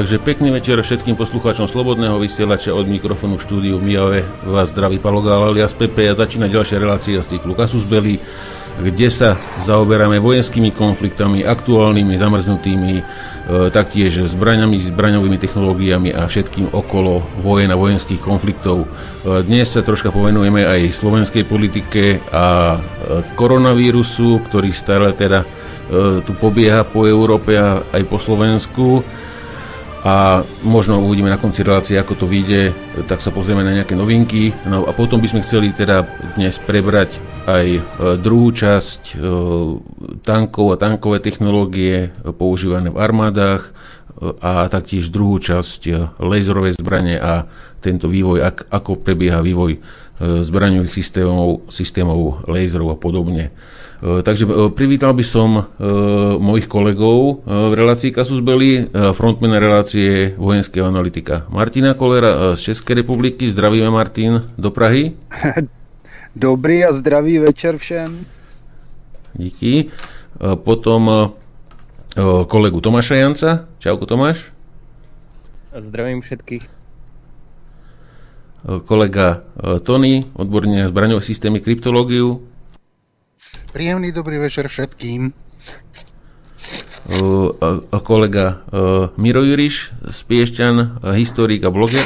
Takže pekný večer všetkým poslucháčom Slobodného vysielača od mikrofónu štúdiu v Mijave. Vás zdraví Palo alias Pepe a začína ďalšia relácia z cyklu Kasus Belli, kde sa zaoberáme vojenskými konfliktami, aktuálnymi, zamrznutými, e, taktiež zbraňami, zbraňovými technológiami a všetkým okolo vojen a vojenských konfliktov. E, dnes sa troška povenujeme aj slovenskej politike a e, koronavírusu, ktorý stále teda e, tu pobieha po Európe a aj po Slovensku a možno uvidíme na konci relácie, ako to vyjde, tak sa pozrieme na nejaké novinky. No a potom by sme chceli teda dnes prebrať aj e, druhú časť e, tankov a tankové technológie používané v armádach e, a taktiež druhú časť laserové zbranie a tento vývoj, ako prebieha vývoj zbraňových systémov, systémov laserov a podobne. E, takže e, privítal by som e, mojich kolegov v relácii Kasus Belli, frontmana relácie vojenského analytika Martina Kolera z Českej republiky. Zdravíme Martin do Prahy. Dobrý a zdravý večer všem. Díky. Potom kolegu Tomáša Janca. Čauko Tomáš. Zdravím všetkých. Kolega Tony, odborník na zbraňové systémy, kryptológiu. Príjemný dobrý večer všetkým. Uh, a kolega uh, Miro Juriš z Piešťan, historik a bloger.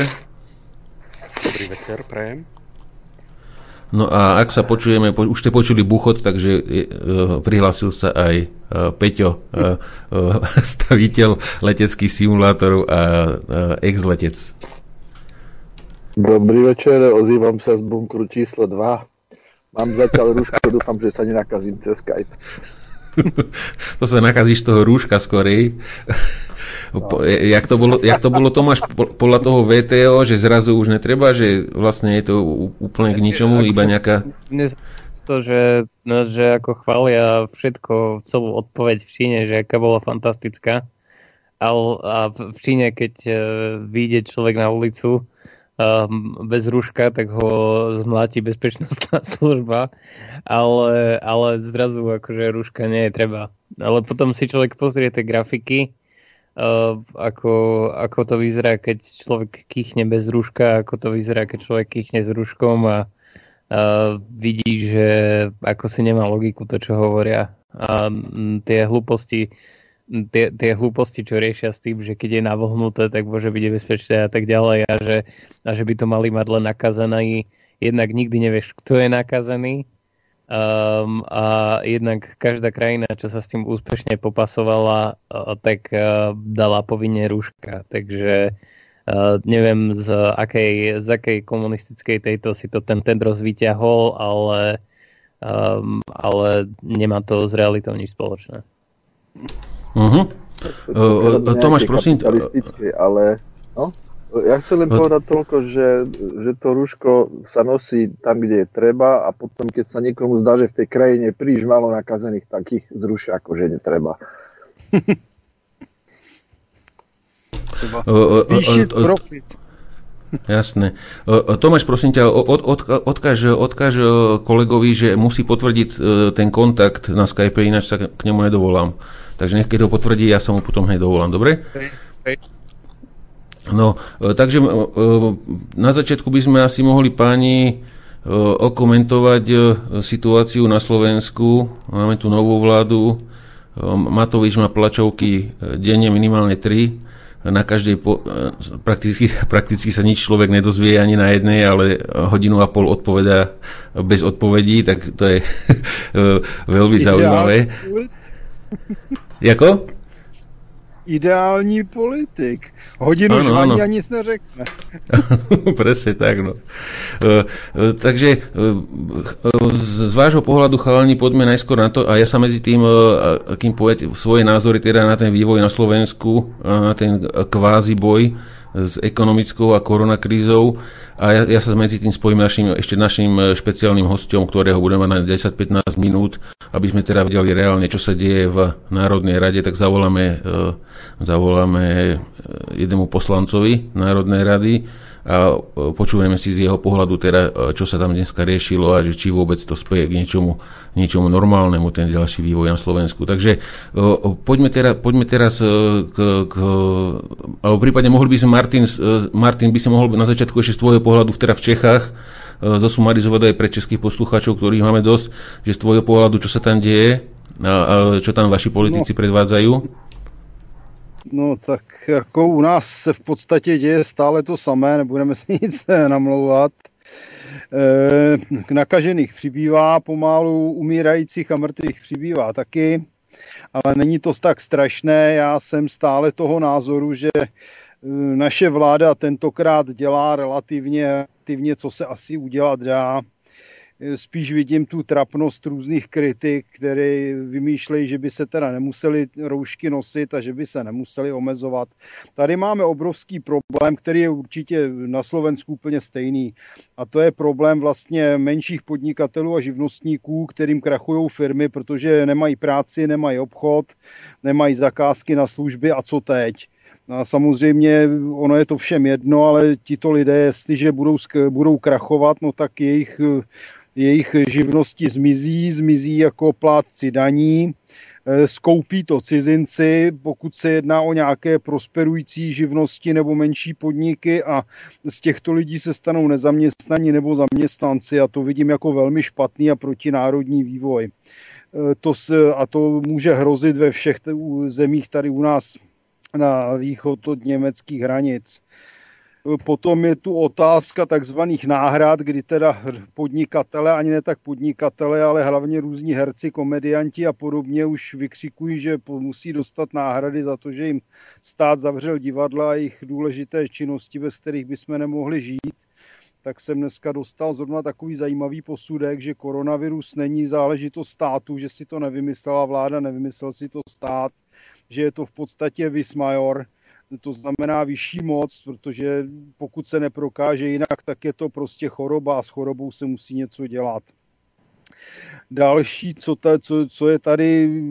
Dobrý večer, prajem. No a ak sa počujeme, po, už ste počuli buchot, takže uh, prihlásil sa aj uh, Peťo, uh, uh, staviteľ leteckých simulátorov a uh, ex-letec. Dobrý večer, ozývam sa z bunkru číslo 2. Mám zatiaľ rúško, dúfam, že sa nenakazím cez Skype. to sa nakazíš toho rúška skorej. No. Jak, to bolo, jak to bolo, Tomáš, podľa toho VTO, že zrazu už netreba, že vlastne je to úplne k ničomu, iba nejaká... To, že, no, že ako chvália všetko, celú odpoveď v Číne, že aká bola fantastická. A, a v Číne, keď uh, vyjde človek na ulicu, um, bez rúška, tak ho zmláti bezpečnostná služba, ale, ale zrazu akože rúška nie je treba. Ale potom si človek pozrie tie grafiky, uh, ako, ako to vyzerá, keď človek kýchne bez rúška, ako to vyzerá, keď človek kýchne s rúškom a uh, vidí, že ako si nemá logiku to, čo hovoria. A tie hlúposti tie, tie hlúposti, čo riešia s tým, že keď je navohnuté, tak môže byť nebezpečné a tak ďalej a že, a že by to mali mať len nakazaný. Jednak nikdy nevieš, kto je nakazený um, a jednak každá krajina, čo sa s tým úspešne popasovala, uh, tak uh, dala povinne rúška. Takže uh, neviem, z akej, z akej komunistickej tejto si to ten tendros vyťahol, ale, um, ale nemá to s realitou nič spoločné. Uh-huh. Uh, Tomáš, prosím. Ale no, ja chcem len povedať toľko, že, že to rúško sa nosí tam, kde je treba a potom, keď sa niekomu zdá, že v tej krajine príliš málo nakazených, tak ich zrušia ako, že netreba. Zvýšiť profit. Jasné. Tomáš, prosím ťa, od, od, odkáž, odkáž kolegovi, že musí potvrdiť ten kontakt na Skype, ináč sa k nemu nedovolám. Takže nech keď ho potvrdí, ja sa mu potom hneď dovolám, dobre? No, e, takže e, e, na začiatku by sme asi mohli páni okomentovať situáciu na Slovensku. Máme tu novú vládu. Matovič má plačovky denne minimálne 3. Na každej, po, prakticky, prakticky sa nič človek nedozvie ani na jednej, ale hodinu a pol odpoveda bez odpovedí, tak to je veľmi zaujímavé. Jako? Ideální politik. Hodinu ano, žvaní a nic neřekne. Presne tak, no. Uh, uh, takže uh, z vášho pohľadu, chalani, poďme najskôr na to, a ja sa medzi tým, kým povedať svoje názory teda na ten vývoj na Slovensku, na ten kvázi boj, s ekonomickou a koronakrízou a ja, ja sa medzi tým spojím našim, ešte našim e, špeciálnym hostom, ktorého budeme mať na 10-15 minút, aby sme teda videli reálne, čo sa deje v Národnej rade, tak zavoláme, e, zavoláme jednému poslancovi Národnej rady, a počúvame si z jeho pohľadu teda, čo sa tam dneska riešilo a že či vôbec to speje k niečomu, niečomu normálnemu, ten ďalší vývoj na Slovensku. Takže poďme, teraz, poďme teraz k, k alebo prípadne mohli by sme, Martin, Martin by sa mohol na začiatku ešte z tvojho pohľadu teda v Čechách zosumarizovať aj pre českých poslucháčov, ktorých máme dosť, že z tvojho pohľadu, čo sa tam deje, a, a čo tam vaši politici no. predvádzajú? No tak jako u nás se v podstatě děje stále to samé, nebudeme si nic namlouvat. E, nakažených přibývá pomalu, umírajících a mrtvých přibývá taky, ale není to tak strašné. Já jsem stále toho názoru, že e, naše vláda tentokrát dělá relativně, relativně co se asi udělat dá spíš vidím tu trapnost různých kritik, které vymýšlejí, že by se teda nemuseli roušky nosit a že by se nemuseli omezovat. Tady máme obrovský problém, který je určitě na Slovensku úplně stejný. A to je problém vlastně menších podnikatelů a živnostníků, kterým krachují firmy, protože nemají práci, nemají obchod, nemají zakázky na služby a co teď. A samozřejmě ono je to všem jedno, ale tito lidé, jestliže budou, budou krachovat, no tak jejich jejich živnosti zmizí, zmizí jako plátci daní, eh, skoupí to cizinci, pokud se jedná o nějaké prosperující živnosti nebo menší podniky a z těchto lidí se stanou nezaměstnaní nebo zaměstnanci a to vidím jako velmi špatný a protinárodní vývoj. Eh, to se, a to může hrozit ve všech zemích tady u nás na východ od německých hranic. Potom je tu otázka takzvaných náhrad, kdy teda podnikatele, ani ne tak podnikatele, ale hlavně různí herci, komedianti a podobně už vykřikují, že musí dostat náhrady za to, že jim stát zavřel divadla a jejich důležité činnosti, bez kterých bychom nemohli žít. Tak jsem dneska dostal zrovna takový zajímavý posudek, že koronavirus není záležitost státu, že si to nevymyslela vláda, nevymyslel si to stát, že je to v podstatě vis major, to znamená vyšší moc, protože pokud se neprokáže jinak, tak je to prostě choroba a s chorobou se musí něco dělat. Další, co, ta, co, co je tady,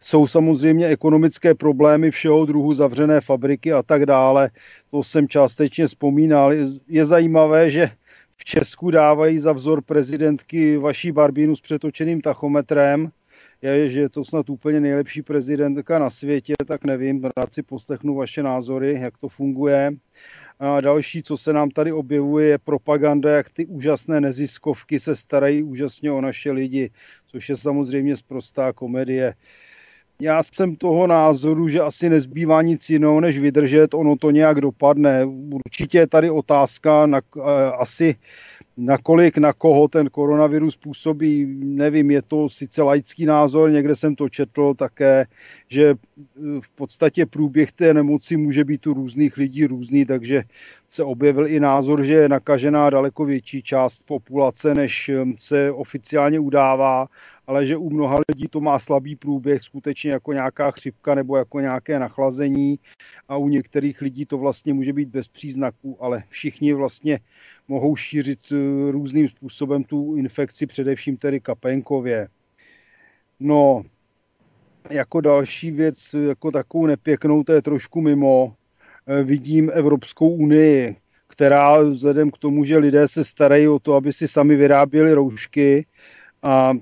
jsou samozřejmě ekonomické problémy všeho druhu, zavřené fabriky a tak dále. To jsem částečně vzpomínal. Je zajímavé, že v Česku dávají za vzor prezidentky vaší Barbínu s přetočeným tachometrem, je, že je to snad úplně nejlepší prezidentka na světě, tak nevím, rád si poslechnu vaše názory, jak to funguje. A další, co se nám tady objevuje, je propaganda, jak ty úžasné neziskovky se starají úžasně o naše lidi, což je samozřejmě zprostá komedie. Já jsem toho názoru, že asi nezbývá nic jiného, než vydržet, ono to nějak dopadne. Určitě je tady otázka, na, asi nakolik na koho ten koronavirus působí, nevím, je to sice laický názor, někde jsem to četl také, že v podstatě průběh té nemoci může být u různých lidí různý, takže se objevil i názor, že je nakažená daleko větší část populace, než se oficiálně udává, ale že u mnoha lidí to má slabý průběh, skutečně jako nějaká chřipka nebo jako nějaké nachlazení a u některých lidí to vlastně může být bez příznaků, ale všichni vlastně mohou šířit eh, různým způsobem tu infekci, především tedy kapenkově. No, jako další věc, jako takovou nepěknou, to je trošku mimo, eh, vidím Evropskou unii, která vzhledem k tomu, že lidé se starají o to, aby si sami vyráběli roušky a,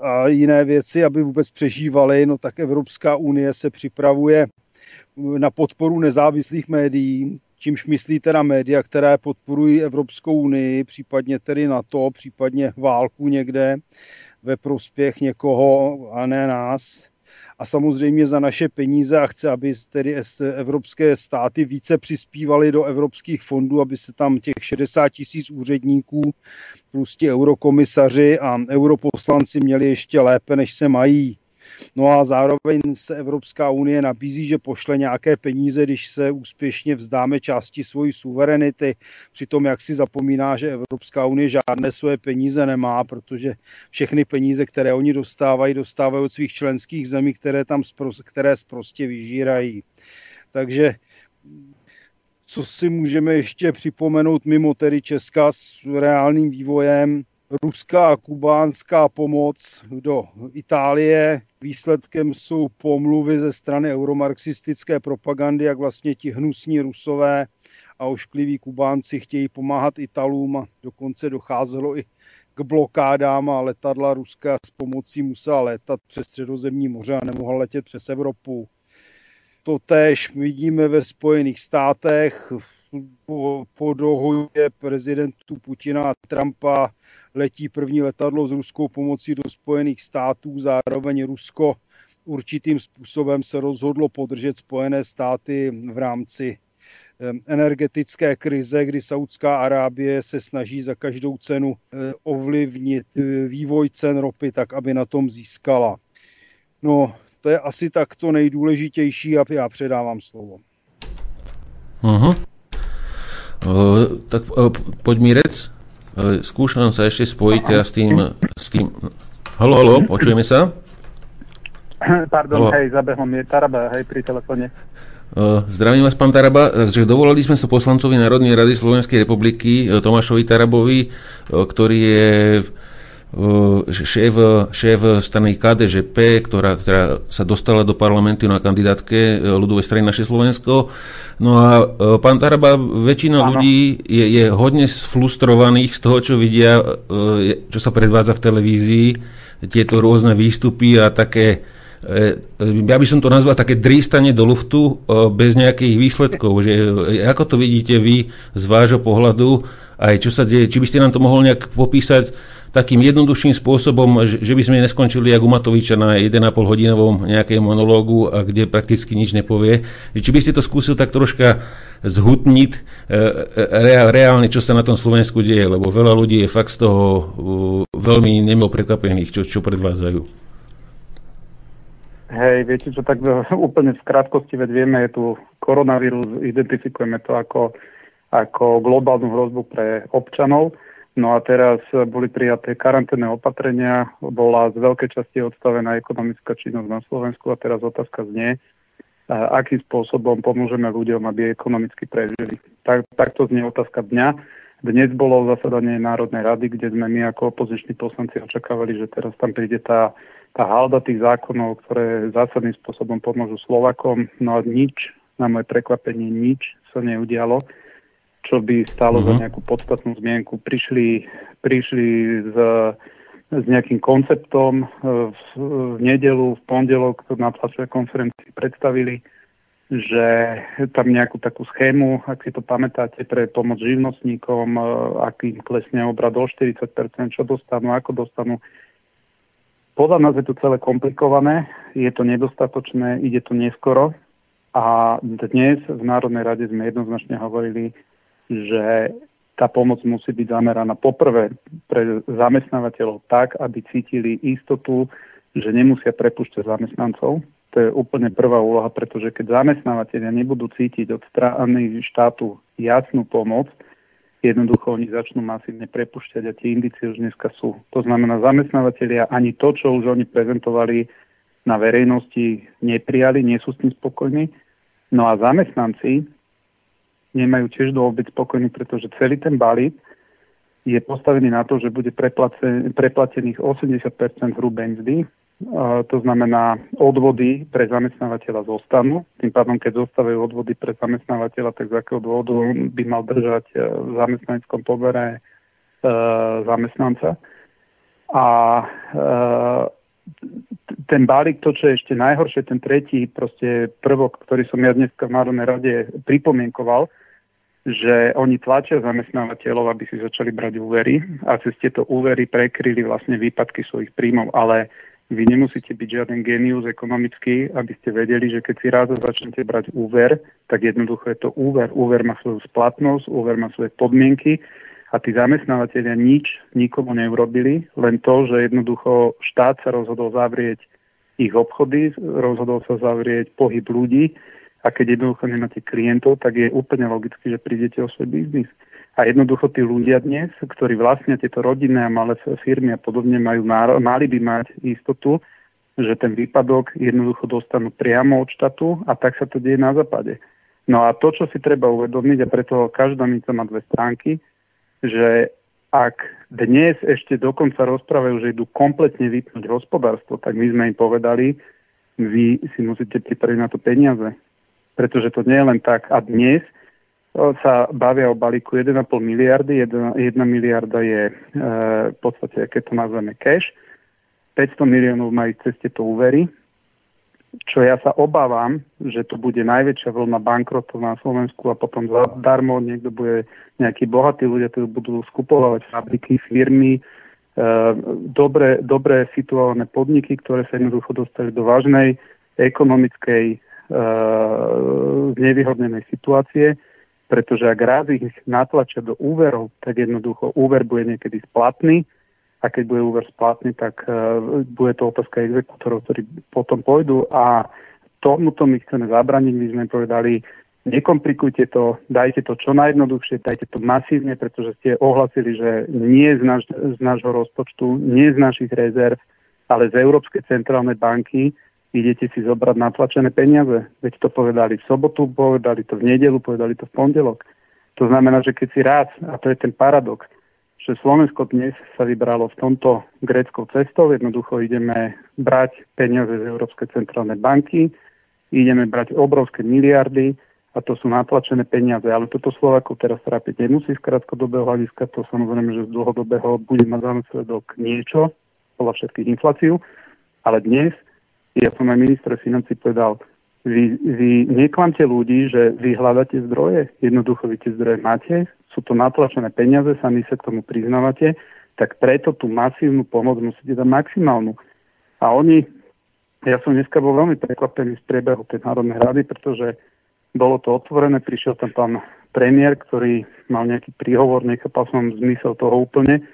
a jiné věci, aby vůbec přežívali, no tak Evropská unie se připravuje na podporu nezávislých médií, čímž myslí teda média, které podporují Evropskou unii, případně tedy NATO, případně válku někde ve prospěch někoho a ne nás. A samozřejmě za naše peníze a chce, aby tedy evropské státy více přispívaly do evropských fondů, aby se tam těch 60 tisíc úředníků plus ti eurokomisaři a europoslanci měli ještě lépe, než se mají. No a zároveň se Evropská unie nabízí, že pošle nějaké peníze, když se úspěšně vzdáme části svojí suverenity. Přitom jak si zapomíná, že Evropská unie žádné své peníze nemá, protože všechny peníze, které oni dostávají, dostávají od svých členských zemí, které tam které prostě vyžírají. Takže co si můžeme ještě připomenout mimo tedy Česka s reálným vývojem, ruská a kubánská pomoc do Itálie. Výsledkem jsou pomluvy ze strany euromarxistické propagandy, jak vlastně ti hnusní rusové a oškliví Kubánci chtějí pomáhat Italům dokonce docházelo i k blokádám a letadla ruská s pomocí musela létat přes středozemní moře a nemohla letět přes Evropu. To též vidíme ve Spojených státech. Po, po dohodě prezidentů Putina a Trumpa letí první letadlo s ruskou pomocí do Spojených států. Zároveň Rusko určitým způsobem se rozhodlo podržet Spojené státy v rámci energetické krize, kdy Saudská Arábie se snaží za každou cenu eh, ovlivnit eh, vývoj cen ropy tak, aby na tom získala. No, to je asi tak to nejdůležitější a já předávám slovo. Uh-huh. Uh, tak uh, poď Mirec, uh, skúšam sa ešte spojiť teraz s tým, s tým... Halo, halo, počujeme sa? Pardon, halo. hej, zabehol mi Taraba, hej, pri telefóne. Zdravím vás, pán Taraba. Takže dovolali sme sa poslancovi Národnej rady Slovenskej republiky Tomášovi Tarabovi, ktorý je šéf, šéf strany KDŽP, ktorá teda sa dostala do parlamentu na kandidátke ľudovej strany naše Slovensko. No a pán Taraba, väčšina ano. ľudí je, je hodne sflustrovaných z toho, čo vidia, čo sa predvádza v televízii, tieto rôzne výstupy a také E, ja by som to nazval také drístanie do luftu e, bez nejakých výsledkov. Že, e, ako to vidíte vy z vášho pohľadu, aj čo sa deje, či by ste nám to mohol nejak popísať takým jednoduchším spôsobom, že, by sme neskončili jak u Matoviča na 1,5 hodinovom nejakej monológu, a kde prakticky nič nepovie. Či by ste to skúsil tak troška zhutniť reálne, čo sa na tom Slovensku deje, lebo veľa ľudí je fakt z toho veľmi nemilo prekvapených, čo, čo predvádzajú. Hej, viete čo, tak úplne v krátkosti, veď vieme, je tu koronavírus, identifikujeme to ako, ako globálnu hrozbu pre občanov. No a teraz boli prijaté karanténne opatrenia, bola z veľkej časti odstavená ekonomická činnosť na Slovensku a teraz otázka znie, akým spôsobom pomôžeme ľuďom, aby ekonomicky prežili. Tak, takto znie otázka dňa. Dnes bolo zasadanie Národnej rady, kde sme my ako opoziční poslanci očakávali, že teraz tam príde tá tá halda tých zákonov, ktoré zásadným spôsobom pomôžu Slovakom. No a nič, na moje prekvapenie, nič sa neudialo, čo by stálo uh-huh. za mhm. nejakú podstatnú zmienku. Prišli, prišli s, s nejakým konceptom v, v nedelu, v pondelok na tlačovej konferencii predstavili, že tam nejakú takú schému, ak si to pamätáte, pre pomoc živnostníkom, akým klesne obrad o 40%, čo dostanú, ako dostanú podľa nás je to celé komplikované, je to nedostatočné, ide to neskoro a dnes v Národnej rade sme jednoznačne hovorili, že tá pomoc musí byť zameraná poprvé pre zamestnávateľov tak, aby cítili istotu, že nemusia prepušťať zamestnancov. To je úplne prvá úloha, pretože keď zamestnávateľia nebudú cítiť od strany štátu jasnú pomoc, jednoducho oni začnú masívne prepušťať a tie indície už dneska sú. To znamená, zamestnávateľia ani to, čo už oni prezentovali na verejnosti, neprijali, nie sú s tým spokojní. No a zamestnanci nemajú tiež dôvod byť spokojní, pretože celý ten balík je postavený na to, že bude preplatených 80% hrubej mzdy to znamená odvody pre zamestnávateľa zostanú. Tým pádom, keď zostávajú odvody pre zamestnávateľa, tak z akého dôvodu by mal držať e, v zamestnaneckom pobere e, zamestnanca. A e, ten balík, to, čo je ešte najhoršie, ten tretí proste prvok, ktorý som ja dnes v Národnej rade pripomienkoval, že oni tlačia zamestnávateľov, aby si začali brať úvery a cez tieto úvery prekryli vlastne výpadky svojich príjmov, ale vy nemusíte byť žiaden genius ekonomický, aby ste vedeli, že keď si raz začnete brať úver, tak jednoducho je to úver. Úver má svoju splatnosť, úver má svoje podmienky a tí zamestnávateľia nič nikomu neurobili, len to, že jednoducho štát sa rozhodol zavrieť ich obchody, rozhodol sa zavrieť pohyb ľudí a keď jednoducho nemáte klientov, tak je úplne logicky, že prídete o svoj biznis. A jednoducho tí ľudia dnes, ktorí vlastne tieto rodinné a malé firmy a podobne majú, mali by mať istotu, že ten výpadok jednoducho dostanú priamo od štátu a tak sa to deje na západe. No a to, čo si treba uvedomiť, a preto každá minca má dve stránky, že ak dnes ešte dokonca rozprávajú, že idú kompletne vypnúť hospodárstvo, tak my sme im povedali, vy si musíte pripraviť na to peniaze. Pretože to nie je len tak. A dnes sa bavia o balíku 1,5 miliardy. 1, 1 miliarda je e, v podstate, keď to nazveme cash. 500 miliónov majú cez tieto úvery čo ja sa obávam, že to bude najväčšia vlna bankrotov na Slovensku a potom zadarmo niekto bude, nejakí bohatí ľudia, ktorí budú skupovať fabriky, firmy, e, dobre, dobre situované podniky, ktoré sa jednoducho dostali do vážnej ekonomickej e, nevýhodnenej situácie, pretože ak raz ich natlačia do úverov, tak jednoducho úver bude niekedy splatný. A keď bude úver splatný, tak uh, bude to otázka exekútorov, ktorí potom pôjdu. A tomuto my chceme zabraniť. My sme povedali, nekomplikujte to, dajte to čo najjednoduchšie, dajte to masívne, pretože ste ohlasili, že nie z, naš, z nášho rozpočtu, nie z našich rezerv, ale z Európskej centrálnej banky idete si zobrať natlačené peniaze. Veď to povedali v sobotu, povedali to v nedelu, povedali to v pondelok. To znamená, že keď si raz, a to je ten paradox, že Slovensko dnes sa vybralo v tomto gréckou cestou. Jednoducho ideme brať peniaze z Európskej centrálnej banky, ideme brať obrovské miliardy a to sú natlačené peniaze. Ale toto Slovakov teraz trápiť nemusí z krátkodobého hľadiska, to samozrejme, že z dlhodobého bude mať za následok niečo, podľa všetkých infláciu. Ale dnes, ja som aj minister financí povedal, vy, vy neklamte ľudí, že vy hľadáte zdroje. Jednoducho vy tie zdroje máte, sú to natlačené peniaze, sami sa k tomu priznávate, tak preto tú masívnu pomoc musíte dať maximálnu. A oni, ja som dneska bol veľmi prekvapený z priebehu tej Národnej rady, pretože bolo to otvorené, prišiel tam pán premiér, ktorý mal nejaký príhovor, nechápal som zmysel toho úplne,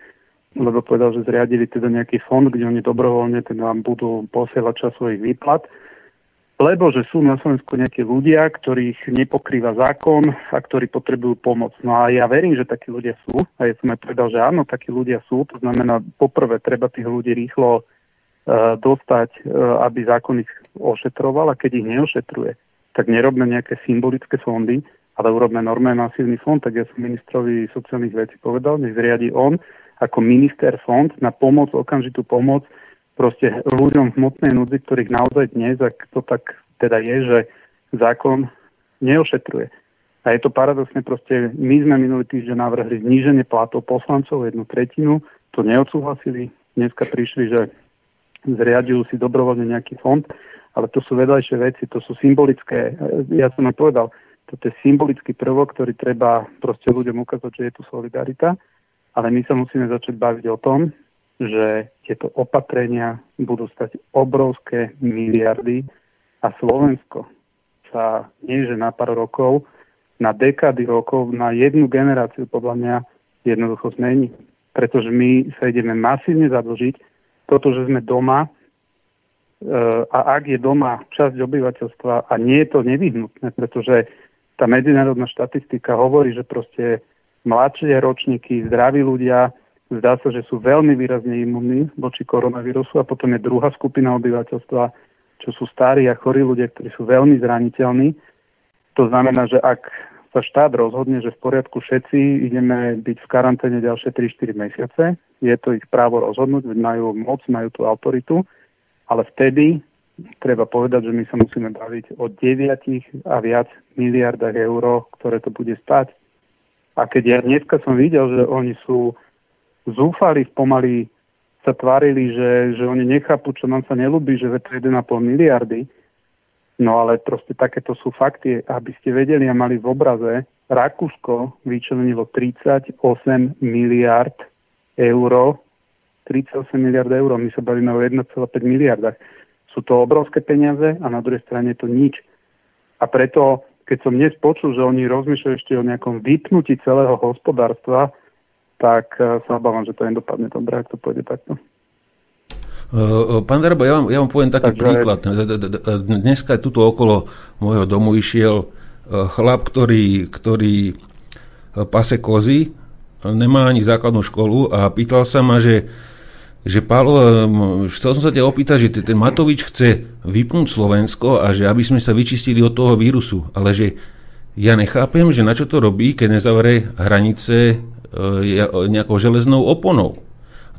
lebo povedal, že zriadili teda nejaký fond, kde oni dobrovoľne teda budú posielať čas svojich výplat lebo že sú na Slovensku nejakí ľudia, ktorých nepokrýva zákon a ktorí potrebujú pomoc. No a ja verím, že takí ľudia sú. A ja som aj povedal, že áno, takí ľudia sú. To znamená, poprvé treba tých ľudí rýchlo uh, dostať, uh, aby zákon ich ošetroval a keď ich neošetruje, tak nerobme nejaké symbolické fondy, ale urobme normálne masívny fond. Tak ja som ministrovi sociálnych vecí povedal, nech zriadi on ako minister fond na pomoc, okamžitú pomoc proste ľuďom v hmotnej núdzi, ktorých naozaj dnes, ak to tak teda je, že zákon neošetruje. A je to paradoxne proste, my sme minulý týždeň navrhli zníženie platov poslancov jednu tretinu, to neodsúhlasili, dneska prišli, že zriadujú si dobrovoľne nejaký fond, ale to sú vedľajšie veci, to sú symbolické, ja som aj povedal, toto je symbolický prvok, ktorý treba proste ľuďom ukázať, že je tu solidarita, ale my sa musíme začať baviť o tom, že tieto opatrenia budú stať obrovské miliardy a Slovensko sa nie že na pár rokov, na dekády rokov, na jednu generáciu podľa mňa jednoducho zmení. Pretože my sa ideme masívne zadlžiť. Toto, že sme doma, e, a ak je doma časť obyvateľstva a nie je to nevyhnutné, pretože tá medzinárodná štatistika hovorí, že proste mladšie ročníky, zdraví ľudia zdá sa, že sú veľmi výrazne imunní voči koronavírusu a potom je druhá skupina obyvateľstva, čo sú starí a chorí ľudia, ktorí sú veľmi zraniteľní. To znamená, že ak sa štát rozhodne, že v poriadku všetci ideme byť v karanténe ďalšie 3-4 mesiace, je to ich právo rozhodnúť, majú moc, majú tú autoritu, ale vtedy treba povedať, že my sa musíme baviť o 9 a viac miliardách eur, ktoré to bude stať. A keď ja dneska som videl, že oni sú zúfali, pomaly sa tvárili, že, že oni nechápu, čo nám sa nelúbi, že to 1,5 miliardy. No ale proste takéto sú fakty, aby ste vedeli a mali v obraze, Rakúsko vyčlenilo 38 miliard eur, 38 miliard eur, my sa bavíme o 1,5 miliardách. Sú to obrovské peniaze a na druhej strane je to nič. A preto, keď som dnes počul, že oni rozmýšľajú ešte o nejakom vypnutí celého hospodárstva, tak eh, sa obávam, že to nedopadne dobre, ak to pôjde takto. Eh, eh, pán Darabo, ja vám, ja vám poviem taký Takže... príklad. Dneska tuto okolo môjho domu išiel chlap, ktorý, ktorý pase kozy, nemá ani základnú školu a pýtal sa ma, že, že Pálo, chcel som sa ťa opýtať, že ten Matovič chce vypnúť Slovensko a že aby sme sa vyčistili od toho vírusu, ale že ja nechápem, že na čo to robí, keď nezavere hranice e, nejakou železnou oponou.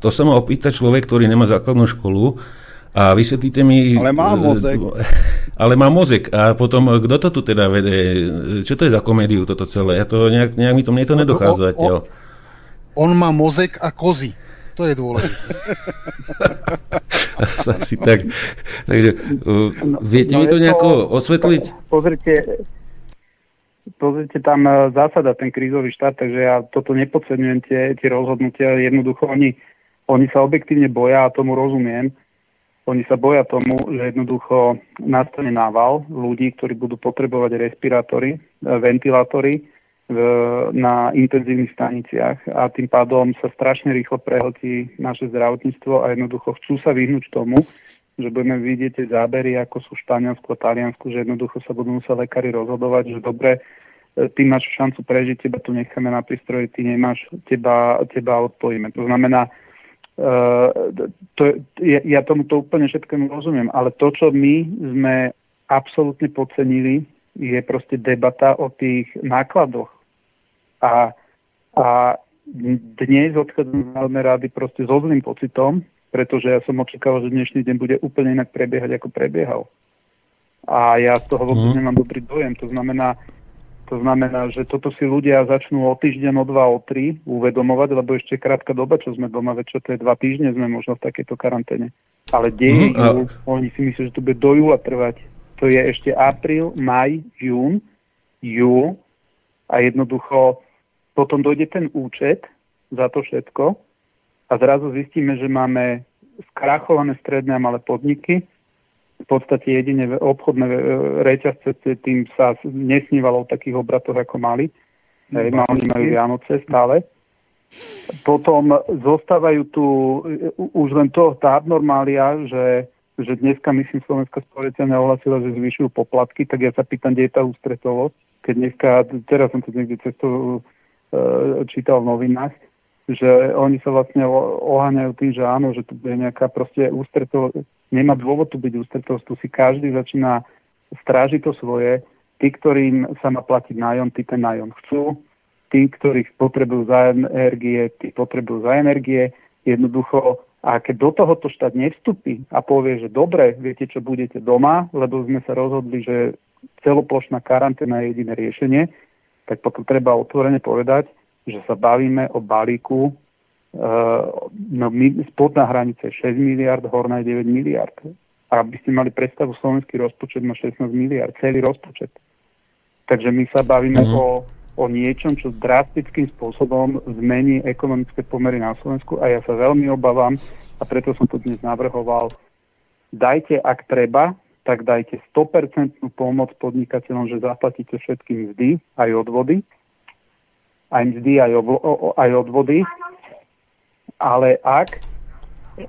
To sa má opýtať človek, ktorý nemá základnú školu a vysvetlíte mi... Ale má mozek. Ale má mozek. A potom, kto to tu teda vede? Čo to je za komédiu toto celé? Ja to nejak, nejak mi to, mne to nedochádza. On, on, on má mozek a kozy. To je dôležité. Asi tak. Takže, uh, viete no, mi to nejako to, osvetliť? Pozrite, pozrite tam uh, zásada, ten krízový štát, takže ja toto nepodceňujem, tie, tie rozhodnutia. Jednoducho oni, oni sa objektívne boja a tomu rozumiem. Oni sa boja tomu, že jednoducho nastane nával ľudí, ktorí budú potrebovať respirátory, uh, ventilátory, na intenzívnych staniciach a tým pádom sa strašne rýchlo prehltí naše zdravotníctvo a jednoducho chcú sa vyhnúť tomu, že budeme vidieť tie zábery, ako sú v Španielsku a Taliansku, že jednoducho sa budú musieť lekári rozhodovať, že dobre, e, ty máš šancu prežiť, teba tu necháme na prístroji, ty nemáš, teba, teba odpojíme. To znamená, uh, to, ja, ja tomuto úplne všetkému rozumiem, ale to, čo my sme absolútne podcenili, je proste debata o tých nákladoch a, a dnes odchádzam veľmi rády proste so zlým pocitom, pretože ja som očakával, že dnešný deň bude úplne inak prebiehať, ako prebiehal. A ja z toho vôbec mm. nemám dobrý dojem. To znamená, to znamená, že toto si ľudia začnú o týždeň, o dva, o tri uvedomovať, lebo ešte krátka doba, čo sme doma, veď čo to je dva týždne, sme možno v takejto karanténe. Ale deje mm, a... oni si myslí, že to bude do júla trvať. To je ešte apríl, maj, jún, júl a jednoducho potom dojde ten účet za to všetko a zrazu zistíme, že máme skrachované stredné a malé podniky, v podstate jedine obchodné e, reťazce, tým sa nesnívalo o takých obratoch, ako mali. Hej, oni majú Vianoce stále. Potom zostávajú tu e, už len to, tá abnormália, že, že dneska, myslím, Slovenská spojecia neohlasila, že zvyšujú poplatky, tak ja sa pýtam, kde je tá ústretovosť. Keď dneska, teraz som to niekde cestou E, čítal v novinách, že oni sa vlastne oháňajú tým, že áno, že tu je nejaká proste ústretov, nemá dôvod tu byť ústretovosť, tu si každý začína strážiť to svoje, tí, ktorým sa má platiť nájom, tí ten nájom chcú, tí, ktorých potrebujú za energie, tí potrebujú za energie, jednoducho a keď do tohoto štát nevstupí a povie, že dobre, viete, čo budete doma, lebo sme sa rozhodli, že celoplošná karanténa je jediné riešenie, tak potom treba otvorene povedať, že sa bavíme o balíku, uh, no, spodná hranica je 6 miliard, horná je 9 miliard. A aby ste mali predstavu, slovenský rozpočet má 16 miliard, celý rozpočet. Takže my sa bavíme uh-huh. o, o niečom, čo drastickým spôsobom zmení ekonomické pomery na Slovensku a ja sa veľmi obávam a preto som to dnes navrhoval. Dajte, ak treba, tak dajte 100% pomoc podnikateľom, že zaplatíte všetky mzdy, aj odvody, aj mzdy, aj, oblo, aj odvody, ale ak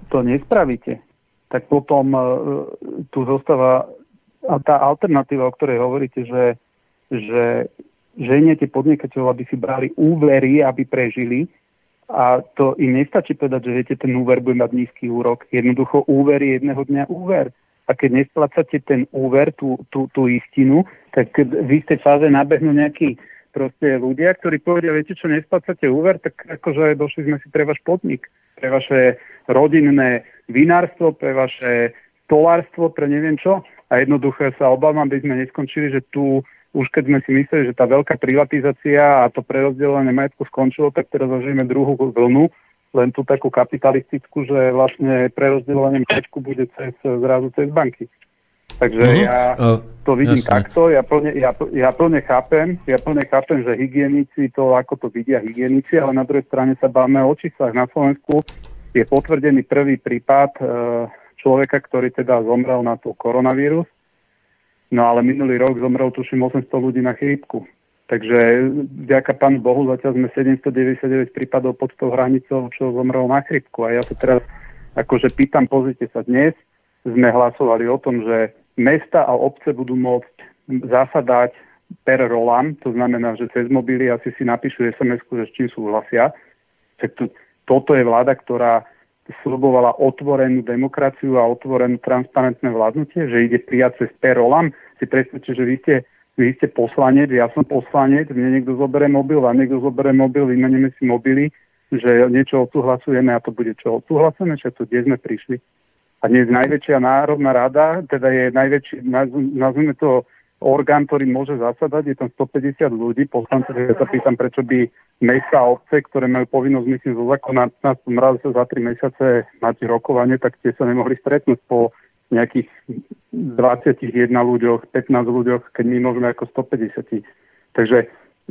to nespravíte, tak potom uh, tu zostáva tá alternatíva, o ktorej hovoríte, že, že ženiete podnikateľov, aby si brali úvery, aby prežili, a to im nestačí povedať, že viete, ten úver bude mať nízky úrok. Jednoducho úver je jedného dňa úver a keď nesplácate ten úver, tú, tú, tú istinu, tak v istej fáze nabehnú nejakí proste ľudia, ktorí povedia, viete čo, nesplácate úver, tak akože došli sme si pre váš podnik, pre vaše rodinné vinárstvo, pre vaše stolárstvo, pre neviem čo. A jednoducho sa obávam, aby sme neskončili, že tu už keď sme si mysleli, že tá veľká privatizácia a to prerozdelenie majetku skončilo, tak teraz zažijeme druhú vlnu len tú takú kapitalistickú, že vlastne prerozdeľovanie majetku bude cez, zrazu cez banky. Takže uh-huh. ja to vidím Jasne. takto, ja plne, ja, ja plne chápem, ja plne chápem, že hygienici to, ako to vidia hygienici, ale na druhej strane sa báme o číslach. Na Slovensku je potvrdený prvý prípad e, človeka, ktorý teda zomrel na tú koronavírus, no ale minulý rok zomrel tuším 800 ľudí na chrípku. Takže vďaka pánu Bohu zatiaľ sme 799 prípadov pod tou hranicou, čo zomrelo na chrypku. A ja sa teraz akože pýtam, pozrite sa, dnes sme hlasovali o tom, že mesta a obce budú môcť zasadať per rolam, to znamená, že cez mobily asi si napíšu sms že s čím súhlasia. To, toto je vláda, ktorá slubovala otvorenú demokraciu a otvorenú transparentné vládnutie, že ide prijať cez per rolam. Si predstavte, že vy ste vy ste poslanec, ja som poslanec, mne niekto zoberie mobil, a niekto zoberie mobil, vymeníme si mobily, že niečo odsúhlasujeme a to bude čo odsúhlasené, že tu kde sme prišli. A dnes najväčšia národná rada, teda je najväčší, nazvime to orgán, ktorý môže zasadať, je tam 150 ľudí, poslanci, ja sa pýtam, prečo by mesta a obce, ktoré majú povinnosť, myslím, zo zákona na raz za 3 mesiace mať rokovanie, tak tie sa nemohli stretnúť po nejakých 21 ľuďoch, 15 ľuďoch, keď my môžeme ako 150. Takže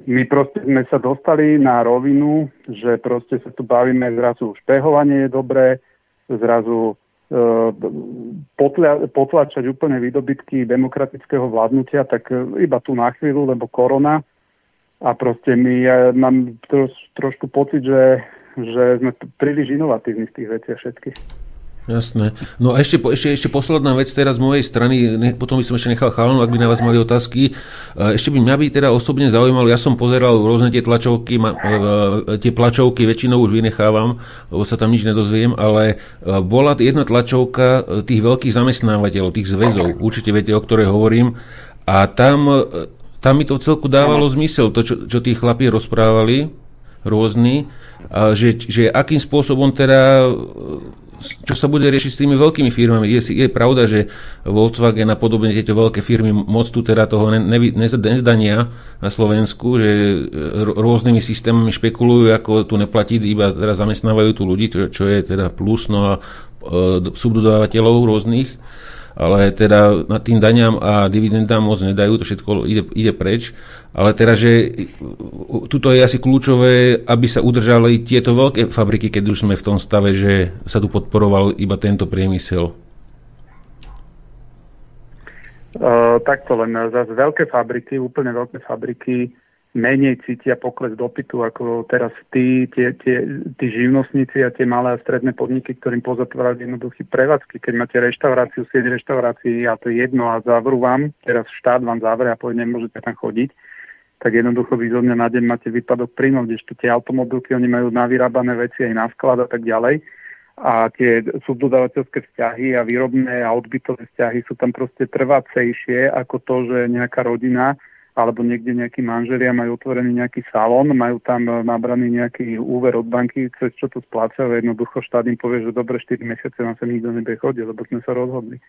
my proste sme sa dostali na rovinu, že proste sa tu bavíme, zrazu špehovanie je dobré, zrazu potla, potlačať úplne výdobytky demokratického vládnutia, tak e, iba tu na chvíľu, lebo korona. A proste my, ja mám troš, trošku pocit, že, že sme príliš inovatívni v tých veciach všetkých. Jasné. No a ešte, ešte, ešte posledná vec teraz z mojej strany, ne, potom by som ešte nechal chalanu, ak by na vás mali otázky. Ešte by mňa by teda osobne zaujímalo, ja som pozeral rôzne tie tlačovky, ma, e, tie tlačovky väčšinou už vynechávam, lebo sa tam nič nedozviem, ale e, bola jedna tlačovka e, tých veľkých zamestnávateľov, tých zväzov, určite viete, o ktorej hovorím, a tam, tam mi to celku dávalo zmysel, to, čo, čo tí chlapi rozprávali, rôzni, a že, že akým spôsobom teda čo sa bude riešiť s tými veľkými firmami. Je, je pravda, že Volkswagen a podobne tieto veľké firmy moc tu teda toho ne, ne, nezdania na Slovensku, že e, rôznymi systémami špekulujú, ako tu neplatí, iba teraz zamestnávajú tu ľudí, čo, čo je teda plus, no a e, subdodávateľov rôznych ale teda na tým daňam a dividendám moc nedajú, to všetko ide, ide preč. Ale teda, že tuto je asi kľúčové, aby sa udržali tieto veľké fabriky, keď už sme v tom stave, že sa tu podporoval iba tento priemysel. Uh, takto len zase veľké fabriky, úplne veľké fabriky menej cítia pokles dopytu ako teraz tí, tie, tie, tí živnostníci a tie malé a stredné podniky, ktorým pozatvárali jednoduché prevádzky. Keď máte reštauráciu, sieť reštaurácií a to je jedno a zavrú vám, teraz štát vám zavre a povie, nemôžete tam chodiť, tak jednoducho vy zo dňa na deň máte výpadok príjmov, kdežto tie automobilky, oni majú navyrábané veci aj na sklad a tak ďalej. A tie subdodávateľské vzťahy a výrobné a odbytové vzťahy sú tam proste trvácejšie ako to, že nejaká rodina alebo niekde nejakí manželia majú otvorený nejaký salón, majú tam nabraný nejaký úver od banky, cez čo to splácajú, jednoducho štát im povie, že dobre 4 mesiace nám sa nikto nebude chodiť, lebo sme sa rozhodli.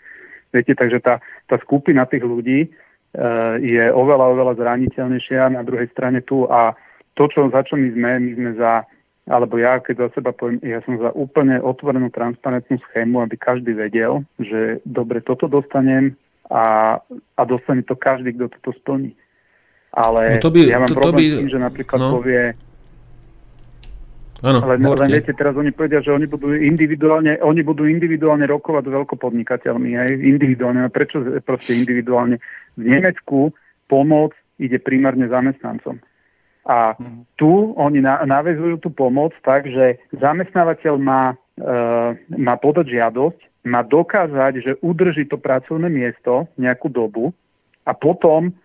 Viete, takže tá, tá skupina tých ľudí e, je oveľa, oveľa zraniteľnejšia na druhej strane tu a to, čo, za čo my sme, my sme za, alebo ja, keď za seba poviem, ja som za úplne otvorenú transparentnú schému, aby každý vedel, že dobre, toto dostanem a, a dostane to každý, kto toto splní. Ale no to by, ja mám to, problém to by, s tým, že napríklad no. povie Áno, ale len viete, teraz oni povedia, že oni budú individuálne, oni budú individuálne rokovať s veľkopodnikateľmi, aj individuálne. A prečo proste individuálne? V Nemecku pomoc ide primárne zamestnancom. A mhm. tu oni na, navezujú tú pomoc tak, že zamestnávateľ má, e, má podať žiadosť, má dokázať, že udrží to pracovné miesto nejakú dobu a potom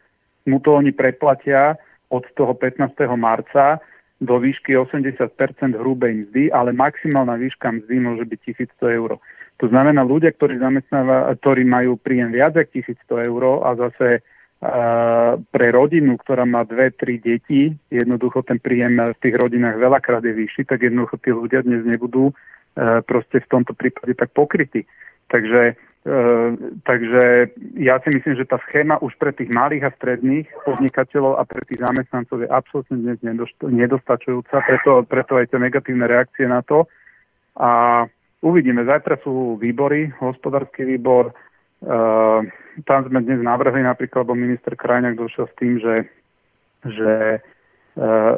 mu to oni preplatia od toho 15. marca do výšky 80% hrubej mzdy, ale maximálna výška mzdy môže byť 1100 eur. To znamená, ľudia, ktorí, ktorí majú príjem viac ako 1100 eur a zase pre rodinu, ktorá má dve, tri deti, jednoducho ten príjem v tých rodinách veľakrát je vyšší, tak jednoducho tí ľudia dnes nebudú uh, proste v tomto prípade tak pokrytí. Takže takže ja si myslím, že tá schéma už pre tých malých a stredných podnikateľov a pre tých zamestnancov je absolútne dnes nedostačujúca, preto, preto aj tie negatívne reakcie na to. A uvidíme, zajtra sú výbory, hospodársky výbor, uh, tam sme dnes navrhli napríklad, lebo minister Krajňák došiel s tým, že, že Eh,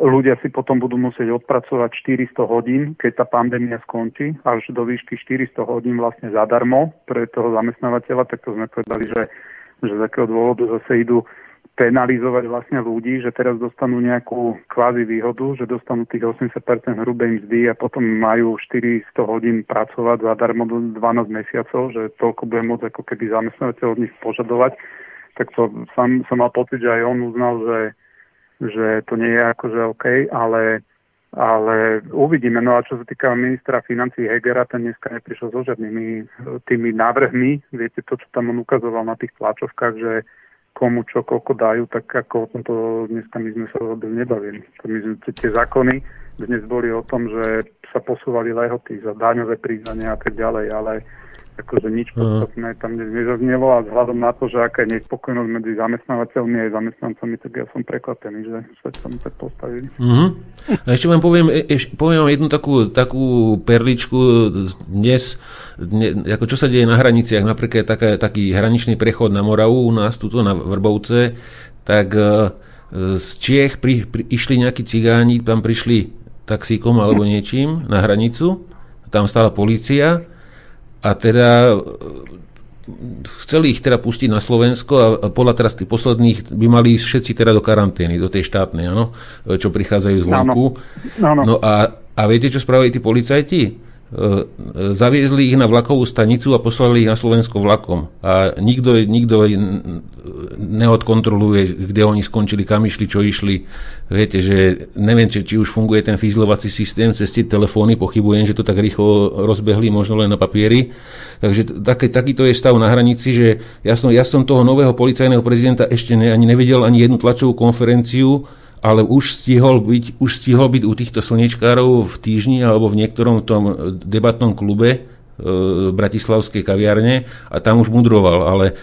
ľudia si potom budú musieť odpracovať 400 hodín, keď tá pandémia skončí, až do výšky 400 hodín vlastne zadarmo pre toho zamestnávateľa, tak to sme povedali, že, že z akého dôvodu zase idú penalizovať vlastne ľudí, že teraz dostanú nejakú kvázi výhodu, že dostanú tých 80% hrubej mzdy a potom majú 400 hodín pracovať zadarmo do 12 mesiacov, že toľko bude môcť ako keby zamestnávateľ od nich požadovať. Tak to som, som mal pocit, že aj on uznal, že že to nie je akože OK, ale, ale uvidíme. No a čo sa týka ministra financí Hegera, ten dneska neprišiel so žiadnymi tými návrhmi. Viete to, čo tam on ukazoval na tých tlačovkách, že komu čo koľko dajú, tak ako o tomto dneska my sme sa vôbec nebavili. My sme, tie zákony dnes boli o tom, že sa posúvali lehoty za daňové priznania a tak ďalej, ale akože nič podstatné tam nezaznelo a vzhľadom na to, že aká je nespokojnosť medzi zamestnávateľmi a zamestnancami, tak ja som prekvapený, že sa tam tak postavili. Uh-huh. A ešte vám poviem, e, ešte poviem vám jednu takú, takú perličku dnes, dne, ako čo sa deje na hraniciach, napríklad taká, taký hraničný prechod na Moravu u nás, tuto na Vrbovce, tak e, z Čiech pri, pri, išli nejakí cigáni, tam prišli taxíkom alebo niečím na hranicu, tam stála policia a teda e, chceli ich teda pustiť na Slovensko a podľa teraz tých posledných by mali ísť všetci teda do karantény, do tej štátnej, áno, čo prichádzajú zvonku. No a, a viete, čo spravili tí policajti? E, zaviezli ich na vlakovú stanicu a poslali ich na Slovensko vlakom. A nikto, nikto neodkontroluje, kde oni skončili, kam išli, čo išli. Viete, že neviem, či, či už funguje ten fízlovací systém cez tie telefóny, pochybujem, že to tak rýchlo rozbehli, možno len na papieri. Takže taký, takýto je stav na hranici, že ja som, ja som toho nového policajného prezidenta ešte ne, ani nevedel ani jednu tlačovú konferenciu, ale už stihol byť, už stihol byť u týchto slnečkárov v týždni alebo v niektorom tom debatnom klube e, bratislavskej kaviarne a tam už mudroval, ale e,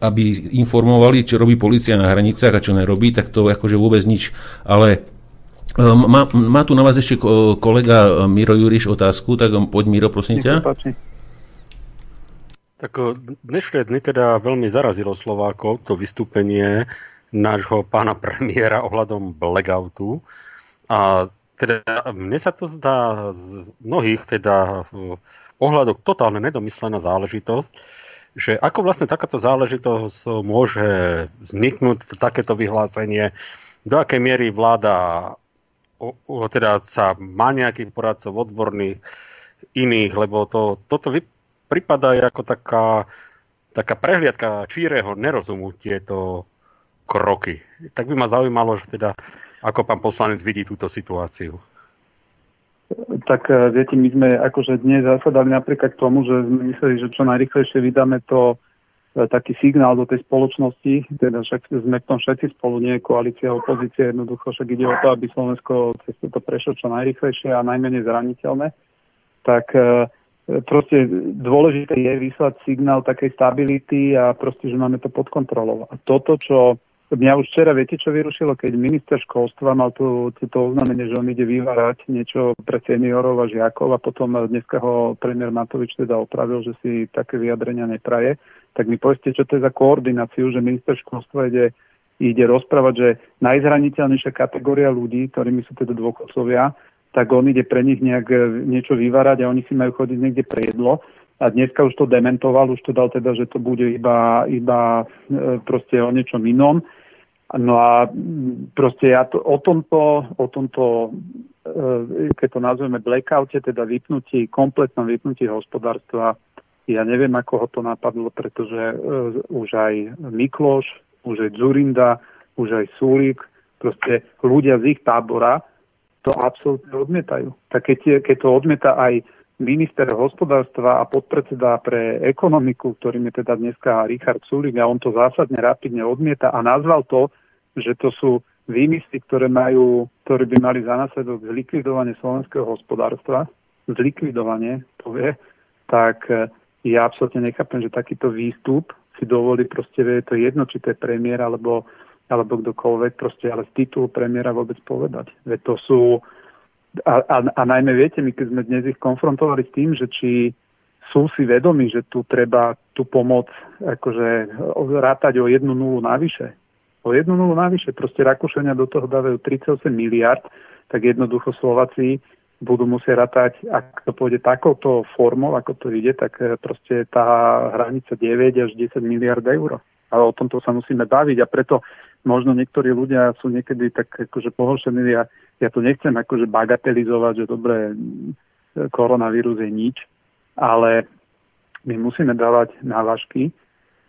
aby informovali, čo robí policia na hranicách a čo nerobí, tak to akože vôbec nič. Ale e, má, má tu na vás ešte kolega Miro Juriš otázku, tak poď Miro, prosím ťa. Tak dnešné dny teda veľmi zarazilo Slovákov to vystúpenie nášho pána premiéra ohľadom blackoutu. A teda mne sa to zdá z mnohých teda ohľadok totálne nedomyslená záležitosť, že ako vlastne takáto záležitosť môže vzniknúť takéto vyhlásenie, do akej miery vláda o, o, teda sa má nejakých poradcov odborných iných, lebo to, toto vy, pripadá ako taká, taká prehliadka číreho nerozumu tieto kroky. Tak by ma zaujímalo, že teda ako pán poslanec vidí túto situáciu. Tak e, viete, my sme akože dnes zasadali napríklad k tomu, že sme mysleli, že čo najrychlejšie vydáme to e, taký signál do tej spoločnosti, teda však sme v tom všetci spolu, nie koalícia, opozícia, jednoducho však ide o to, aby Slovensko cez to prešlo čo najrychlejšie a najmenej zraniteľné, tak e, proste dôležité je vyslať signál takej stability a proste, že máme to pod kontrolou. A toto, čo Mňa už včera, viete, čo vyrušilo, keď minister školstva mal tu, túto oznámenie, že on ide vyvárať niečo pre seniorov a žiakov a potom dneska ho premiér Matovič teda opravil, že si také vyjadrenia nepraje, tak mi povedzte, čo to je za koordináciu, že minister školstva ide, ide rozprávať, že najzraniteľnejšia kategória ľudí, ktorými sú teda dôchodcovia, tak on ide pre nich nejak niečo vyvárať a oni si majú chodiť niekde pre jedlo. A dneska už to dementoval, už to dal teda, že to bude iba, iba e, proste o niečom inom. No a proste ja to, o tomto, o tomto e, keď to nazveme blackoute, teda vypnutí, kompletnom vypnutí hospodárstva, ja neviem, ako ho to napadlo, pretože uh, už aj Mikloš, už aj Zurinda, už aj Súlik, proste ľudia z ich tábora to absolútne odmietajú. Tak keď, keď to odmieta aj minister hospodárstva a podpredseda pre ekonomiku, ktorým je teda dneska Richard Sulik a on to zásadne rapidne odmieta a nazval to že to sú výmysly, ktoré, majú, ktoré by mali za následok zlikvidovanie slovenského hospodárstva, zlikvidovanie, povie, tak eh, ja absolútne nechápem, že takýto výstup si dovolí proste, je to jedno, či to je premiér alebo, alebo kdokoľvek, proste, ale z titulu premiéra vôbec povedať. Veď to sú, a, a, a najmä viete, my keď sme dnes ich konfrontovali s tým, že či sú si vedomi, že tu treba tú pomoc akože rátať o jednu nulu navyše, o jednu nulu navyše. Proste Rakúšania do toho dávajú 38 miliard, tak jednoducho Slováci budú musieť ratať, ak to pôjde takouto formou, ako to ide, tak eh, proste tá hranica 9 až 10 miliard eur. Ale o tomto sa musíme baviť a preto možno niektorí ľudia sú niekedy tak akože pohoršení. Ja, ja to nechcem akože bagatelizovať, že dobre, koronavírus je nič, ale my musíme dávať návažky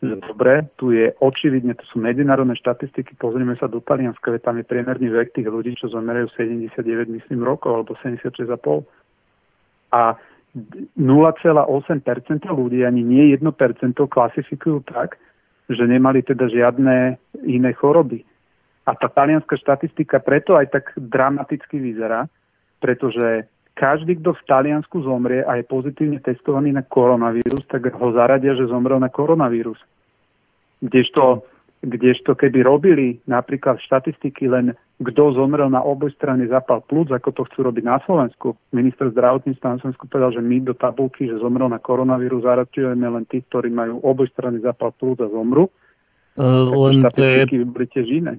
dobre, tu je očividne, to sú medzinárodné štatistiky, pozrieme sa do Talianska, tam je priemerný vek tých ľudí, čo zomerajú 79, myslím, rokov, alebo 76,5. A 0,8% ľudí, ani nie 1% klasifikujú tak, že nemali teda žiadne iné choroby. A tá talianská štatistika preto aj tak dramaticky vyzerá, pretože každý, kto v Taliansku zomrie a je pozitívne testovaný na koronavírus, tak ho zaradia, že zomrel na koronavírus. Kdežto, kdežto keby robili napríklad štatistiky len kto zomrel na obojstranný zápal plúc, ako to chcú robiť na Slovensku. Minister zdravotníctva na Slovensku povedal, že my do tabulky, že zomrel na koronavírus, zaraďujeme len tých, ktorí majú obojstranný zápal plúc a zomru. Len to je... by boli tiež iné.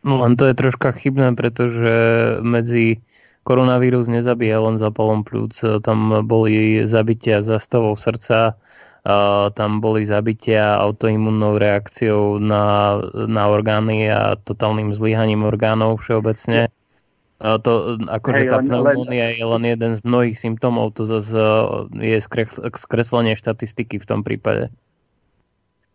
No len to je troška chybné, pretože medzi koronavírus nezabíja len zapalom plúc. Tam boli zabitia zastavou srdca, tam boli zabitia autoimunnou reakciou na, na orgány a totálnym zlyhaním orgánov všeobecne. To, akože tá pneumónia je len jeden z mnohých symptómov, to zase je skreslenie štatistiky v tom prípade.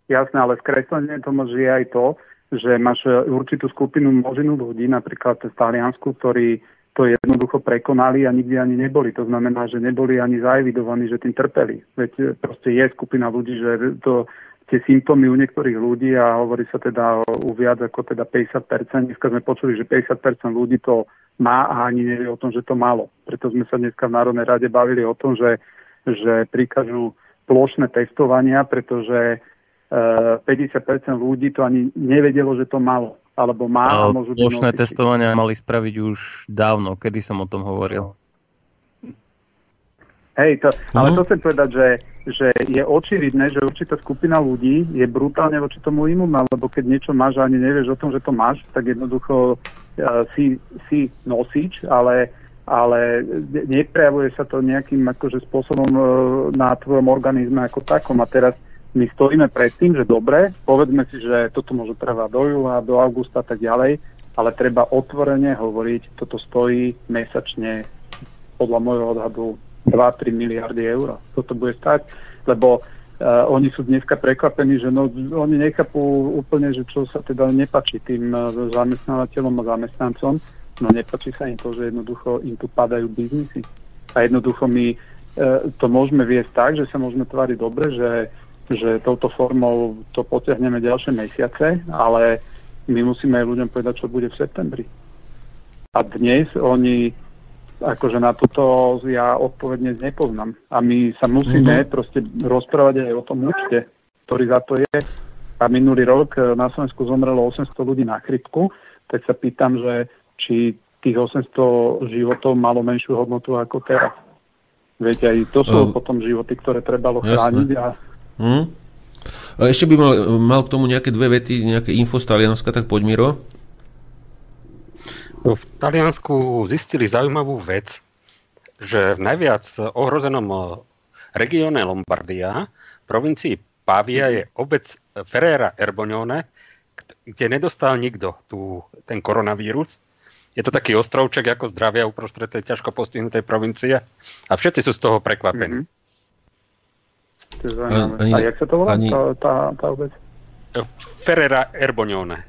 Jasné, ale skreslenie to môže aj to, že máš určitú skupinu množinu ľudí, napríklad v Taliansku, ktorí to jednoducho prekonali a nikdy ani neboli. To znamená, že neboli ani zaevidovaní, že tým trpeli. Veď e, proste je skupina ľudí, že to, tie symptómy u niektorých ľudí a hovorí sa teda u viac ako teda 50%. Dneska sme počuli, že 50% ľudí to má a ani nevie o tom, že to malo. Preto sme sa dneska v Národnej rade bavili o tom, že, že prikažú plošné testovania, pretože e, 50% ľudí to ani nevedelo, že to malo alebo má a môžu Plošné testovania mali spraviť už dávno, kedy som o tom hovoril. Hej, to, ale to chcem povedať, že, že je očividné, že určitá skupina ľudí je brutálne voči tomu imunná, lebo keď niečo máš a ani nevieš o tom, že to máš, tak jednoducho uh, si, si nosič, ale, ale neprejavuje sa to nejakým akože, spôsobom uh, na tvojom organizme ako takom. A teraz my stojíme pred tým, že dobre, povedzme si, že toto môže trvať do júla, do augusta a tak ďalej, ale treba otvorene hovoriť, toto stojí mesačne podľa môjho odhadu 2-3 miliardy eur. Toto bude stať, lebo uh, oni sú dneska prekvapení, že no, oni nechápu úplne, že čo sa teda nepačí tým uh, zamestnávateľom a zamestnancom, no nepačí sa im to, že jednoducho im tu padajú biznisy. A jednoducho my uh, to môžeme viesť tak, že sa môžeme tváriť dobre, že že touto formou to potiahneme ďalšie mesiace, ale my musíme aj ľuďom povedať, čo bude v septembri. A dnes oni, akože na toto ja odpovedne nepoznám. A my sa musíme mm-hmm. proste rozprávať aj o tom účte, ktorý za to je. A minulý rok na Slovensku zomrelo 800 ľudí na chrypku, tak sa pýtam, že či tých 800 životov malo menšiu hodnotu ako teraz. Viete, aj to sú uh, potom životy, ktoré trebalo chrániť a Hm? A ešte by mal, mal k tomu nejaké dve vety, nejaké info z Talianska, tak poď Miro. V Taliansku zistili zaujímavú vec, že v najviac ohrozenom regióne Lombardia, v provincii Pavia je obec Ferrera Erbonione, kde nedostal nikto tú, ten koronavírus. Je to taký ostrovček ako zdravia uprostred tej ťažko postihnutej provincie a všetci sú z toho prekvapení. Mm-hmm. Je Ani, A jak sa to volá, ani... tá, tá, tá obec? Ferrera Erbonione.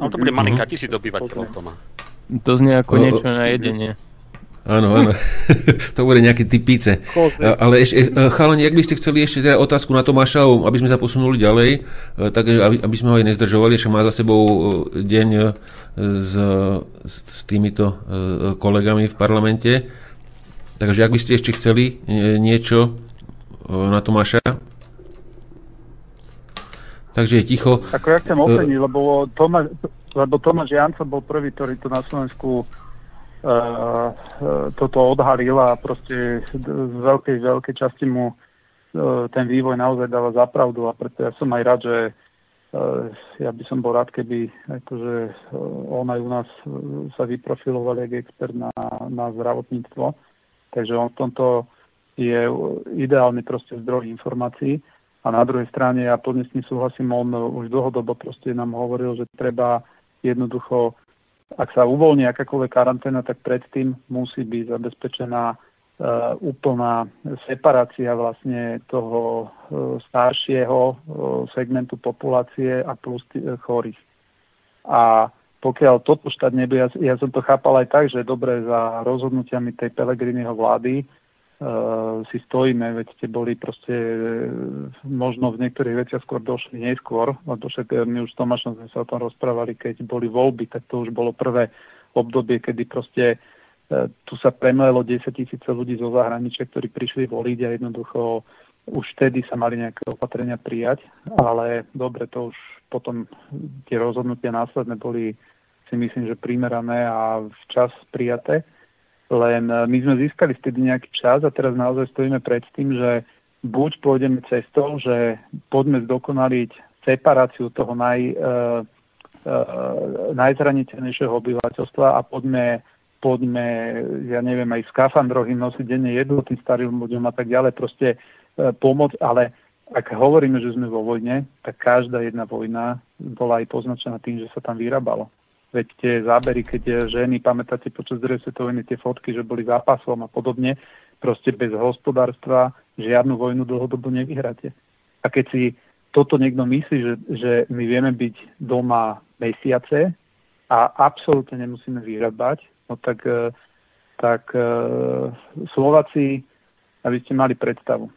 No to bude malinká, tisíc obyvateľov to má. To znie ako o, niečo na jedenie. Áno, áno. to bude nejaké typice. Ale ešte, e, chalani, ak by ste chceli ešte teda otázku na Tomáša, aby sme sa posunuli ďalej, e, tak e, aby, aby sme ho aj nezdržovali, že má za sebou deň s, s týmito kolegami v parlamente. Takže ak by ste ešte chceli niečo na Tomáša. Takže je ticho. Ako ja chcem oceniť, lebo Tomáš, lebo Tomáš Janco bol prvý, ktorý tu na Slovensku uh, toto odhalil a proste z veľkej, veľkej časti mu uh, ten vývoj naozaj dáva zapravdu a preto ja som aj rád, že uh, ja by som bol rád, keby akože, on aj u nás sa vyprofiloval ako expert na, na zdravotníctvo. Takže on v tomto je ideálny proste zdroj informácií. A na druhej strane ja plne s ním súhlasím, on už dlhodobo proste nám hovoril, že treba jednoducho, ak sa uvoľní akákoľvek karanténa, tak predtým musí byť zabezpečená uh, úplná separácia vlastne toho uh, staršieho uh, segmentu populácie a plus t- chorých. A pokiaľ toto štát nebude, ja, ja som to chápal aj tak, že dobre za rozhodnutiami tej Pelegriniho vlády si stojíme, veď ste boli proste možno v niektorých veciach skôr došli neskôr, lebo však my už s Tomášom sme sa o tom rozprávali, keď boli voľby, tak to už bolo prvé obdobie, kedy proste tu sa premlelo 10 tisíce ľudí zo zahraničia, ktorí prišli voliť a jednoducho už vtedy sa mali nejaké opatrenia prijať, ale dobre, to už potom tie rozhodnutia následné boli si myslím, že primerané a včas prijaté. Len e, my sme získali vtedy nejaký čas a teraz naozaj stojíme pred tým, že buď pôjdeme cestou, že poďme zdokonaliť separáciu toho naj, uh, uh, najzraniteľnejšieho obyvateľstva a poďme, poďme, ja neviem, aj v skafandroch im nosiť denne jedlo tým starým ľuďom a tak ďalej, proste uh, pomoc, ale ak hovoríme, že sme vo vojne, tak každá jedna vojna bola aj poznačená tým, že sa tam vyrábalo. Veď tie zábery, keď ženy, pamätáte počas druhej svetovej tie fotky, že boli zápasom a podobne, proste bez hospodárstva žiadnu vojnu dlhodobo nevyhráte. A keď si toto niekto myslí, že, že my vieme byť doma mesiace a absolútne nemusíme vyrábať, no tak, e, tak e, Slováci, aby ste mali predstavu,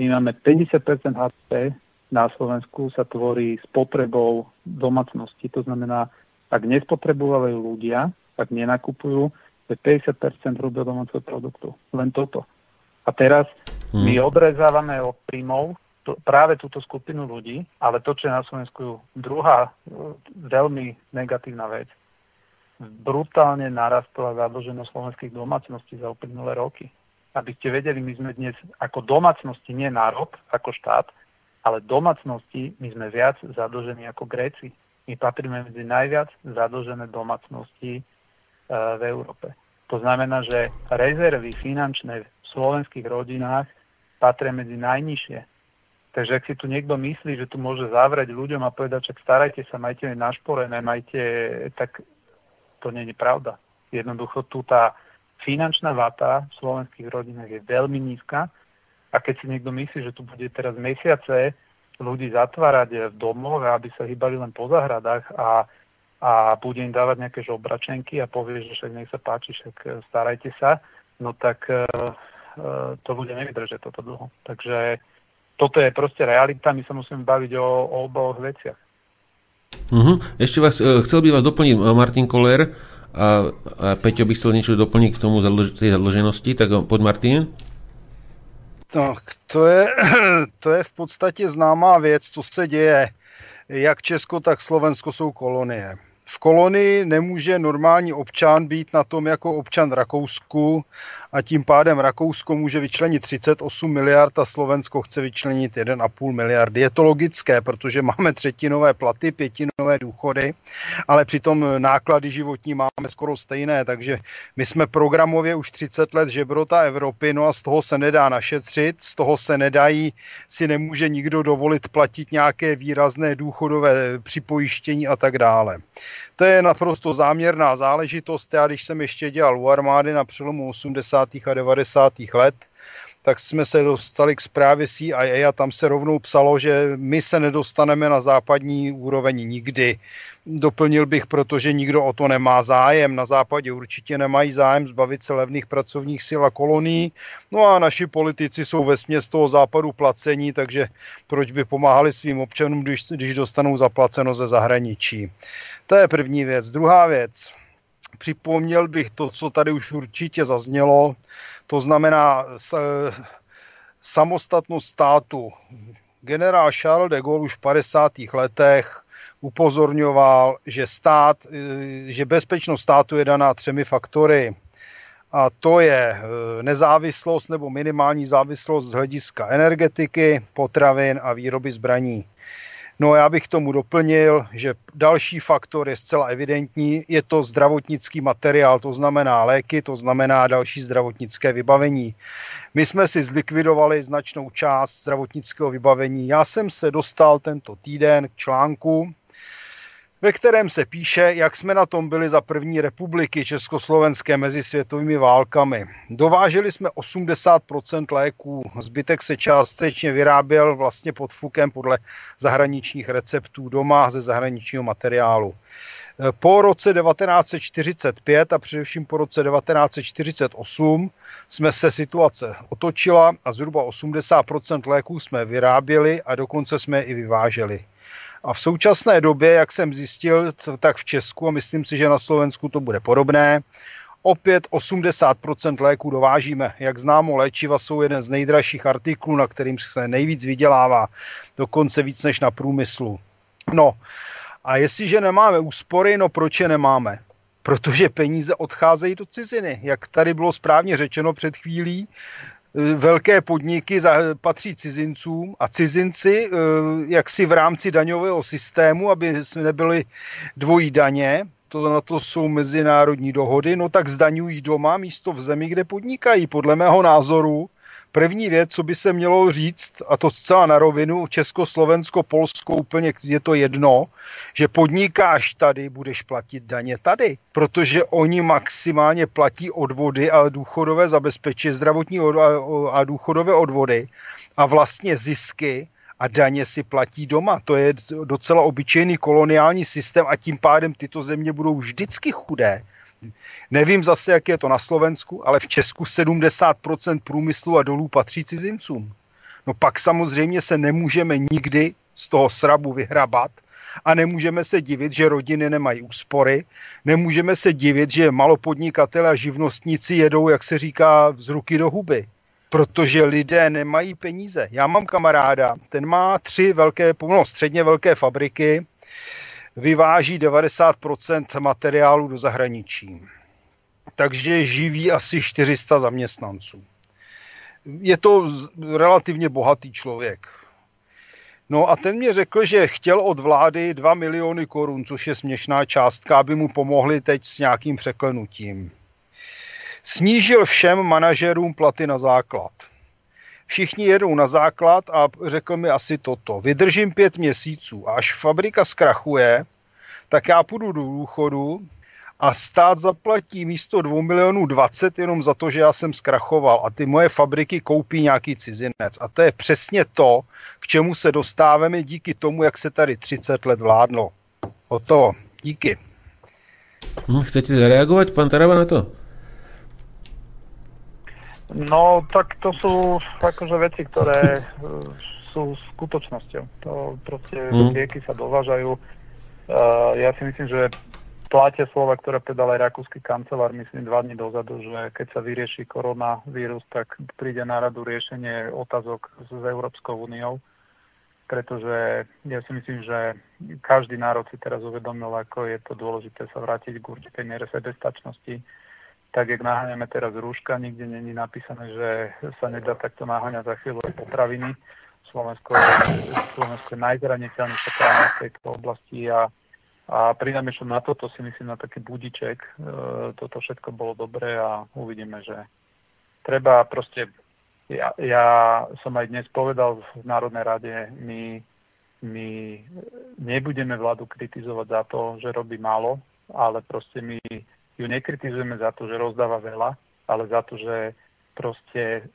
my máme 50% HDP na Slovensku sa tvorí s potrebou domácnosti, to znamená ak nespotrebujú ľudia, ak nenakupujú, to je 50% hrubého domáceho produktu. Len toto. A teraz hmm. my odrezávame od príjmov to, práve túto skupinu ľudí, ale to, čo je na Slovensku druhá veľmi negatívna vec, brutálne narastla zadlženosť slovenských domácností za uplynulé roky. Aby ste vedeli, my sme dnes ako domácnosti, nie národ, ako štát, ale domácnosti, my sme viac zadlžení ako Gréci my patríme medzi najviac zadlžené domácnosti e, v Európe. To znamená, že rezervy finančné v slovenských rodinách patria medzi najnižšie. Takže ak si tu niekto myslí, že tu môže zavrieť ľuďom a povedať, že starajte sa, majte našporené, majte, tak to nie je pravda. Jednoducho tu tá finančná vata v slovenských rodinách je veľmi nízka a keď si niekto myslí, že tu bude teraz mesiace ľudí zatvárať v domoch, aby sa hýbali len po záhradách a, a bude im dávať nejaké žobračenky a povie, že však nech sa páči, však e, starajte sa, no tak e, e, to ľudia nevydržia toto dlho. Takže toto je proste realita, my sa musíme baviť o, o oboch veciach. Uh-huh. Ešte vás, chcel by vás doplniť Martin Koller a, a Peťo by chcel niečo doplniť k tomu zadlž- zadlženosti, tak poď Martin. Tak to je, to je v podstatě známá věc, co se děje. Jak Česko, tak Slovensko jsou kolonie v kolonii nemůže normální občan být na tom jako občan Rakousku a tím pádem Rakousko může vyčlenit 38 miliard a Slovensko chce vyčlenit 1,5 miliardy. Je to logické, protože máme třetinové platy, pětinové důchody, ale přitom náklady životní máme skoro stejné, takže my jsme programově už 30 let žebrota Evropy, no a z toho se nedá našetřit, z toho se nedají, si nemůže nikdo dovolit platit nějaké výrazné důchodové připojištění a tak dále. To je naprosto záměrná záležitost. Já když jsem ještě dělal u armády na přelomu 80. a 90. let, tak jsme se dostali k zprávě CIA a tam se rovnou psalo, že my se nedostaneme na západní úroveň nikdy. Doplnil bych, protože nikdo o to nemá zájem. Na západě určitě nemají zájem zbavit se levných pracovních sil a kolonií. No a naši politici jsou ve směs toho západu placení, takže proč by pomáhali svým občanům, když, když dostanou zaplaceno ze zahraničí. To je první věc. Druhá věc. Připomněl bych to, co tady už určitě zaznělo, to znamená samostatnost státu. Generál Charles de Gaulle už v 50. letech upozorňoval, že, stát, že bezpečnost státu je daná třemi faktory. A to je nezávislost nebo minimální závislost z hlediska energetiky, potravin a výroby zbraní. No já bych tomu doplnil, že další faktor je zcela evidentní, je to zdravotnický materiál, to znamená léky, to znamená další zdravotnické vybavení. My jsme si zlikvidovali značnou část zdravotnického vybavení. Já jsem se dostal tento týden k článku, ve kterém se píše, jak jsme na tom byli za první republiky československé mezi světovými válkami. Dováželi jsme 80% léků, zbytek se částečně vyráběl vlastně pod fukem podle zahraničních receptů doma ze zahraničního materiálu. Po roce 1945 a především po roce 1948 jsme se situace otočila a zhruba 80% léků jsme vyráběli a dokonce jsme je i vyváželi. A v současné době, jak jsem zjistil, tak v Česku, a myslím si, že na Slovensku to bude podobné, opět 80% léků dovážíme. Jak známo, léčiva jsou jeden z nejdražších artiklů, na kterým se nejvíc vydělává, dokonce víc než na průmyslu. No, a jestliže nemáme úspory, no proč je nemáme? Protože peníze odcházejí do ciziny. Jak tady bylo správně řečeno před chvílí, velké podniky patří cizincům a cizinci, eh, jak si v rámci daňového systému, aby nebyly dvojí daně, to na to jsou mezinárodní dohody, no tak zdaňují doma místo v zemi, kde podnikají. Podle mého názoru První věc, co by se mělo říct, a to zcela na rovinu, Česko, Slovensko, Polsko, úplně je to jedno, že podnikáš tady, budeš platit daně tady, protože oni maximálně platí odvody a důchodové zabezpečí, zdravotní a důchodové odvody a vlastně zisky a daně si platí doma. To je docela obyčejný koloniální systém a tím pádem tyto země budou vždycky chudé. Nevím zase, jak je to na Slovensku, ale v Česku 70% průmyslu a dolů patří cizincům. No pak samozřejmě se nemůžeme nikdy z toho srabu vyhrabat a nemůžeme se divit, že rodiny nemají úspory, nemůžeme se divit, že malopodnikatele a živnostníci jedou, jak se říká, z ruky do huby protože lidé nemají peníze. Já mám kamaráda, ten má tři velké, no, středně velké fabriky, vyváží 90% materiálu do zahraničí. Takže živí asi 400 zaměstnanců. Je to relativně bohatý člověk. No a ten mě řekl, že chtěl od vlády 2 miliony korun, což je směšná částka, aby mu pomohli teď s nějakým překlenutím. Snížil všem manažerům platy na základ. Všichni jedou na základ a řekl mi asi toto. Vydržím pět měsíců a až fabrika zkrachuje, tak já půjdu do důchodu a stát zaplatí místo 2 milionů 20 jenom za to, že já jsem zkrachoval a ty moje fabriky koupí nějaký cizinec. A to je přesně to, k čemu se dostáváme díky tomu, jak se tady 30 let vládlo. O to. Díky. Hm, chcete zareagovat, pan Taraba, na to? No, tak to sú akože veci, ktoré e, sú skutočnosťou. To proste mm. lieky sa dovážajú. Uh, ja si myslím, že platia slova, ktoré povedal aj rakúsky kancelár, myslím, dva dní dozadu, že keď sa vyrieši koronavírus, tak príde na radu riešenie otázok s Európskou úniou, pretože ja si myslím, že každý národ si teraz uvedomil, ako je to dôležité sa vrátiť k určitej miere sebestačnosti tak jak naháňame teraz rúška, nikde není napísané, že sa nedá takto naháňať za chvíľu potraviny. Slovensko, Slovensko je najzraniteľnejšia krajina v tejto oblasti a, a prinajmenšom na toto si myslím na taký budiček. E, toto všetko bolo dobré a uvidíme, že treba proste, ja, ja som aj dnes povedal v Národnej rade, my, my nebudeme vládu kritizovať za to, že robí málo, ale proste my ju nekritizujeme za to, že rozdáva veľa, ale za to, že proste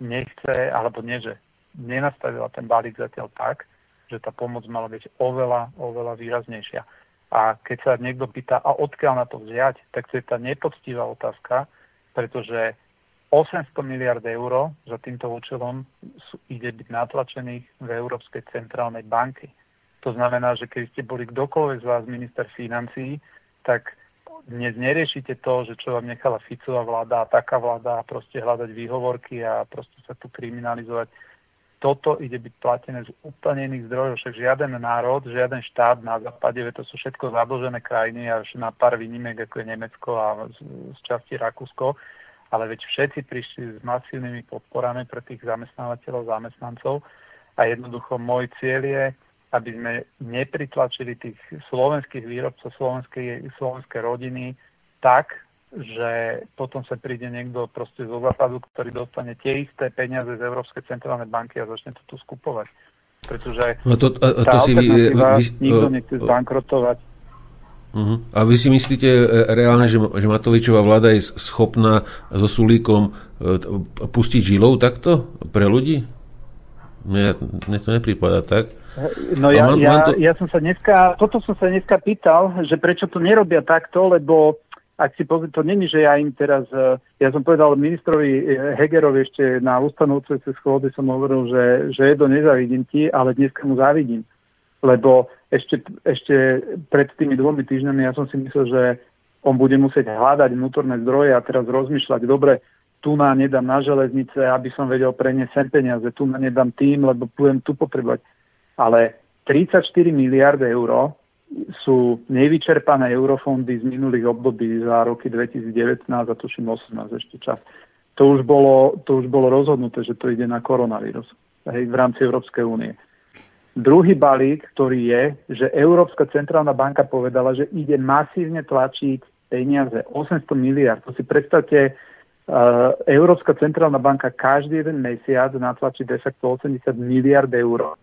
nechce, alebo nie, že nenastavila ten balík zatiaľ tak, že tá pomoc mala byť oveľa, oveľa výraznejšia. A keď sa niekto pýta, a odkiaľ na to vziať, tak to je tá nepoctivá otázka, pretože 800 miliard eur za týmto účelom ide byť natlačených v Európskej centrálnej banky. To znamená, že keď ste boli kdokoľvek z vás minister financí, tak dnes neriešite to, že čo vám nechala Ficová vláda a taká vláda a proste hľadať výhovorky a proste sa tu kriminalizovať. Toto ide byť platené z úplne iných zdrojov, však žiaden národ, žiaden štát na západe, to sú všetko zadlžené krajiny až na pár výnimek, ako je Nemecko a z, z časti Rakúsko, ale veď všetci prišli s masívnymi podporami pre tých zamestnávateľov, zamestnancov a jednoducho môj cieľ je, aby sme nepritlačili tých slovenských výrobcov, slovenské, slovenské rodiny tak, že potom sa príde niekto proste zo západu, ktorý dostane tie isté peniaze z Európskej centrálnej banky a začne to tu skupovať. Pretože no to, a, a to si vy, vy, nikto nechce zbankrotovať. Uh-huh. A vy si myslíte e, reálne, že, že Matovičová vláda je schopná so Sulíkom e, pustiť žilou takto pre ľudí? Mne, mne to neprípada tak. No ja, mám, ja, mám to... ja som sa dneska, toto som sa dneska pýtal, že prečo to nerobia takto, lebo ak si pozrieť, to není, že ja im teraz, e, ja som povedal ministrovi Hegerovi ešte na ustanovujúcej schôdzi som hovoril, že, že to nezavidím ti, ale dneska mu závidím. Lebo ešte, ešte pred tými dvomi týždňami ja som si myslel, že on bude musieť hľadať vnútorné zdroje a teraz rozmýšľať, dobre, tu na nedám na železnice, aby som vedel preniesť sem peniaze, tu na nedám tým, lebo budem tu potrebovať. Ale 34 miliard eur sú nevyčerpané eurofondy z minulých období za roky 2019 a tuším 18 ešte čas. To už bolo, to už bolo rozhodnuté, že to ide na koronavírus hej, v rámci Európskej únie. Druhý balík, ktorý je, že Európska centrálna banka povedala, že ide masívne tlačiť peniaze, 800 miliard. To si predstavte, Európska centrálna banka každý jeden mesiac natlačí de facto 80 miliard eur.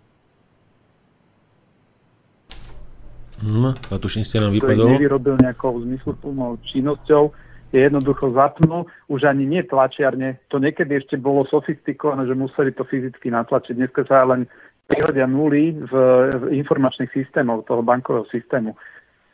No, a tuším ste nám vypadol. Ktorý nevyrobil nejakou zmysluplnou činnosťou, je jednoducho zapnú, už ani nie tlačiarne. To niekedy ešte bolo sofistikované, že museli to fyzicky natlačiť. Dneska sa len prihodia nuly v, v informačných systémoch toho bankového systému.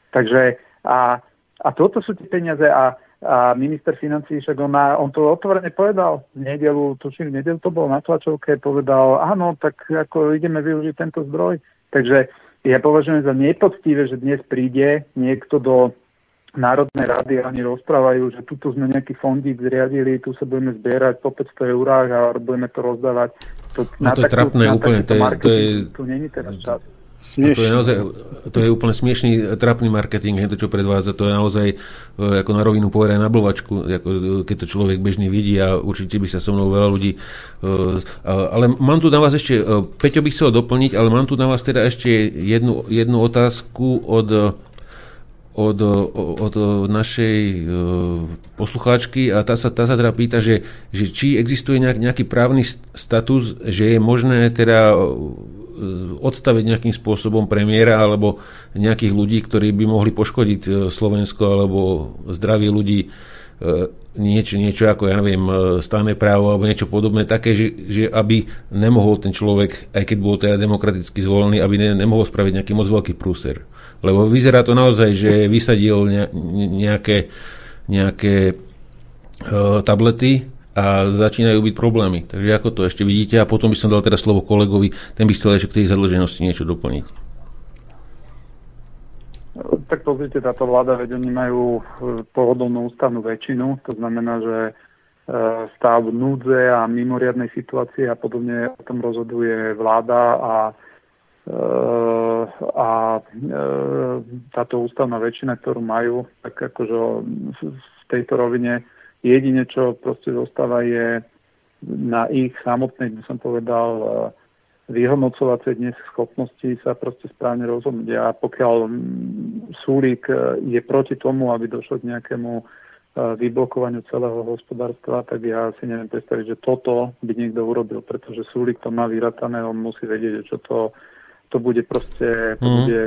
Takže a, a toto sú tie peniaze a, a minister financí však on, on to otvorene povedal v nedelu, tuším, v nedelu to bolo na tlačovke, povedal, áno, tak ako ideme využiť tento zdroj. Takže ja považujem za nepoctivé, že dnes príde niekto do Národnej rady a oni rozprávajú, že tuto sme nejaký fondík zriadili, tu sa budeme zbierať po 500 eurách a budeme to rozdávať. To, no to je trapné úplne, to je, to je, tu není teraz čas. To je, naozaj, to je úplne smiešný, trapný marketing, to, čo predvádza, to je naozaj e, ako na rovinu povedať na blvačku, ako, e, keď to človek bežne vidí a určite by sa so mnou veľa ľudí... E, ale mám tu na vás ešte, Peťo by chcel doplniť, ale mám tu na vás teda ešte jednu, jednu otázku od od, od našej poslucháčky a tá sa, tá sa teda pýta, že, že či existuje nejak, nejaký právny status, že je možné teda odstaviť nejakým spôsobom premiéra alebo nejakých ľudí, ktorí by mohli poškodiť e, Slovensko alebo zdravie ľudí e, niečo, niečo ako, ja neviem, e, stáne právo alebo niečo podobné, také, že, že aby nemohol ten človek, aj keď bol teda demokraticky zvolený, aby ne, nemohol spraviť nejaký moc veľký prúser. Lebo vyzerá to naozaj, že vysadil nejaké, nejaké tablety a začínajú byť problémy. Takže ako to ešte vidíte a potom by som dal teraz slovo kolegovi, ten by chcel ešte k tej zadlženosti niečo doplniť. Tak pozrite, táto vláda, veď oni majú e, pohodlnú ústavnú väčšinu, to znamená, že e, stav núdze a mimoriadnej situácie a podobne o tom rozhoduje vláda a, e, a táto ústavná väčšina, ktorú majú, tak akože v tejto rovine Jedine, čo proste zostáva, je na ich samotnej, by som povedal, e, vyhodnocovacie dnes schopnosti sa proste správne rozhodnúť. A pokiaľ Súlik e, je proti tomu, aby došlo k nejakému e, vyblokovaniu celého hospodárstva, tak ja si neviem predstaviť, že toto by niekto urobil, pretože Súlik to má vyratané, on musí vedieť, čo to, to bude proste, to, mm. bude,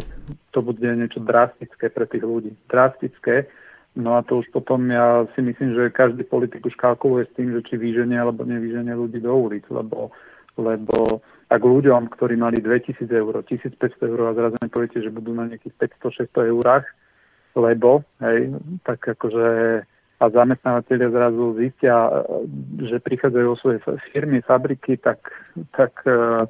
to bude niečo drastické pre tých ľudí. Drastické No a to už potom ja si myslím, že každý politik už kalkuluje s tým, že či vyženie alebo nevyženie ľudí do ulic, lebo, lebo ak ľuďom, ktorí mali 2000 eur, 1500 eur a zrazu poviete, že budú na nejakých 500-600 eurách, lebo, hej, tak akože a zamestnávateľia zrazu zistia, že prichádzajú o svoje firmy, fabriky, tak, tak e,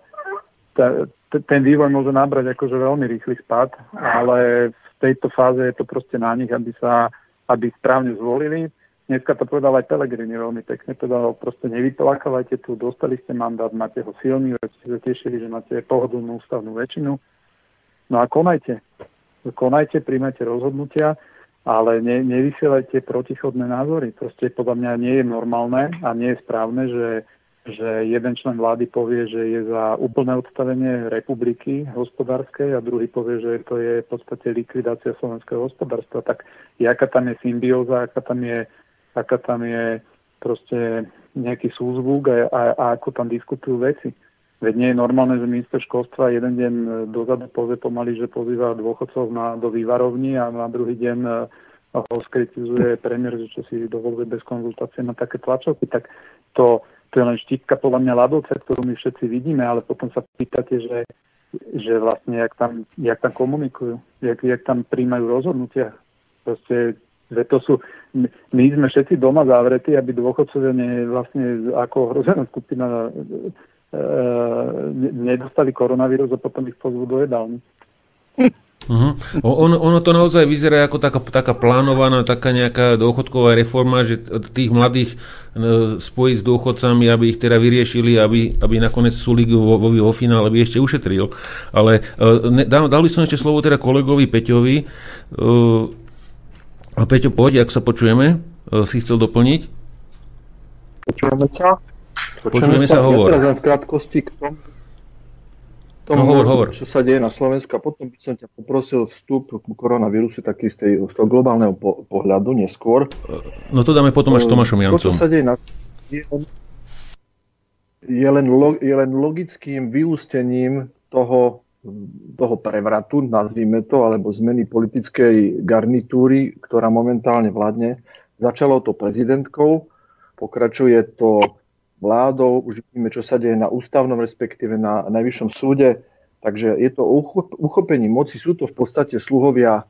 ta, ten vývoj môže nabrať akože veľmi rýchly spad, ale v tejto fáze je to proste na nich, aby sa aby správne zvolili. Dneska to povedal aj Pelegrini veľmi pekne, povedal proste nevyplakávajte tu, dostali ste mandát, máte ho silný, veď ste sa tešili, že máte pohodlnú ústavnú väčšinu. No a konajte. Konajte, príjmajte rozhodnutia, ale ne, nevysielajte protichodné názory. Proste podľa mňa nie je normálne a nie je správne, že že jeden člen vlády povie, že je za úplné odstavenie republiky hospodárskej a druhý povie, že to je v podstate likvidácia slovenského hospodárstva. Tak aká tam je symbióza, aká tam je, aká tam je proste nejaký súzvuk a, a, a ako tam diskutujú veci. Veď nie je normálne, že minister školstva jeden deň dozadu povie pomaly, že pozýva dôchodcov na, do vývarovní a na druhý deň eh, ho skritizuje premiér, že čo si dovoluje bez konzultácie na také tlačovky. Tak to, to je len štítka podľa mňa ľadovca, ktorú my všetci vidíme, ale potom sa pýtate, že, že vlastne jak tam, jak tam komunikujú, jak, jak tam príjmajú rozhodnutia. Proste že to sú, my sme všetci doma zavretí, aby dôchodcovia ne, vlastne ako ohrozená skupina e, e, nedostali koronavírus a potom ich pozvú do jedálny. Uh-huh. Ono, ono to naozaj vyzerá ako taká, taká plánovaná, taká nejaká dôchodková reforma, že tých mladých e, spojiť s dôchodcami, aby ich teda vyriešili, aby, aby nakoniec Sulik vo, vo, vo finále by ešte ušetril. Ale e, ne, dal, dal by som ešte slovo teda kolegovi Peťovi. A Peťo, poď, ak sa počujeme, si chcel doplniť? Počujeme sa? Počujeme, počujeme sa, sa hovor. Ja teraz v krátkosti k tomu, tomu, no, hovor, hovor. čo sa deje na Slovensku a potom by som ťa poprosil vstup k koronavírusu taký z, tej, z toho globálneho po, pohľadu neskôr. No to dáme potom až s Tomášom Jancom. To, čo sa deje na, je, je, len, je len logickým vyústením toho, toho prevratu, nazvime to, alebo zmeny politickej garnitúry, ktorá momentálne vládne. Začalo to prezidentkou, pokračuje to vládou, už vidíme, čo sa deje na ústavnom, respektíve na najvyššom súde. Takže je to uchopení moci, sú to v podstate sluhovia e,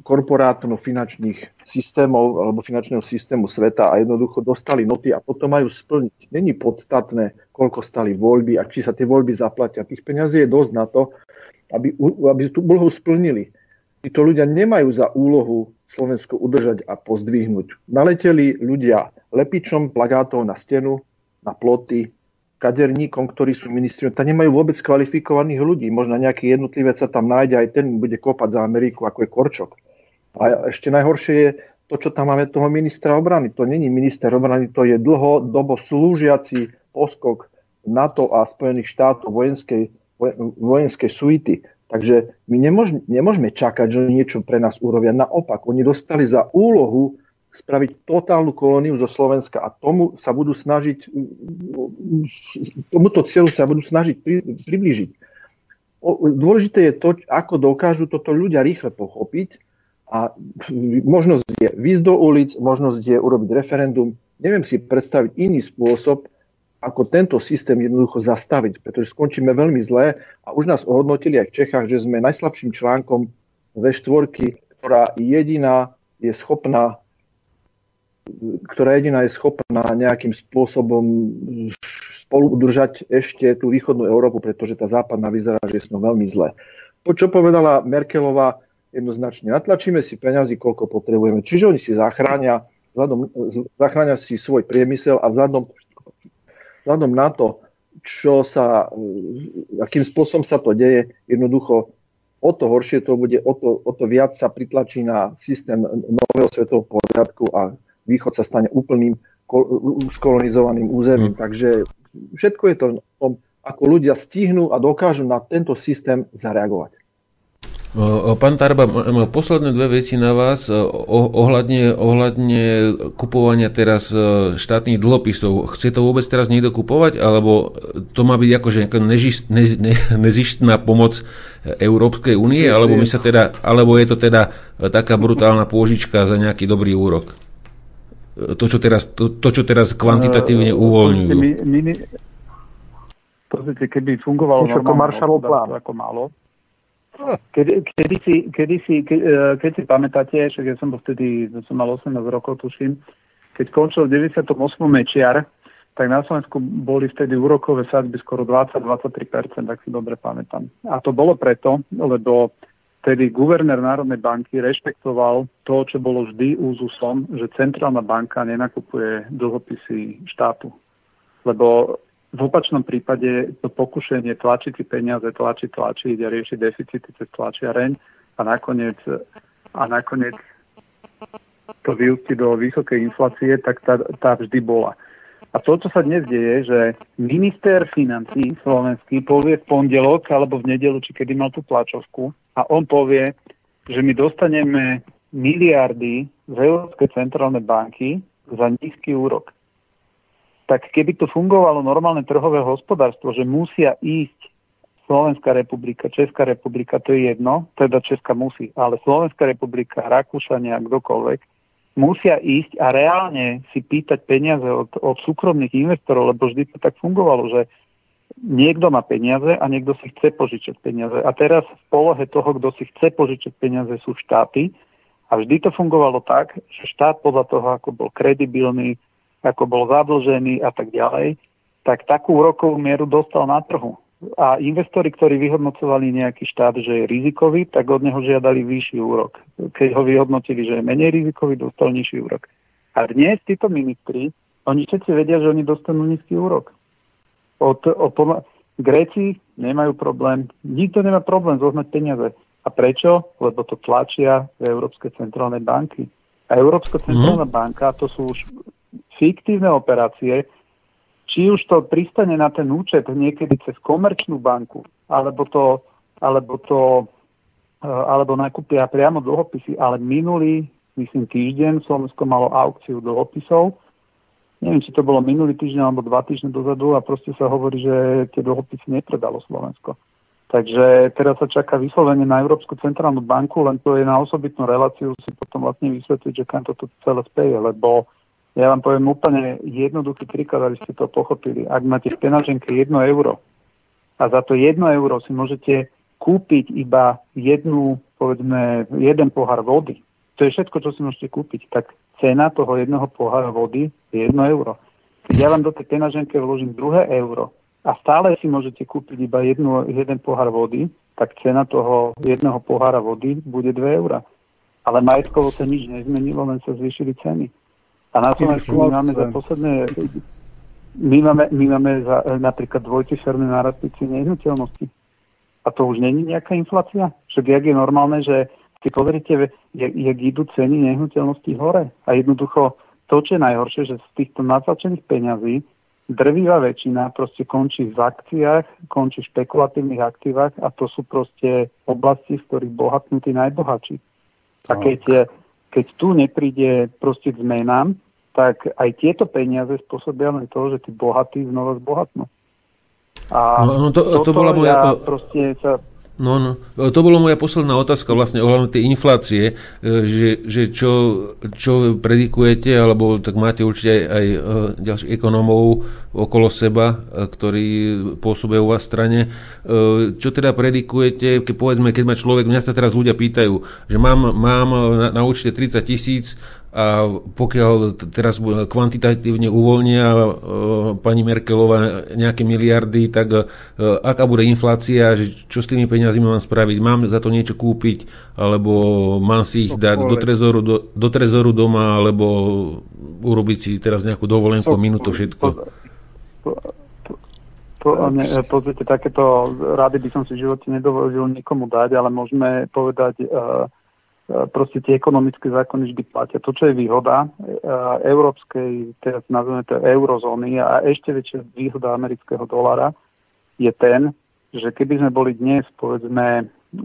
korporátno-finančných systémov alebo finančného systému sveta a jednoducho dostali noty a potom majú splniť. Není podstatné, koľko stali voľby a či sa tie voľby zaplatia. Tých peňazí je dosť na to, aby, aby tú úlohu splnili. Títo ľudia nemajú za úlohu Slovensko udržať a pozdvihnúť. Naleteli ľudia lepičom plagátov na stenu, na ploty, kaderníkom, ktorí sú ministri, tam nemajú vôbec kvalifikovaných ľudí. Možno nejaký jednotlivec sa tam nájde, aj ten bude kopať za Ameriku, ako je Korčok. A ešte najhoršie je to, čo tam máme toho ministra obrany. To není minister obrany, to je dlhodobo slúžiaci poskok NATO a Spojených štátov vojenskej, vojenskej suity. Takže my nemôž, nemôžeme čakať, že niečo pre nás urobia. Naopak, oni dostali za úlohu spraviť totálnu kolóniu zo Slovenska a tomu sa budú snažiť, tomuto cieľu sa budú snažiť pri, priblížiť. Dôležité je to, ako dokážu toto ľudia rýchle pochopiť a možnosť je výjsť do ulic, možnosť je urobiť referendum. Neviem si predstaviť iný spôsob, ako tento systém jednoducho zastaviť, pretože skončíme veľmi zlé a už nás ohodnotili aj v Čechách, že sme najslabším článkom V4, ktorá jediná je schopná ktorá jediná je schopná nejakým spôsobom spolu udržať ešte tú východnú Európu, pretože tá západná vyzerá, že je veľmi zle. To, čo povedala Merkelová, jednoznačne natlačíme si peňazí, koľko potrebujeme. Čiže oni si zachránia, vzhľadom, zachránia si svoj priemysel a vzhľadom vzhľadom na to, čo sa, akým spôsobom sa to deje, jednoducho o to horšie to bude, o to, o to viac sa pritlačí na systém nového svetového poriadku a východ sa stane úplným skolonizovaným územím. Hmm. Takže všetko je to o tom, ako ľudia stihnú a dokážu na tento systém zareagovať. Pán Tarba, posledné dve veci na vás ohľadne, ohľadne kupovania teraz štátnych dlhopisov. Chce to vôbec teraz niekto kupovať, alebo to má byť akože nežist, ne, ne, nezištná pomoc Európskej únie, alebo, my sa teda, alebo je to teda taká brutálna pôžička za nejaký dobrý úrok? To, čo teraz, to, to, čo teraz kvantitatívne uvoľňujú. Pozrite, keby fungovalo normálne ako málo, Kedy, kedy, si, kedy si, e, keď si pamätáte, však ja som bol vtedy, som mal 18 rokov, tuším, keď končil v 98. mečiar, tak na Slovensku boli vtedy úrokové sadzby skoro 20-23%, tak si dobre pamätám. A to bolo preto, lebo vtedy guvernér Národnej banky rešpektoval to, čo bolo vždy úzusom, že centrálna banka nenakupuje dlhopisy štátu. Lebo v opačnom prípade to pokušenie tlačiť si peniaze, tlačiť, tlačiť a riešiť deficity cez tlačiareň a nakoniec, a nakoniec to vyústi do vysokej inflácie, tak tá, tá vždy bola. A to, čo sa dnes deje, že minister financí slovenský povie v pondelok alebo v nedelu, či kedy mal tú tlačovku a on povie, že my dostaneme miliardy z Európskej centrálnej banky za nízky úrok tak keby to fungovalo normálne trhové hospodárstvo, že musia ísť Slovenská republika, Česká republika, to je jedno, teda Česká musí, ale Slovenská republika, Rakúšania, kdokoľvek, musia ísť a reálne si pýtať peniaze od, od súkromných investorov, lebo vždy to tak fungovalo, že niekto má peniaze a niekto si chce požičať peniaze. A teraz v polohe toho, kto si chce požičať peniaze, sú štáty. A vždy to fungovalo tak, že štát podľa toho, ako bol kredibilný, ako bol zadlžený a tak ďalej, tak takú úrokovú mieru dostal na trhu. A investori, ktorí vyhodnocovali nejaký štát, že je rizikový, tak od neho žiadali vyšší úrok. Keď ho vyhodnotili, že je menej rizikový, dostal nižší úrok. A dnes títo ministri, oni všetci vedia, že oni dostanú nízky úrok. Od, od, od, Gréci nemajú problém, nikto nemá problém zohnať peniaze. A prečo? Lebo to tlačia Európske centrálne banky. A Európska centrálna mm. banka, to sú už fiktívne operácie, či už to pristane na ten účet niekedy cez komerčnú banku, alebo to, alebo to eh, alebo nakúpia priamo dlhopisy, ale minulý, myslím týždeň, Slovensko malo aukciu dlhopisov, neviem, či to bolo minulý týždeň alebo dva týždne dozadu a proste sa hovorí, že tie dlhopisy nepredalo Slovensko. Takže teraz sa čaká vyslovene na Európsku centrálnu banku, len to je na osobitnú reláciu si potom vlastne vysvetliť, že kam toto celé speje, lebo ja vám poviem úplne jednoduchý príklad, aby ste to pochopili. Ak máte v penaženke 1 euro a za to 1 euro si môžete kúpiť iba jednu, povedzme, jeden pohár vody, to je všetko, čo si môžete kúpiť, tak cena toho jedného pohára vody je 1 euro. Keď ja vám do tej penaženke vložím druhé euro a stále si môžete kúpiť iba jednu, jeden pohár vody, tak cena toho jedného pohára vody bude 2 eura. Ale majetkovo sa nič nezmenilo, len sa zvýšili ceny. A na Slovensku my máme za posledné... My máme, my máme za, napríklad dvojciferné nárazpici nehnuteľnosti. A to už není nejaká inflácia? Však jak je normálne, že si pozrite, jak, jak idú ceny nehnuteľností hore. A jednoducho to, čo je najhoršie, že z týchto natlačených peňazí drvivá väčšina proste končí v akciách, končí v špekulatívnych aktívach a to sú proste oblasti, z ktorých bohatnú tí najbohatší. A keď, keď tu nepríde proste k zmenám, tak aj tieto peniaze spôsobia len to, že tí bohatí znova zbohatnú. A no, no to, to bola moja... Ja proste sa No, no. To bola moja posledná otázka vlastne ohľadom tej inflácie, e, že, že čo, čo predikujete, alebo tak máte určite aj, aj e, ďalších ekonómov okolo seba, e, ktorí pôsobia u vás strane. Čo teda predikujete, keď povedzme, keď ma človek, mňa sa teraz ľudia pýtajú, že mám, mám na, na účte 30 tisíc a pokiaľ teraz kvantitatívne uvoľnia e, pani Merkelová nejaké miliardy, tak e, aká bude inflácia, že čo s tými peniazmi mám spraviť, mám za to niečo kúpiť, alebo mám si ich dať do trezoru, do, do trezoru doma, alebo urobiť si teraz nejakú dovolenku, minútu všetko. pozrite, takéto rady by som si v živote nedovolil nikomu dať, ale môžeme povedať uh, proste tie ekonomické zákony vždy platia. To, čo je výhoda e, európskej, teraz nazveme to eurozóny a ešte väčšia výhoda amerického dolára je ten, že keby sme boli dnes, povedzme, e,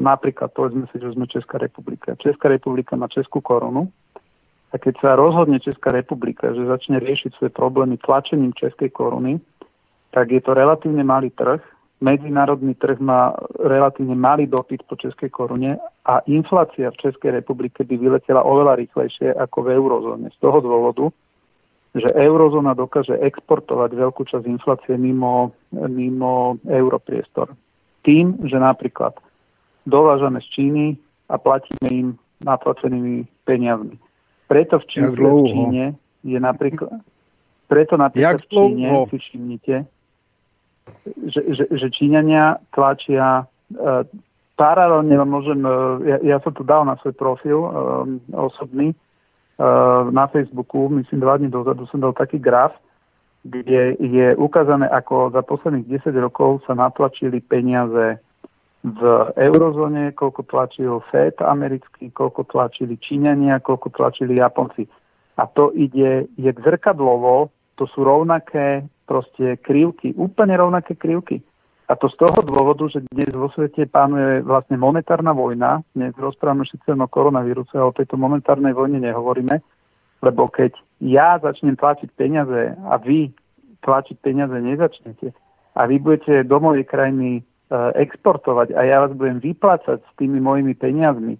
napríklad, povedzme si, že sme Česká republika. Česká republika má Českú korunu a keď sa rozhodne Česká republika, že začne riešiť svoje problémy tlačením Českej koruny, tak je to relatívne malý trh, medzinárodný trh má relatívne malý dopyt po českej korune a inflácia v Českej republike by vyletela oveľa rýchlejšie ako v eurozóne. Z toho dôvodu, že eurozóna dokáže exportovať veľkú časť inflácie mimo, mimo europriestor. Tým, že napríklad dovážame z Číny a platíme im naplacenými peniazmi. Preto v Číne, v Číne je napríklad... Preto napríklad v Číne, si všimnite, že, že, že Číňania tlačia uh, paralelne, môžem, uh, ja, ja som to dal na svoj profil uh, osobný uh, na Facebooku, myslím dva dní dozadu som dal taký graf, kde je ukázané, ako za posledných 10 rokov sa natlačili peniaze v eurozóne, koľko tlačil FED americký, koľko tlačili Číňania, koľko tlačili Japonci. A to ide, je zrkadlovo, to sú rovnaké proste krivky, úplne rovnaké krivky. A to z toho dôvodu, že dnes vo svete pánuje vlastne monetárna vojna. Dnes rozprávame síce o koronavíruse, ale o tejto monetárnej vojne nehovoríme, lebo keď ja začnem tlačiť peniaze a vy tlačiť peniaze nezačnete a vy budete do mojej krajiny e, exportovať a ja vás budem vyplácať s tými mojimi peniazmi,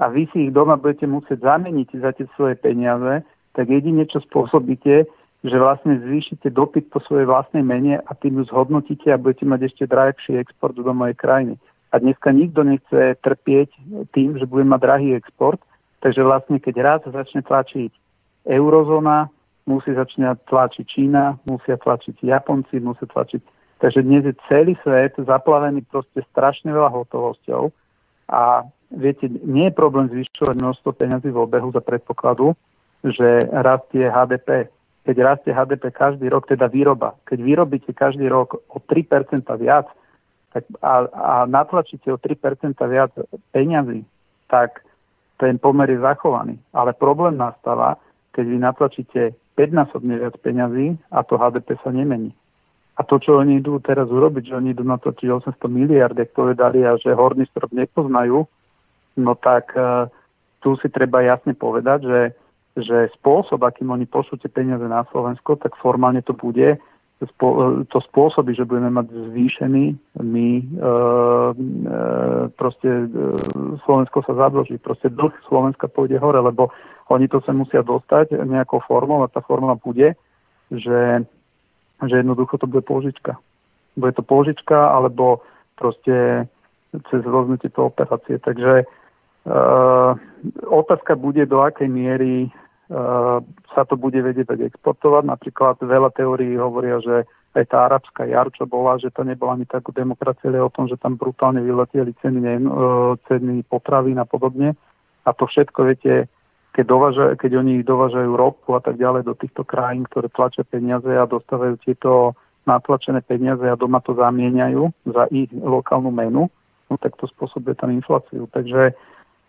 a vy si ich doma budete musieť zameniť za tie svoje peniaze, tak jedine, čo spôsobíte, že vlastne zvýšite dopyt po svojej vlastnej mene a tým ju zhodnotíte a budete mať ešte drahší export do mojej krajiny. A dneska nikto nechce trpieť tým, že bude mať drahý export, takže vlastne keď raz začne tlačiť eurozóna, musí začne tlačiť Čína, musia tlačiť Japonci, musia tlačiť... Takže dnes je celý svet zaplavený proste strašne veľa hotovosťou a viete, nie je problém zvyšovať množstvo peňazí v obehu za predpokladu, že rastie HDP keď rastie HDP každý rok, teda výroba, keď vyrobíte každý rok o 3% viac tak a, a natlačíte o 3% viac peňazí, tak ten pomer je zachovaný. Ale problém nastáva, keď vy natlačíte 5-násobne viac peňazí a to HDP sa nemení. A to, čo oni idú teraz urobiť, že oni idú natlačiť 800 miliard, jak povedali, a že horný strop nepoznajú, no tak uh, tu si treba jasne povedať, že že spôsob, akým oni pošlú tie peniaze na Slovensko, tak formálne to bude, to spôsobí, že budeme mať zvýšený, my e, e, proste e, Slovensko sa zadlží, proste dlh Slovenska pôjde hore, lebo oni to sa musia dostať nejakou formou a tá forma bude, že, že jednoducho to bude pôžička. Bude to pôžička alebo proste cez rôzne tieto operácie. Takže Uh, otázka bude, do akej miery sa to bude vedieť exportovať. Napríklad veľa teórií hovoria, že aj tá arabská jar, čo bola, že to nebola ani takú demokracia, ale o tom, že tam brutálne vyletieli ceny, ne, uh, ceny potravín a podobne. A to všetko, viete, keď, dovaža, keď oni dovážajú ropu a tak ďalej do týchto krajín, ktoré tlačia peniaze a dostávajú tieto natlačené peniaze a doma to zamieňajú za ich lokálnu menu, no tak to spôsobuje tam infláciu. Takže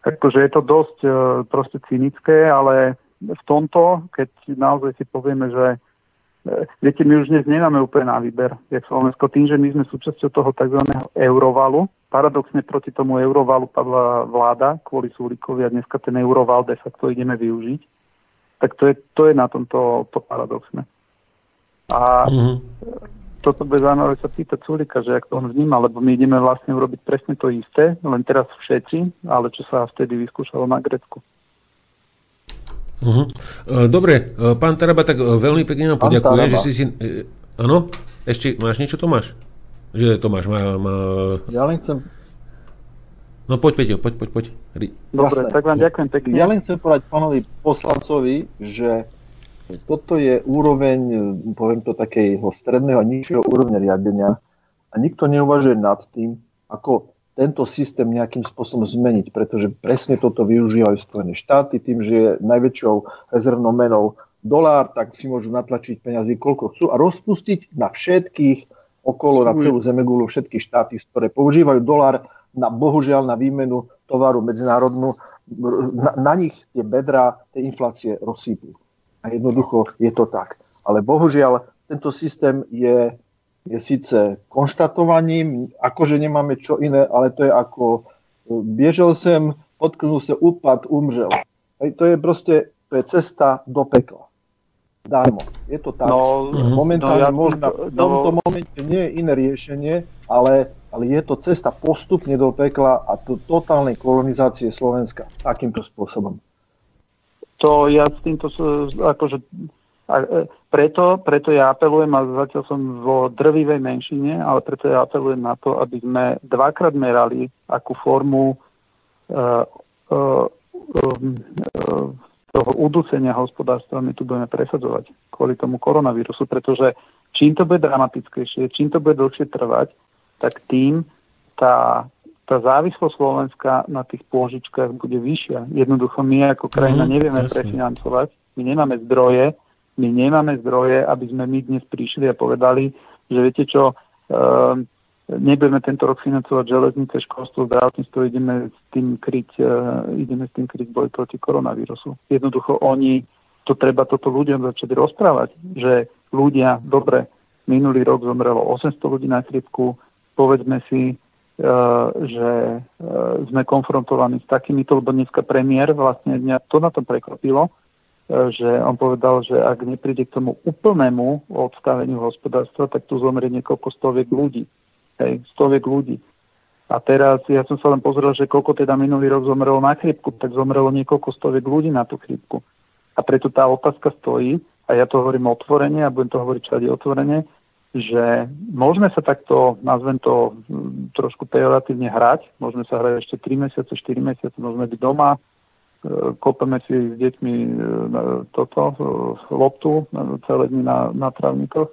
Takže je to dosť uh, proste cynické, ale v tomto, keď naozaj si povieme, že uh, viete, my už dnes nemáme úplne na výber, jak Slovensko, tým, že my sme súčasťou toho tzv. eurovalu. Paradoxne proti tomu eurovalu padla vláda kvôli Súlikovi a dneska ten euroval de facto ideme využiť. Tak to je, to je na tomto to paradoxne. A mm-hmm toto bude zaujímavé sa pýtať Sulika, že ak to on vníma, lebo my ideme vlastne urobiť presne to isté, len teraz všetci, ale čo sa vtedy vyskúšalo na Grecku. Uh-huh. Dobre, e, pán Taraba, tak e, veľmi pekne vám poďakujem, že si si... Áno? Ešte máš niečo, Tomáš? Že Tomáš má... má... Ja len chcem... No poď, Peťo, poď, poď, poď. Dobre, tak vám ďakujem pekne. Ja len chcem povedať pánovi poslancovi, že toto je úroveň, poviem to, takého stredného a nižšieho úrovne riadenia a nikto neuvažuje nad tým, ako tento systém nejakým spôsobom zmeniť, pretože presne toto využívajú Spojené štáty tým, že je najväčšou rezervnou menou dolár, tak si môžu natlačiť peniazy koľko chcú a rozpustiť na všetkých okolo, na celú zemegulu, všetky štáty, ktoré používajú dolár na, bohužiaľ, na výmenu tovaru medzinárodnú, na, na nich tie bedra tej inflácie rozsýpú. A jednoducho je to tak. Ale bohužiaľ, tento systém je, je síce konštatovaním, akože nemáme čo iné, ale to je ako e, biežel sem, potknul sa, upad, umřel. Hej, to je proste to je cesta do pekla. Darmo. Je to tak. No, Momentálne no, ja, možno no, v tomto momente nie je iné riešenie, ale, ale je to cesta postupne do pekla a to totálnej kolonizácie Slovenska takýmto spôsobom to ja s týmto akože a preto, preto ja apelujem, a zatiaľ som vo drvivej menšine, ale preto ja apelujem na to, aby sme dvakrát merali, akú formu uh, uh, uh, toho udúcenia hospodárstva my tu budeme presadzovať kvôli tomu koronavírusu, pretože čím to bude dramatickejšie, čím to bude dlhšie trvať, tak tým tá tá závislosť Slovenska na tých pôžičkách bude vyššia. Jednoducho my ako krajina mm, nevieme jasne. prefinancovať, my nemáme zdroje, my nemáme zdroje, aby sme my dnes prišli a povedali, že viete čo, uh, nebudeme tento rok financovať železnice, školstvo, zdravotníctvo, ideme s tým kryť, uh, ideme s tým kryť boj proti koronavírusu. Jednoducho oni, to treba toto ľuďom začať rozprávať, že ľudia, dobre, minulý rok zomrelo 800 ľudí na chrypku, povedzme si, Eh, že eh, sme konfrontovaní s takýmito, lebo dneska premiér vlastne mňa to na to prekvapilo, že on povedal, že ak nepríde k tomu úplnému odstaveniu hospodárstva, tak tu zomrie niekoľko stoviek ľudí. Hej, stoviek ľudí. A teraz ja som sa len pozrel, že koľko teda minulý rok zomrelo na chrípku, tak zomrelo niekoľko stoviek ľudí na tú chrípku. A preto tá otázka stojí, a ja to hovorím otvorene a budem to hovoriť všade otvorene, že môžeme sa takto, nazvem to trošku pejoratívne hrať, môžeme sa hrať ešte 3 mesiace, 4 mesiace, môžeme byť doma, e, kopeme si s deťmi e, toto, e, loptu celé dny na, na trávnikoch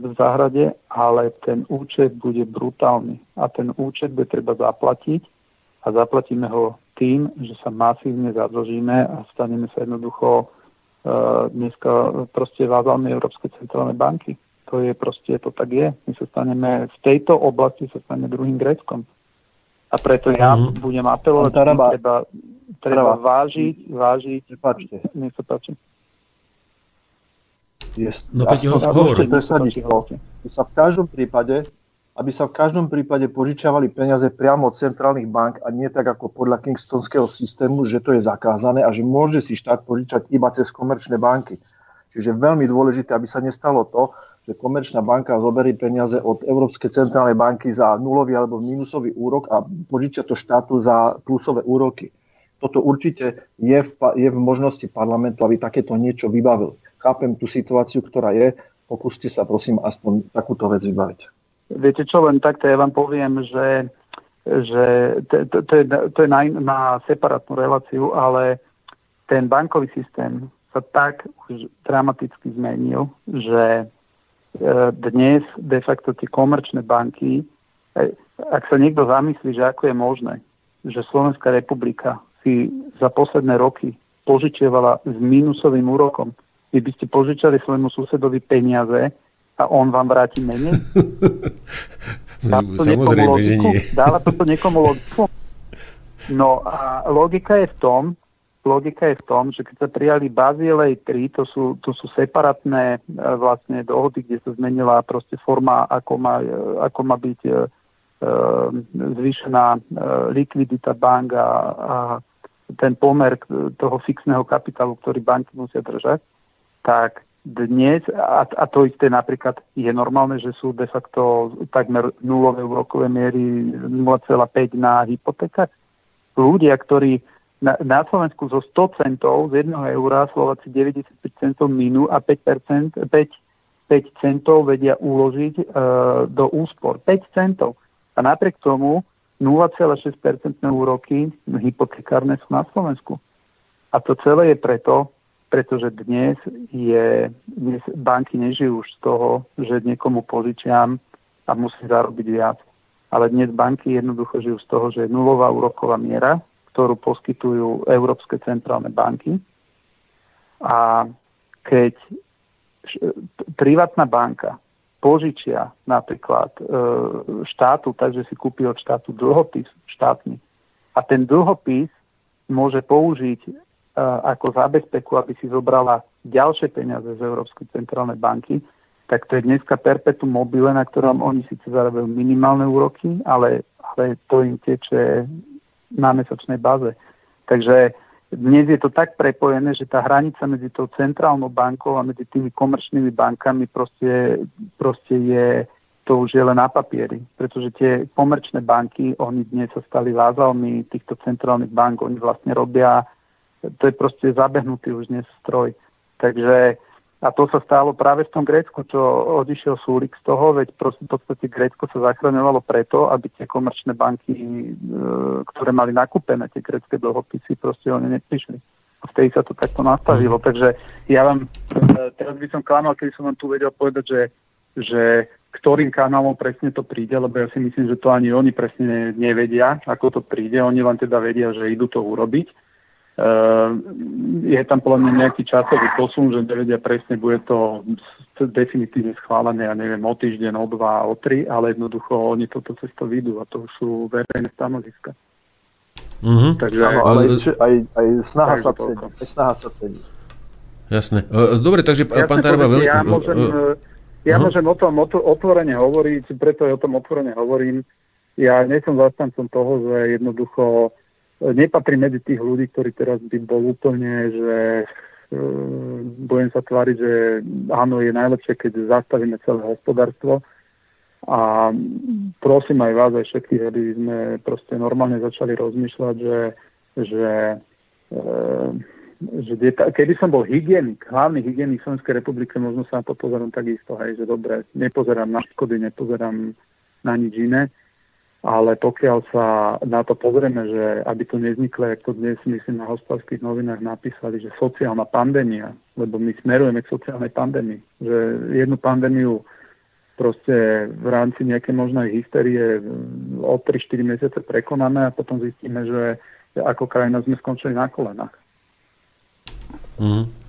v záhrade, ale ten účet bude brutálny a ten účet bude treba zaplatiť a zaplatíme ho tým, že sa masívne zadlžíme a staneme sa jednoducho dneska proste vázalmi Európskej centrálnej banky. To je proste, to tak je. My sa staneme, v tejto oblasti sa staneme druhým Gréckom. A preto ja mm-hmm. budem apelovať, že treba, treba vážiť, vážiť. Prepačte. Nech sa páči. Je, no keď ho hovor. sa v každom prípade aby sa v každom prípade požičiavali peniaze priamo od centrálnych bank a nie tak ako podľa kingstonského systému, že to je zakázané a že môže si štát požičať iba cez komerčné banky. Čiže veľmi dôležité, aby sa nestalo to, že komerčná banka zoberie peniaze od Európskej centrálnej banky za nulový alebo minusový úrok a požičia to štátu za plusové úroky. Toto určite je v, je v možnosti parlamentu, aby takéto niečo vybavil chápem tú situáciu, ktorá je, pokúste sa prosím aspoň takúto vec vybaviť. Viete čo, len takto ja vám poviem, že, že to, to, to je, to je na, na separátnu reláciu, ale ten bankový systém sa tak už dramaticky zmenil, že e, dnes de facto tie komerčné banky, e, ak sa niekto zamyslí, že ako je možné, že Slovenská republika si za posledné roky požičievala s minusovým úrokom vy by ste požičali svojmu susedovi peniaze a on vám vráti menej? Dáva to Samozrejme, že nie. Dáva toto niekomu logiku? No a logika je v tom, logika je v tom, že keď sa prijali Bazilej 3, to sú, to sú separátne e, vlastne dohody, kde sa zmenila proste forma, ako má, e, ako má byť e, e zvýšená likvidita bank a, a ten pomer toho fixného kapitálu, ktorý banky musia držať tak dnes, a, a to isté napríklad je normálne, že sú de facto takmer nulové úrokové miery 0,5 na hypotékach. Ľudia, ktorí na, na Slovensku zo 100 centov z 1 eura Slováci 95 centov minú a 5, 5, 5 centov vedia uložiť e, do úspor. 5 centov. A napriek tomu 0,6% úroky hypotekárne sú na Slovensku. A to celé je preto, pretože dnes, je, dnes banky nežijú už z toho, že niekomu požičiam a musím zarobiť viac. Ale dnes banky jednoducho žijú z toho, že je nulová úroková miera, ktorú poskytujú Európske centrálne banky. A keď privátna banka požičia napríklad e, štátu, takže si kúpi od štátu dlhopis štátny a ten dlhopis môže použiť ako zábezpeku, aby si zobrala ďalšie peniaze z Európskej centrálnej banky, tak to je dneska perpetuum mobile, na ktorom oni síce zarábajú minimálne úroky, ale, ale to im teče na mesačnej báze. Takže dnes je to tak prepojené, že tá hranica medzi tou centrálnou bankou a medzi tými komerčnými bankami proste, proste je, to už je len na papieri. Pretože tie komerčné banky, oni dnes sa stali vázalmi týchto centrálnych bank, oni vlastne robia to je proste zabehnutý už dnes stroj. Takže a to sa stalo práve v tom Grécku, čo odišiel Súlik z toho, veď proste v podstate Grécko sa zachraňovalo preto, aby tie komerčné banky, e, ktoré mali nakúpené tie grécké dlhopisy, proste oni neprišli. A vtedy sa to takto nastavilo. Mhm. Takže ja vám, e, teraz by som klamal, keby som vám tu vedel povedať, že, že ktorým kanálom presne to príde, lebo ja si myslím, že to ani oni presne nevedia, ako to príde. Oni len teda vedia, že idú to urobiť je tam podľa mňa nejaký časový posun, že nevedia presne, bude to definitívne schválené, ja neviem, o týždeň, o dva, o tri, ale jednoducho oni toto cesto vidú a to sú verejné stanoviska. Mm-hmm. Takže aj, ale aj, aj snaha, sa cení, aj snaha sa cení. Jasné. Dobre, takže ja pán Taraba... Veľmi... Ja môžem, uh, ja uh-huh. môžem o tom otvorene hovoriť, preto aj o tom otvorene hovorím. Ja nie som zastancom toho, že jednoducho nepatrí medzi tých ľudí, ktorí teraz by bol úplne, že e, budem sa tváriť, že áno, je najlepšie, keď zastavíme celé hospodárstvo. A prosím aj vás, aj všetkých, aby sme proste normálne začali rozmýšľať, že, že, e, že deta- keby som bol hygienik, hlavný hygienik Slovenskej republiky, možno sa na to pozerám takisto, hej, že dobre, nepozerám na škody, nepozerám na nič iné, ale pokiaľ sa na to pozrieme, že aby to nezniklo, ako dnes myslím na hospodárských novinách napísali, že sociálna pandémia, lebo my smerujeme k sociálnej pandémii, že jednu pandémiu proste v rámci nejakej možnej hysterie o 3-4 mesiace prekonáme a potom zistíme, že ako krajina sme skončili na kolenách. Mm.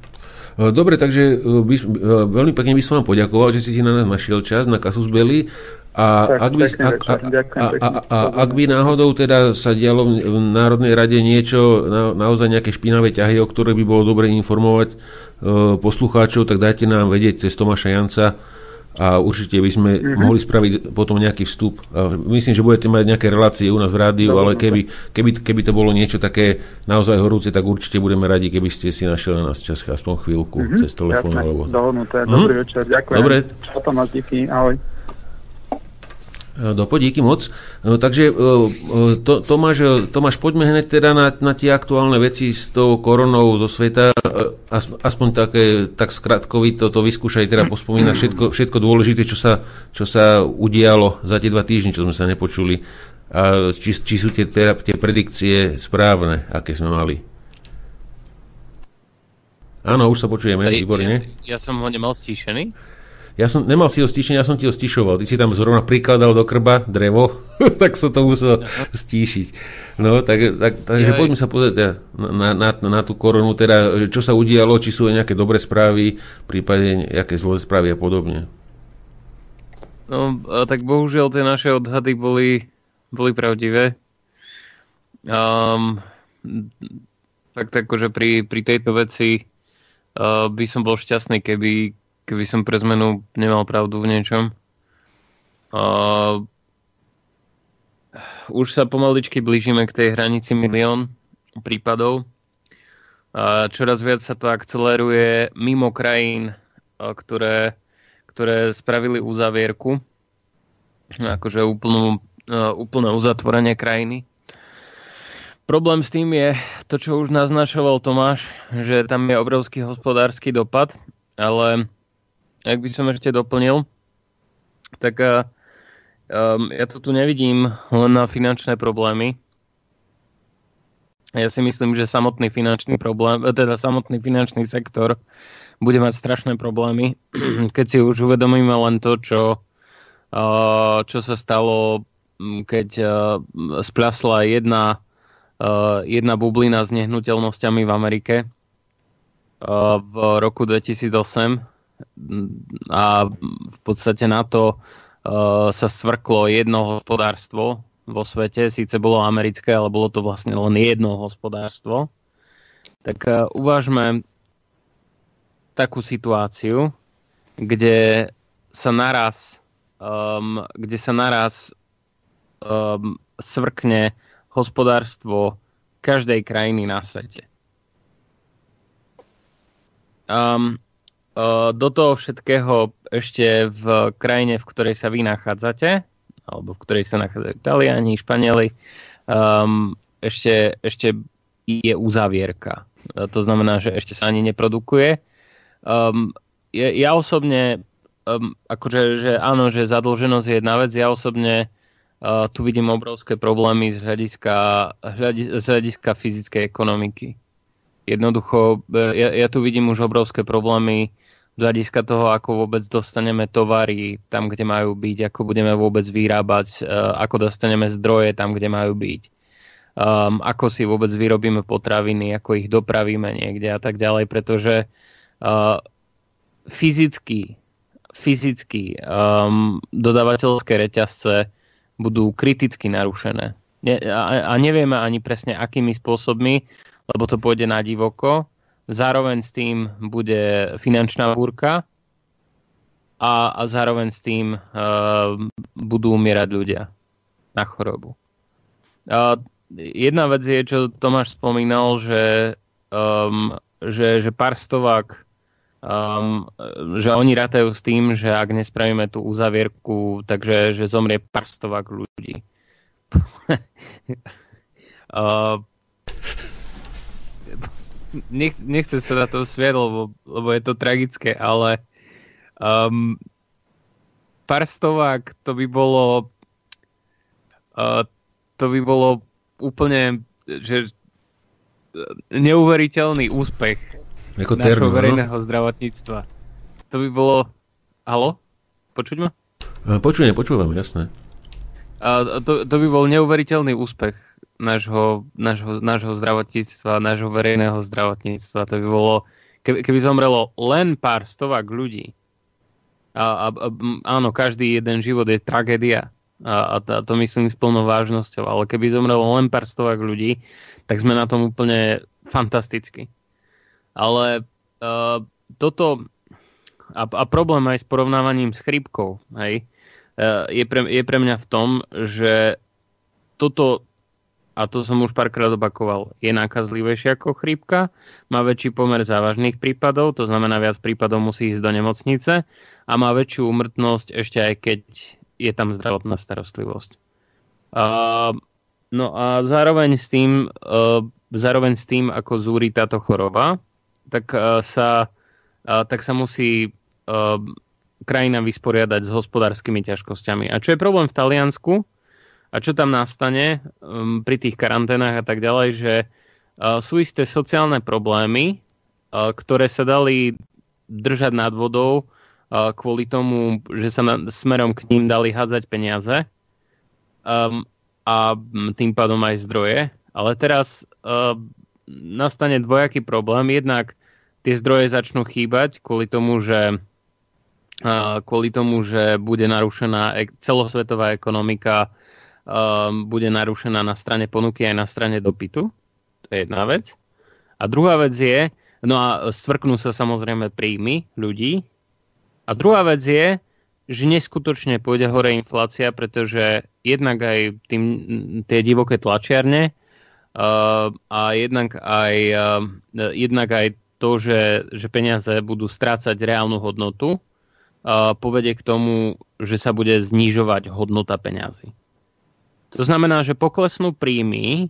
Dobre, takže e, by, e, veľmi pekne by som vám poďakoval, že si si na nás našiel čas na Kasus Belli a tak, ak, by, ak, a, a, a, a, ak by náhodou teda sa dialo v Národnej rade niečo, na, naozaj nejaké špinavé ťahy, o ktoré by bolo dobre informovať e, poslucháčov, tak dajte nám vedieť cez Tomáša Janca, a určite by sme mm-hmm. mohli spraviť potom nejaký vstup. Myslím, že budete mať nejaké relácie u nás v rádiu, ale keby, keby, keby to bolo niečo také naozaj horúce, tak určite budeme radi, keby ste si našli na nás čas aspoň chvíľku mm-hmm. cez telefón. Alebo... Dohodnuté. Mm-hmm. Dobrý večer. Ďakujem. Dobre. Čau Tomáš, díky. Ahoj. Dopo, díky moc. No, takže e, e, to, Tomáš, e, Tomáš, poďme hneď teda na, na tie aktuálne veci s tou koronou zo sveta. Aspoň také, tak skratkovito to vyskúšaj teda pospomínať všetko, všetko dôležité, čo sa, čo sa udialo za tie dva týždne, čo sme sa nepočuli. A či, či sú tie, teda, tie predikcie správne, aké sme mali. Áno, už sa počujeme, výborne. Ja, ja som ho nemal stíšený. Ja som nemal si ho stíšiť, ja som ti ho stišoval. Ty si tam zrovna prikladal do krba drevo, tak som to musel stíšiť. No, tak, tak, takže poďme sa pozrieť na, na, na, na tú koronu, teda čo sa udialo, či sú nejaké dobré správy, prípadne nejaké zlé správy a podobne. No, a tak bohužiaľ tie naše odhady boli, boli pravdivé. Um, tak akože pri, pri tejto veci uh, by som bol šťastný, keby, keby som pre zmenu nemal pravdu v niečom. Uh, už sa pomaličky blížime k tej hranici milión prípadov. Uh, čoraz viac sa to akceleruje mimo krajín, ktoré, ktoré spravili uzavierku, akože úplnú, úplné uzatvorenie krajiny. Problém s tým je to, čo už naznačoval Tomáš, že tam je obrovský hospodársky dopad, ale ak by som ešte doplnil, tak um, ja to tu nevidím len na finančné problémy. Ja si myslím, že samotný finančný problém, teda samotný finančný sektor bude mať strašné problémy, keď si už uvedomíme len to, čo, uh, čo sa stalo, keď uh, splasla jedna, uh, jedna bublina s nehnuteľnosťami v Amerike v roku 2008 a v podstate na to uh, sa svrklo jedno hospodárstvo vo svete, síce bolo americké, ale bolo to vlastne len jedno hospodárstvo. Tak uh, uvážme takú situáciu, kde sa naraz, um, kde sa naraz um, svrkne hospodárstvo každej krajiny na svete. Um, do toho všetkého ešte v krajine, v ktorej sa vy nachádzate, alebo v ktorej sa nachádzajú Taliani, Španieli, um, ešte, ešte je uzavierka. To znamená, že ešte sa ani neprodukuje. Um, ja, ja osobne, um, akože že áno, že zadlženosť je jedna vec, ja osobne uh, tu vidím obrovské problémy z hľadiska, z hľadiska fyzickej ekonomiky. Jednoducho, ja, ja tu vidím už obrovské problémy z hľadiska toho, ako vôbec dostaneme tovary tam, kde majú byť, ako budeme vôbec vyrábať, e, ako dostaneme zdroje tam, kde majú byť, um, ako si vôbec vyrobíme potraviny, ako ich dopravíme niekde a tak ďalej, pretože uh, fyzicky, fyzicky um, dodávateľské reťazce budú kriticky narušené. A nevieme ani presne, akými spôsobmi, lebo to pôjde na divoko zároveň s tým bude finančná búrka a, a zároveň s tým uh, budú umierať ľudia na chorobu. Uh, jedna vec je, čo Tomáš spomínal, že, um, že, že pár stovák um, že oni rátajú s tým, že ak nespravíme tú uzavierku, takže že zomrie parstovák ľudí. uh, nech, nechcem sa na to svieť, lebo, lebo je to tragické, ale um, parstovák to by bolo uh, to by bolo úplne že neuveriteľný úspech Ako našho terno, no? verejného zdravotníctva. To by bolo... Halo? Počuť ma? no? Počujem, počúvam, jasné. A to, to by bol neuveriteľný úspech nášho, nášho, nášho zdravotníctva, nášho verejného zdravotníctva. To by bolo, keby, keby zomrelo len pár stovák ľudí. A, a, a áno, každý jeden život je tragédia. A, a, a to myslím s plnou vážnosťou. Ale keby zomrelo len pár stovák ľudí, tak sme na tom úplne fantasticky. Ale uh, toto a, a problém aj s porovnávaním s chrípkou hej, uh, je, pre, je pre mňa v tom, že toto a to som už párkrát opakoval, je nákazlivejšia ako chrípka, má väčší pomer závažných prípadov, to znamená viac prípadov musí ísť do nemocnice a má väčšiu umrtnosť ešte aj keď je tam zdravotná starostlivosť. Uh, no a zároveň s tým, uh, zároveň s tým, ako zúri táto choroba, tak uh, sa, uh, tak sa musí uh, krajina vysporiadať s hospodárskymi ťažkosťami. A čo je problém v Taliansku, a čo tam nastane um, pri tých karanténach a tak ďalej, že uh, sú isté sociálne problémy, uh, ktoré sa dali držať nad vodou uh, kvôli tomu, že sa na, smerom k ním dali hádzať peniaze um, a tým pádom aj zdroje. Ale teraz uh, nastane dvojaký problém. Jednak tie zdroje začnú chýbať kvôli tomu, že uh, kvôli tomu, že bude narušená e- celosvetová ekonomika um, bude narušená na strane ponuky aj na strane dopytu. To je jedna vec. A druhá vec je, no a stvrknú sa samozrejme príjmy ľudí. A druhá vec je, že neskutočne pôjde hore inflácia, pretože jednak aj tým, tie divoké tlačiarne uh, a jednak aj, uh, jednak aj to, že, že peniaze budú strácať reálnu hodnotu, uh, povedie k tomu, že sa bude znižovať hodnota peňazí. To znamená, že poklesnú príjmy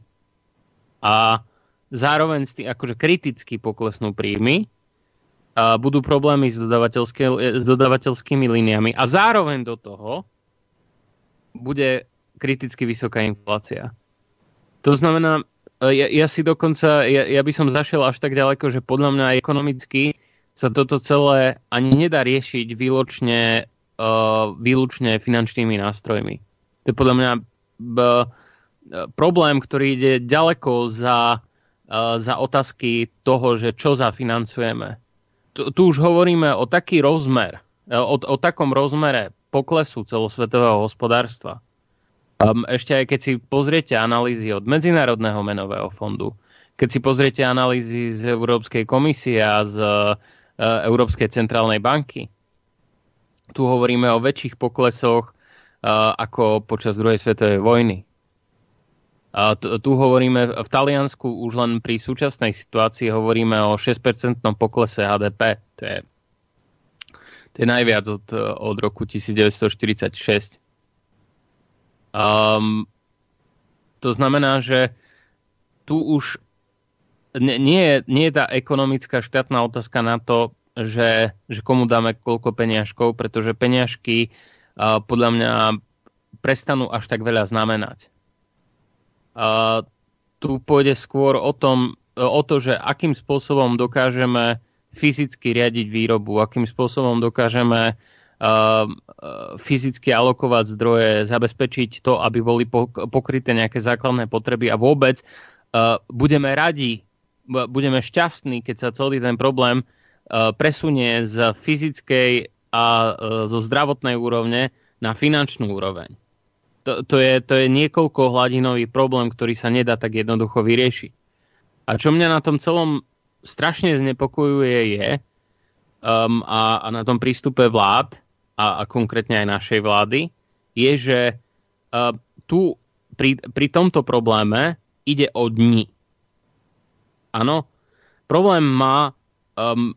a zároveň s akože kriticky poklesnú príjmy, a budú problémy s, s dodavateľskými líniami a zároveň do toho bude kriticky vysoká inflácia. To znamená, ja, ja si dokonca, ja, ja by som zašiel až tak ďaleko, že podľa mňa ekonomicky sa toto celé ani nedá riešiť výlučne, uh, výlučne finančnými nástrojmi. To je podľa mňa b- problém, ktorý ide ďaleko za, za otázky toho, že čo zafinancujeme. Tu, tu už hovoríme o taký rozmer, o, o takom rozmere poklesu celosvetového hospodárstva. Ešte aj keď si pozriete analýzy od Medzinárodného menového fondu, keď si pozriete analýzy z Európskej komisie a z Európskej centrálnej banky, tu hovoríme o väčších poklesoch ako počas druhej svetovej vojny. A tu, hovoríme, v Taliansku už len pri súčasnej situácii hovoríme o 6% poklese HDP. To je, to je najviac od, od roku 1946. Um, to znamená, že tu už nie, nie, je, nie je tá ekonomická štátna otázka na to, že, že komu dáme koľko peniažkov, pretože peniažky podľa mňa prestanú až tak veľa znamenať. A tu pôjde skôr o, tom, o to, že akým spôsobom dokážeme fyzicky riadiť výrobu, akým spôsobom dokážeme fyzicky alokovať zdroje, zabezpečiť to, aby boli pokryté nejaké základné potreby a vôbec budeme radi, budeme šťastní, keď sa celý ten problém presunie z fyzickej a uh, zo zdravotnej úrovne na finančnú úroveň to, to, je, to je niekoľko hladinový problém, ktorý sa nedá tak jednoducho vyriešiť. A čo mňa na tom celom strašne znepokojuje je, um, a, a na tom prístupe vlád, a, a konkrétne aj našej vlády, je, že uh, tu pri, pri tomto probléme ide o dni. Áno, problém má um,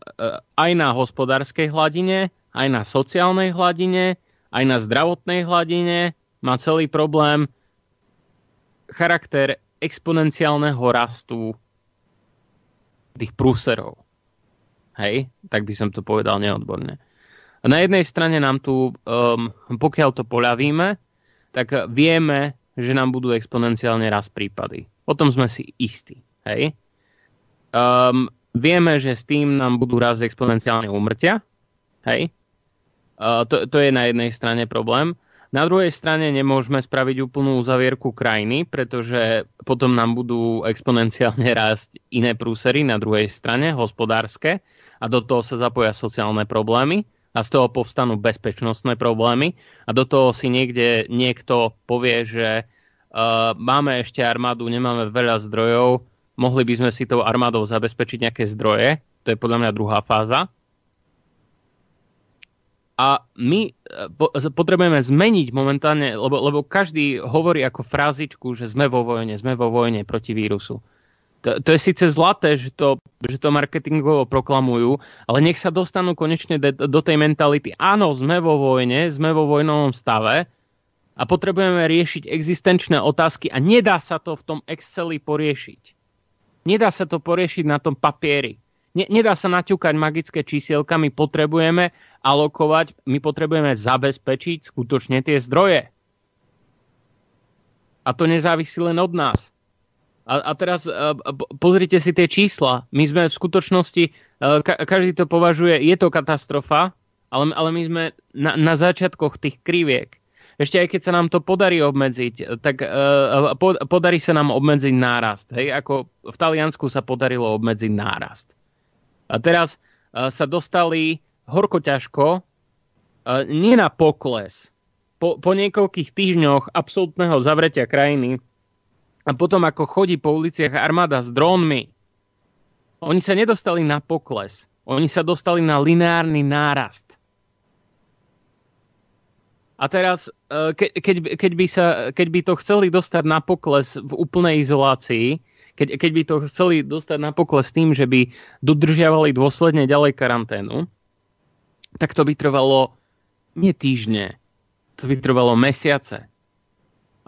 aj na hospodárskej hladine, aj na sociálnej hladine, aj na zdravotnej hladine má celý problém charakter exponenciálneho rastu tých prúserov. Hej, tak by som to povedal neodborne. Na jednej strane nám tu, um, pokiaľ to poľavíme, tak vieme, že nám budú exponenciálne rast prípady. O tom sme si istí. Hej? Um, vieme, že s tým nám budú raz exponenciálne úmrtia. Hej? Uh, to, to je na jednej strane problém. Na druhej strane nemôžeme spraviť úplnú uzavierku krajiny, pretože potom nám budú exponenciálne rásť iné prúsery na druhej strane, hospodárske, a do toho sa zapoja sociálne problémy a z toho povstanú bezpečnostné problémy a do toho si niekde niekto povie, že uh, máme ešte armádu, nemáme veľa zdrojov, mohli by sme si tou armádou zabezpečiť nejaké zdroje, to je podľa mňa druhá fáza. A my e, potrebujeme zmeniť momentálne, lebo, lebo každý hovorí ako frázičku, že sme vo vojne, sme vo vojne proti vírusu. To, to je síce zlaté, že to, že to marketingovo proklamujú, ale nech sa dostanú konečne de, do tej mentality. Áno, sme vo vojne, sme vo vojnovom stave a potrebujeme riešiť existenčné otázky a nedá sa to v tom Exceli poriešiť. Nedá sa to poriešiť na tom papieri nedá sa naťukať magické čísielka, my potrebujeme alokovať, my potrebujeme zabezpečiť skutočne tie zdroje. A to nezávisí len od nás. A, a teraz uh, pozrite si tie čísla. My sme v skutočnosti, uh, ka- každý to považuje, je to katastrofa, ale, ale my sme na, na začiatkoch tých kriviek. Ešte aj keď sa nám to podarí obmedziť, tak uh, po, podarí sa nám obmedziť nárast. Hej? Ako v Taliansku sa podarilo obmedziť nárast. A teraz uh, sa dostali horko ťažko, uh, nie na pokles, po, po niekoľkých týždňoch absolútneho zavretia krajiny a potom ako chodí po uliciach armáda s drónmi, oni sa nedostali na pokles, oni sa dostali na lineárny nárast. A teraz, ke, keď, keď, by sa, keď by to chceli dostať na pokles v úplnej izolácii, keď, keď by to chceli dostať na pokles tým, že by dodržiavali dôsledne ďalej karanténu, tak to by trvalo nie týždne, to by trvalo mesiace.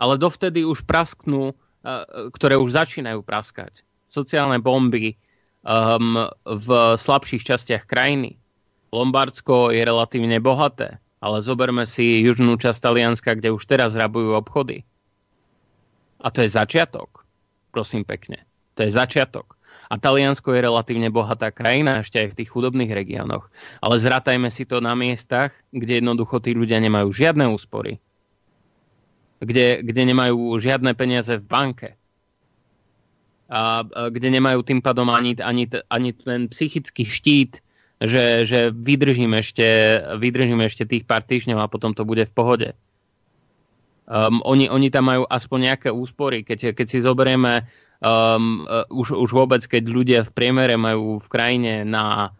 Ale dovtedy už prasknú, ktoré už začínajú praskať. Sociálne bomby um, v slabších častiach krajiny. Lombardsko je relatívne bohaté, ale zoberme si južnú časť Talianska, kde už teraz rabujú obchody. A to je začiatok prosím pekne. To je začiatok. A Taliansko je relatívne bohatá krajina, ešte aj v tých chudobných regiónoch. Ale zratajme si to na miestach, kde jednoducho tí ľudia nemajú žiadne úspory. Kde, kde nemajú žiadne peniaze v banke. A, a kde nemajú tým pádom ani, ani, ani ten psychický štít, že, že vydržím, ešte, vydržím ešte tých pár týždňov a potom to bude v pohode. Um, oni, oni tam majú aspoň nejaké úspory. Keď, keď si zoberieme um, uh, už, už vôbec, keď ľudia v priemere majú v krajine na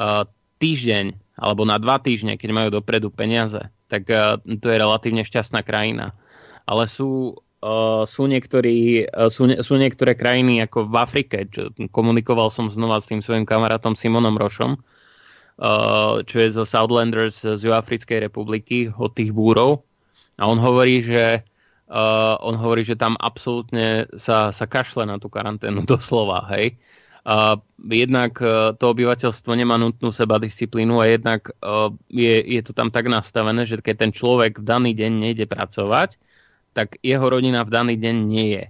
uh, týždeň alebo na dva týždne, keď majú dopredu peniaze, tak uh, to je relatívne šťastná krajina. Ale sú, uh, sú, niektorí, uh, sú, sú niektoré krajiny ako v Afrike, čo komunikoval som znova s tým svojim kamarátom Simonom Rošom, uh, čo je zo Southlanders z Juafrickej republiky, od tých búrov, a on hovorí, že Uh, on hovorí, že tam absolútne sa, sa kašle na tú karanténu doslova, hej. Uh, jednak uh, to obyvateľstvo nemá nutnú seba disciplínu a jednak uh, je, je to tam tak nastavené, že keď ten človek v daný deň nejde pracovať, tak jeho rodina v daný deň nie je.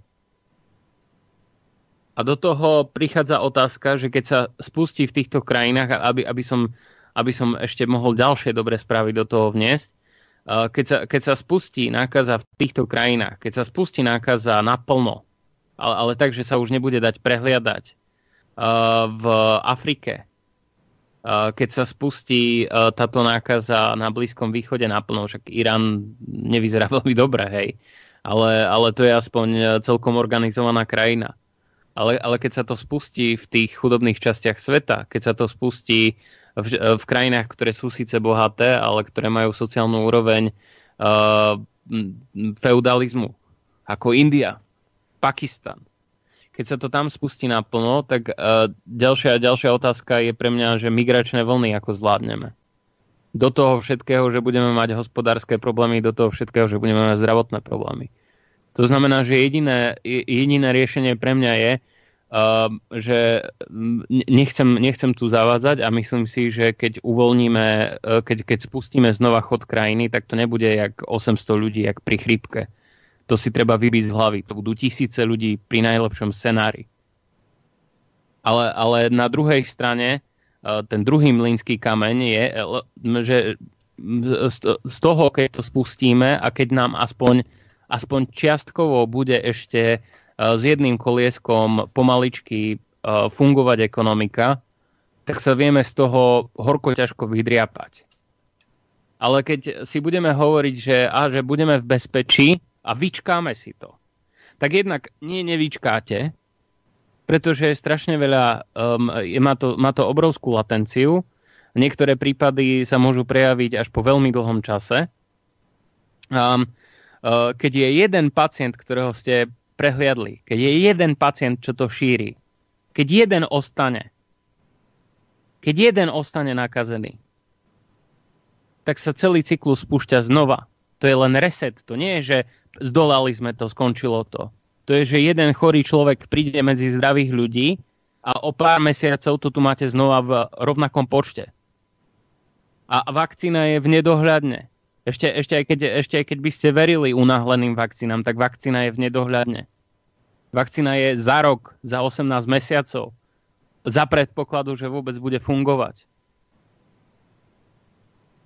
A do toho prichádza otázka, že keď sa spustí v týchto krajinách, aby, aby, som, aby som ešte mohol ďalšie dobré správy do toho vniesť, keď sa, keď sa spustí nákaza v týchto krajinách, keď sa spustí nákaza naplno, ale, ale tak, že sa už nebude dať prehliadať v Afrike, keď sa spustí táto nákaza na Blízkom východe naplno, však Irán nevyzerá veľmi dobre, hej, ale, ale to je aspoň celkom organizovaná krajina. Ale, ale keď sa to spustí v tých chudobných častiach sveta, keď sa to spustí v, v krajinách, ktoré sú síce bohaté, ale ktoré majú sociálnu úroveň uh, feudalizmu, ako India, Pakistan. Keď sa to tam spustí naplno, tak uh, ďalšia ďalšia otázka je pre mňa, že migračné vlny ako zvládneme. Do toho všetkého, že budeme mať hospodárske problémy, do toho všetkého, že budeme mať zdravotné problémy. To znamená, že jediné, jediné riešenie pre mňa je, Uh, že nechcem, nechcem tu zavádzať a myslím si, že keď uvoľníme, uh, keď, keď spustíme znova chod krajiny, tak to nebude jak 800 ľudí, jak pri chrípke. To si treba vybiť z hlavy. To budú tisíce ľudí pri najlepšom scenári. Ale, ale na druhej strane uh, ten druhý mlynský kameň je, že z toho, keď to spustíme a keď nám aspoň, aspoň čiastkovo bude ešte E, s jedným kolieskom pomaličky e, fungovať ekonomika, tak sa vieme z toho horko ťažko vydriapať. Ale keď si budeme hovoriť, že, a, že budeme v bezpečí a vyčkáme si to, tak jednak nie nevyčkáte, pretože je strašne veľa, um, je, má, to, má to obrovskú latenciu. Niektoré prípady sa môžu prejaviť až po veľmi dlhom čase. Um, uh, keď je jeden pacient, ktorého ste prehliadli. Keď je jeden pacient, čo to šíri, keď jeden ostane, keď jeden ostane nakazený, tak sa celý cyklus spúšťa znova. To je len reset. To nie je, že zdolali sme to, skončilo to. To je, že jeden chorý človek príde medzi zdravých ľudí a o pár mesiacov to tu máte znova v rovnakom počte. A vakcína je v nedohľadne. Ešte, ešte, aj keď, ešte aj keď by ste verili unáhleným vakcínám, tak vakcína je v nedohľadne. Vakcína je za rok, za 18 mesiacov. Za predpokladu, že vôbec bude fungovať.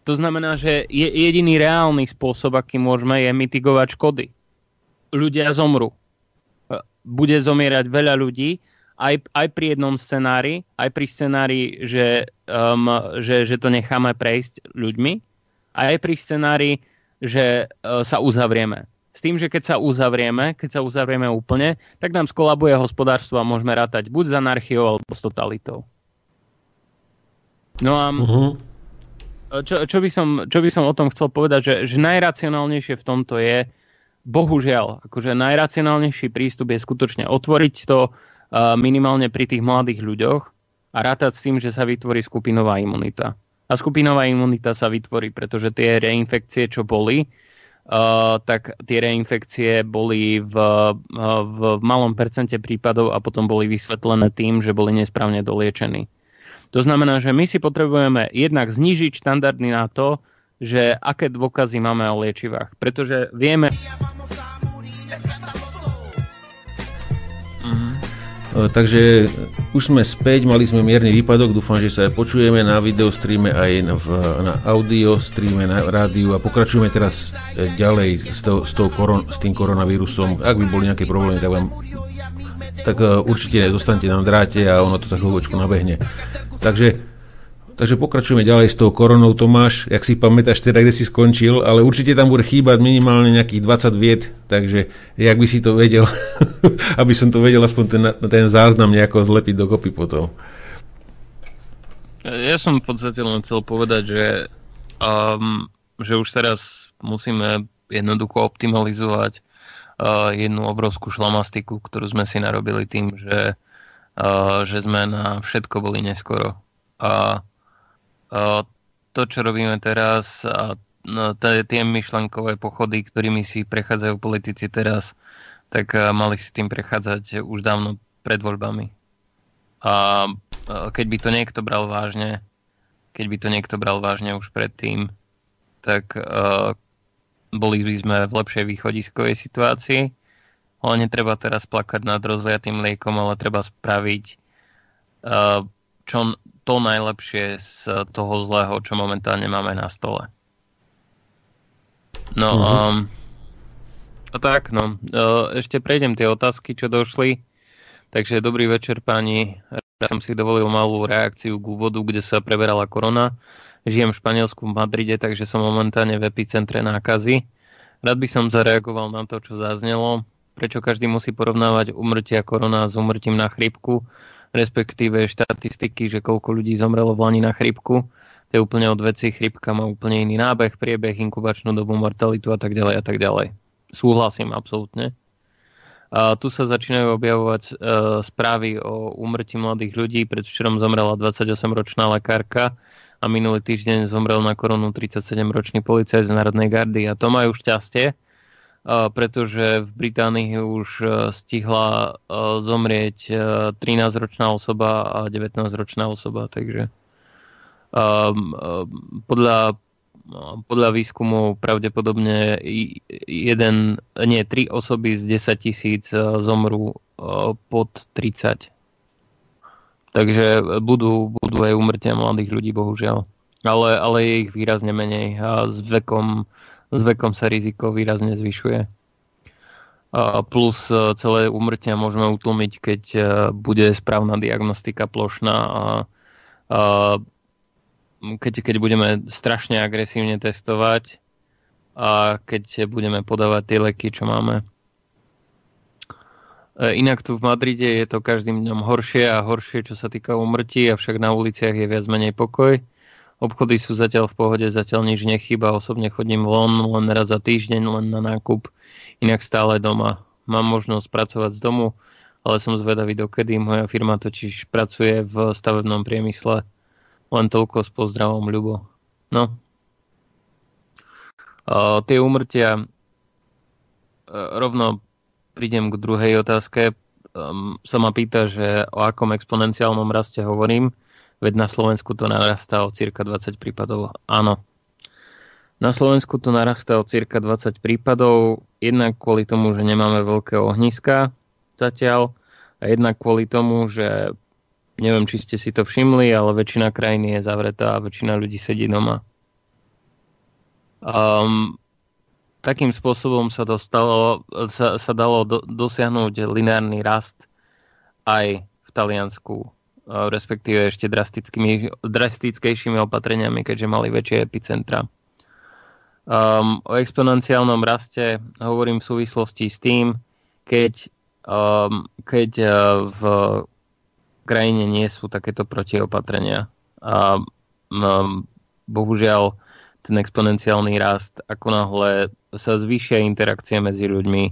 To znamená, že je jediný reálny spôsob, aký môžeme, je mitigovať škody. Ľudia zomru. Bude zomierať veľa ľudí, aj, aj pri jednom scenári, aj pri scenári, že, um, že, že to necháme prejsť ľuďmi, aj pri scenári, že uh, sa uzavrieme. S tým, že keď sa uzavrieme, keď sa uzavrieme úplne, tak nám skolabuje hospodárstvo a môžeme rátať buď s anarchiou alebo s totalitou. No a uh-huh. čo, čo, by som, čo by som o tom chcel povedať, že, že najracionálnejšie v tomto je, bohužiaľ, akože najracionálnejší prístup je skutočne otvoriť to uh, minimálne pri tých mladých ľuďoch a rátať s tým, že sa vytvorí skupinová imunita. A skupinová imunita sa vytvorí, pretože tie reinfekcie, čo boli, uh, tak tie reinfekcie boli v, uh, v malom percente prípadov a potom boli vysvetlené tým, že boli nesprávne doliečení. To znamená, že my si potrebujeme jednak znížiť štandardy na to, že aké dôkazy máme o liečivách. Pretože vieme... takže už sme späť, mali sme mierny výpadok, dúfam, že sa aj počujeme na videostreame aj v, na audio streame, na rádiu a pokračujeme teraz e, ďalej s, to, s, tou koron, s tým koronavírusom. Ak by boli nejaké problémy, tak vám tak e, určite zostanete na dráte a ono to sa chvíľočku nabehne. Takže Takže pokračujeme ďalej s tou koronou, Tomáš. Jak si pamätáš teda, kde si skončil, ale určite tam bude chýbať minimálne nejakých 20 viet, takže jak by si to vedel, aby som to vedel aspoň ten, ten záznam nejako zlepiť dokopy potom. Ja som v podstate len chcel povedať, že, um, že už teraz musíme jednoducho optimalizovať uh, jednu obrovskú šlamastiku, ktorú sme si narobili tým, že, uh, že sme na všetko boli neskoro. A to, čo robíme teraz a no, tie myšlenkové pochody, ktorými si prechádzajú politici teraz, tak mali si tým prechádzať už dávno pred voľbami. A keď by to niekto bral vážne, keď by to niekto bral vážne už predtým, tak uh, boli by sme v lepšej východiskovej situácii. Ale netreba teraz plakať nad rozliatým liekom, ale treba spraviť čo to najlepšie z toho zlého, čo momentálne máme na stole. No mm-hmm. um, a tak, no. Uh, ešte prejdem tie otázky, čo došli. Takže dobrý večer, páni. Ja som si dovolil malú reakciu k úvodu, kde sa preberala korona. Žijem v Španielsku v Madride, takže som momentálne v epicentre nákazy. Rád by som zareagoval na to, čo zaznelo. Prečo každý musí porovnávať umrtia korona s umrtím na chrípku respektíve štatistiky, že koľko ľudí zomrelo v Lani na chrypku. To je úplne od veci, chrypka má úplne iný nábeh, priebeh, inkubačnú dobu, mortalitu a tak ďalej a tak ďalej. Súhlasím absolútne. A tu sa začínajú objavovať uh, správy o úmrtí mladých ľudí. Predvčerom zomrela 28-ročná lekárka a minulý týždeň zomrel na korunu 37-ročný policajt z Národnej gardy. A to majú šťastie, pretože v Británii už uh, stihla uh, zomrieť uh, 13-ročná osoba a 19-ročná osoba. Takže uh, podľa podľa výskumov pravdepodobne jeden, nie, tri osoby z 10 tisíc zomrú pod 30. Takže budú, budú aj umrtia mladých ľudí, bohužiaľ. Ale, ale je ich výrazne menej a s vekom, s vekom sa riziko výrazne zvyšuje. Plus e, celé umrtia môžeme utlmiť, keď bude správna diagnostika plošná a, keď, keď budeme strašne agresívne testovať a keď budeme podávať tie leky, čo máme. E, inak tu v Madride je to každým dňom horšie a horšie, čo sa týka umrtí, avšak na uliciach je viac menej pokoj. Obchody sú zatiaľ v pohode, zatiaľ nič nechýba, osobne chodím von len raz za týždeň, len na nákup, inak stále doma. Mám možnosť pracovať z domu, ale som zvedavý dokedy. Moja firma totiž pracuje v stavebnom priemysle len toľko s pozdravom, Ľubo. No. Uh, tie úmrtia uh, rovno prídem k druhej otázke. Um, sa ma pýta, že o akom exponenciálnom raste hovorím, veď na Slovensku to narastá o cirka 20 prípadov. Áno. Na Slovensku to narastá o cirka 20 prípadov, jednak kvôli tomu, že nemáme veľké ohniska zatiaľ, a jednak kvôli tomu, že Neviem, či ste si to všimli, ale väčšina krajiny je zavretá a väčšina ľudí sedí doma. Um, takým spôsobom sa, dostalo, sa, sa dalo do, dosiahnuť lineárny rast aj v Taliansku, respektíve ešte drastickejšími opatreniami, keďže mali väčšie epicentra. Um, o exponenciálnom raste hovorím v súvislosti s tým, keď, um, keď uh, v krajine nie sú takéto protiopatrenia. A um, bohužiaľ ten exponenciálny rast, ako náhle sa zvýšia interakcie medzi ľuďmi,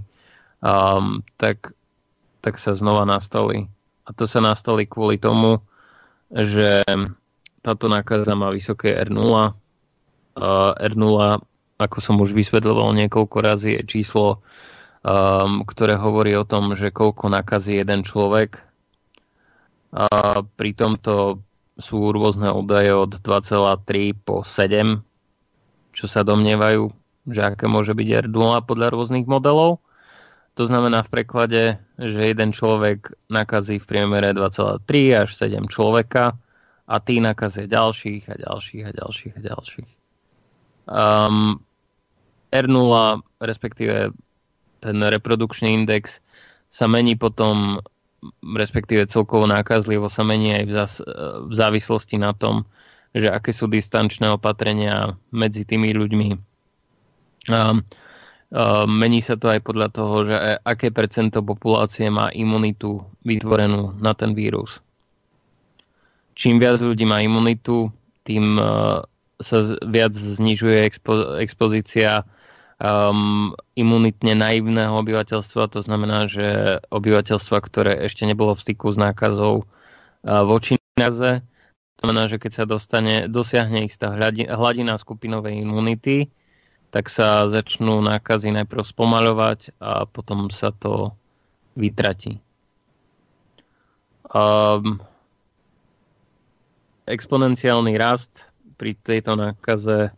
um, tak, tak sa znova nastolí. A to sa nastolí kvôli tomu, že táto nákaza má vysoké R0. Uh, R0, ako som už vysvetľoval niekoľko razy, je číslo, um, ktoré hovorí o tom, že koľko nakazí jeden človek a pri tomto sú rôzne údaje od 2,3 po 7, čo sa domnievajú, že aké môže byť R0 podľa rôznych modelov. To znamená v preklade, že jeden človek nakazí v priemere 2,3 až 7 človeka a tí nakazia ďalších a ďalších a ďalších a ďalších. Um, R0, respektíve ten reprodukčný index, sa mení potom respektíve celkovo nákazlivo sa mení aj v, zás, v závislosti na tom, že aké sú distančné opatrenia medzi tými ľuďmi. A, mení sa to aj podľa toho, že aké percento populácie má imunitu vytvorenú na ten vírus. Čím viac ľudí má imunitu, tým uh, sa viac znižuje expo, expozícia um, imunitne naivného obyvateľstva, to znamená, že obyvateľstva, ktoré ešte nebolo v styku s nákazou uh, voči nákaze, to znamená, že keď sa dostane, dosiahne istá hladina skupinovej imunity, tak sa začnú nákazy najprv spomaľovať a potom sa to vytratí. Um, exponenciálny rast pri tejto nákaze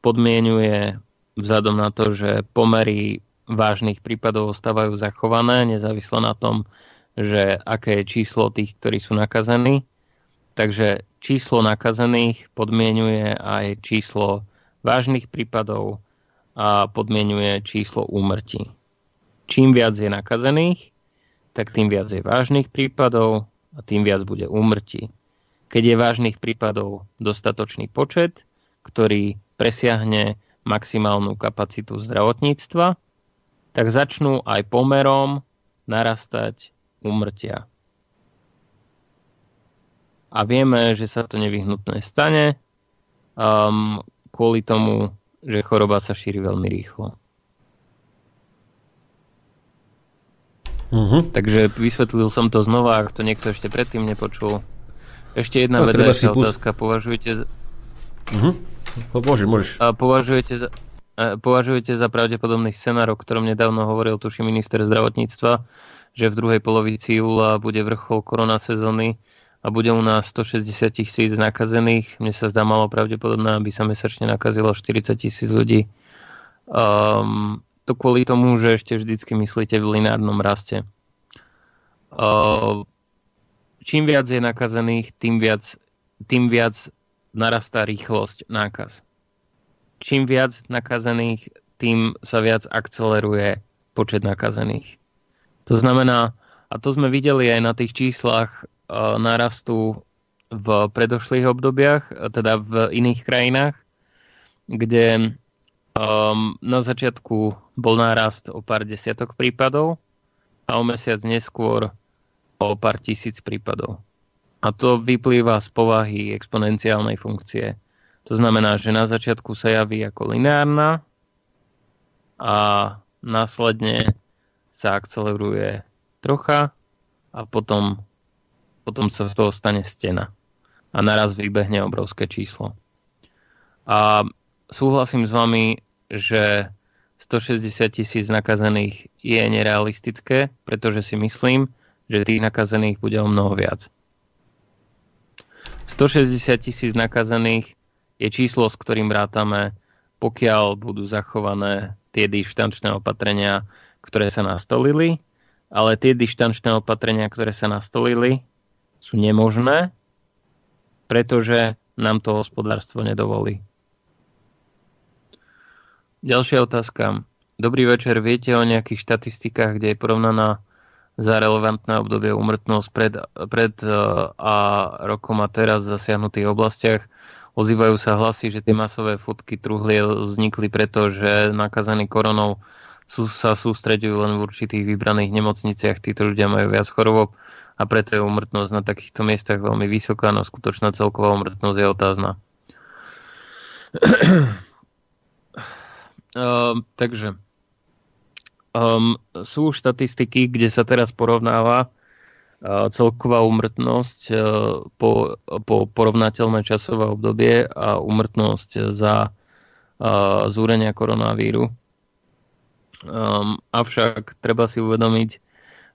podmienuje vzhľadom na to, že pomery vážnych prípadov ostávajú zachované, nezávisle na tom, že aké je číslo tých, ktorí sú nakazení. Takže číslo nakazených podmienuje aj číslo vážnych prípadov a podmienuje číslo úmrtí. Čím viac je nakazených, tak tým viac je vážnych prípadov a tým viac bude úmrtí. Keď je vážnych prípadov dostatočný počet, ktorý presiahne maximálnu kapacitu zdravotníctva, tak začnú aj pomerom narastať umrtia. A vieme, že sa to nevyhnutné stane um, kvôli tomu, že choroba sa šíri veľmi rýchlo. Uh-huh. Takže vysvetlil som to znova, ak to niekto ešte predtým nepočul. Ešte jedna no, vedľajšia otázka. Považujete... Uh-huh. Môžeš, môžeš. A považujete za, a považujete za pravdepodobný scenár, o ktorom nedávno hovoril tuší minister zdravotníctva, že v druhej polovici júla bude vrchol korona sezóny a bude u nás 160 tisíc nakazených. Mne sa zdá malo pravdepodobné, aby sa mesačne nakazilo 40 tisíc ľudí. Um, to kvôli tomu, že ešte vždycky myslíte v lineárnom raste. Uh, čím viac je nakazených, tým viac, tým viac narastá rýchlosť nákaz. Čím viac nakazených, tým sa viac akceleruje počet nakazených. To znamená, a to sme videli aj na tých číslach uh, narastu v predošlých obdobiach, teda v iných krajinách, kde Um, na začiatku bol nárast o pár desiatok prípadov a o mesiac neskôr o pár tisíc prípadov. A to vyplýva z povahy exponenciálnej funkcie. To znamená, že na začiatku sa javí ako lineárna a následne sa akceleruje trocha a potom, potom sa z toho stane stena. A naraz vybehne obrovské číslo. A súhlasím s vami, že 160 tisíc nakazených je nerealistické, pretože si myslím, že tých nakazených bude o mnoho viac. 160 tisíc nakazených je číslo, s ktorým rátame, pokiaľ budú zachované tie dištančné opatrenia, ktoré sa nastolili, ale tie dištančné opatrenia, ktoré sa nastolili, sú nemožné, pretože nám to hospodárstvo nedovolí. Ďalšia otázka. Dobrý večer. Viete o nejakých štatistikách, kde je porovnaná za relevantné obdobie umrtnosť pred, pred e, a rokom a teraz v zasiahnutých oblastiach? Ozývajú sa hlasy, že tie masové fotky truhlie vznikli preto, že nakazení koronou sú, sa sústreďujú len v určitých vybraných nemocniciach. Títo ľudia majú viac chorôb a preto je umrtnosť na takýchto miestach veľmi vysoká, no skutočná celková umrtnosť je otázna. Uh, takže um, sú štatistiky, kde sa teraz porovnáva uh, celková umrtnosť uh, po, po porovnateľné časové obdobie a umrtnosť za uh, zúrenia koronavíru. Um, avšak treba si uvedomiť,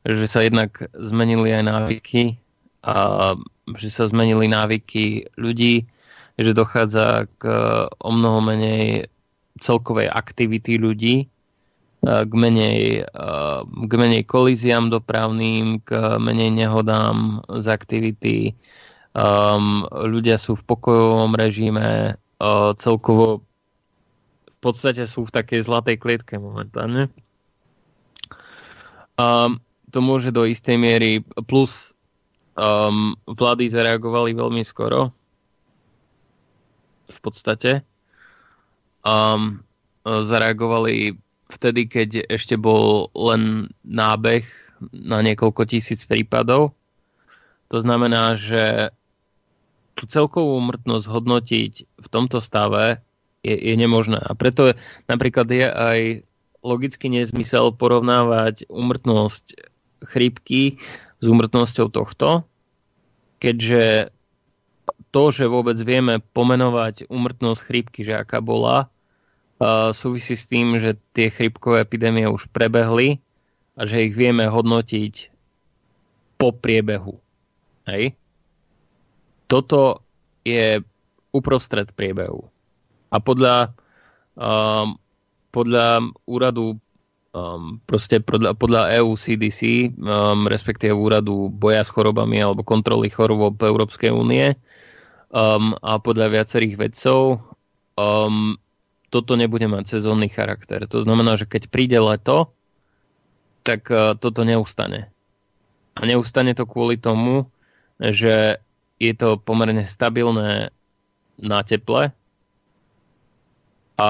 že sa jednak zmenili aj návyky a že sa zmenili návyky ľudí, že dochádza k o mnoho menej celkovej aktivity ľudí, e, k menej, e, k menej kolíziám dopravným, k menej nehodám z aktivity. Um, ľudia sú v pokojovom režime, uh, celkovo v podstate sú v takej zlatej klietke momentálne. Um, to môže do istej miery, plus um, vlády zareagovali veľmi skoro v podstate um, zareagovali vtedy, keď ešte bol len nábeh na niekoľko tisíc prípadov. To znamená, že tú celkovú umrtnosť hodnotiť v tomto stave je, je nemožné. A preto napríklad je aj logický nezmysel porovnávať umrtnosť chrípky s umrtnosťou tohto, keďže to, že vôbec vieme pomenovať umrtnosť chrípky, že aká bola, uh, súvisí s tým, že tie chrípkové epidémie už prebehli a že ich vieme hodnotiť po priebehu. Hej? Toto je uprostred priebehu. A podľa, um, podľa úradu um, proste podľa, podľa EU CDC, um, respektíve úradu boja s chorobami alebo kontroly chorôb Európskej únie, um, a podľa viacerých vedcov um, toto nebude mať sezónny charakter. To znamená, že keď príde leto, tak uh, toto neustane. A neustane to kvôli tomu, že je to pomerne stabilné na teple a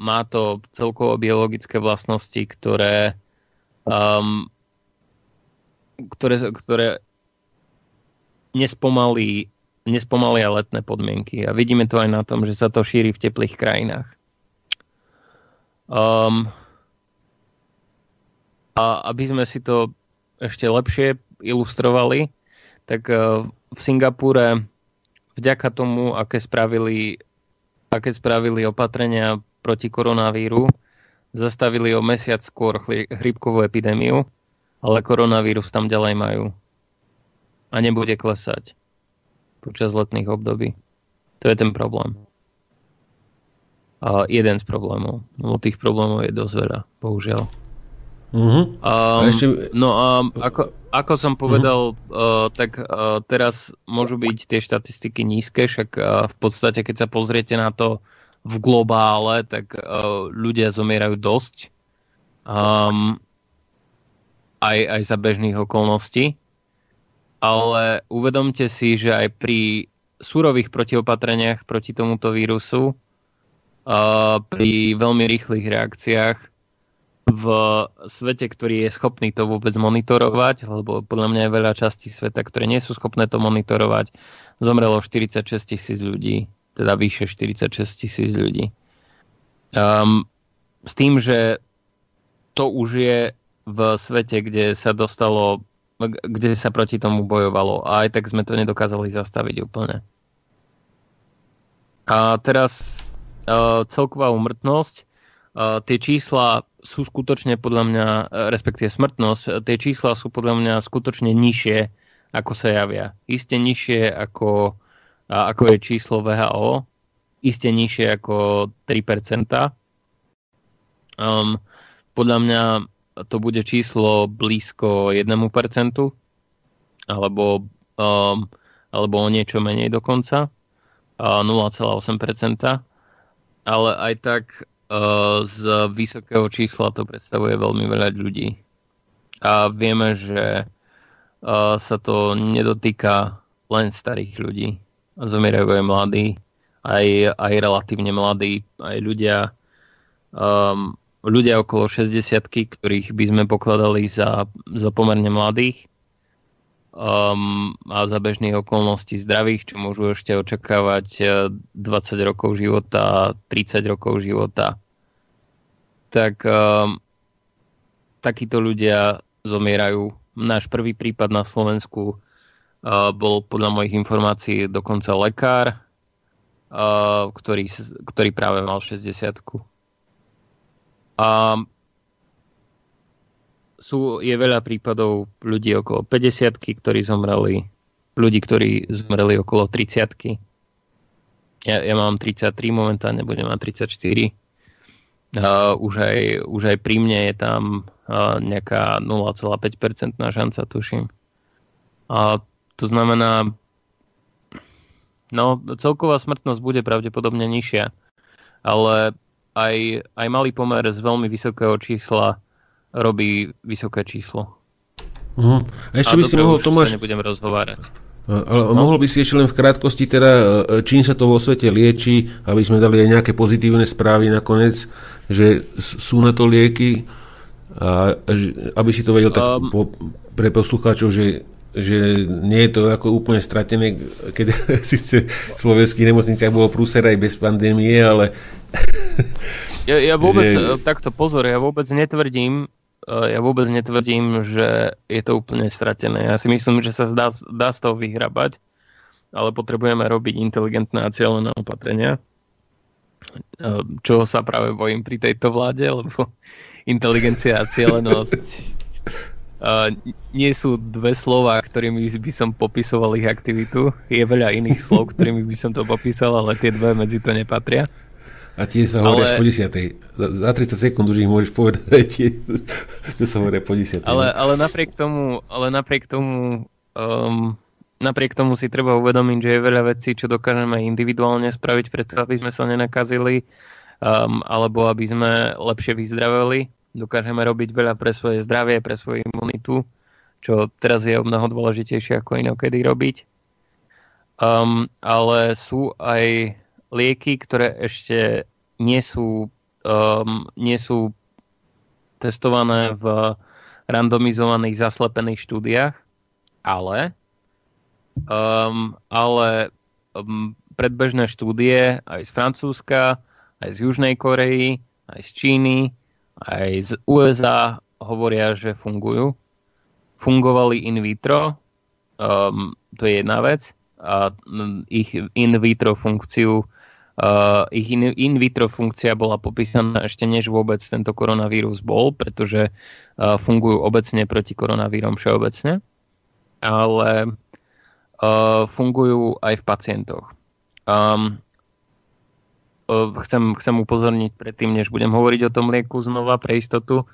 má to celkovo biologické vlastnosti, ktoré, um, ktoré, ktoré nespomalí nespomalia letné podmienky. A vidíme to aj na tom, že sa to šíri v teplých krajinách. Um, a aby sme si to ešte lepšie ilustrovali, tak uh, v Singapúre vďaka tomu, aké spravili, aké spravili opatrenia proti koronavíru, zastavili o mesiac skôr chrípkovú epidémiu, ale koronavírus tam ďalej majú. A nebude klesať počas letných období. To je ten problém. A jeden z problémov. No tých problémov je dosť veľa, bohužiaľ. Uh-huh. Um, a ešte... No a ako, ako som povedal, uh-huh. uh, tak uh, teraz môžu byť tie štatistiky nízke, však uh, v podstate, keď sa pozriete na to v globále, tak uh, ľudia zomierajú dosť. Um, aj, aj za bežných okolností. Ale uvedomte si, že aj pri súrových protiopatreniach proti tomuto vírusu, uh, pri veľmi rýchlych reakciách v svete, ktorý je schopný to vôbec monitorovať, lebo podľa mňa je veľa častí sveta, ktoré nie sú schopné to monitorovať, zomrelo 46 tisíc ľudí, teda vyše 46 tisíc ľudí. Um, s tým, že to už je v svete, kde sa dostalo kde sa proti tomu bojovalo a aj tak sme to nedokázali zastaviť úplne. A teraz uh, celková umrtnosť. Uh, tie čísla sú skutočne podľa mňa, respektíve smrtnosť, tie čísla sú podľa mňa skutočne nižšie, ako sa javia. Isté nižšie ako, ako je číslo VHO, isté nižšie ako 3%. Um, podľa mňa to bude číslo blízko 1%, alebo, um, alebo o niečo menej dokonca, 0,8%, ale aj tak uh, z vysokého čísla to predstavuje veľmi veľa ľudí. A vieme, že uh, sa to nedotýka len starých ľudí. Zomierajú aj mladí, aj, aj relatívne mladí, aj ľudia um, ľudia okolo 60 ktorých by sme pokladali za, za pomerne mladých um, a za bežných okolností zdravých, čo môžu ešte očakávať 20 eh, rokov života, 30 rokov života. Tak um, takíto ľudia zomierajú. Náš prvý prípad na Slovensku bol podľa mojich informácií dokonca lekár, uh, ktorý, ktorý práve mal 60 a sú, je veľa prípadov ľudí okolo 50 ktorí zomreli, ľudí, ktorí zomreli okolo 30 ja, ja mám 33 momentálne, budem mať 34. Uh, už, aj, už aj pri mne je tam uh, nejaká 0,5% šanca, tuším. A to znamená, no celková smrtnosť bude pravdepodobne nižšia, ale aj, aj malý pomer z veľmi vysokého čísla robí vysoké číslo. Uh-huh. A ešte a by si mohol, Tomáš... nebudem rozhovárať. Ale no? mohol by si ešte len v krátkosti teda, e, čím sa to vo svete lieči, aby sme dali aj nejaké pozitívne správy nakoniec, že sú na to lieky, a, aby si to vedel tak um, po, pre poslucháčov, že že nie je to ako úplne stratené, keď síce v slovenských nemocniciach bolo prúser aj bez pandémie, ale... Ja, ja vôbec, že... takto pozor, ja vôbec netvrdím, eh, ja vôbec netvrdím, že je to úplne stratené. Ja si myslím, že sa dá, dá z toho vyhrabať, ale potrebujeme robiť inteligentné a cieľené opatrenia, eh, čo sa práve bojím pri tejto vláde, lebo inteligencia a cieľenosť Uh, nie sú dve slova, ktorými by som popisoval ich aktivitu. Je veľa iných slov, ktorými by som to popísal, ale tie dve medzi to nepatria. A tie sa hovoria ale... po 10. Za 30 sekúnd už ich môžeš povedať, tie, že sa hovoria po 10. Ale, ale napriek tomu, ale napriek tomu um, napriek tomu si treba uvedomiť, že je veľa vecí, čo dokážeme individuálne spraviť preto, aby sme sa nenakazili um, alebo aby sme lepšie vyzdraveli dokážeme robiť veľa pre svoje zdravie, pre svoju imunitu, čo teraz je o mnoho dôležitejšie ako inokedy robiť. Um, ale sú aj lieky, ktoré ešte nie sú, um, nie sú testované v randomizovaných zaslepených štúdiách, ale, um, ale um, predbežné štúdie aj z Francúzska, aj z Južnej Korei, aj z Číny aj z USA hovoria, že fungujú. fungovali in vitro, um, to je jedna vec, a ich in vitro funkciu Uh, ich in, in vitro funkcia bola popísaná ešte než vôbec tento koronavírus bol, pretože uh, fungujú obecne proti koronavírom všeobecne, ale uh, fungujú aj v pacientoch. Um, chcem, chcem upozorniť predtým, než budem hovoriť o tom lieku znova pre istotu,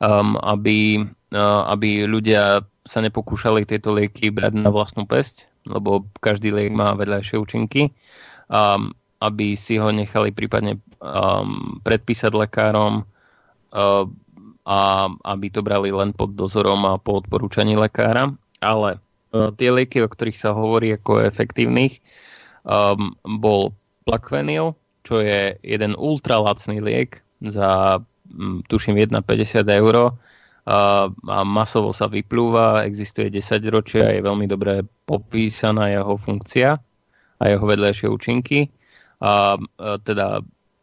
um, aby, uh, aby ľudia sa nepokúšali tieto lieky brať na vlastnú pesť, lebo každý liek má vedľajšie účinky. Um, aby si ho nechali prípadne um, predpísať lekárom uh, a aby to brali len pod dozorom a po odporúčaní lekára. Ale uh, tie lieky, o ktorých sa hovorí ako efektívnych, um, bol Plaquenil, čo je jeden ultralacný liek za um, tuším 1,50 eur uh, a masovo sa vyplúva, existuje 10 ročia, je veľmi dobre popísaná jeho funkcia a jeho vedľajšie účinky. A teda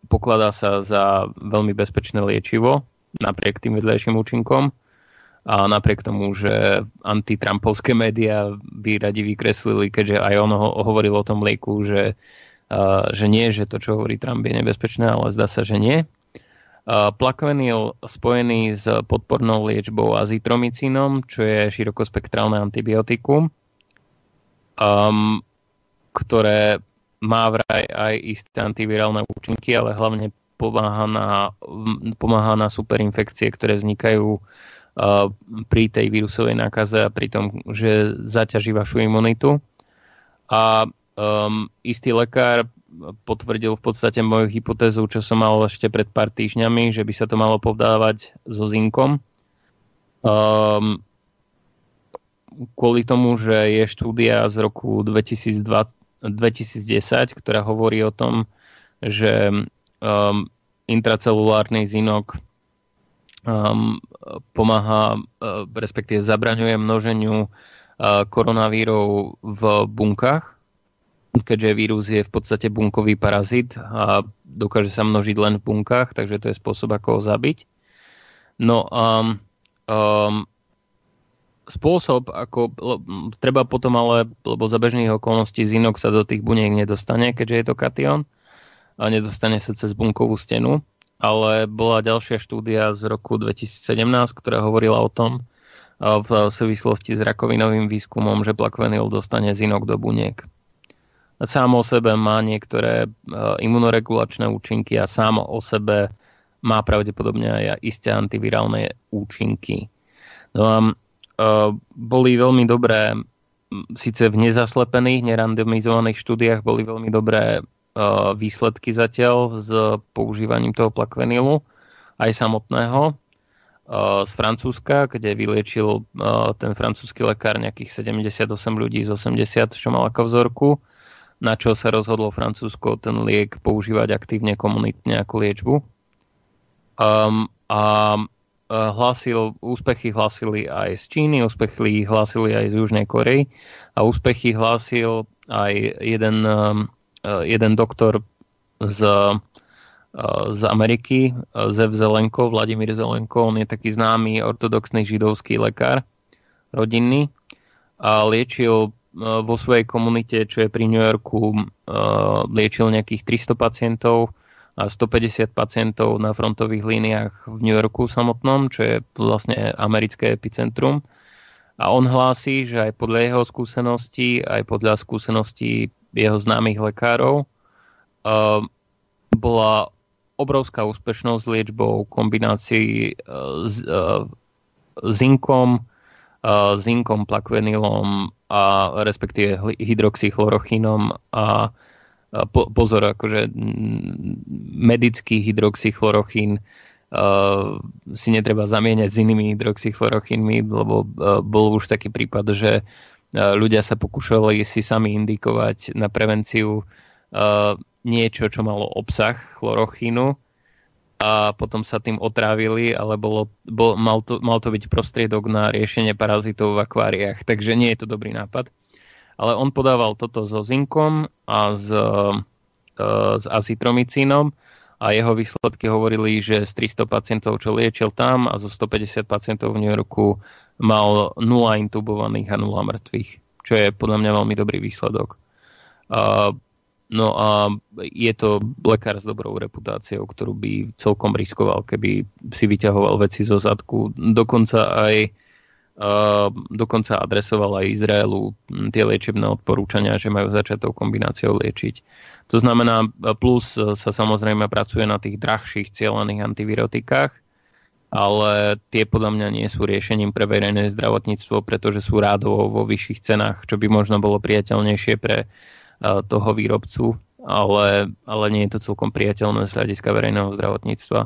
pokladá sa za veľmi bezpečné liečivo napriek tým vedľajším účinkom. A napriek tomu, že antitrampovské médiá by radi vykreslili, keďže aj on ho, hovoril o tom lieku, že, že nie, že to, čo hovorí Trump je nebezpečné, ale zdá sa, že nie. Plakvenil spojený s podpornou liečbou azitromicínom, čo je širokospektrálne antibiotikum, um, ktoré má vraj aj isté antivirálne účinky, ale hlavne pomáha na, pomáha na superinfekcie, ktoré vznikajú uh, pri tej vírusovej nákaze a pri tom, že zaťaží vašu imunitu. A um, istý lekár potvrdil v podstate moju hypotézu, čo som mal ešte pred pár týždňami, že by sa to malo povdávať so zinkom. Um, kvôli tomu, že je štúdia z roku 2020, 2010, ktorá hovorí o tom, že um, intracelulárny zinok um, pomáha, uh, respektíve zabraňuje množeniu uh, koronavírov v bunkách, keďže vírus je v podstate bunkový parazit a dokáže sa množiť len v bunkách, takže to je spôsob, ako ho zabiť. No um, um, spôsob, ako treba potom ale, lebo za bežných okolností zinok sa do tých buniek nedostane, keďže je to kation a nedostane sa cez bunkovú stenu, ale bola ďalšia štúdia z roku 2017, ktorá hovorila o tom v súvislosti s rakovinovým výskumom, že plakvenil dostane zinok do buniek. Sám o sebe má niektoré imunoregulačné účinky a sám o sebe má pravdepodobne aj isté antivirálne účinky. No a Eh, boli veľmi dobré, síce v nezaslepených, nerandomizovaných štúdiách boli veľmi dobré uh, výsledky zatiaľ s používaním toho plakvenilu, aj samotného z Francúzska, kde vyliečil ten francúzsky lekár nejakých 78 ľudí z 80, čo mal ako vzorku, na čo sa rozhodlo Francúzsko ten liek používať aktívne komunitne ako liečbu. Um, a Eh, hlásil, úspechy hlásili aj z Číny, úspechy hlásili aj z Južnej Korei a úspechy hlásil aj jeden, eh, jeden doktor z, eh, z Ameriky, Zev Zelenko, Vladimír Zelenko, on je taký známy ortodoxný židovský lekár, rodinný a liečil vo svojej komunite, čo je pri New Yorku, liečil nejakých 300 pacientov, a 150 pacientov na frontových líniách v New Yorku samotnom, čo je vlastne americké epicentrum. A on hlási, že aj podľa jeho skúseností, aj podľa skúseností jeho známych lekárov uh, bola obrovská úspešnosť liečbou kombinácií uh, s zinkom, zinkom, plakvenilom a respektíve hydroxychlorochínom a po, pozor, akože medický hydroxychlorochín uh, si netreba zamieňať s inými hydroxychlorochínmi, lebo uh, bol už taký prípad, že uh, ľudia sa pokúšali si sami indikovať na prevenciu uh, niečo, čo malo obsah chlorochínu a potom sa tým otrávili, ale bolo, bol, mal, to, mal to byť prostriedok na riešenie parazitov v akváriách, takže nie je to dobrý nápad ale on podával toto so zinkom a s, uh, s azitromicínom a jeho výsledky hovorili, že z 300 pacientov, čo liečil tam a zo 150 pacientov v New Yorku mal 0 intubovaných a 0 mŕtvych, čo je podľa mňa veľmi dobrý výsledok. Uh, no a je to lekár s dobrou reputáciou, ktorú by celkom riskoval, keby si vyťahoval veci zo zadku. Dokonca aj uh, dokonca adresoval aj Izraelu tie liečebné odporúčania, že majú začať tou kombináciou liečiť. To znamená, plus sa samozrejme pracuje na tých drahších cieľaných antivirotikách, ale tie podľa mňa nie sú riešením pre verejné zdravotníctvo, pretože sú rádovo vo vyšších cenách, čo by možno bolo priateľnejšie pre toho výrobcu, ale, ale nie je to celkom priateľné z hľadiska verejného zdravotníctva.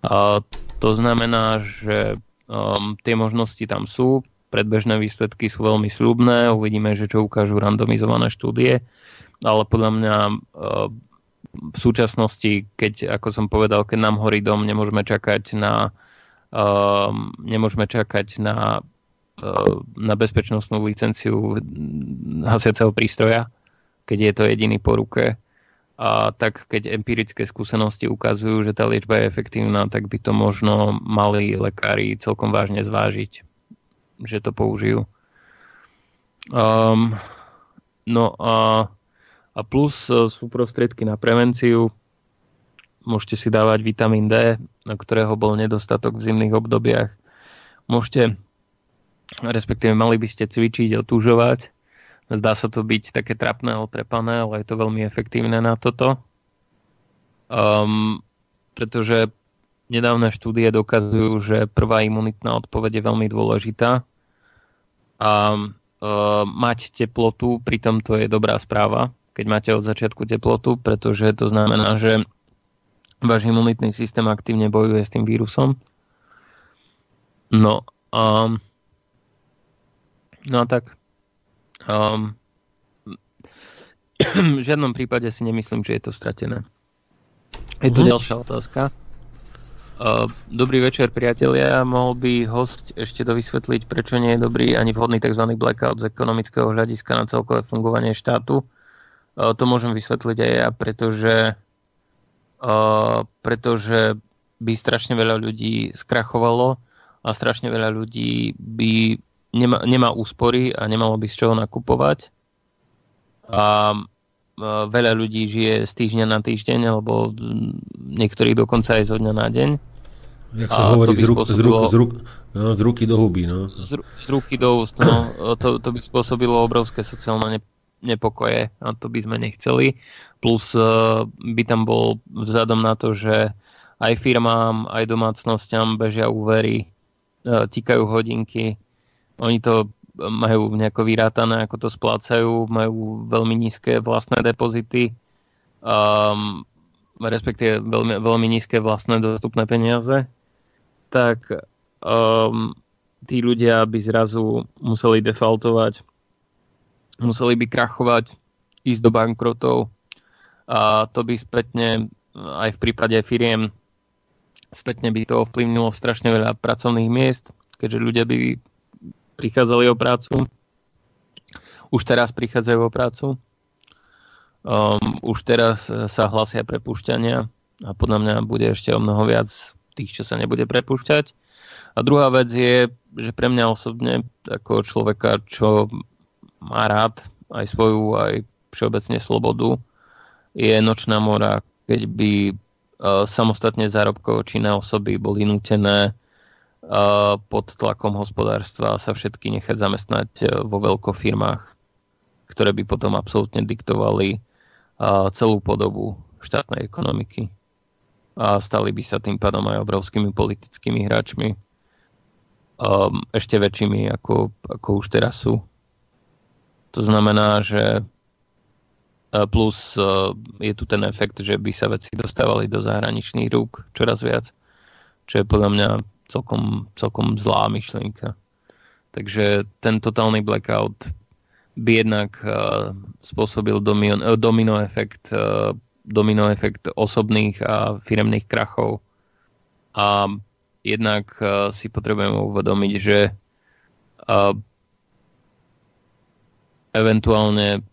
A to znamená, že um, tie možnosti tam sú, predbežné výsledky sú veľmi slúbne, uvidíme, že čo ukážu randomizované štúdie, ale podľa mňa uh, v súčasnosti, keď, ako som povedal, keď nám horí dom, nemôžeme čakať na uh, nemôžeme čakať na, uh, na bezpečnostnú licenciu hasiaceho prístroja, keď je to jediný po ruke. A tak keď empirické skúsenosti ukazujú, že tá liečba je efektívna, tak by to možno mali lekári celkom vážne zvážiť, že to použijú. Um, no a a plus e, sú prostriedky na prevenciu. Môžete si dávať vitamín D, na ktorého bol nedostatok v zimných obdobiach. Môžete, respektíve mali by ste cvičiť, otúžovať. Zdá sa to byť také trapné, otrepané, ale je to veľmi efektívne na toto. Um, pretože nedávne štúdie dokazujú, že prvá imunitná odpoveď je veľmi dôležitá. A uh, mať teplotu, pritom to je dobrá správa, keď máte od začiatku teplotu, pretože to znamená, že váš imunitný systém aktívne bojuje s tým vírusom. No, um, no a tak. Um, v žiadnom prípade si nemyslím, že je to stratené. Je tu uh-huh. ďalšia otázka. Uh, dobrý večer, priatelia. Mohol by host ešte dovysvetliť, prečo nie je dobrý ani vhodný tzv. blackout z ekonomického hľadiska na celkové fungovanie štátu? To môžem vysvetliť aj ja, pretože, pretože by strašne veľa ľudí skrachovalo a strašne veľa ľudí by nemá, nemá úspory a nemalo by z čoho nakupovať. A veľa ľudí žije z týždňa na týždeň, alebo niektorí dokonca aj zo dňa na deň. Jak sa hovorí, z, ruk, z, ruk, z, ruk, no, z ruky do huby. No. Z, z ruky do úst. No, to, to by spôsobilo obrovské sociálne nepokoje a to by sme nechceli. Plus eh, by tam bol vzhľadom na to, že aj firmám, aj domácnosťam bežia úvery, eh, tikajú hodinky, oni to majú nejako vyrátané, ako to splácajú, majú veľmi nízke vlastné depozity, um, respektíve veľmi, veľmi nízke vlastné dostupné peniaze, tak um, tí ľudia by zrazu museli defaultovať museli by krachovať, ísť do bankrotov. A to by spätne aj v prípade firiem spätne by to ovplyvnilo strašne veľa pracovných miest, keďže ľudia by prichádzali o prácu. Už teraz prichádzajú o prácu. Um, už teraz sa hlasia prepušťania a podľa mňa bude ešte o mnoho viac tých, čo sa nebude prepušťať. A druhá vec je, že pre mňa osobne, ako človeka, čo má rád aj svoju, aj všeobecne slobodu, je nočná mora, keď by uh, samostatne zárobkovo činné osoby boli nutené pod tlakom hospodárstva sa všetky nechať zamestnať uh, vo veľkofirmách, ktoré by potom absolútne diktovali uh, celú podobu štátnej ekonomiky. A stali by sa tým pádom aj obrovskými politickými hráčmi. Um, ešte väčšími, ako, ako už teraz sú. To znamená, že plus je tu ten efekt, že by sa veci dostávali do zahraničných rúk čoraz viac, čo je podľa mňa celkom, celkom zlá myšlienka. Takže ten totálny blackout by jednak uh, spôsobil domino, domino efekt uh, domino efekt osobných a firemných krachov. A jednak uh, si potrebujeme uvedomiť, že uh, eventuálne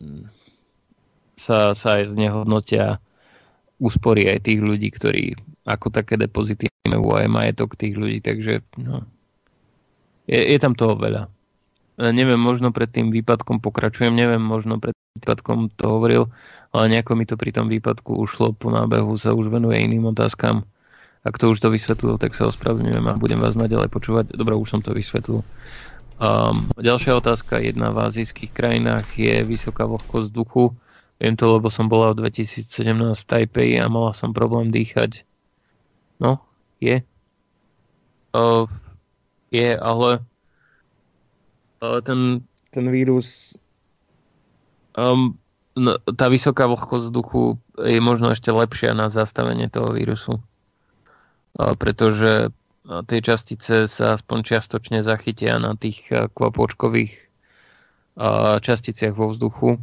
mm, sa, sa aj znehodnotia úspory aj tých ľudí, ktorí ako také depozity majú aj majetok tých ľudí, takže no, Je, je tam toho veľa. Neviem, možno pred tým výpadkom pokračujem, neviem, možno pred výpadkom to hovoril, ale nejako mi to pri tom výpadku ušlo, po nábehu sa už venuje iným otázkam. Ak to už to vysvetlil, tak sa ospravedlňujem a budem vás naďalej počúvať. Dobre, už som to vysvetlil. Um, ďalšia otázka. Jedna v azijských krajinách je vysoká vlhkosť vzduchu. Viem to, lebo som bola v 2017 v Taipei a mala som problém dýchať. No, je. Uh, je, ale, ale ten, ten vírus um, no, tá vysoká vlhkosť vzduchu je možno ešte lepšia na zastavenie toho vírusu. Uh, pretože tie častice sa aspoň čiastočne zachytia na tých eh, kvapôčkových eh, časticiach vo vzduchu.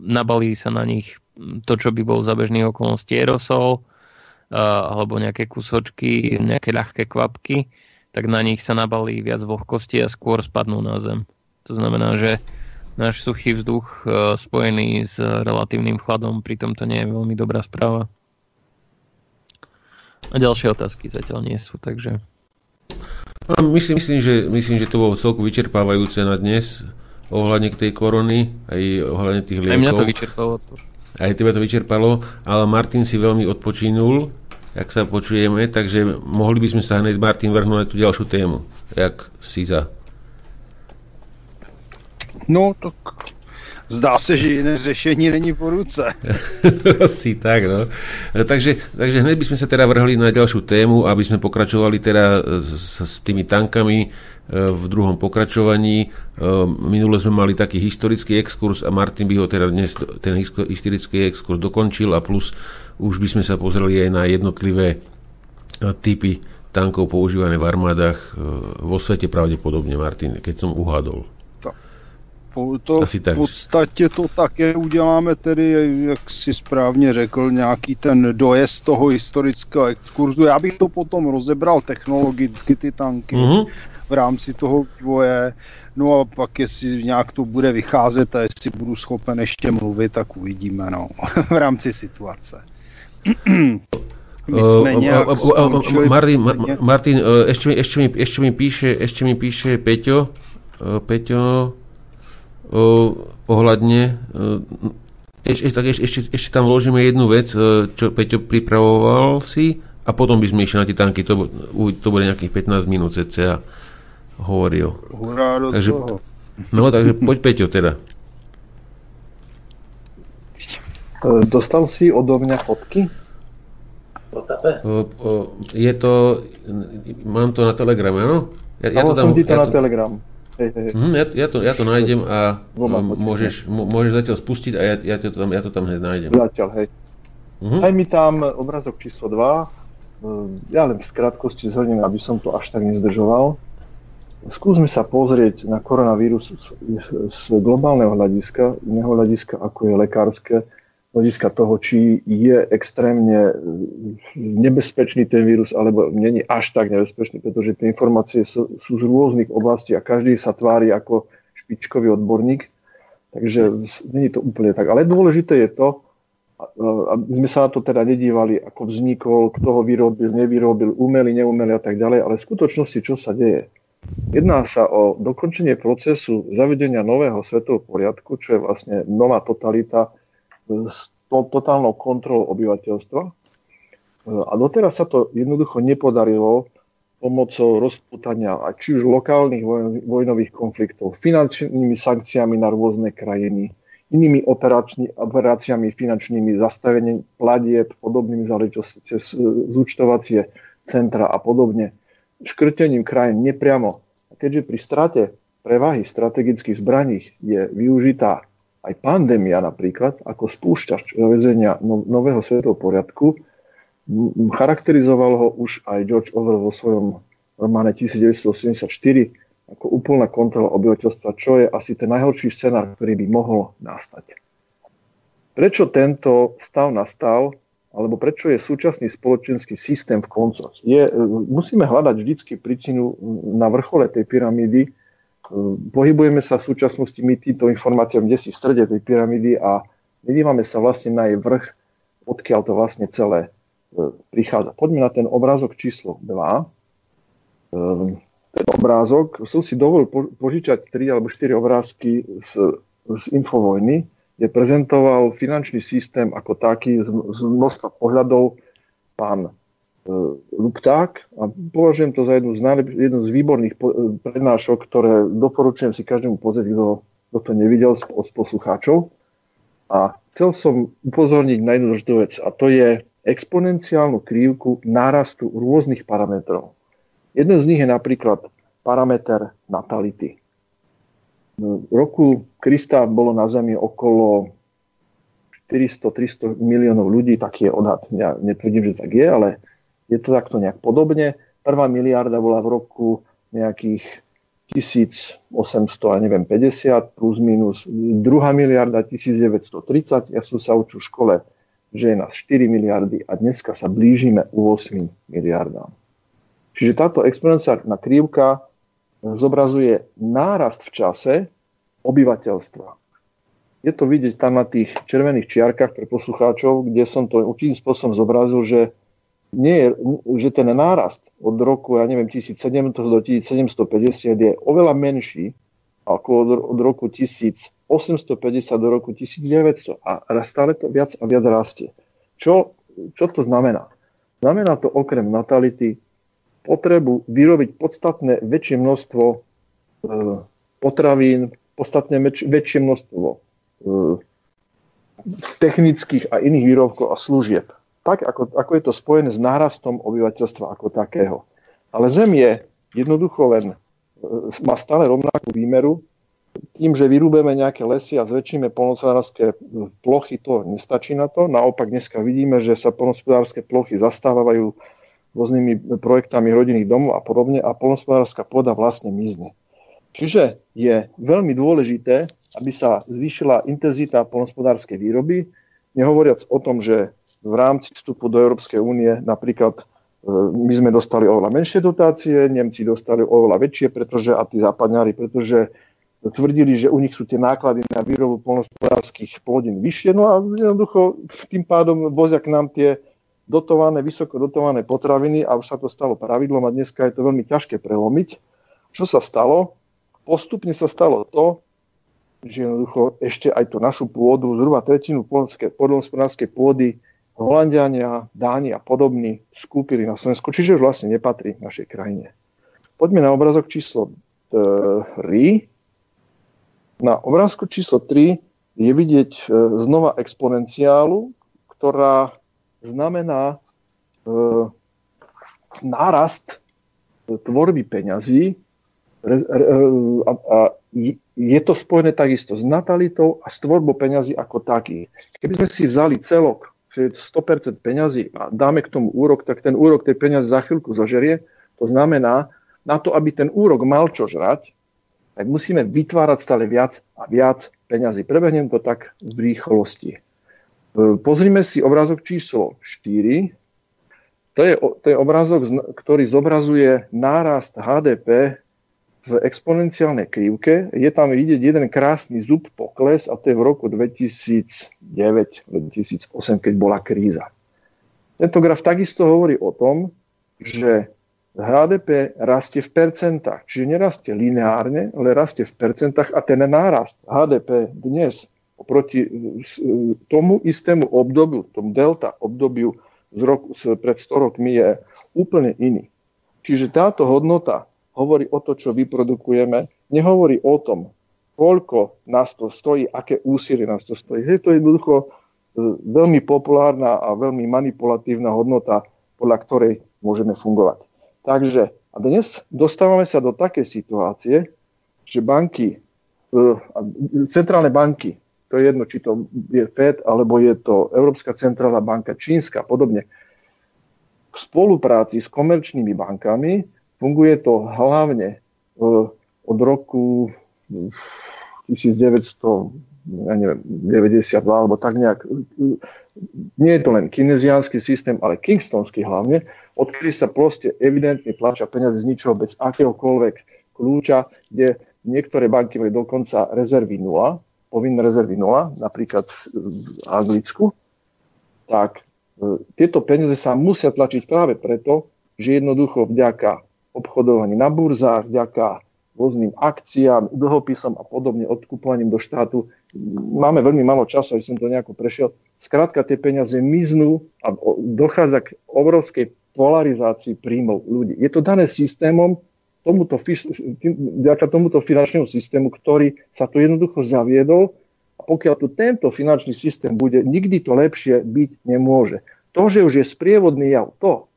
Nabalí sa na nich to, čo by bol za bežných okolností aerosol, alebo nejaké kusočky, nejaké ľahké kvapky, tak na nich sa nabalí viac vlhkosti a skôr spadnú na zem. To znamená, že náš suchý vzduch spojený s relatívnym chladom, pritom to nie je veľmi dobrá správa. A ďalšie otázky zatiaľ nie sú, takže... A myslím, myslím, že, myslím, že to bolo celku vyčerpávajúce na dnes ohľadne tej korony, aj ohľadne tých liekov. Aj mňa to vyčerpalo. Aj teba to vyčerpalo, ale Martin si veľmi odpočinul, jak sa počujeme, takže mohli by sme sa hneď, Martin, vrhnúť na tú ďalšiu tému. Jak si za? No, tak zdá se, že jiné řešení není po ruce. Asi tak, no. Takže, takže hneď by sme sa teda vrhli na ďalšiu tému, aby sme pokračovali teda s, s tými tankami e, v druhom pokračovaní. E, minule sme mali taký historický exkurs a Martin by ho teda dnes ten historický exkurs dokončil a plus už by sme sa pozreli aj na jednotlivé e, typy tankov používané v armádach vo svete pravdepodobne, Martin, keď som uhádol. To Asi tak. v podstatě to také uděláme tedy, jak si správně řekl, nějaký ten dojezd toho historického exkurzu. Já bych to potom rozebral technologicky, ty tanky, mm-hmm. v rámci toho vývoje. No a pak, jestli nějak to bude vycházet a jestli budu schopen ještě mluvit, tak uvidíme, no, v rámci situace. My sme nejak Martin, Martin, ešte, ešte, mi, ešte mi píše, ešte mi píše Peťo, Peťo, ohľadne ešte, tak ešte, ešte, ešte tam vložíme jednu vec, čo Peťo pripravoval si a potom by sme išli na tie tanky. To, to bude nejakých 15 minút cca hovoril. Hurá do takže, toho. No, takže poď Peťo teda. Dostal si odo mňa fotky? Je to, mám to na telegrame, áno? Ja, ja to dám, som ti to ja na to, telegram. Hm, ja, ja, to, ja to nájdem a môžeš, môžeš zatiaľ spustiť a ja, ja, to, tam, ja to tam hneď nájdem. Zatiaľ, hej. Uh-huh. Daj mi tam obrazok číslo 2. Ehm, ja len v skrátkosti zhrním, aby som to až tak nezdržoval. Skúsme sa pozrieť na koronavírus z, z globálneho hľadiska, iného hľadiska, ako je lekárske, hľadiska toho, či je extrémne e, nebezpečný ten vírus, alebo není až tak nebezpečný, pretože tie informácie sú, sú z rôznych oblastí a každý sa tvári ako špičkový odborník. Takže není to úplne tak. Ale dôležité je to, aby sme sa na to teda nedívali, ako vznikol, kto ho vyrobil, nevyrobil, umelý, neumelý a tak ďalej, ale v skutočnosti, čo sa deje. Jedná sa o dokončenie procesu zavedenia nového svetového poriadku, čo je vlastne nová totalita, s to, totálnou kontrolou obyvateľstva. A doteraz sa to jednoducho nepodarilo pomocou rozputania či už lokálnych vojnových konfliktov, finančnými sankciami na rôzne krajiny, inými operáciami finančnými, zastavením platieb, podobnými záležitosti cez e, zúčtovacie centra a podobne, škrtením krajín nepriamo. A keďže pri strate prevahy strategických zbraní je využitá aj pandémia napríklad, ako spúšťač zavezenia no, nového svetového poriadku, charakterizoval ho už aj George Orwell vo svojom románe 1984 ako úplná kontrola obyvateľstva, čo je asi ten najhorší scenár, ktorý by mohol nastať. Prečo tento stav nastal, alebo prečo je súčasný spoločenský systém v koncoch? Je, musíme hľadať vždycky príčinu na vrchole tej pyramídy, pohybujeme sa v súčasnosti my týmto informáciám kde si v strede tej pyramidy a nedívame sa vlastne na jej vrch, odkiaľ to vlastne celé e, prichádza. Poďme na ten obrázok číslo 2. E, ten obrázok. Som si dovolil požičať tri alebo štyri obrázky z, z Infovojny, kde prezentoval finančný systém ako taký z, z množstva pohľadov pán Lupták a považujem to za jednu z, najlep- jednu z výborných e, prednášok, ktoré doporučujem si každému pozrieť, kto, kto to nevidel od poslucháčov. A chcel som upozorniť na jednu dôležitú vec a to je exponenciálnu krívku nárastu rôznych parametrov. Jeden z nich je napríklad parameter natality. V roku Krista bolo na Zemi okolo 400-300 miliónov ľudí, taký je odhad. Ja netvrdím, že tak je, ale je to takto nejak podobne. Prvá miliarda bola v roku nejakých 1800 a neviem 50 plus minus. Druhá miliarda 1930. Ja som sa učil v škole, že je nás 4 miliardy a dneska sa blížime u 8 miliardám. Čiže táto exponenciálna krivka zobrazuje nárast v čase obyvateľstva. Je to vidieť tam na tých červených čiarkach pre poslucháčov, kde som to určitým spôsobom zobrazil, že, nie že ten nárast od roku, ja neviem, 1700 do 1750 je oveľa menší ako od, od roku 1850 do roku 1900 a stále to viac a viac rastie. Čo, čo to znamená? Znamená to okrem natality potrebu vyrobiť podstatné väčšie množstvo e, potravín, podstatne väčšie množstvo e, technických a iných výrobkov a služieb. Tak, ako, ako je to spojené s nárastom obyvateľstva ako takého. Ale Zem je jednoducho len, e, má stále rovnakú výmeru. Tým, že vyrúbeme nejaké lesy a zväčšíme polnospodárske plochy, to nestačí na to. Naopak dneska vidíme, že sa polnospodárske plochy zastávajú rôznymi projektami rodinných domov a podobne a polnospodárska pôda vlastne mizne. Čiže je veľmi dôležité, aby sa zvýšila intenzita polnospodárskej výroby, nehovoriac o tom, že v rámci vstupu do Európskej únie napríklad e, my sme dostali oveľa menšie dotácie, Nemci dostali oveľa väčšie, pretože a tí západňári, pretože tvrdili, že u nich sú tie náklady na výrobu polnospodárských plodín vyššie, no a jednoducho tým pádom vozia k nám tie dotované, vysoko dotované potraviny a už sa to stalo pravidlom a dneska je to veľmi ťažké prelomiť. Čo sa stalo? Postupne sa stalo to, že jednoducho ešte aj tú našu pôdu, zhruba tretinu podhospodárskej pôdy Holandiania, Dáni a podobní skúpili na Slovensku, čiže vlastne nepatrí našej krajine. Poďme na obrazok číslo 3. Na obrázku číslo 3 je vidieť e, znova exponenciálu, ktorá znamená e, nárast tvorby peňazí e, a, a je to spojené takisto s natalitou a s tvorbou peňazí ako taký. Keby sme si vzali celok, že je 100% peňazí a dáme k tomu úrok, tak ten úrok tej peňazí za chvíľku zožerie. To znamená, na to, aby ten úrok mal čo žrať, tak musíme vytvárať stále viac a viac peňazí. Prebehnem to tak v rýchlosti. E, pozrime si obrázok číslo 4. To je, to je obrázok, ktorý zobrazuje nárast HDP v exponenciálnej krivke. Je tam vidieť jeden krásny zub pokles a to je v roku 2009-2008, keď bola kríza. Tento graf takisto hovorí o tom, že HDP rastie v percentách, čiže nerastie lineárne, ale rastie v percentách a ten nárast HDP dnes oproti e, tomu istému obdobiu, tomu delta obdobiu z roku, pred 100 rokmi je úplne iný. Čiže táto hodnota hovorí o to, čo vyprodukujeme, nehovorí o tom, koľko nás to stojí, aké úsilie nás to stojí. Je to jednoducho e, veľmi populárna a veľmi manipulatívna hodnota, podľa ktorej môžeme fungovať. Takže a dnes dostávame sa do takej situácie, že banky, e, centrálne banky to je jedno, či to je FED, alebo je to Európska centrálna banka, čínska a podobne. V spolupráci s komerčnými bankami funguje to hlavne eh, od roku 1900, ja neviem, 92 alebo tak nejak. Nie je to len kineziánsky systém, ale kingstonský hlavne, odkedy sa proste evidentne tlačia peniaze z ničoho bez akéhokoľvek kľúča, kde niektoré banky mali dokonca rezervy nula, povinné rezervy nula, napríklad v Anglicku, tak e, tieto peniaze sa musia tlačiť práve preto, že jednoducho vďaka obchodovaní na burzách, vďaka rôznym akciám, dlhopisom a podobne, odkupovaním do štátu. Máme veľmi málo času, aby som to nejako prešiel. Skrátka, tie peniaze miznú a dochádza k obrovskej polarizácii príjmov ľudí. Je to dané systémom, tomuto, vďaka tomuto finančnému systému, ktorý sa tu jednoducho zaviedol a pokiaľ tu tento finančný systém bude, nikdy to lepšie byť nemôže. To, že už je sprievodný jav, to,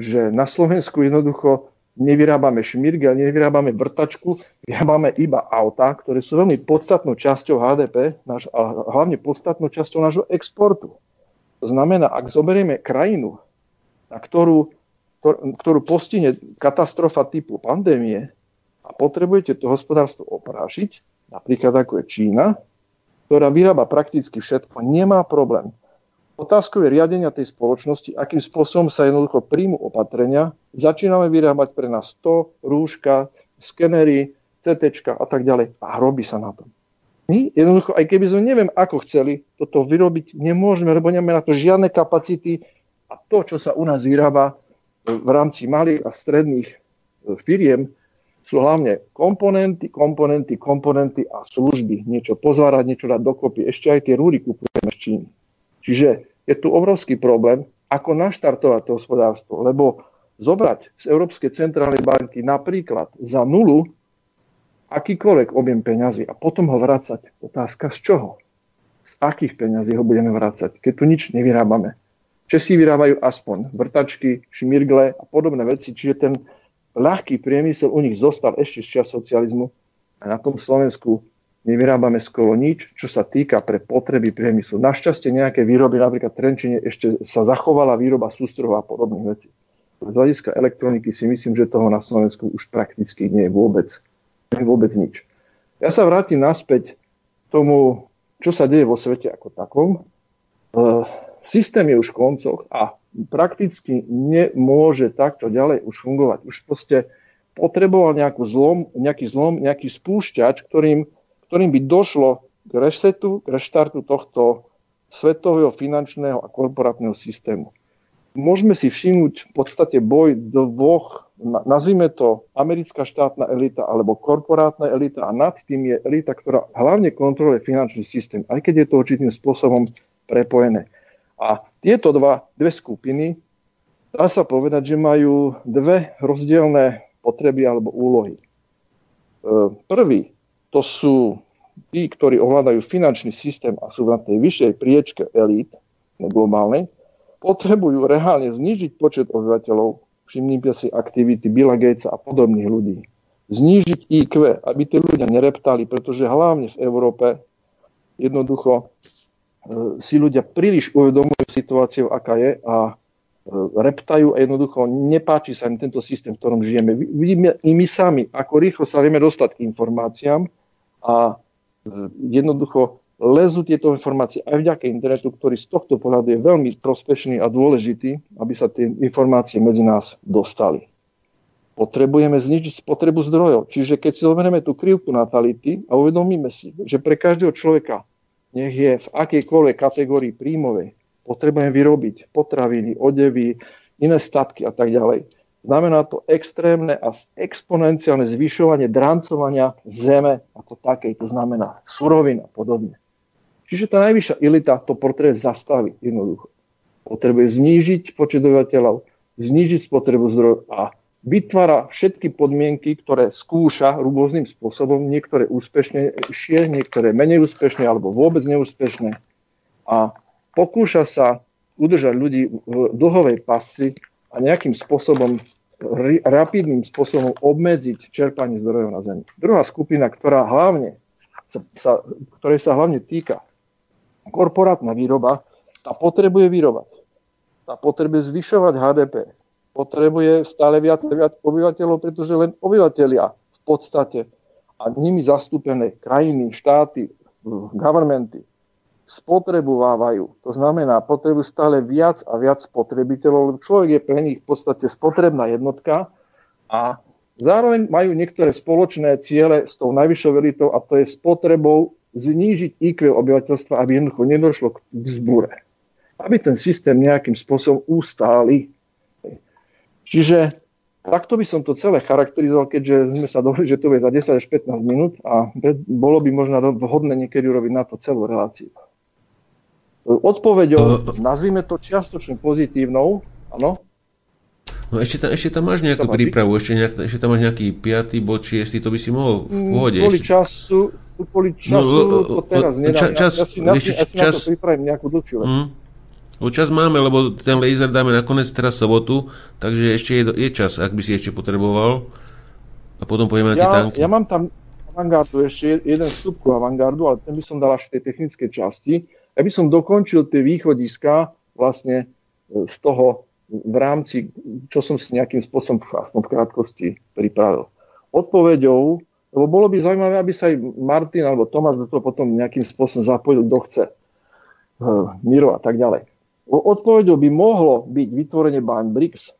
že na Slovensku jednoducho nevyrábame šmirgy a nevyrábame vrtačku, vyrábame iba autá, ktoré sú veľmi podstatnou časťou HDP naš, a hlavne podstatnou časťou nášho exportu. To znamená, ak zoberieme krajinu, na ktorú, ktorú postihne katastrofa typu pandémie a potrebujete to hospodárstvo oprášiť, napríklad ako je Čína, ktorá vyrába prakticky všetko, nemá problém Otázkou je riadenia tej spoločnosti, akým spôsobom sa jednoducho príjmu opatrenia. Začíname vyrábať pre nás to, rúška, skenery, CT a tak ďalej. A robí sa na tom. My jednoducho, aj keby sme neviem, ako chceli, toto vyrobiť nemôžeme, lebo nemáme na to žiadne kapacity a to, čo sa u nás vyrába v rámci malých a stredných e, firiem, sú hlavne komponenty, komponenty, komponenty a služby. Niečo pozvárať, niečo dať dokopy. Ešte aj tie rúry kupujeme z Číny. Čiže je tu obrovský problém, ako naštartovať to hospodárstvo, lebo zobrať z Európskej centrálnej banky napríklad za nulu akýkoľvek objem peňazí a potom ho vrácať. Otázka z čoho? Z akých peňazí ho budeme vrácať, keď tu nič nevyrábame? Česi vyrábajú aspoň vrtačky, šmirgle a podobné veci, čiže ten ľahký priemysel u nich zostal ešte z čas socializmu a na tom Slovensku nevyrábame skoro nič, čo sa týka pre potreby priemyslu. Našťastie nejaké výroby, napríklad v Trenčine, ešte sa zachovala výroba sústrojov a podobných vecí. Z hľadiska elektroniky si myslím, že toho na Slovensku už prakticky nie je vôbec, nie je vôbec nič. Ja sa vrátim naspäť tomu, čo sa deje vo svete ako takom. E, systém je už v koncoch a prakticky nemôže takto ďalej už fungovať. Už proste potreboval nejakú zlom, nejaký zlom, nejaký spúšťač, ktorým ktorým by došlo k resetu, k reštartu tohto svetového finančného a korporátneho systému. Môžeme si všimnúť v podstate boj dvoch, nazvime to americká štátna elita alebo korporátna elita a nad tým je elita, ktorá hlavne kontroluje finančný systém, aj keď je to určitým spôsobom prepojené. A tieto dva, dve skupiny, dá sa povedať, že majú dve rozdielne potreby alebo úlohy. E, prvý to sú tí, ktorí ovládajú finančný systém a sú na tej vyššej priečke elít globálnej, potrebujú reálne znížiť počet obyvateľov, všimnite si aktivity Billa Gatesa a podobných ľudí. Znížiť IQ, aby tí ľudia nereptali, pretože hlavne v Európe jednoducho e, si ľudia príliš uvedomujú situáciu, aká je a reptajú a jednoducho nepáči sa im tento systém, v ktorom žijeme. Vidíme i my sami, ako rýchlo sa vieme dostať k informáciám, a e, jednoducho lezú tieto informácie aj vďaka internetu, ktorý z tohto pohľadu je veľmi prospešný a dôležitý, aby sa tie informácie medzi nás dostali. Potrebujeme znižiť spotrebu zdrojov. Čiže keď si zoberieme tú krivku natality a uvedomíme si, že pre každého človeka, nech je v akejkoľvek kategórii príjmovej, potrebujeme vyrobiť potraviny, odevy, iné statky a tak ďalej Znamená to extrémne a exponenciálne zvyšovanie drancovania zeme ako takej, to znamená surovín a podobne. Čiže tá najvyššia elita to potrebuje zastaviť jednoducho. Potrebuje znížiť počet obyvateľov, znížiť spotrebu zdrojov a vytvára všetky podmienky, ktoré skúša rôznym spôsobom, niektoré úspešnejšie, niektoré menej úspešné alebo vôbec neúspešné. A pokúša sa udržať ľudí v dlhovej pasci a nejakým spôsobom rapidným spôsobom obmedziť čerpanie zdrojov na Zemi. Druhá skupina, ktorá hlavne sa, sa, ktorej sa hlavne týka korporátna výroba, tá potrebuje vyrobať. Tá potrebuje zvyšovať HDP. Potrebuje stále viac viac obyvateľov, pretože len obyvateľia v podstate a nimi zastúpené krajiny, štáty, governmenty spotrebovávajú. To znamená, potrebujú stále viac a viac spotrebiteľov, lebo človek je pre nich v podstate spotrebná jednotka a zároveň majú niektoré spoločné ciele s tou najvyššou elitou a to je spotrebou znížiť IQ obyvateľstva, aby jednoducho nedošlo k vzbure. Aby ten systém nejakým spôsobom ustáli. Čiže takto by som to celé charakterizoval, keďže sme sa dohodli, že to bude za 10 až 15 minút a bolo by možno vhodné niekedy urobiť na to celú reláciu. Odpoveďou, nazvime to čiastočne pozitívnou, áno, No ešte tam, ešte tam máš nejakú prípravu, ešte, nejak, ešte tam máš nejaký piatý bod, šiestý, to by si mohol v mm, pohode. Kvôli času, kvôli no, času no, to teraz nedám. Ča, čas, ja, si, na, ešte, ja si čas, na to pripravím nejakú dlhšiu mm, No čas máme, lebo ten laser dáme nakoniec teraz sobotu, takže ešte je, je čas, ak by si ešte potreboval. A potom pôjdeme na tie tanky. Ja mám tam avantgardu, ešte jeden vstup ku avantgardu, ale ten by som dal až v tej technickej časti. Ja by som dokončil tie východiska vlastne e, z toho v rámci, čo som si nejakým spôsobom v krátkosti pripravil. Odpoveďou, lebo bolo by zaujímavé, aby sa aj Martin alebo Tomáš do toho potom nejakým spôsobom zapojil, kto chce. E, Miro a tak ďalej. Odpovedou by mohlo byť vytvorenie bank BRICS,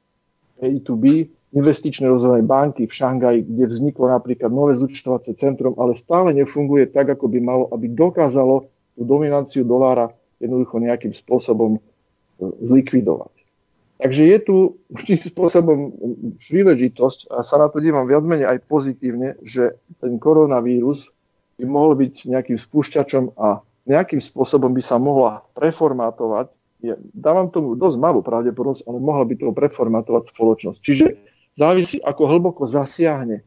A2B, investičné rozvojové banky v Šangaji, kde vzniklo napríklad nové zúčtovacie centrum, ale stále nefunguje tak, ako by malo, aby dokázalo tú dominanciu dolára jednoducho nejakým spôsobom e, zlikvidovať. Takže je tu určitým spôsobom príležitosť, a sa na to dívam viac menej aj pozitívne, že ten koronavírus by mohol byť nejakým spúšťačom a nejakým spôsobom by sa mohla preformátovať je, dávam tomu dosť malú pravdepodobnosť, ale mohla by to preformatovať spoločnosť. Čiže závisí, ako hlboko zasiahne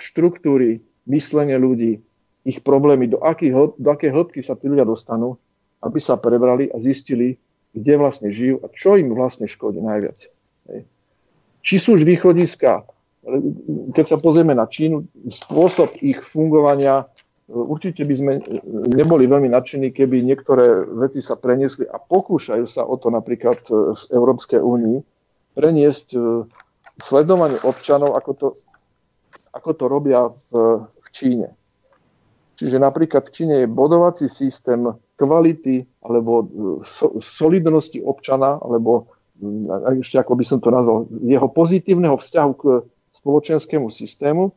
štruktúry, myslenie ľudí, ich problémy, do, akých, do akej hĺbky sa tí ľudia dostanú, aby sa prebrali a zistili, kde vlastne žijú a čo im vlastne škodí najviac. Či sú už východiska, keď sa pozrieme na Čínu, spôsob ich fungovania Určite by sme neboli veľmi nadšení, keby niektoré veci sa preniesli a pokúšajú sa o to napríklad v Európskej únii preniesť e, sledovanie občanov, ako to, ako to robia v, v Číne. Čiže napríklad v Číne je bodovací systém kvality alebo e, so, solidnosti občana, alebo e, ešte ako by som to nazval, jeho pozitívneho vzťahu k spoločenskému systému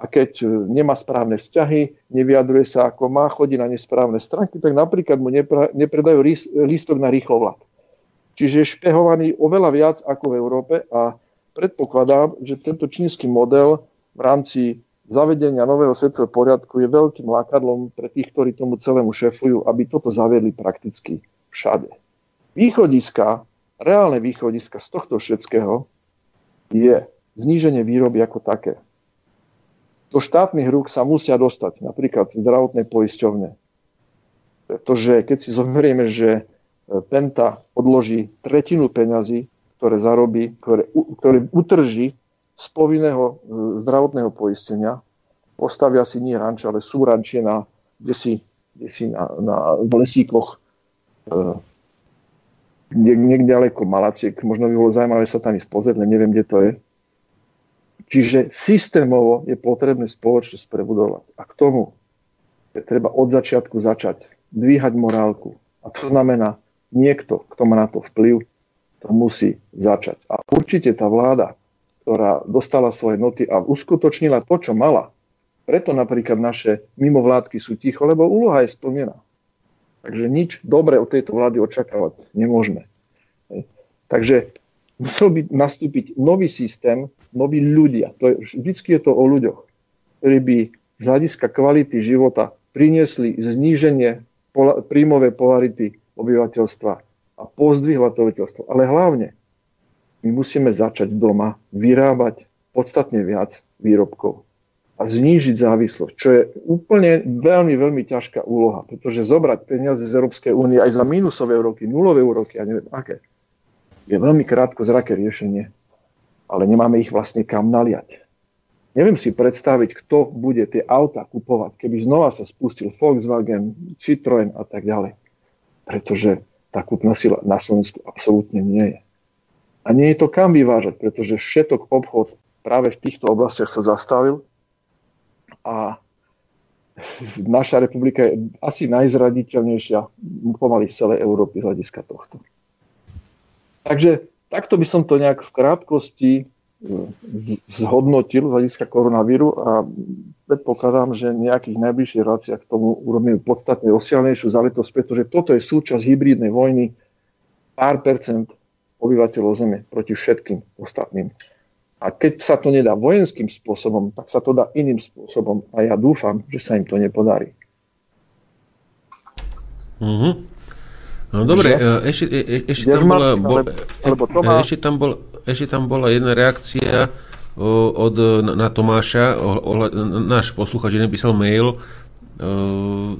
a keď e, nemá správne vzťahy, nevyjadruje sa ako má, chodí na nesprávne stránky, tak napríklad mu nepredajú lístok na rýchlo vlak. Čiže je špehovaný oveľa viac ako v Európe a predpokladám, že tento čínsky model v rámci zavedenia nového svetového poriadku je veľkým lákadlom pre tých, ktorí tomu celému šefujú, aby toto zaviedli prakticky všade. Východiska, reálne východiska z tohto všetkého je zníženie výroby ako také do štátnych rúk sa musia dostať, napríklad v zdravotnej poisťovne. Pretože keď si zoberieme, že e, Penta odloží tretinu peňazí, ktoré zarobí, ktoré, ktoré utrží z povinného e, zdravotného poistenia, postavia si nie ranč, ale sú rančie na, kde si, kde si na, na, v lesíkoch e, niekde ďaleko Malaciek. Možno by bolo zaujímavé sa tam ísť pozrieť, neviem, kde to je. Čiže systémovo je potrebné spoločnosť prebudovať. A k tomu je treba od začiatku začať dvíhať morálku. A to znamená, niekto, kto má na to vplyv, to musí začať. A určite tá vláda, ktorá dostala svoje noty a uskutočnila to, čo mala, preto napríklad naše mimovládky sú ticho, lebo úloha je splnená. Takže nič dobré od tejto vlády očakávať nemôžeme. Takže musel by nastúpiť nový systém, noví ľudia. To je, vždycky je to o ľuďoch, ktorí by z hľadiska kvality života priniesli zníženie príjmovej polarity obyvateľstva a pozdvihla to obyvateľstvo. Ale hlavne my musíme začať doma vyrábať podstatne viac výrobkov a znížiť závislosť, čo je úplne veľmi, veľmi ťažká úloha, pretože zobrať peniaze z Európskej únie aj za minusové úroky, nulové úroky, ja neviem aké, je veľmi krátko zraké riešenie, ale nemáme ich vlastne kam naliať. Neviem si predstaviť, kto bude tie auta kupovať, keby znova sa spustil Volkswagen, Citroën a tak ďalej. Pretože tá kúpna sila na Slovensku absolútne nie je. A nie je to kam vyvážať, pretože všetok obchod práve v týchto oblastiach sa zastavil a naša republika je asi najzraditeľnejšia pomaly v celej Európy z hľadiska tohto. Takže takto by som to nejak v krátkosti e, zhodnotil z hľadiska koronavíru a predpokladám, že nejakých najbližších reláciách k tomu urobíme podstatne rozsiaľnejšiu záležitosť, pretože toto je súčasť hybridnej vojny pár percent obyvateľov Zeme proti všetkým ostatným. A keď sa to nedá vojenským spôsobom, tak sa to dá iným spôsobom. A ja dúfam, že sa im to nepodarí. Mm-hmm. No dobre, e, ešte, e, e, ešte, tam bola, bo, ešte, tam bol, ešte tam bola jedna reakcia od, na Tomáša, náš posluchač napísal mail, uh,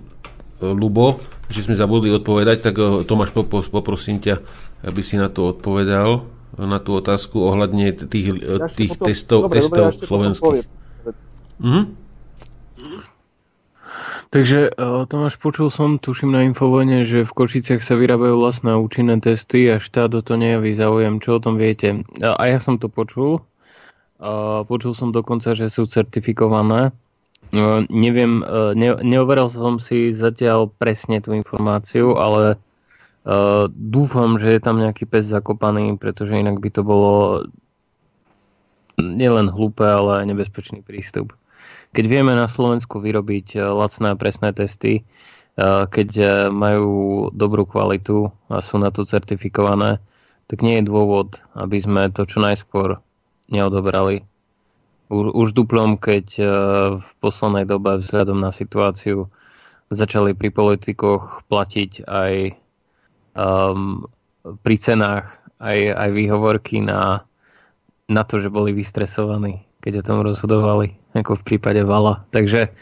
Lubo, že sme zabudli odpovedať, tak Tomáš, poprosím ťa, aby si na to odpovedal na tú otázku ohľadne tých, ja tých potom, testov, dobre, testov dobre, ja slovenských. Mhm. Takže Tomáš, počul som, tuším na Infovojne, že v Košiciach sa vyrábajú vlastné účinné testy a štát o to nejaví záujem. Čo o tom viete? A ja som to počul. A počul som dokonca, že sú certifikované. Neviem, ne, neoveral som si zatiaľ presne tú informáciu, ale Uh, dúfam, že je tam nejaký pes zakopaný, pretože inak by to bolo nielen hlúpe, ale aj nebezpečný prístup. Keď vieme na Slovensku vyrobiť uh, lacné a presné testy, uh, keď majú dobrú kvalitu a sú na to certifikované, tak nie je dôvod, aby sme to čo najskôr neodobrali. Už duplom, keď v poslednej dobe vzhľadom na situáciu začali pri politikoch platiť aj um, pri cenách aj, aj výhovorky na, na to, že boli vystresovaní, keď o tom rozhodovali, ako v prípade Vala. Takže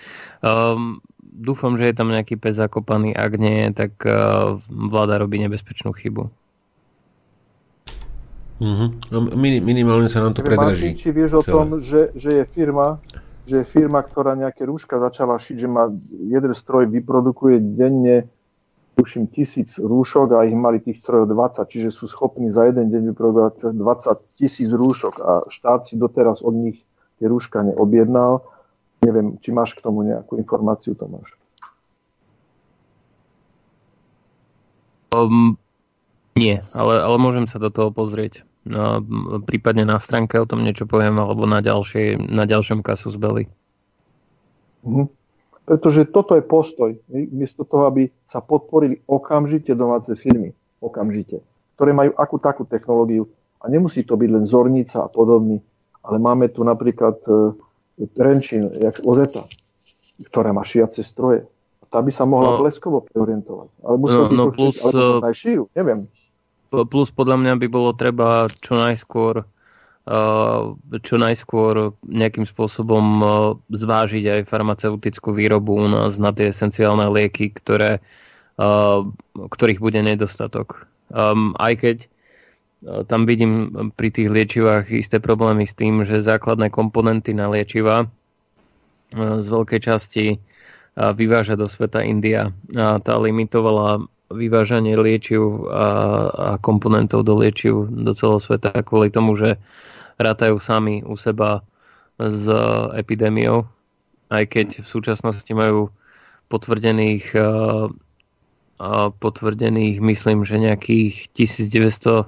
um, dúfam, že je tam nejaký pes zakopaný. Ak nie, tak uh, vláda robí nebezpečnú chybu. Mm-hmm. No, minimálne sa nám to predraží. či vieš o celé. tom, že, že je firma, že je firma, ktorá nejaké rúška začala šiť, že má jeden stroj vyprodukuje denne tuším, tisíc rúšok a ich mali tých strojov 20, čiže sú schopní za jeden deň vyprodukovať 20 tisíc rúšok a štát si doteraz od nich tie rúška neobjednal. Neviem, či máš k tomu nejakú informáciu, Tomáš. Um, nie, ale, ale môžem sa do toho pozrieť. No, prípadne na stránke o tom niečo poviem, alebo na, ďalšie, na ďalšom kasu z Belly. Mhm. Pretože toto je postoj. Miesto toho, aby sa podporili okamžite domáce firmy, okamžite, ktoré majú akú takú technológiu. A nemusí to byť len zornica a podobný, ale máme tu napríklad uh, Trenčín, jak Ozeta, ktorá má šiace stroje. Tá by sa mohla no, bleskovo preorientovať. Ale musel no, no plus, ale aj šijú, neviem. Plus podľa mňa by bolo treba čo najskôr čo najskôr nejakým spôsobom zvážiť aj farmaceutickú výrobu u nás na tie esenciálne lieky, ktoré, ktorých bude nedostatok. Aj keď tam vidím pri tých liečivách isté problémy s tým, že základné komponenty na liečiva z veľkej časti vyváža do sveta India. A tá limitovala vyvážanie liečiv a komponentov do liečiv do celého sveta kvôli tomu, že rátajú sami u seba s epidémiou, aj keď v súčasnosti majú potvrdených potvrdených, myslím, že nejakých 1900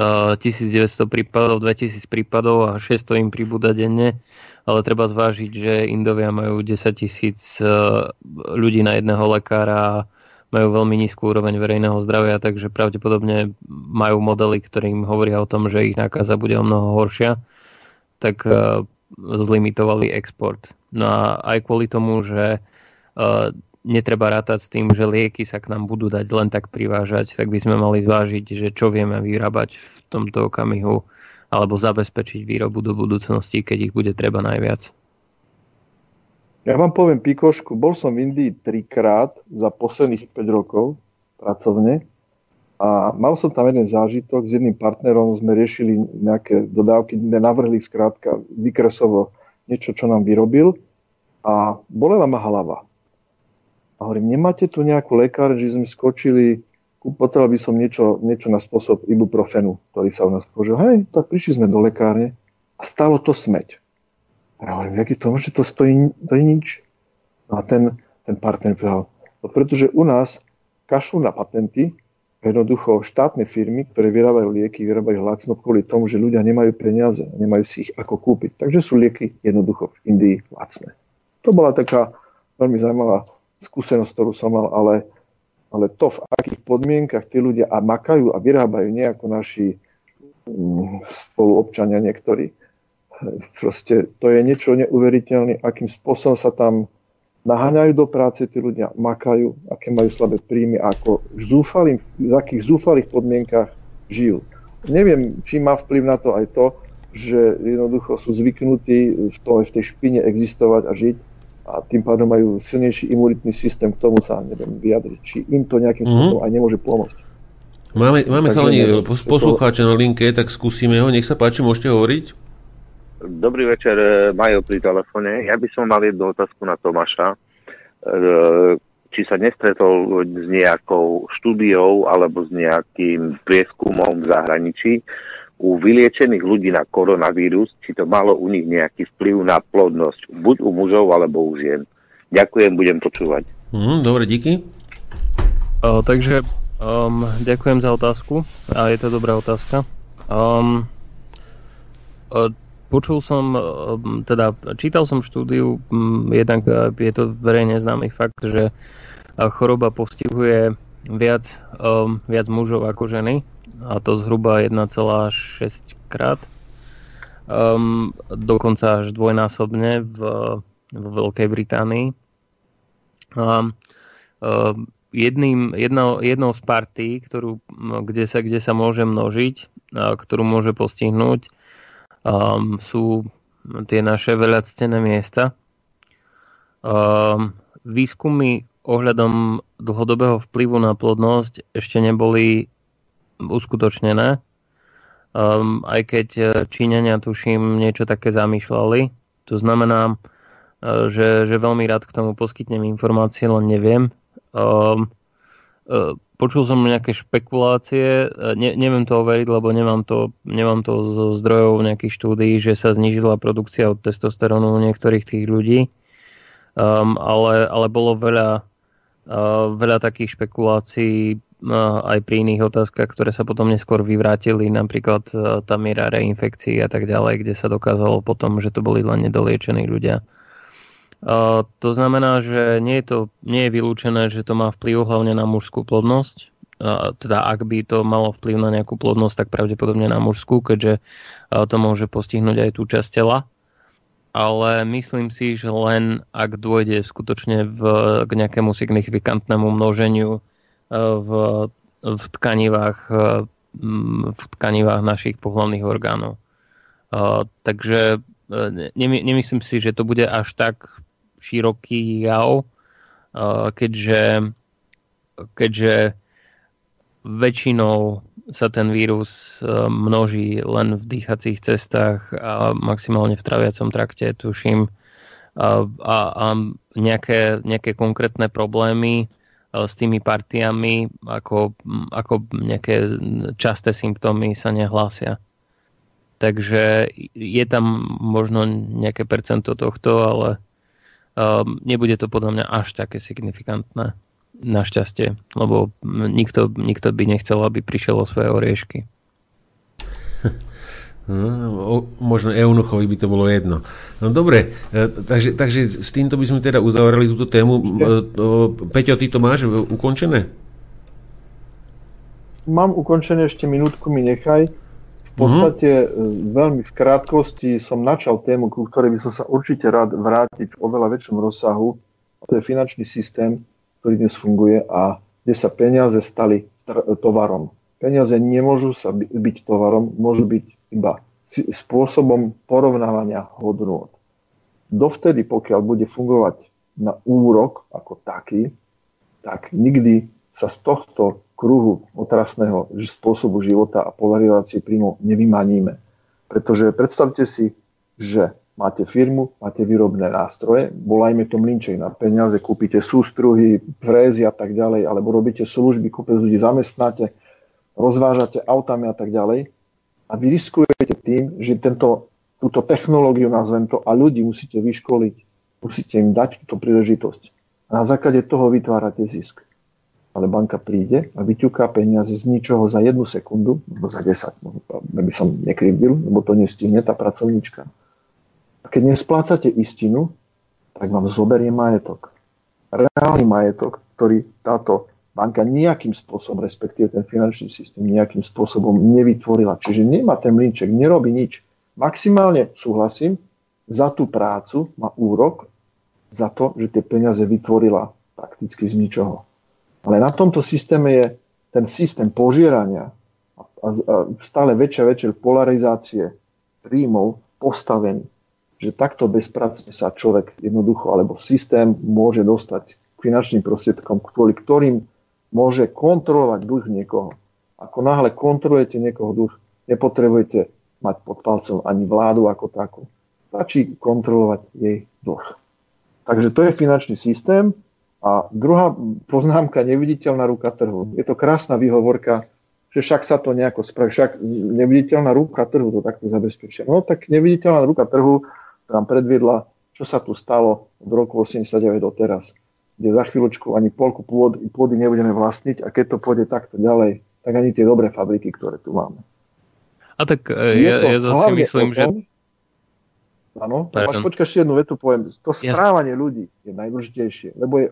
1900 prípadov, 2000 prípadov a 600 im pribúda denne, ale treba zvážiť, že Indovia majú 10 tisíc ľudí na jedného lekára majú veľmi nízku úroveň verejného zdravia, takže pravdepodobne majú modely, ktorým hovoria o tom, že ich nákaza bude o mnoho horšia, tak uh, zlimitovali export. No a aj kvôli tomu, že uh, netreba rátať s tým, že lieky sa k nám budú dať len tak privážať, tak by sme mali zvážiť, že čo vieme vyrábať v tomto okamihu alebo zabezpečiť výrobu do budúcnosti, keď ich bude treba najviac. Ja vám poviem pikošku, bol som v Indii trikrát za posledných 5 rokov pracovne a mal som tam jeden zážitok, s jedným partnerom sme riešili nejaké dodávky, sme navrhli skrátka vykresovo niečo, čo nám vyrobil a bolela ma hlava. A hovorím, nemáte tu nejakú lekár, že sme skočili, potreboval by som niečo, niečo na spôsob ibuprofenu, ktorý sa u nás použil. Hej, tak prišli sme do lekárne a stalo to smeť. Ja hovorím, jaký to môže, to stojí, to je nič. No a ten, ten partner povedal, no pretože u nás kašľú na patenty, jednoducho štátne firmy, ktoré vyrábajú lieky, vyrábajú lacno kvôli tomu, že ľudia nemajú peniaze, nemajú si ich ako kúpiť. Takže sú lieky jednoducho v Indii lacné. To bola taká veľmi zaujímavá skúsenosť, ktorú som mal, ale, ale to, v akých podmienkach tí ľudia a makajú a vyrábajú nejako naši mm, spoluobčania niektorí, proste to je niečo neuveriteľné, akým spôsobom sa tam naháňajú do práce tí ľudia, makajú, aké majú slabé príjmy, ako v, zúfalých, v akých zúfalých podmienkach žijú. Neviem, či má vplyv na to aj to, že jednoducho sú zvyknutí v, to, v tej špine existovať a žiť a tým pádom majú silnejší imunitný systém, k tomu sa neviem vyjadriť. Či im to nejakým mm-hmm. spôsobom aj nemôže pomôcť. Máme, máme chalani poslucháča na linke, tak skúsime ho. Nech sa páči, môžete hovoriť. Dobrý večer, e, Majo pri telefóne. Ja by som mal jednu otázku na Tomáša. E, či sa nestretol s nejakou štúdiou alebo s nejakým prieskumom v zahraničí, u vyliečených ľudí na koronavírus, či to malo u nich nejaký vplyv na plodnosť, buď u mužov alebo u žien. Ďakujem, budem počúvať. Mm, dobre, díky. O, takže um, ďakujem za otázku a je to dobrá otázka. Um, o, počul som, um, teda čítal som štúdiu, jednak uh, je to verejne známy fakt, že uh, choroba postihuje viac, viac mužov ako ženy a to zhruba 1,6 krát. Um, dokonca až dvojnásobne v, v Veľkej Británii. Um, um, jedným, jedno, jednou z partí, ktorú, kde, sa, kde sa môže množiť, a ktorú môže postihnúť, um, sú tie naše veľactené miesta. Um, výskumy ohľadom dlhodobého vplyvu na plodnosť ešte neboli uskutočnené. Um, aj keď e, Číňania, tuším, niečo také zamýšľali. To znamená, uh, že, že veľmi rád k tomu poskytnem informácie, len neviem. Um, uh, počul som nejaké špekulácie, uh, ne, neviem to overiť, lebo nemám to, nemám to zo zdrojov nejakých štúdií, že sa znížila produkcia od testosterónu u niektorých tých ľudí. Um, ale, ale bolo veľa, uh, veľa takých špekulácií aj pri iných otázkach, ktoré sa potom neskôr vyvrátili, napríklad e, tá miera reinfekcií a tak ďalej, kde sa dokázalo potom, že to boli len nedoliečení ľudia. To znamená, že nie je, to, nie je vylúčené, že to má vplyv hlavne na mužskú plodnosť. Teda ak by to malo vplyv na nejakú plodnosť, tak pravdepodobne na mužskú, keďže to môže postihnúť aj tú časť tela. Ale myslím si, že len ak dôjde skutočne v, k nejakému signifikantnému množeniu v, v tkanivách v tkanivách našich pohľavných orgánov. Takže nemyslím si, že to bude až tak široký jav, keďže, keďže väčšinou sa ten vírus e, množí len v dýchacích cestách a maximálne v traviacom trakte, tuším. A, a, a nejaké, nejaké konkrétne problémy Eh, s tými partiami, ako, ako nejaké časté symptómy sa nehlásia. Takže je tam možno nejaké percento tohto, ale um, nebude to podľa mňa až také signifikantné. Našťastie, lebo nikto, nikto by nechcel, aby prišiel o svoje oriešky. No, možno Eunuchovi by to bolo jedno. No dobre, e, takže, takže s týmto by sme teda uzavreli túto tému. E, Peťo, ty to máš ukončené? Mám ukončené, ešte minútku mi nechaj. Podstate mm-hmm. veľmi v krátkosti som načal tému, ku ktorej by som sa určite rád vrátiť v oveľa väčšom rozsahu. To je finančný systém, ktorý dnes funguje a kde sa peniaze stali tovarom. Peniaze nemôžu sa byť tovarom, môžu byť iba spôsobom porovnávania hodnôt. Dovtedy, pokiaľ bude fungovať na úrok ako taký, tak nikdy sa z tohto kruhu otrasného spôsobu života a polarizácie príjmov nevymaníme. Pretože predstavte si, že máte firmu, máte výrobné nástroje, volajme to mlinček na peniaze, kúpite sústruhy, frézy a tak ďalej, alebo robíte služby, kúpe ľudí zamestnáte, rozvážate autami a tak ďalej a vy riskujete tým, že tento, túto technológiu, nazvem to, a ľudí musíte vyškoliť, musíte im dať túto príležitosť. A na základe toho vytvárate zisk. Ale banka príde a vyťuká peniaze z ničoho za jednu sekundu, alebo za 10, by som nekrivdil, lebo to nestihne tá pracovníčka. A keď nesplácate istinu, tak vám zoberie majetok. Reálny majetok, ktorý táto banka nejakým spôsobom, respektíve ten finančný systém nejakým spôsobom nevytvorila. Čiže nemá ten mlinček, nerobí nič. maximálne súhlasím, za tú prácu má úrok, za to, že tie peniaze vytvorila prakticky z ničoho. Ale na tomto systéme je ten systém požierania a, a, a stále väčšia väčšia polarizácie príjmov postavený, že takto bezpracne sa človek jednoducho alebo systém môže dostať k finančným prostriedkom, kvôli ktorým môže kontrolovať duch niekoho. Ako náhle kontrolujete niekoho duch, nepotrebujete mať pod palcom ani vládu ako takú. Stačí kontrolovať jej dlh. Takže to je finančný systém. A druhá poznámka, neviditeľná ruka trhu. Je to krásna výhovorka, že však sa to nejako spraví, však neviditeľná ruka trhu to takto zabezpečia. No tak neviditeľná ruka trhu nám predviedla, čo sa tu stalo od roku 89 do teraz, kde za chvíľočku ani polku pôdy, pôdy nebudeme vlastniť a keď to pôjde takto ďalej, tak ani tie dobré fabriky, ktoré tu máme. A tak e, ja, ja zase myslím, že... Áno, počkaj, ešte jednu vetu poviem. To správanie Jasne. ľudí je najdôležitejšie, lebo je,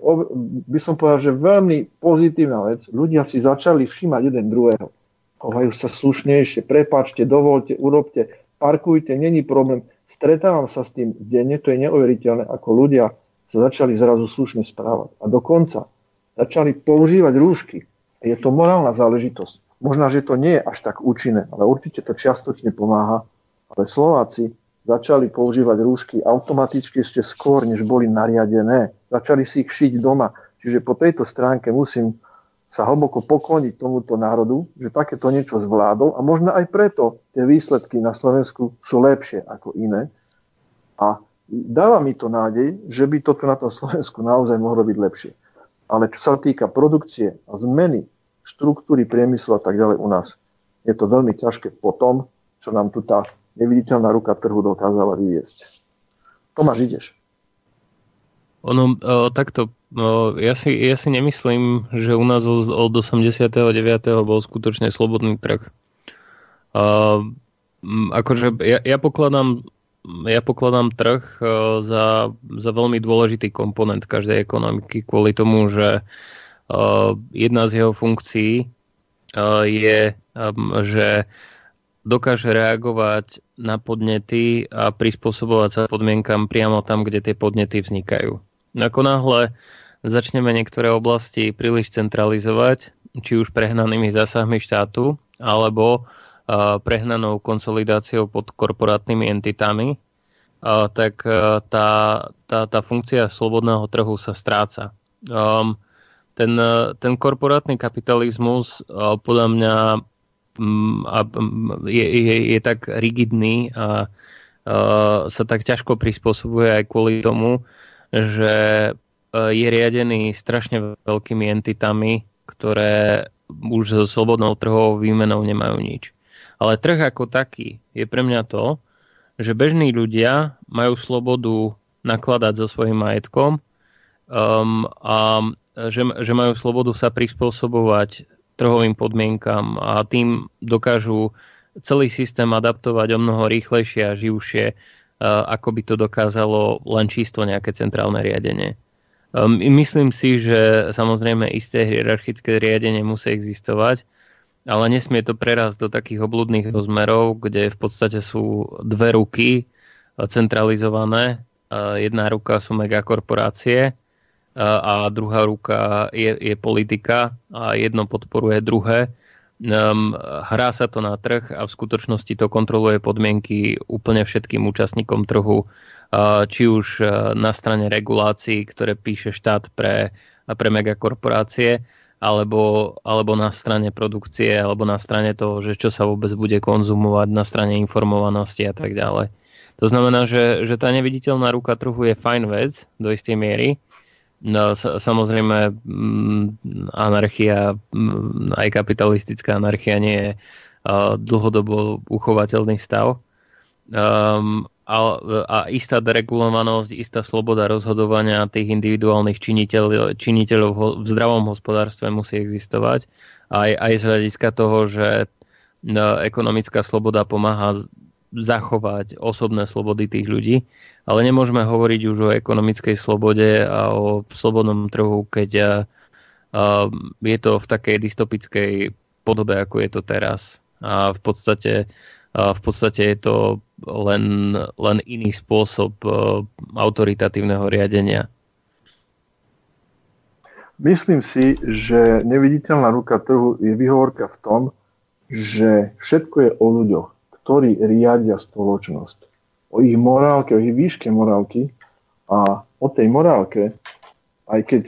by som povedal, že veľmi pozitívna vec. Ľudia si začali všímať jeden druhého. Chovajú sa slušnejšie, prepáčte, dovolte, urobte, parkujte, není problém. Stretávam sa s tým denne, to je neuveriteľné, ako ľudia sa začali zrazu slušne správať. A dokonca začali používať rúšky. Je to morálna záležitosť. Možno, že to nie je až tak účinné, ale určite to čiastočne pomáha. Ale Slováci začali používať rúšky automaticky ešte skôr, než boli nariadené. Začali si ich šiť doma. Čiže po tejto stránke musím sa hlboko pokloniť tomuto národu, že takéto niečo zvládol a možno aj preto tie výsledky na Slovensku sú lepšie ako iné. A dáva mi to nádej, že by toto na tom Slovensku naozaj mohlo byť lepšie. Ale čo sa týka produkcie a zmeny štruktúry priemyslu a tak ďalej u nás. Je to veľmi ťažké po tom, čo nám tu tá neviditeľná ruka trhu dokázala vyviesť. Tomáš, ideš. Ono, o, takto, o, ja, si, ja si nemyslím, že u nás od 89. bol skutočne slobodný trh. O, akože ja, ja pokladám ja pokladám trh za, za veľmi dôležitý komponent každej ekonomiky kvôli tomu, že jedna z jeho funkcií je, že dokáže reagovať na podnety a prispôsobovať sa podmienkam priamo tam, kde tie podnety vznikajú. Ako náhle začneme niektoré oblasti príliš centralizovať, či už prehnanými zásahmi štátu, alebo eh, prehnanou konsolidáciou pod korporátnymi entitami, tak tá, tá, tá funkcia slobodného trhu sa stráca. Ten, ten korporátny kapitalizmus podľa mňa mm, je, je, je tak rigidný a eh, sa tak ťažko prispôsobuje aj kvôli tomu, že je riadený strašne veľkými entitami, ktoré už so slobodnou trhovou výmenou nemajú nič. Ale trh ako taký je pre mňa to, že bežní ľudia majú slobodu nakladať so svojím majetkom um, a že, že majú slobodu sa prispôsobovať trhovým podmienkam a tým dokážu celý systém adaptovať o mnoho rýchlejšie a živšie, ako by to dokázalo len čisto nejaké centrálne riadenie. Myslím si, že samozrejme isté hierarchické riadenie musí existovať, ale nesmie to prerásť do takých obludných rozmerov, kde v podstate sú dve ruky centralizované. Jedna ruka sú megakorporácie, a druhá ruka je, je politika a jedno podporuje druhé. Um, hrá sa to na trh a v skutočnosti to kontroluje podmienky úplne všetkým účastníkom trhu, uh, či už uh, na strane regulácií, ktoré píše štát pre, pre megakorporácie, alebo, alebo na strane produkcie, alebo na strane toho, že čo sa vôbec bude konzumovať, na strane informovanosti a tak ďalej. To znamená, že, že tá neviditeľná ruka trhu je fajn vec do istej miery, No, samozrejme, mm, anarchia, mm, aj kapitalistická anarchia nie je dlhodobo uchovateľný stav. Um, a, a istá deregulovanosť, istá sloboda rozhodovania tých individuálnych činiteľ, činiteľov v zdravom hospodárstve musí existovať. Aj, aj z hľadiska toho, že no, ekonomická sloboda pomáha zachovať osobné slobody tých ľudí, ale nemôžeme hovoriť už o ekonomickej slobode a o slobodnom trhu, keď je to v takej dystopickej podobe, ako je to teraz. A v podstate A v podstate je to len, len iný spôsob uh, autoritatívneho riadenia. Myslím si, že neviditeľná ruka trhu je vyhovorka v tom, že všetko je o ľuďoch, ktorí riadia spoločnosť. O ich morálke, o ich výške morálky a o tej morálke, aj keď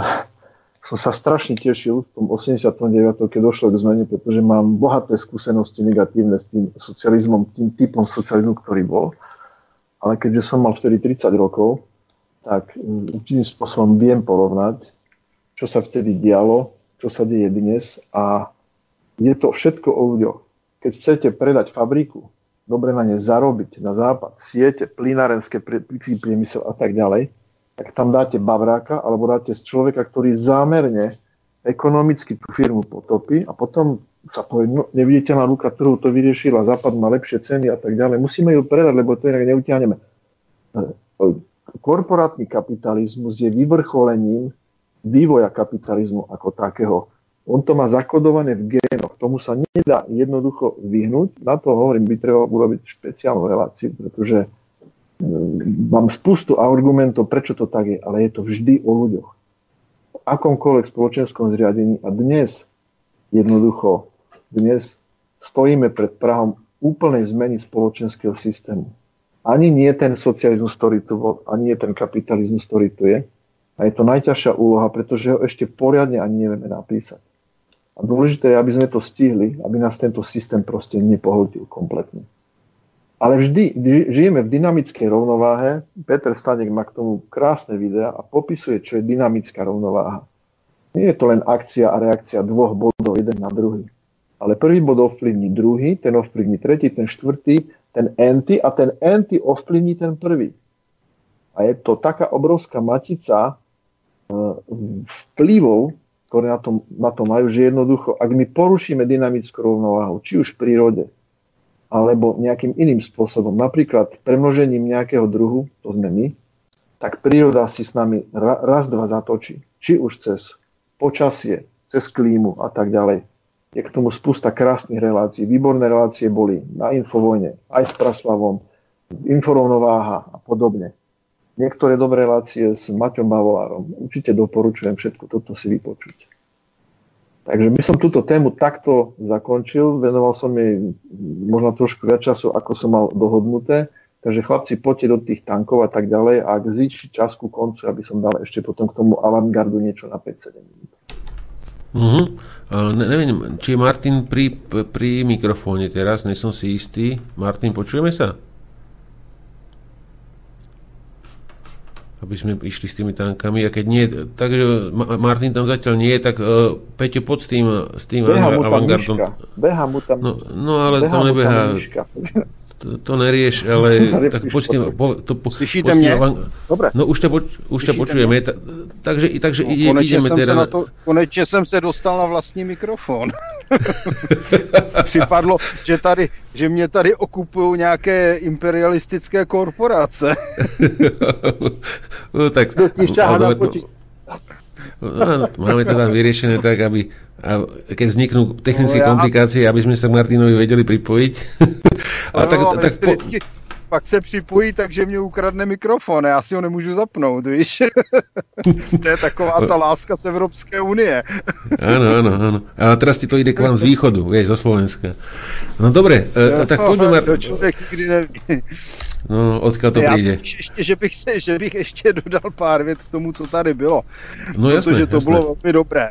som sa strašne tešil v tom 89. keď došlo k zmene, pretože mám bohaté skúsenosti negatívne s tým socializmom, tým typom socializmu, ktorý bol. Ale keďže som mal vtedy 30 rokov, tak mm, určitým spôsobom viem porovnať, čo sa vtedy dialo, čo sa deje dnes a je to všetko o ľuďoch. Keď chcete predať fabriku, dobre na ne zarobiť, na západ, siete, plynárenské priemysel a tak ďalej, tak tam dáte bavráka alebo dáte z človeka, ktorý zámerne ekonomicky tú firmu potopí a potom sa povie, no, neviditeľná ruka trhu to vyriešila, západ má lepšie ceny a tak ďalej. Musíme ju predať, lebo to inak neutiahneme. Korporátny kapitalizmus je vyvrcholením vývoja kapitalizmu ako takého. On to má zakodované v génoch. Tomu sa nedá jednoducho vyhnúť. Na to hovorím, by treba urobiť špeciálnu reláciu, pretože mám spustu argumentov, prečo to tak je, ale je to vždy o ľuďoch. V akomkoľvek spoločenskom zriadení a dnes jednoducho, dnes stojíme pred Prahom úplnej zmeny spoločenského systému. Ani nie ten socializmus, ktorý tu bol, ani nie ten kapitalizmus, ktorý tu je. A je to najťažšia úloha, pretože ho ešte poriadne ani nevieme napísať. A dôležité je, aby sme to stihli, aby nás tento systém proste nepohltil kompletne. Ale vždy žijeme v dynamickej rovnováhe. Peter Stanek má k tomu krásne videa a popisuje, čo je dynamická rovnováha. Nie je to len akcia a reakcia dvoch bodov jeden na druhý. Ale prvý bod ovplyvní druhý, ten ovplyvní tretí, ten štvrtý, ten enty a ten enty ovplyvní ten prvý. A je to taká obrovská matica e, vplyvov, ktoré na to, na to majú, že jednoducho, ak my porušíme dynamickú rovnováhu, či už v prírode, alebo nejakým iným spôsobom, napríklad premnožením nejakého druhu, to sme my, tak príroda si s nami raz, dva zatočí. Či už cez počasie, cez klímu a tak ďalej. Je k tomu spústa krásnych relácií. Výborné relácie boli na Infovojne, aj s Praslavom, Inforovnováha a podobne. Niektoré dobré relácie s Maťom Bavolárom. Určite doporučujem všetko toto si vypočuť. Takže by som túto tému takto zakončil. Venoval som jej možno trošku viac času, ako som mal dohodnuté. Takže chlapci, poďte do tých tankov a tak ďalej. A ak zíči čas ku koncu, aby som dal ešte potom k tomu avantgardu niečo na 5-7 minút. Uh-huh. Ne, neviem, či je Martin pri, pri mikrofóne teraz, nie som si istý. Martin, počujeme sa? Aby sme išli s tými tankami. A keď nie, takže Martin tam zatiaľ nie je, tak uh, Peťo pod s tým, s tým Beha avantgardom. Beha mu tam, no, no ale to nebeha. To, to nerieš, ale tak poď tým... Po, to, po, Slyšíte mě? Avan... Dobre. No už ťa, poč, už ťa počujeme. Ta, takže takže no, ide, ideme teda... Na to, konečně jsem se dostal na vlastní mikrofon. Připadlo, že, tady, že mě tady okupují nějaké imperialistické korporace. no, tak, ale, máme to tam vyriešené tak, aby a keď vzniknú technické no, ja... komplikácie, aby sme sa Martinovi vedeli pripojiť. a no, tak, tak po pak se připojí, takže mě ukradne mikrofon. Já si ho nemůžu zapnout, víš? to je taková ta láska z Evropské unie. áno, áno, áno. A teraz ti to ide k vám z východu, vieš, zo Slovenska. No dobre, no, tak poďme... Mar... Člověk nikdy neví. No, odkiaľ to príde? Já ještě, že, bych se, že bych ještě dodal pár vět k tomu, co tady bylo. No jasné, Protože to jasné. bylo velmi dobré.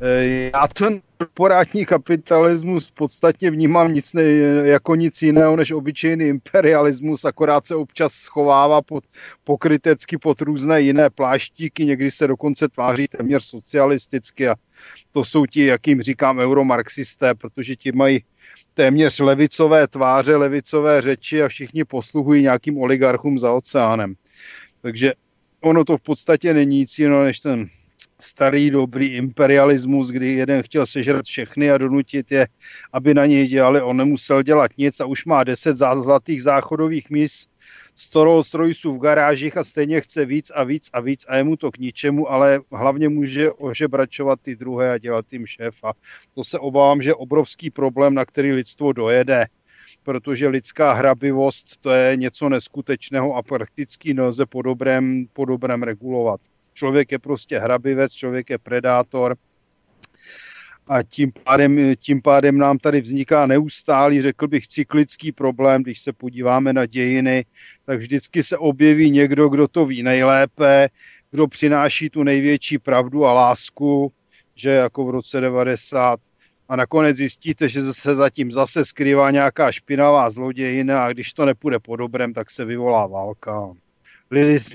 E, já ten korporátní kapitalismus v podstatě vnímám nic ne, jako nic jiného než obyčejný imperialismus, akorát se občas schovává pod, pokrytecky pod různé jiné pláštíky, někdy se dokonce tváří téměř socialisticky a to jsou ti, jakým říkám, euromarxisté, protože ti mají téměř levicové tváře, levicové řeči a všichni posluhují nějakým oligarchům za oceánem. Takže ono to v podstatě není nic jiného než ten starý dobrý imperialismus, kdy jeden chtěl sežrat všechny a donutit je, aby na něj dělali. On nemusel dělat nic a už má 10 zlatých záchodových míst, 100 Rolls v garážích a stejně chce víc a víc a víc a je mu to k ničemu, ale hlavně může ožebračovat ty druhé a dělat jim šéfa. To se obávám, že je obrovský problém, na který lidstvo dojede. protože lidská hrabivost to je něco neskutečného a prakticky nelze po dobrém, po dobrém regulovat. Člověk je prostě hrabivec, člověk je predátor a tím pádem, tím pádem nám tady vzniká neustálý, řekl bych, cyklický problém, když se podíváme na dějiny, tak vždycky se objeví někdo, kdo to ví nejlépe, kdo přináší tu největší pravdu a lásku, že jako v roce 90 a nakonec zjistíte, že se zatím zase skrývá nějaká špinavá zlodějina a když to nepůjde po dobrém, tak se vyvolá válka.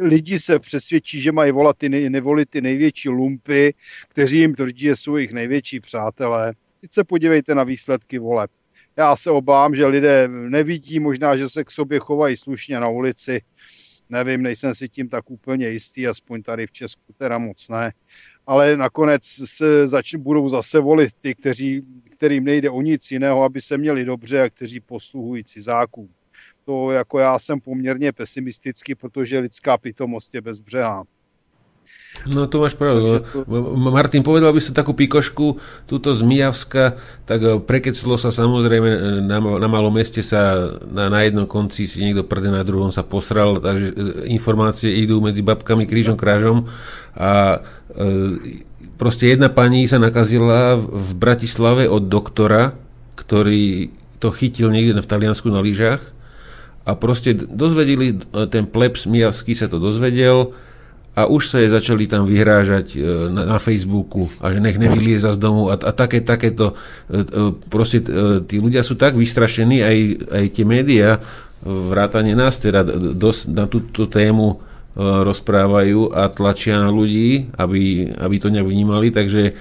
Lidi, se přesvědčí, že mají volat ty, nevolit ty největší lumpy, kteří jim tvrdí, že jsou jejich největší přátelé. Teď se podívejte na výsledky voleb. Já se obávám, že lidé nevidí, možná, že se k sobě chovají slušně na ulici. Nevím, nejsem si tím tak úplně jistý, aspoň tady v Česku teda moc ne ale nakonec se zač- budou zase volit ty, kteří, kterým nejde o nic jiného, aby se měli dobře a kteří posluhují cizákům. To jako já jsem poměrně pesimistický, protože lidská pitomost je bezbřehá. No to máš pravdu. To... Martin, povedal by si takú pikošku, túto z Mijavska, tak eh, prekeclo sa samozrejme, eh, na, na malom meste sa na, na jednom konci si niekto prde, na druhom sa posral, takže eh, informácie idú medzi babkami krížom krážom a e, proste jedna pani sa nakazila v Bratislave od doktora, ktorý to chytil niekde v Taliansku na lyžách a proste dozvedeli, ten plebs Mijavský sa to dozvedel, a už sa je začali tam vyhrážať e, na, na Facebooku a že nech nevylieza z domu a, a také, takéto e, e, proste tí ľudia sú tak vystrašení aj, aj tie médiá vrátane nás teda dosť na túto tému rozprávajú a tlačia na ľudí, aby, aby to nejak vnímali, takže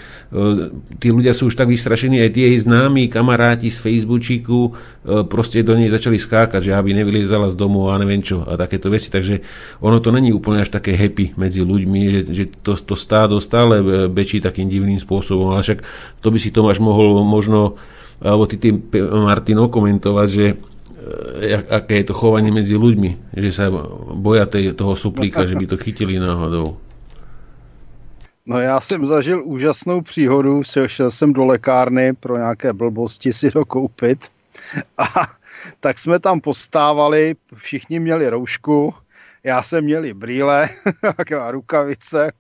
tí ľudia sú už tak vystrašení, aj tie jej známi kamaráti z Facebooku proste do nej začali skákať, že aby nevyliezala z domu a neviem čo a takéto veci, takže ono to není úplne až také happy medzi ľuďmi, že, že to, to stádo stále bečí takým divným spôsobom, ale však to by si Tomáš mohol možno alebo ty tým Martin komentovať, že E, aké je to chovanie medzi ľuďmi, že sa boja tej, toho suplíka, že by to chytili náhodou. No já jsem zažil úžasnou příhodu, šel jsem do lékárny pro nějaké blbosti si dokoupit a tak jsme tam postávali, všichni měli roušku, já jsem měli brýle, a rukavice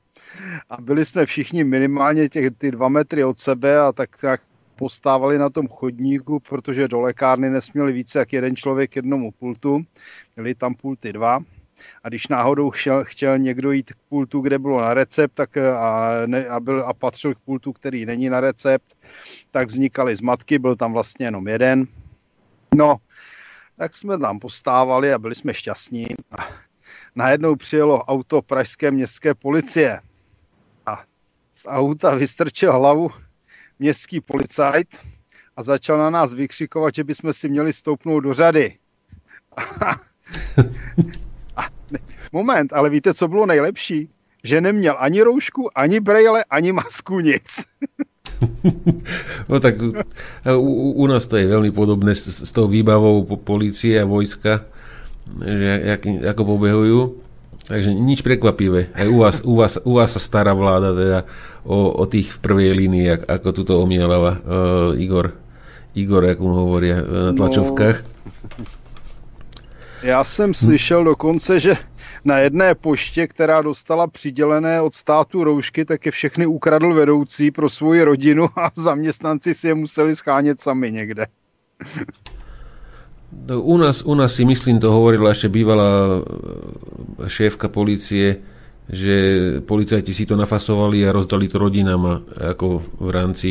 a byli jsme všichni minimálně těch ty dva metry od sebe a tak, tak postávali na tom chodníku, protože do lékárny nesměli více jak jeden člověk jednomu pultu. Měli tam pulty dva. A když náhodou chtěl, chtěl někdo jít k pultu, kde bylo na recept, tak a, ne, a, byl, a patřil k pultu, který není na recept, tak vznikaly zmatky, byl tam vlastně jenom jeden. No, tak jsme tam postávali a byli jsme šťastní. A najednou přijelo auto pražské městské policie a z auta vystrčil hlavu městský policajt a začal na nás vykřikovat, že bychom si měli stoupnout do řady. a, moment, ale víte, co bylo nejlepší? Že neměl ani roušku, ani brejle, ani masku, nic. no tak u, u nás to je veľmi podobné s, s tou výbavou policie a vojska, že jak, ako pobehujú. Takže nič prekvapivé. Aj u vás, u vás, u vás sa stará vláda teda o, o tých v prvej línii, ako tu to omielava uh, Igor. Igor, jak mu hovoria na no. tlačovkách. No, já jsem slyšel dokonce, že na jedné poště, která dostala přidělené od státu roušky, tak je všechny ukradl vedoucí pro svoji rodinu a zaměstnanci si je museli schánět sami někde. U nás, u nás si myslím, to hovorila ešte bývalá e, šéfka policie, že policajti si to nafasovali a rozdali to rodinám ako v rámci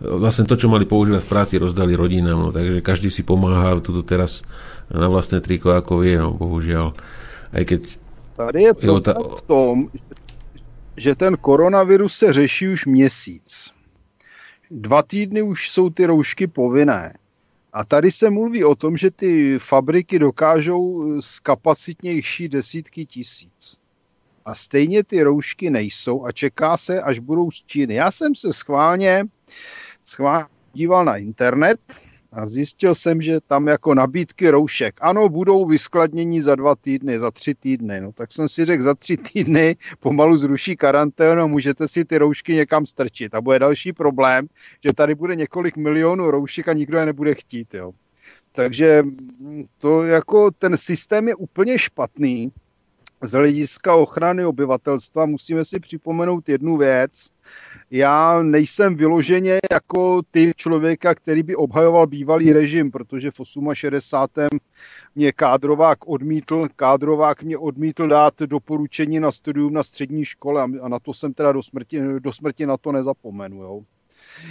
vlastne to, čo mali používať v práci, rozdali rodinám, no, takže každý si pomáha tuto teraz na vlastné triko, ako vie, no, bohužiaľ. Aj keď... Tady je problém v tom, že ten koronavirus se řeší už měsíc. Dva týdny už jsou ty roušky povinné. A tady se mluví o tom, že ty fabriky dokážou zkapacitnější desítky tisíc. A stejně ty roušky nejsou a čeká se, až budou z Číny. Já jsem se schválně, schválně díval na internet a zjistil jsem, že tam jako nabídky roušek, ano, budou vyskladnění za dva týdny, za tři týdny. No tak jsem si řekl, za tři týdny pomalu zruší karanténu, můžete si ty roušky někam strčit. A bude další problém, že tady bude několik milionů roušek a nikdo je nebude chtít. Jo. takže to jako ten systém je úplně špatný z hlediska ochrany obyvatelstva musíme si připomenout jednu věc. Já nejsem vyloženě jako ty člověka, který by obhajoval bývalý režim, protože v 68. mě kádrovák odmítl, kádrovák mě odmítl dát doporučení na studium na střední škole a na to jsem teda do smrti, do smrti na to nezapomenu. Jo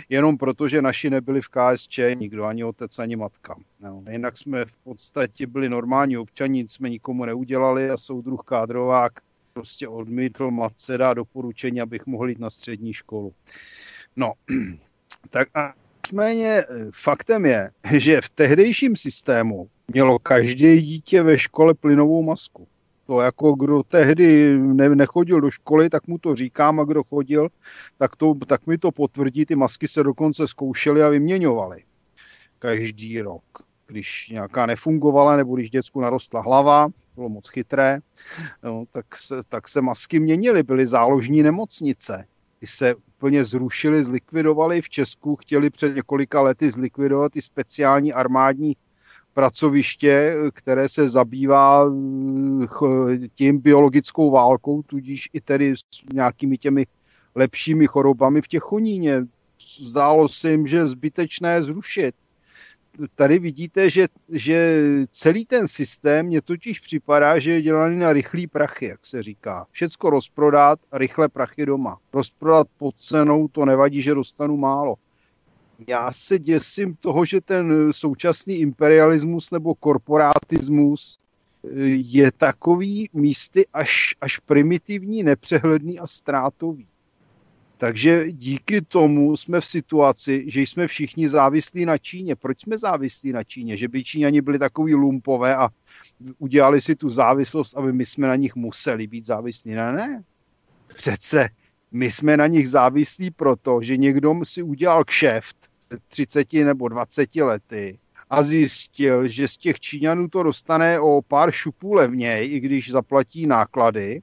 jenom proto, že naši nebyli v KSČ nikdo, ani otec, ani matka. No. Jinak jsme v podstatě byli normální občani, nic jsme nikomu neudělali a soudruh Kádrovák prostě odmítl matce dá doporučení, abych mohl jít na střední školu. No, tak a nicméně faktem je, že v tehdejším systému mělo každé dítě ve škole plynovou masku. To jako kdo tehdy ne, nechodil do školy, tak mu to říkám a kdo chodil, tak, to, tak mi to potvrdí. Ty masky se dokonce zkoušely a vyměňovaly každý rok. Když nějaká nefungovala nebo když děcku narostla hlava, bylo moc chytré, no, tak, se, tak se masky měnily, byly záložní nemocnice. Ty se úplně zrušily, zlikvidovali v Česku, chtěli před několika lety zlikvidovat ty speciální armádní pracoviště, které se zabývá eh, tím biologickou válkou, tudíž i tedy s nějakými těmi lepšími chorobami v těch choníně. Zdálo se jim, že zbytečné zrušit. Tady vidíte, že, že celý ten systém mě totiž připadá, že je dělaný na rychlý prachy, jak se říká. Všecko rozprodat rychle prachy doma. Rozprodat pod cenou, to nevadí, že dostanu málo já se děsím toho, že ten současný imperialismus nebo korporátismus eh, je takový místy až, až primitivní, nepřehledný a ztrátový. Takže díky tomu jsme v situaci, že jsme všichni závislí na Číně. Proč jsme závislí na Číně? Že by Číňani byli takový lumpové a udělali si tu závislost, aby my jsme na nich museli být závislí. Ne, ne. Přece my jsme na nich závislí proto, že někdo si udělal kšeft 30 nebo 20 lety a zjistil, že z těch Číňanů to dostane o pár šupů levněji, i když zaplatí náklady.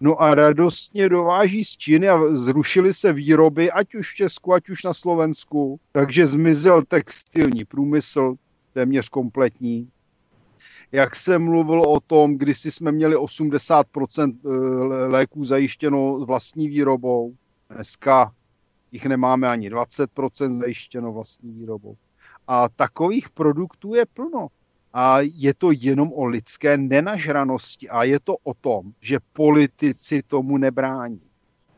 No a radostně dováží z Číny a zrušily se výroby, ať už v Česku, ať už na Slovensku. Takže zmizel textilní průmysl, téměř kompletní. Jak jsem mluvil o tom, když jsme měli 80% eh, léků zajištěno vlastní výrobou, dneska jich nemáme ani 20% zajištěno vlastní výrobou. A takových produktů je plno. A je to jenom o lidské nenažranosti a je to o tom, že politici tomu nebrání.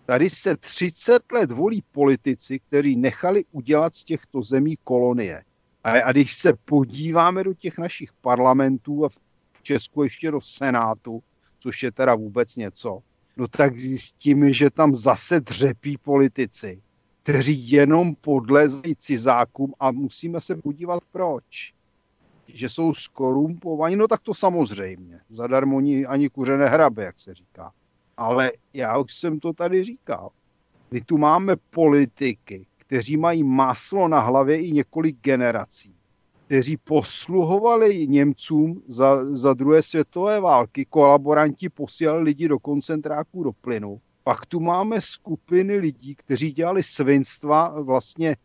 Tady se 30 let volí politici, kteří nechali udělat z těchto zemí kolonie. A, a když se podíváme do těch našich parlamentů a v Česku ještě do Senátu, což je teda vůbec něco, no tak zjistíme, že tam zase dřepí politici, kteří jenom podlezají cizákům a musíme se podívat proč. Že jsou skorumpovaní, no tak to samozřejmě. Zadarmo ani, ani kuře nehrabe, jak se říká. Ale já už jsem to tady říkal. My tu máme politiky, kteří mají maslo na hlavě i několik generací, kteří posluhovali Němcům za, za druhé světové války, kolaboranti posílali lidi do koncentráků do plynu pak tu máme skupiny lidí, kteří dělali svinstva vlastně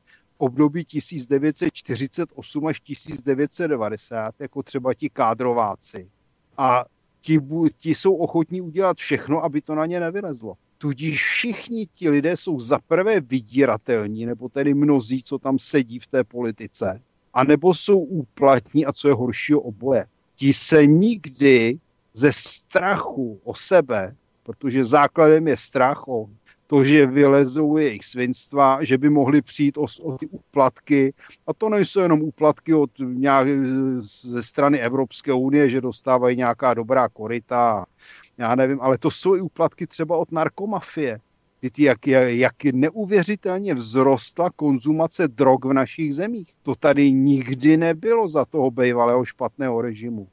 období 1948 až 1990, jako třeba ti kádrováci. A ti, ti jsou ochotní udělat všechno, aby to na ně nevylezlo. Tudíž všichni ti lidé jsou zaprvé vydíratelní, nebo tedy mnozí, co tam sedí v té politice, a nebo jsou úplatní a co je horšího oboje. Ti se nikdy ze strachu o sebe protože základem je strach o to, že vylezou jejich svinstva, že by mohli přijít o, o ty úplatky. A to nejsou jenom úplatky od nějak, ze strany Evropské unie, že dostávají nějaká dobrá korita, já nevím, ale to jsou i úplatky třeba od narkomafie. Víte, jak, jak neuvěřitelně vzrostla konzumace drog v našich zemích. To tady nikdy nebylo za toho bývalého špatného režimu.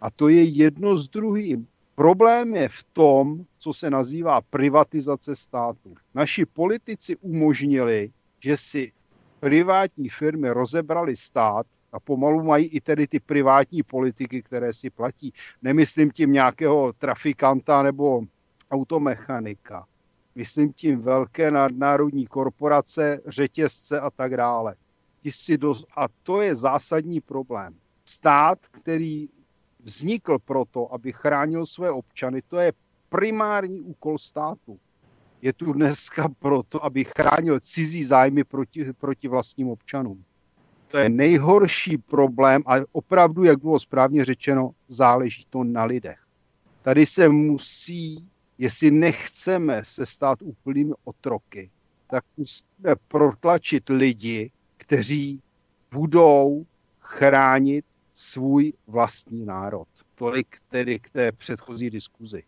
A to je jedno s druhým. Problém je v tom, co se nazývá privatizace státu. Naši politici umožnili, že si privátní firmy rozebrali stát a pomalu mají i tedy ty privátní politiky, které si platí. Nemyslím tím nějakého trafikanta nebo automechanika. Myslím tím velké nadnárodní korporace, řetězce a tak dále. a to je zásadní problém. Stát, který vznikl proto, aby chránil své občany, to je primární úkol státu. Je tu dneska proto, aby chránil cizí zájmy proti, proti vlastním občanům. To je nejhorší problém a opravdu, jak bylo správně řečeno, záleží to na lidech. Tady se musí, jestli nechceme se stát úplnými otroky, tak musíme protlačit lidi, kteří budou chránit svůj vlastní národ. Tolik tedy k té předchozí diskuzi.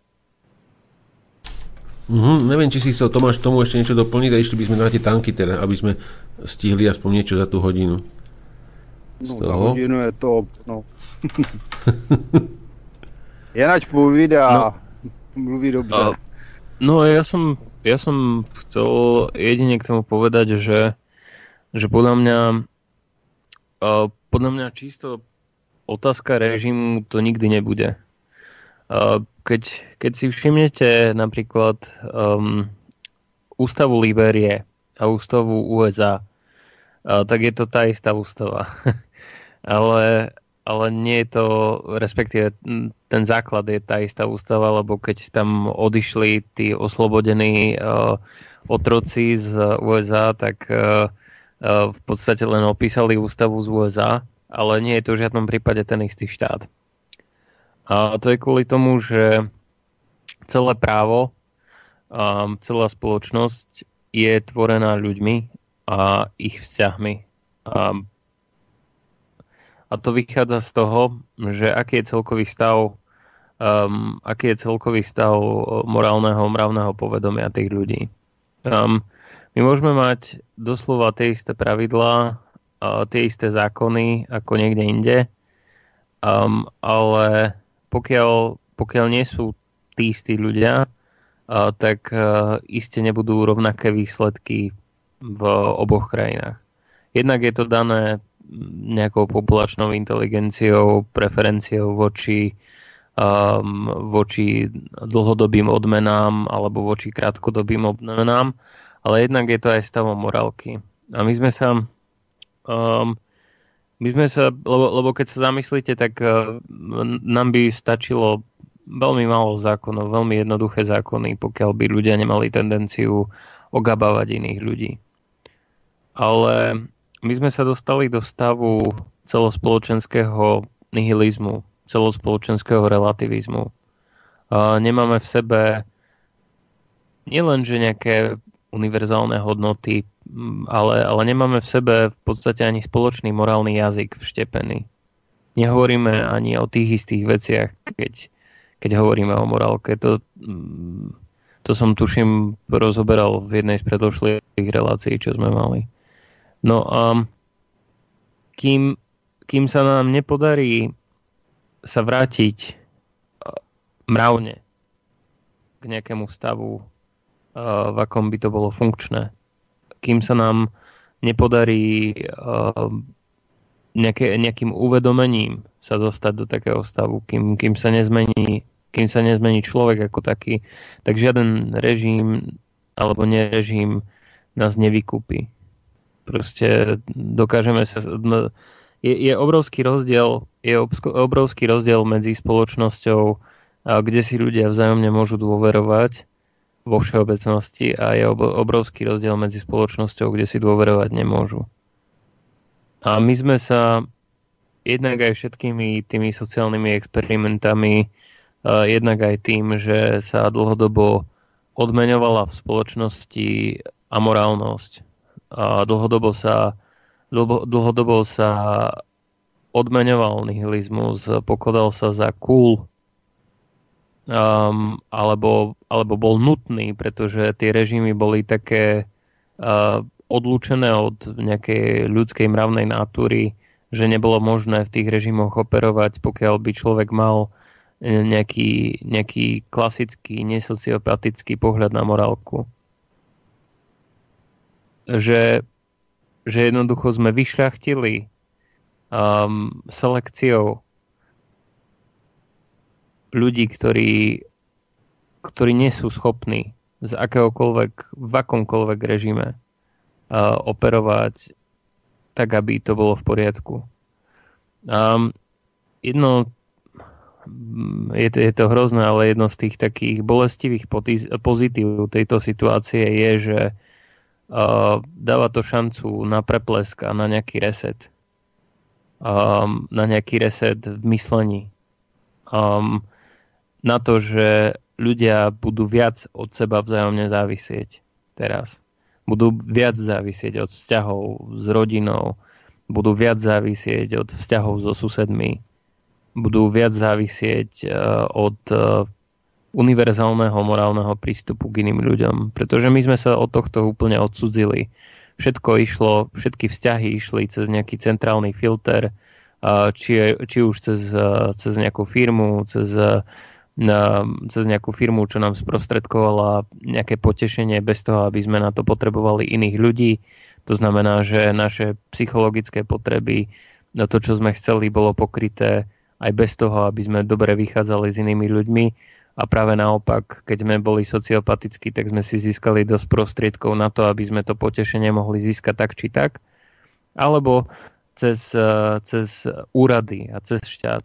Mm-hmm, neviem, či si chcel Tomáš tomu ešte niečo doplniť a išli by sme na tie tanky teda, aby sme stihli aspoň niečo za tú hodinu. No, za hodinu je to, no. Janač povídá, no. mluví dobře. No, ja som, ja som chcel jedine k tomu povedať, že, že podľa mňa podľa mňa čisto otázka režimu to nikdy nebude. Keď, keď si všimnete napríklad um, ústavu Liberie a ústavu USA, tak je to tá istá ústava. ale, ale nie je to, respektíve ten základ je tá istá ústava, lebo keď tam odišli tí oslobodení uh, otroci z USA, tak uh, uh, v podstate len opísali ústavu z USA, ale nie je to v žiadnom prípade ten istý štát. A to je kvôli tomu, že celé právo, a celá spoločnosť je tvorená ľuďmi a ich vzťahmi. A, a to vychádza z toho, že aký je celkový stav um, aký je celkový stav morálneho, mravného povedomia tých ľudí. Um, my môžeme mať doslova tie isté pravidlá, tie isté zákony ako niekde inde, um, ale pokiaľ, pokiaľ nie sú tí istí ľudia, uh, tak uh, iste nebudú rovnaké výsledky v oboch krajinách. Jednak je to dané nejakou populačnou inteligenciou, preferenciou voči, um, voči dlhodobým odmenám alebo voči krátkodobým odmenám, ale jednak je to aj stavom morálky. A my sme sa um, my sme sa, lebo, lebo keď sa zamyslíte, tak uh, nám by stačilo veľmi málo zákonov, veľmi jednoduché zákony, pokiaľ by ľudia nemali tendenciu ogabávať iných ľudí. Ale my sme sa dostali do stavu celospoločenského nihilizmu, celospoločenského relativizmu. Uh, nemáme v sebe nielen, že nejaké univerzálne hodnoty, ale, ale nemáme v sebe v podstate ani spoločný morálny jazyk vštepený. Nehovoríme ani o tých istých veciach, keď, keď hovoríme o morálke. To, to som tuším rozoberal v jednej z predošlých relácií, čo sme mali. No a kým, kým sa nám nepodarí sa vrátiť mravne k nejakému stavu v akom by to bolo funkčné. Kým sa nám nepodarí nejaké, nejakým uvedomením sa dostať do takého stavu, kým, kým, sa nezmení, kým sa nezmení človek ako taký, tak žiaden režim alebo nerežim nás nevykúpi. Proste dokážeme sa... No, je, je obrovský rozdiel je obrovský rozdiel medzi spoločnosťou, kde si ľudia vzájomne môžu dôverovať vo všeobecnosti a je obrovský rozdiel medzi spoločnosťou, kde si dôverovať nemôžu. A my sme sa jednak aj všetkými tými sociálnymi experimentami, jednak aj tým, že sa dlhodobo odmeňovala v spoločnosti amorálnosť. A dlhodobo sa, dlhodobo sa odmeňoval nihilizmus, pokladal sa za cool um, alebo, alebo bol nutný, pretože tie režimy boli také uh, odlúčené od nejakej ľudskej mravnej natúry, že nebolo možné v tých režimoch operovať, pokiaľ by človek mal e, nejaký, nejaký klasický, nesociopatický pohľad na morálku. Že, že jednoducho sme vyšľachtili um, selekciou ľudí, ktorí, ktorí nie sú schopní z akéhokoľvek, v akomkoľvek režime uh, operovať tak aby to bolo v poriadku. Um, jedno, je to, je to hrozné, ale jedno z tých takých bolestivých pozitív tejto situácie je, že uh, dáva to šancu na preplesk a na nejaký reset. Um, na nejaký reset v myslení. Um, na to, že ľudia budú viac od seba vzájomne závisieť teraz. Budú viac závisieť od vzťahov s rodinou, budú viac závisieť od vzťahov so susedmi, budú viac závisieť uh, od uh, univerzálneho morálneho prístupu k iným ľuďom. Pretože my sme sa od tohto úplne odsudzili. Všetko išlo, všetky vzťahy išli cez nejaký centrálny filter, uh, či, či už cez, cez nejakú firmu, cez cez nejakú firmu, čo nám sprostredkovala nejaké potešenie bez toho, aby sme na to potrebovali iných ľudí. To znamená, že naše psychologické potreby, na to, čo sme chceli, bolo pokryté aj bez toho, aby sme dobre vychádzali s inými ľuďmi. A práve naopak, keď sme boli sociopatickí, tak sme si získali dosť prostriedkov na to, aby sme to potešenie mohli získať tak či tak. Alebo cez, cez úrady a cez štát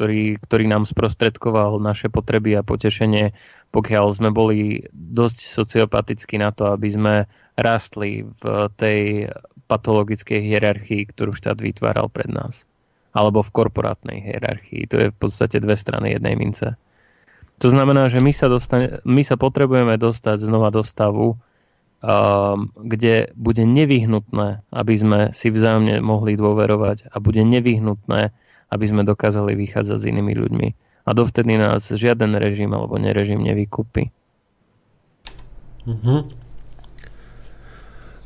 ktorý, ktorý nám sprostredkoval naše potreby a potešenie, pokiaľ sme boli dosť sociopatickí na to, aby sme rástli v tej patologickej hierarchii, ktorú štát vytváral pred nás. Alebo v korporátnej hierarchii. To je v podstate dve strany jednej mince. To znamená, že my sa, dostane, my sa potrebujeme dostať znova do stavu, um, kde bude nevyhnutné, aby sme si vzájomne mohli dôverovať a bude nevyhnutné, aby sme dokázali vychádzať s inými ľuďmi. A dovtedy nás žiaden režim alebo nerežim nevykúpi. Uh-huh.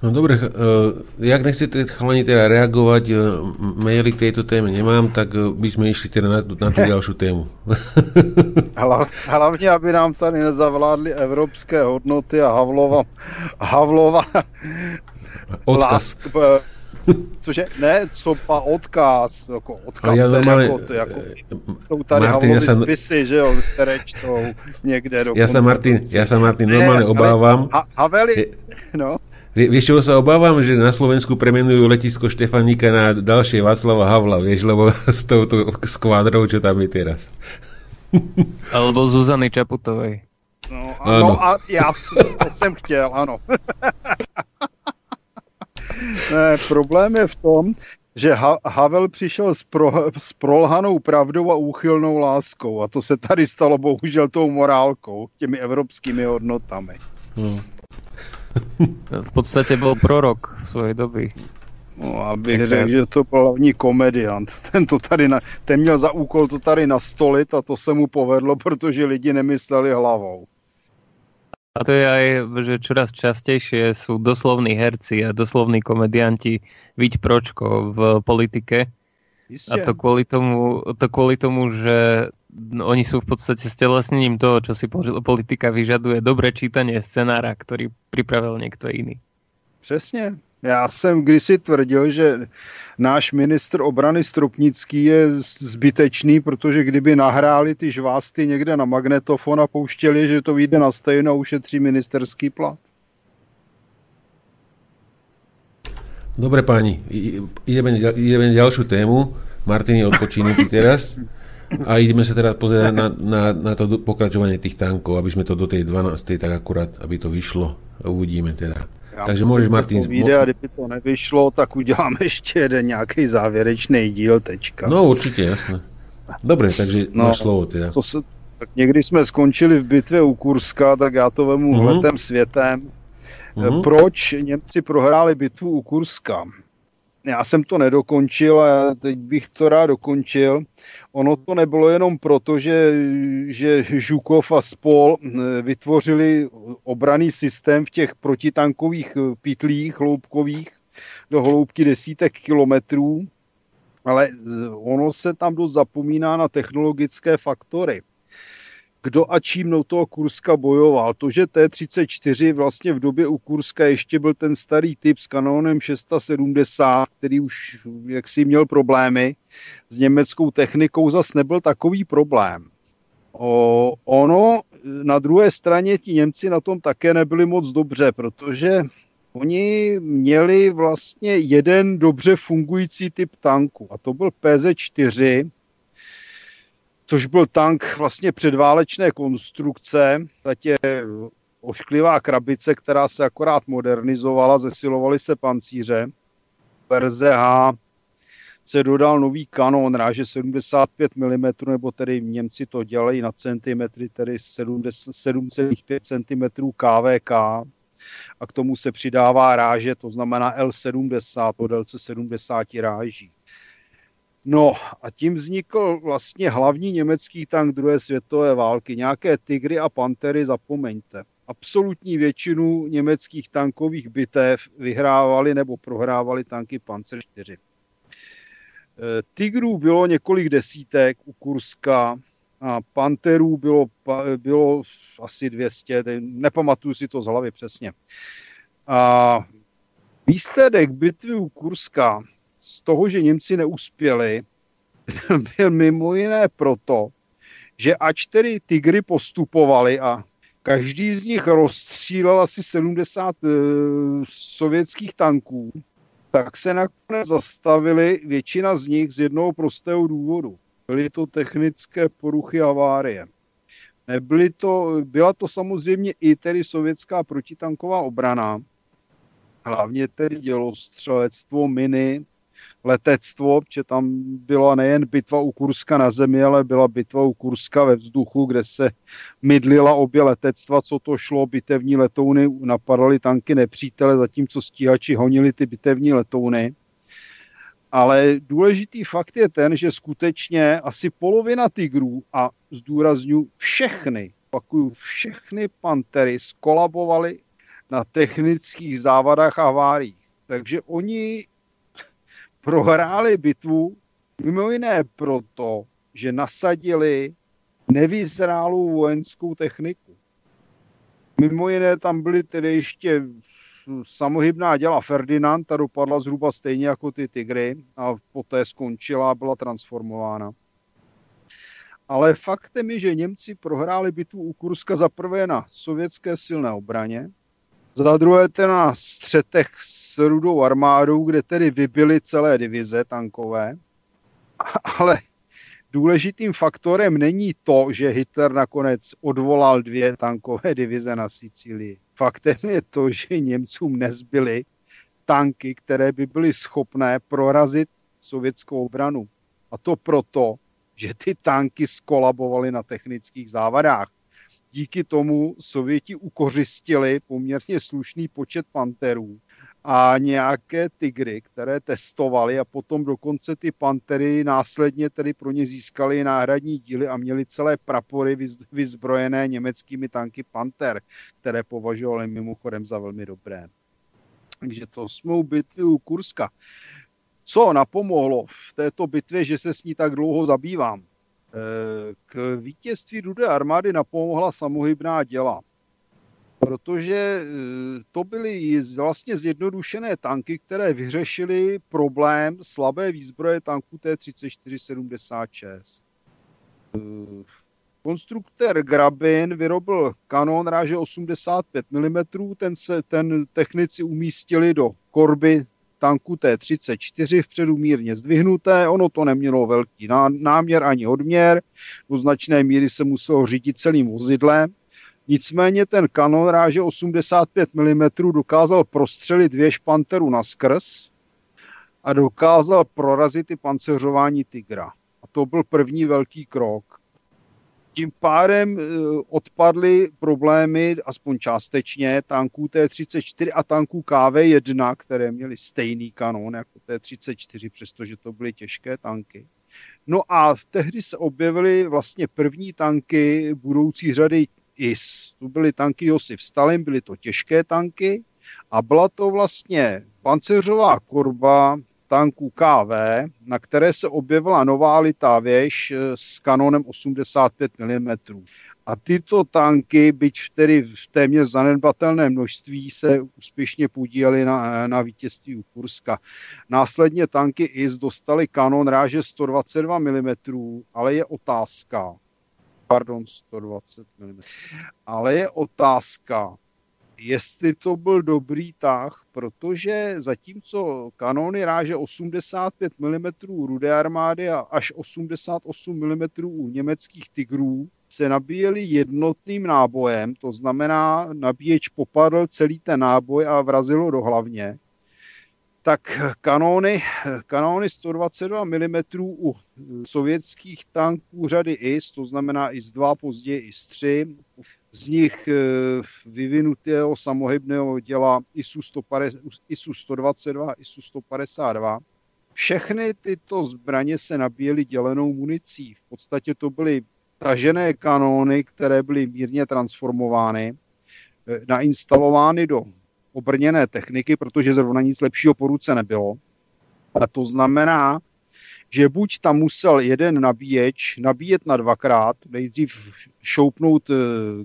No dobre, uh, jak nechcete chalani teda reagovať, uh, maily k tejto téme nemám, tak uh, by sme išli teda na, na tú ďalšiu tému. Hlavně, aby nám tady nezavládli evropské hodnoty a Havlova, Havlova Odkaz. Lásk, Cože? Ne, co pa odkaz, jako odkaz, ja ten, jako, to, jako, jsou tady Martin, ja sa... spisy, že jo, které čtou někde Ja sa Martin, ja sa Martin normálne obávam. Ha, Haveli, no. Vieš, čo sa obávam, že na Slovensku premenujú letisko Štefanika na ďalšie Václava Havla, vieš, lebo s touto skvádrou, čo tam je teraz. Alebo Zuzany Čaputovej. No, ano, no a já to jsem chtěl, ano. Ne, problém je v tom, že ha- Havel přišel s, pro- s prolhanou pravdou a úchylnou láskou a to se tady stalo bohužel tou morálkou, těmi evropskými hodnotami. Hmm. v podstatě byl prorok v své doby. No, abych řekl, že to byl hlavní komediant. Ten, to tady na, ten měl za úkol to tady nastolit a to se mu povedlo, protože lidi nemysleli hlavou. A to je aj, že čoraz častejšie sú doslovní herci a doslovní komedianti Viť Pročko v politike. Isté. A to kvôli tomu, to kvôli tomu, že oni sú v podstate stelesnením toho, čo si politika vyžaduje. Dobré čítanie scenára, ktorý pripravil niekto iný. Přesně. Já jsem kdysi tvrdil, že náš ministr obrany Stropnický je zbytečný, protože kdyby nahráli ty žvásty někde na magnetofon a pouštěli, že to vyjde na stejno a ušetří ministerský plat. Dobre páni, ideme, ideme ďalšiu tému. Martin je odpočinutý teraz. A ideme sa teraz pozerať na, na, na to pokračovanie tých tankov, aby sme to do tej 12. tak akurát, aby to vyšlo. Uvidíme teda. Já Takže můžeš, Martin... To vyjde, a kdyby to nevyšlo, tak uděláme ještě jeden nějaký závěrečný díl, tečka. No určitě, jasné. Dobře, takže no, máš slovo teda. Co se, tak někdy jsme skončili v bitvě u Kurska, tak já to vemu uh-huh. letem světem. Uh-huh. Proč Němci prohráli bitvu u Kurska? Já jsem to nedokončil a teď bych to rád dokončil. Ono to nebylo jenom proto, že, že Žukov a spol eh, vytvořili obraný systém v těch protitankových eh, pytlích hloubkových do hloubky desítek kilometrů, ale eh, ono se tam dost zapomíná na technologické faktory kdo a čím do toho Kurska bojoval. To, že T-34 vlastně v době u Kurska ještě byl ten starý typ s kanónem 670, který už jaksi měl problémy s německou technikou, zas nebyl takový problém. O, ono, na druhé straně ti Němci na tom také nebyli moc dobře, protože Oni měli vlastně jeden dobře fungující typ tanku a to byl PZ-4, což byl tank vlastně předválečné konstrukce, zatě ošklivá krabice, která se akorát modernizovala, zesilovaly se pancíře. Verze H se dodal nový kanon ráže 75 mm, nebo tedy Němci to dělají na centimetry, tedy 7,5 cm KVK a k tomu se přidává ráže, to znamená L70 o délce 70 ráží. No a tím vznikl vlastně hlavní německý tank druhé světové války. Nějaké tygry a pantery zapomeňte. Absolutní většinu německých tankových bitev vyhrávali nebo prohrávali tanky Panzer 4. Tigrů bylo několik desítek u Kurska a Panterů bylo, bylo asi 200, nepamatuju si to z hlavy přesně. A výsledek bitvy u Kurska z toho, že Němci neuspěli, byl mimo jiné proto, že ač tedy Tigry postupovali a každý z nich rozstřílel asi 70 e, sovětských tanků, tak se nakonec zastavili většina z nich z jednoho prostého důvodu. Byly to technické poruchy avárie. Nebyly to, byla to samozřejmě i tedy sovětská protitanková obrana, hlavně tedy dělostřelectvo, miny, letectvo, že tam byla nejen bitva u Kurska na zemi, ale byla bitva u Kurska ve vzduchu, kde se mydlila obě letectva, co to šlo, bitevní letouny napadaly tanky nepřítele, zatímco stíhači honili ty bitevní letouny. Ale důležitý fakt je ten, že skutečně asi polovina tigrů a zdůrazňuji všechny, pakuju všechny pantery skolabovaly na technických závadách a haváriích. Takže oni prohráli bitvu mimo jiné proto, že nasadili nevyzrálou vojenskou techniku. Mimo jiné tam byly tedy ještě samohybná děla Ferdinand, ta dopadla zhruba stejně jako ty Tigry a poté skončila a byla transformována. Ale faktem je, že Němci prohráli bitvu u Kurska za prvé na sovětské silné obraně, za druhé ten na střetech s rudou armádou, kde tedy vybily celé divize tankové. Ale důležitým faktorem není to, že Hitler nakonec odvolal dvě tankové divize na Sicílii. Faktem je to, že Němcům nezbyly tanky, které by byly schopné prorazit sovětskou obranu. A to proto, že ty tanky skolabovaly na technických závadách díky tomu Sověti ukořistili poměrně slušný počet panterů a nějaké tygry, které testovali a potom dokonce ty pantery následně tedy pro ně získali náhradní díly a měli celé prapory vyzbrojené německými tanky Panter, které považovali mimochodem za velmi dobré. Takže to jsme bitvy u Kurska. Co napomohlo v této bitvě, že se s ní tak dlouho zabývám? K vítězství Rudé armády napomohla samohybná děla, protože e, to byly vlastně zjednodušené tanky, které vyřešily problém slabé výzbroje tanků T-34-76. E, konstruktor Grabin vyrobil kanon ráže 85 mm, ten, se, ten technici umístili do korby tanku T-34 vpředu mírně zdvihnuté, ono to nemělo velký náměr ani odměr, do značné míry se muselo řídit celým vozidlem, Nicméně ten kanon ráže 85 mm dokázal prostřelit dvě španteru na skrz a dokázal prorazit i panceřování Tigra. A to byl první velký krok. Tím pádem e, odpadly problémy, aspoň částečně, tanků T-34 a tanků KV-1, které měly stejný kanon jako T-34, přestože to byly těžké tanky. No a tehdy se objevily vlastně první tanky budoucí řady IS. To byly tanky Josif Stalin, byly to těžké tanky a byla to vlastně pancéřová kurba tanků KV, na které se objevila nová litá věž eh, s kanonem 85 mm. A tyto tanky, byť tedy v téměř zanedbatelné množství, se úspěšně podílely na, na vítězství u Kurska. Následně tanky IS dostaly kanon ráže 122 mm, ale je otázka, pardon, 120 mm, ale je otázka, jestli to byl dobrý tah, protože zatímco kanony ráže 85 mm rudé armády a až 88 mm u německých tigrů, se nabíjeli jednotným nábojem, to znamená, nabíječ popadl celý ten náboj a vrazilo do hlavně, tak kanóny, kanóny 122 mm u sovětských tanků řady IS, to znamená IS-2, později IS-3, z nich eh, vyvinutého samohybného děla ISU, 150, ISU 122, ISU 152. Všechny tyto zbraně se nabíjely dělenou municí. V podstatě to byly tažené kanóny, které byly mírně transformovány, eh, nainstalovány do obrněné techniky, protože zrovna nic lepšího po ruce nebylo. A to znamená, že buď tam musel jeden nabíječ nabíjet na dvakrát, nejdřív šoupnout e,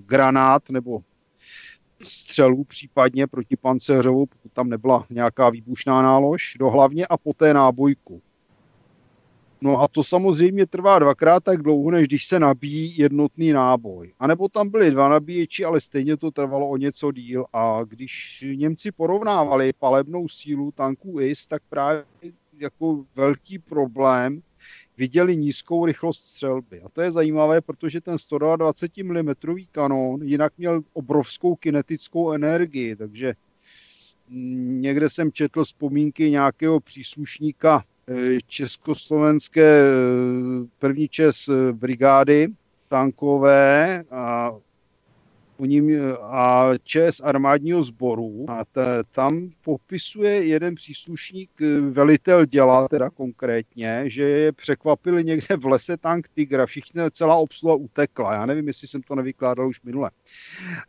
granát nebo střelu případně proti pancéřovou, pokud tam nebyla nějaká výbušná nálož, do hlavně a poté nábojku. No a to samozřejmě trvá dvakrát tak dlouho, než když se nabíjí jednotný náboj. A nebo tam byly dva nabíječi, ale stejně to trvalo o něco díl. A když Němci porovnávali palebnou sílu tanků IS, tak právě jako velký problém viděli nízkou rychlost střelby. A to je zajímavé, protože ten 120 mm kanón jinak měl obrovskou kinetickou energii, takže někde jsem četl vzpomínky nějakého příslušníka eh, československé eh, první čes eh, brigády tankové a ním, a čes armádního sboru. A t, tam popisuje jeden příslušník, eh, velitel děla teda konkrétně, že je překvapili někde v lese tank Tigra, všichni, celá obsluha utekla, já nevím, jestli jsem to nevykládal už minule.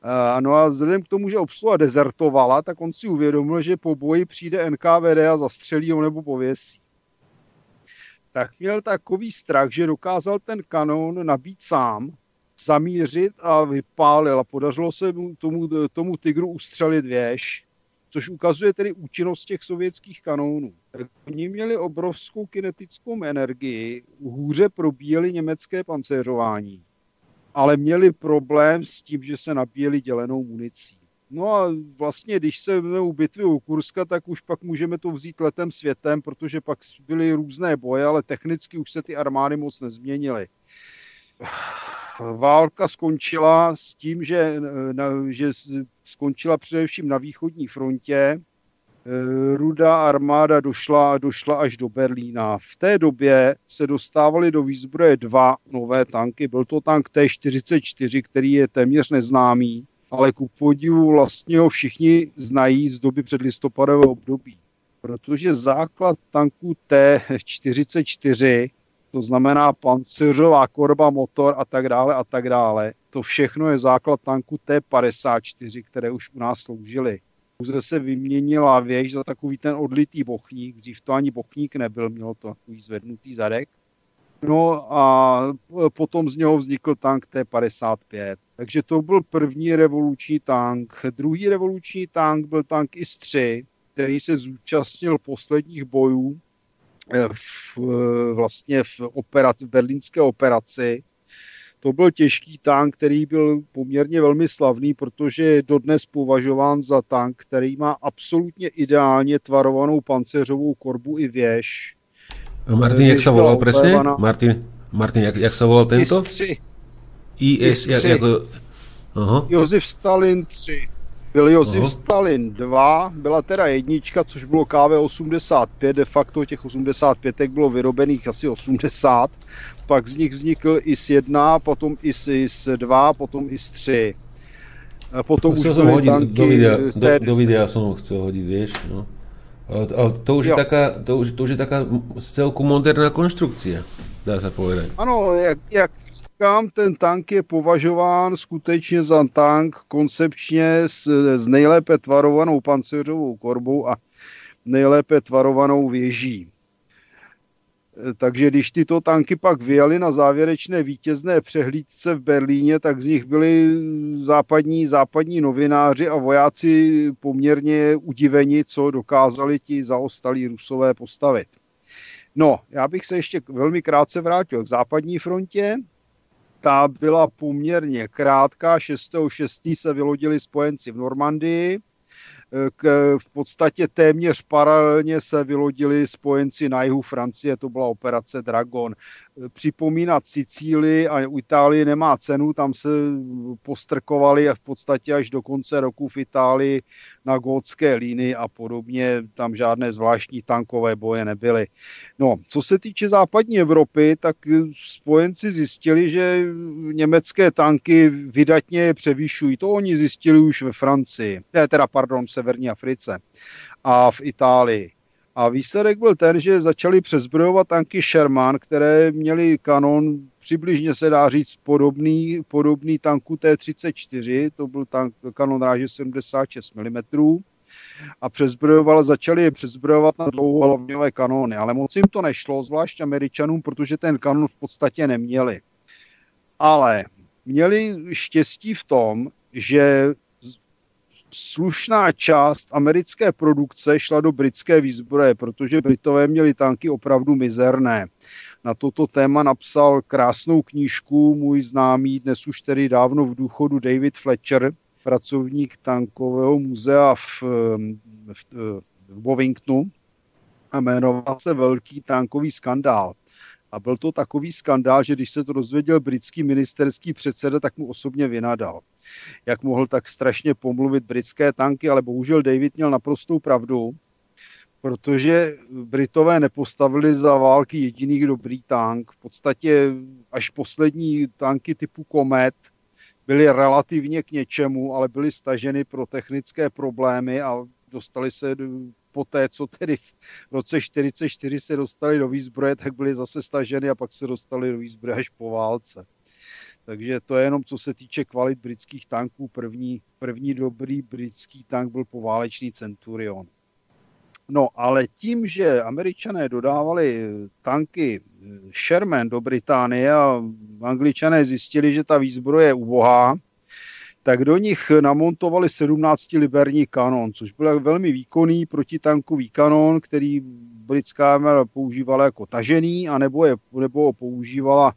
Uh, no a vzhledem k tomu, že obsluha dezertovala, tak on si uvědomil, že po boji přijde NKVD a zastřelí ho nebo pověsí. Tak měl takový strach, že dokázal ten kanon nabít sám zamířit a vypálil a podařilo se mu tomu, tomu tygru ustřelit věž, což ukazuje tedy účinnost těch sovětských kanónů. Oni měli obrovskou kinetickou energii, hůře probíjeli německé pancéřování, ale měli problém s tím, že se nabíjeli dělenou municí. No a vlastně, když se u bitvy u Kurska, tak už pak můžeme to vzít letem světem, protože pak byly různé boje, ale technicky už se ty armády moc nezměnily válka skončila s tím, že, že skončila především na východní frontě. E, Ruda armáda došla, došla až do Berlína. V té době se dostávaly do výzbroje dva nové tanky. Byl to tank T-44, který je téměř neznámý, ale ku podivu vlastně ho všichni znají z doby předlistopadového období. Protože základ tanku T-44 to znamená pancířová korba, motor a tak dále a tak dále. To všechno je základ tanku T-54, které už u nás sloužily. Pouze se vyměnila věž za takový ten odlitý bochník, dřív to ani bochník nebyl, mělo to takový zvednutý zadek. No a potom z něho vznikl tank T-55. Takže to byl první revoluční tank. Druhý revoluční tank byl tank IS-3, který se zúčastnil posledních bojů v, vlastně v, operaci, v berlínské operaci. To byl těžký tank, který byl poměrně velmi slavný, protože je dodnes považován za tank, který má absolutně ideálně tvarovanou pancéřovou korbu i věž. Martin, jak se volal přesně? Martin, Martin, jak, jak se volal tento? IS-3. IS, jak, jako... Aha. Josef Stalin 3. Byl Josef uh-huh. Stalin 2, byla teda jednička, což bylo KV-85, de facto těch 85 bylo vyrobených asi 80, pak z nich vznikl IS-1, potom IS-2, potom IS-3. Potom už byly hodit tanky... Do videa, do, do videa som ho chcel hodit, vieš, no. Ale to už, je taká, to, už, to už je taká celku moderná konštrukcia, dá se povedať. Ano, jak, jak říkám, ten tank je považován skutečně za tank koncepčně s, s nejlépe tvarovanou pancéřovou korbou a nejlépe tvarovanou věží. Takže když tyto tanky pak vyjeli na závěrečné vítězné přehlídce v Berlíně, tak z nich byli západní, západní novináři a vojáci poměrně udiveni, co dokázali ti zaostalí rusové postavit. No, já bych se ještě velmi krátce vrátil k západní frontě. Ta byla poměrně krátká. 6.6. se vylodili spojenci v Normandii. K, v podstatě téměř paralelně se vylodili spojenci na jihu Francie, to byla operace Dragon. Připomínat Sicílii a Itálii nemá cenu, tam se postrkovali v podstatě až do konce roku v Itálii na gótské línii a podobně, tam žádné zvláštní tankové boje nebyly. No, co se týče západní Evropy, tak spojenci zjistili, že německé tanky vydatně převyšují. To oni zjistili už ve Francii, teda pardon, v severní Africe a v Itálii. A výsledek byl ten, že začali přezbrojovat tanky Sherman, které měly kanon, přibližně se dá říct, podobný, podobný tanku T-34, to byl tank, kanon ráže 76 mm, a přezbrojoval, začali je přezbrojovat na dlouhohlavňové kanóny, ale moc jim to nešlo, zvlášť američanům, protože ten kanon v podstatě neměli. Ale měli štěstí v tom, že slušná část americké produkce šla do britské výzbroje, protože Britové měli tanky opravdu mizerné. Na toto téma napsal krásnou knížku můj známý, dnes už tedy dávno v důchodu David Fletcher, pracovník tankového muzea v, v, v Bovingtonu a jmenoval se Velký tankový skandál. A byl to takový skandál, že když se to dozvěděl britský ministerský předseda, tak mu osobně vynadal. Jak mohl tak strašně pomluvit britské tanky, ale bohužel David měl naprostou pravdu, protože Britové nepostavili za války jediný dobrý tank. V podstatě až poslední tanky typu Comet byly relativně k něčemu, ale byly staženy pro technické problémy a dostali se po té, co tedy v roce 44 se dostali do výzbroje, tak byly zase staženy a pak se dostali do výzbroje až po válce. Takže to je jenom co se týče kvalit britských tanků. První, první dobrý britský tank byl poválečný Centurion. No, ale tím, že američané dodávali tanky Sherman do Británie a angličané zjistili, že ta výzbroje je ubohá, tak do nich namontovali 17 liberní kanon, což byl velmi výkonný protitankový kanon, který britská armáda používala jako tažený, anebo, je, nebo ho používala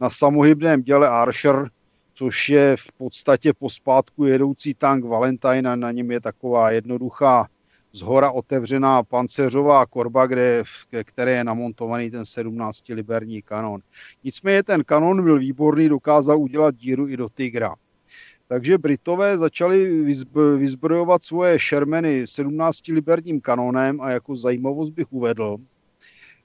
na samohybném děle Archer, což je v podstatě pospátku jedoucí tank Valentine a na něm je taková jednoduchá zhora otevřená pancéřová korba, kde, které je namontovaný ten 17 liberní kanon. Nicméně ten kanon byl výborný, dokázal udělat díru i do Tigra. Takže Britové začali vyzbrojovat svoje Shermany 17 liberním kanonem a jako zajímavost bych uvedl,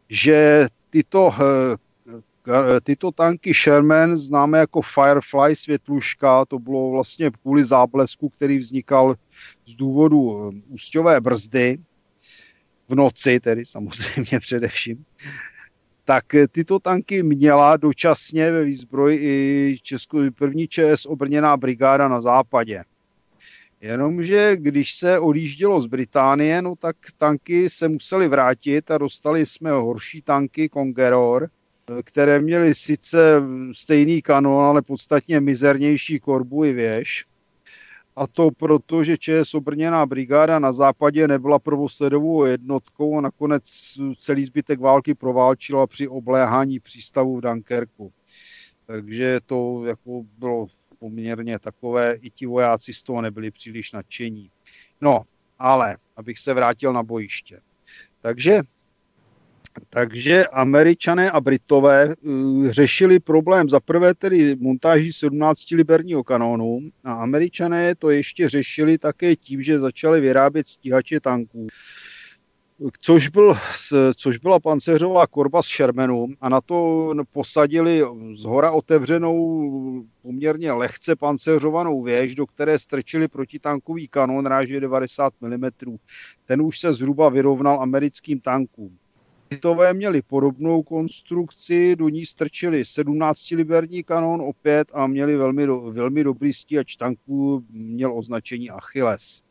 že tyto, eh, tyto tanky Sherman známe jako Firefly světluška, to bylo vlastně kvůli záblesku, který vznikal z důvodu eh, ústěvé brzdy v noci, tedy samozřejmě především, tak eh, tyto tanky měla dočasně ve výzbroji i Českou první ČS obrněná brigáda na západě. Jenomže když se odjíždělo z Británie, no tak tanky se museli vrátit a dostali jsme horší tanky Conqueror, eh, které měly sice stejný kanon, ale podstatně mizernější korbu i věž. A to proto, že ČS obrněná brigáda na západě nebyla prvosledovou jednotkou a nakonec celý zbytek války proválčila při obléhání přístavu v Dunkerku. Takže to jako bylo poměrně takové, i ti vojáci z toho nebyli příliš nadšení. No, ale abych se vrátil na bojiště. Takže takže američané a britové uh, řešili problém za prvé tedy montáží 17 liberního kanónu a američané to ještě řešili také tím, že začali vyrábět stíhače tanků, což, byl, což byla pancéřová korba z Shermanu a na to posadili z hora otevřenou poměrně lehce pancéřovanou věž, do které strčili protitankový kanon ráže 90 mm. Ten už se zhruba vyrovnal americkým tankům. Britové měli podobnou konstrukci, do ní strčili 17 liberní kanon opět a měli velmi, do, velmi dobrý stíhač tanků, měl označení Achilles.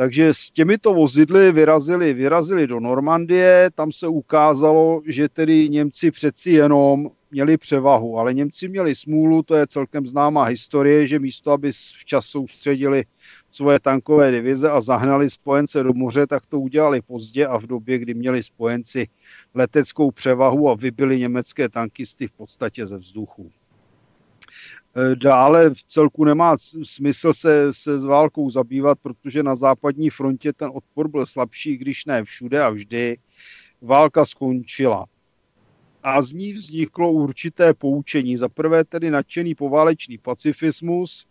Takže s těmito vozidly vyrazili, vyrazili do Normandie, tam se ukázalo, že tedy Němci přeci jenom měli převahu, ale Němci měli smůlu, to je celkem známá historie, že místo, aby včas soustředili svoje tankové divize a zahnali spojence do moře, tak to udělali pozdě a v době, kdy měli spojenci leteckou převahu a vybili německé tankisty v podstatě ze vzduchu. Eh, dále v celku nemá smysl se, se s válkou zabývat, protože na západní frontě ten odpor byl slabší, když ne všude a vždy. Válka skončila. A z ní vzniklo určité poučení. Za prvé tedy nadšený poválečný pacifismus,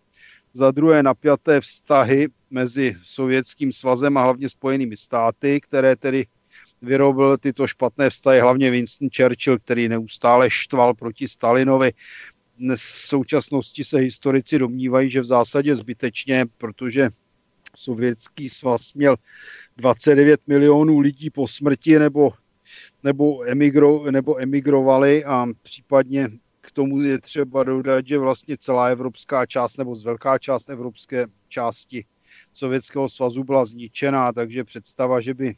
za druhé napjaté vztahy mezi Sovětským svazem a hlavně Spojenými státy, které tedy vyrobil tyto špatné vztahy, hlavně Winston Churchill, který neustále štval proti Stalinovi. Dnes v současnosti se historici domnívají, že v zásadě zbytečně, protože Sovětský svaz měl 29 milionů lidí po smrti nebo, nebo, emigro, nebo emigrovali a případně k tomu je třeba dodat, že vlastně celá evropská část nebo z velká část evropské části Sovětského svazu byla zničená, takže představa, že by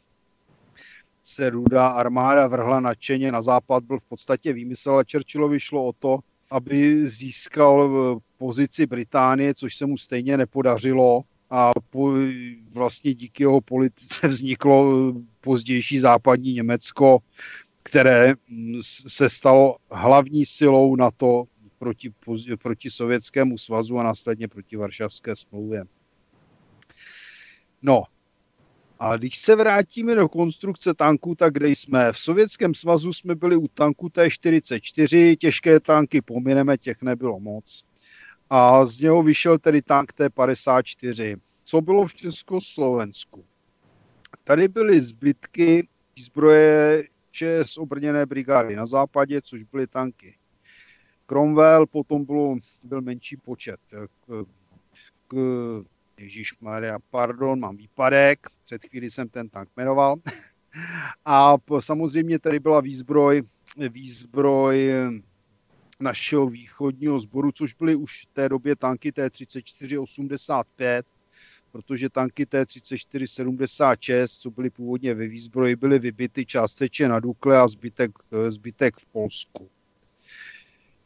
se rudá armáda vrhla nadšeně na západ, byl v podstatě výmysl, ale Churchillovi šlo o to, aby získal pozici Británie, což se mu stejně nepodařilo a po, vlastně díky jeho politice vzniklo pozdější západní Německo, které se stalo hlavní silou na to proti, proti Sovětskému svazu a následně proti Varšavské smlouvě. No, a když se vrátíme do konstrukce tanků, tak kde jsme? V Sovětském svazu jsme byli u tanku T-44, těžké tanky pomineme, těch nebylo moc. A z něho vyšel tedy tank T-54. Co bylo v Československu? Tady byly zbytky zbroje z obrněné brigády na západě, což byly tanky Cromwell, potom bylo, byl menší počet k, k Ježíš Maria, pardon, mám výpadek, před chvíli jsem ten tank jmenoval. A samozřejmě tady byla výzbroj, výzbroj našeho východního sboru, což byly už v té době tanky T-34-85, protože tanky T-34-76, co byly původně ve výzbroji, byly vybity částečně na Dukle a zbytek, zbytek v Polsku.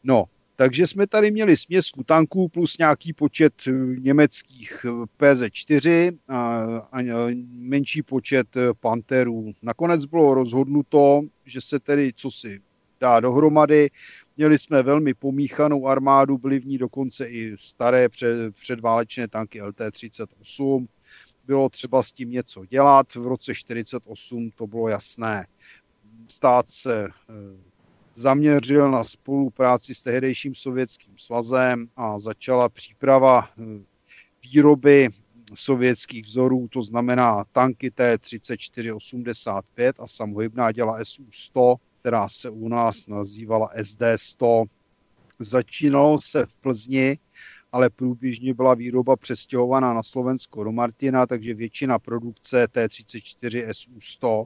No, takže jsme tady měli směs tanků plus nějaký počet eh, německých eh, PZ-4 a, a menší počet eh, Panterů. Nakonec bylo rozhodnuto, že se tedy co si dá dohromady. Měli jsme velmi pomíchanou armádu, byly v ní dokonce i staré před, předválečné tanky LT-38. Bylo třeba s tím něco dělat. V roce 1948 to bylo jasné. Stát se zaměřil na spolupráci s tehdejším sovětským svazem a začala příprava eh, výroby sovětských vzorů, to znamená tanky T-34-85 a samohybná děla SU-100, která se u nás nazývala SD-100. Začínalo se v Plzni, ale průběžně byla výroba přestěhovaná na Slovensko do Martina, takže většina produkce T-34 SU-100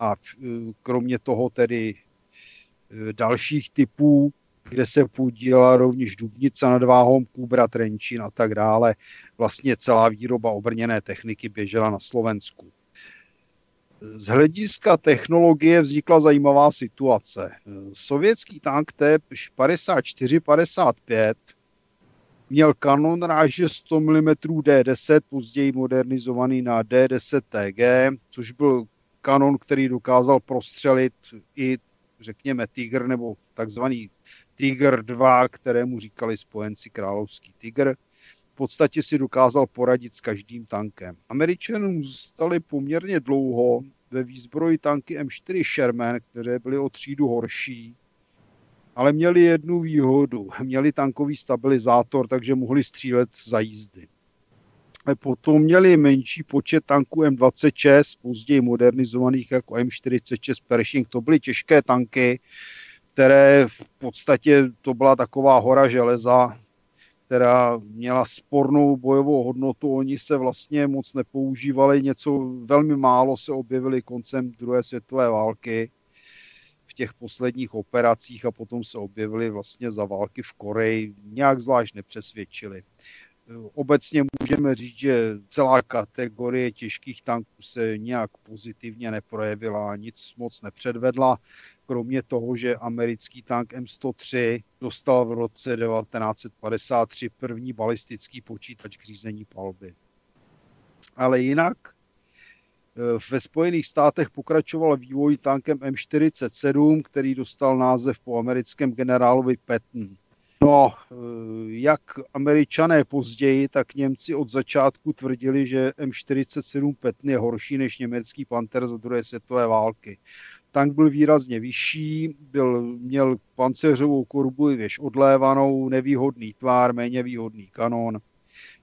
a eh, kromě toho tedy dalších typů, kde se podílela rovněž Dubnice nad Váhom, Kůbra, Trenčín a tak dále. Vlastně celá výroba obrněné techniky běžela na Slovensku. Z hlediska technologie vznikla zajímavá situace. Sovětský tank T-54-55 měl kanon ráže 100 mm D10, později modernizovaný na D10 TG, což byl kanon, který dokázal prostřelit i řekněme, Tiger nebo takzvaný Tiger 2, kterému říkali spojenci královský Tiger, v podstatě si dokázal poradit s každým tankem. Američanům zůstali poměrně dlouho ve výzbroji tanky M4 Sherman, které byly o třídu horší, ale měli jednu výhodu. Měli tankový stabilizátor, takže mohli střílet za jízdy. Potom měli menší počet tanků M26, později modernizovaných jako M46 Pershing. To byly těžké tanky, které v podstatě to byla taková hora železa, která měla spornou bojovou hodnotu. Oni se vlastně moc nepoužívali, něco velmi málo se objevili koncem druhé světové války v těch posledních operacích a potom se objevili vlastně za války v Koreji. Nějak zvlášť nepřesvědčili. Obecně můžeme říct, že celá kategorie těžkých tanků se nějak pozitivně neprojevila, nic moc nepředvedla, kromě toho, že americký tank M103 dostal v roce 1953 první balistický počítač k řízení palby. Ale jinak eh, ve Spojených státech pokračoval vývoj tankem M47, který dostal název po americkém generálovi Patton. No, eh, jak američané později, tak Němci od začátku tvrdili, že M47 Petny je horší než německý Panther za druhé světové války. Tank byl výrazně vyšší, byl, měl pancéřovou korbu věž odlévanou, nevýhodný tvár, méně výhodný kanon.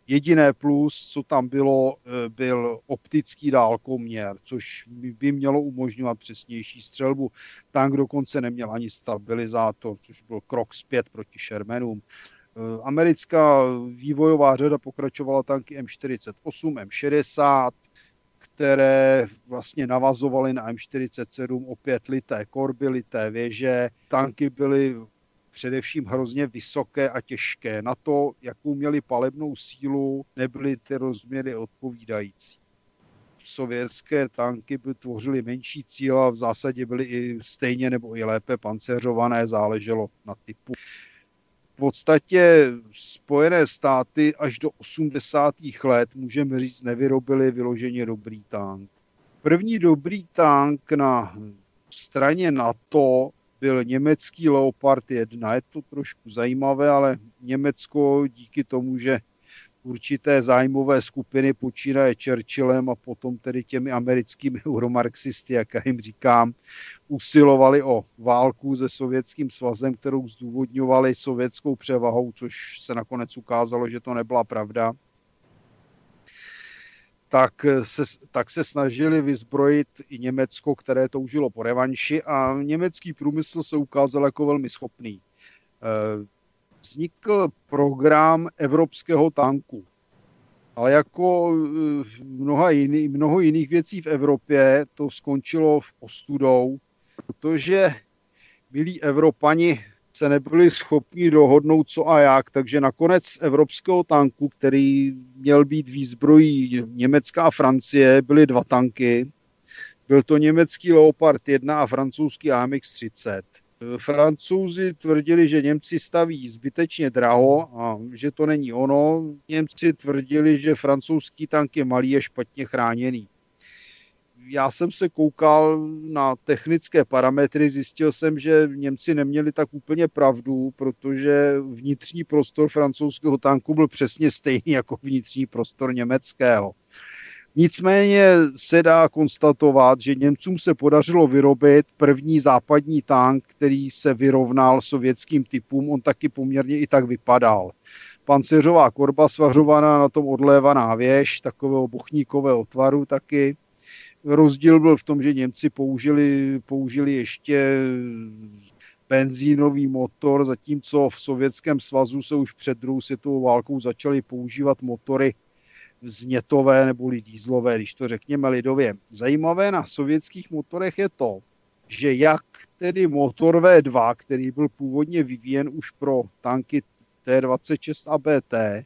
Jediné plus, co tam bylo, eh, byl optický dálkoměr, což by mělo umožňovat přesnější střelbu. Tank dokonce neměl ani stabilizátor, což byl krok zpět proti Shermanům. Eh, americká vývojová řada pokračovala tanky M48, M60, které vlastně navazovaly na M47 opět lité korby, lité věže. Tanky byly především hrozně vysoké a těžké. Na to, jakou měli palebnou sílu, nebyly ty rozměry odpovídající. Sovětské tanky by tvořily menší cíl a v zásadě byly i stejně nebo i lépe pancéřované, záleželo na typu. V podstatě Spojené státy až do 80. let, můžeme říct, nevyrobili vyloženě dobrý tank. První dobrý tank na straně NATO byl německý Leopard 1. Je to trošku zajímavé, ale Německo díky tomu, že určité zájmové skupiny počínaje Churchillem a potom tedy těmi americkými euromarxisty, jak já jim říkám, usilovali o válku se Sovětským svazem, kterou zdůvodňovali sovětskou převahou, což se nakonec ukázalo, že to nebyla pravda tak se, tak se snažili vyzbrojit i Německo, které toužilo po revanši a německý průmysl se ukázal jako velmi schopný. Eh, vznikl program evropského tanku, ale jako eh, mnoha jiný, mnoho jiných věcí v Evropě to skončilo v ostudou, protože milí Evropani se nebyli schopni dohodnout co a jak, takže nakonec evropského tanku, který měl být výzbrojí Německa a Francie, byly dva tanky. Byl to německý Leopard 1 a francouzský AMX 30. Francouzi tvrdili, že Němci staví zbytečně draho a že to není ono. Němci tvrdili, že francouzský tank je malý a špatně chráněný já jsem se koukal na technické parametry, zjistil jsem, že Němci neměli tak úplně pravdu, protože vnitřní prostor francouzského tanku byl přesně stejný jako vnitřní prostor německého. Nicméně se dá konstatovat, že Němcům se podařilo vyrobit první západní tank, který se vyrovnal sovětským typům. On taky poměrně i tak vypadal. Pancéřová korba svařovaná na tom odlévaná věž, takového bochníkového tvaru taky Rozdíl byl v tom, že Němci použili, použili ještě benzínový motor, zatímco v Sovětském svazu se už před druhou světovou válkou začaly používat motory znětové nebo dýzlové, když to řekněme lidově. Zajímavé na sovětských motorech je to, že jak tedy motor V2, který byl původně vyvíjen už pro tanky T-26 a BT,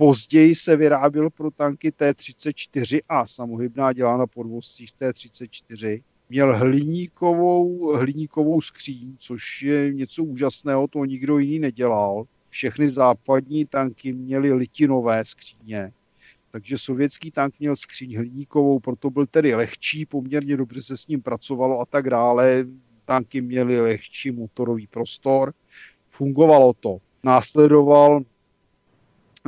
Později se vyráběl pro tanky T-34 a samohybná dělána podvozcích T-34. Měl hliníkovou, hliníkovou skříň, což je něco úžasného, to nikdo jiný nedělal. Všechny západní tanky měly litinové skříně, takže sovětský tank měl skříň hliníkovou, proto byl tedy lehčí, poměrně dobře se s ním pracovalo a tak dále. Tanky měly lehčí motorový prostor, fungovalo to. Následoval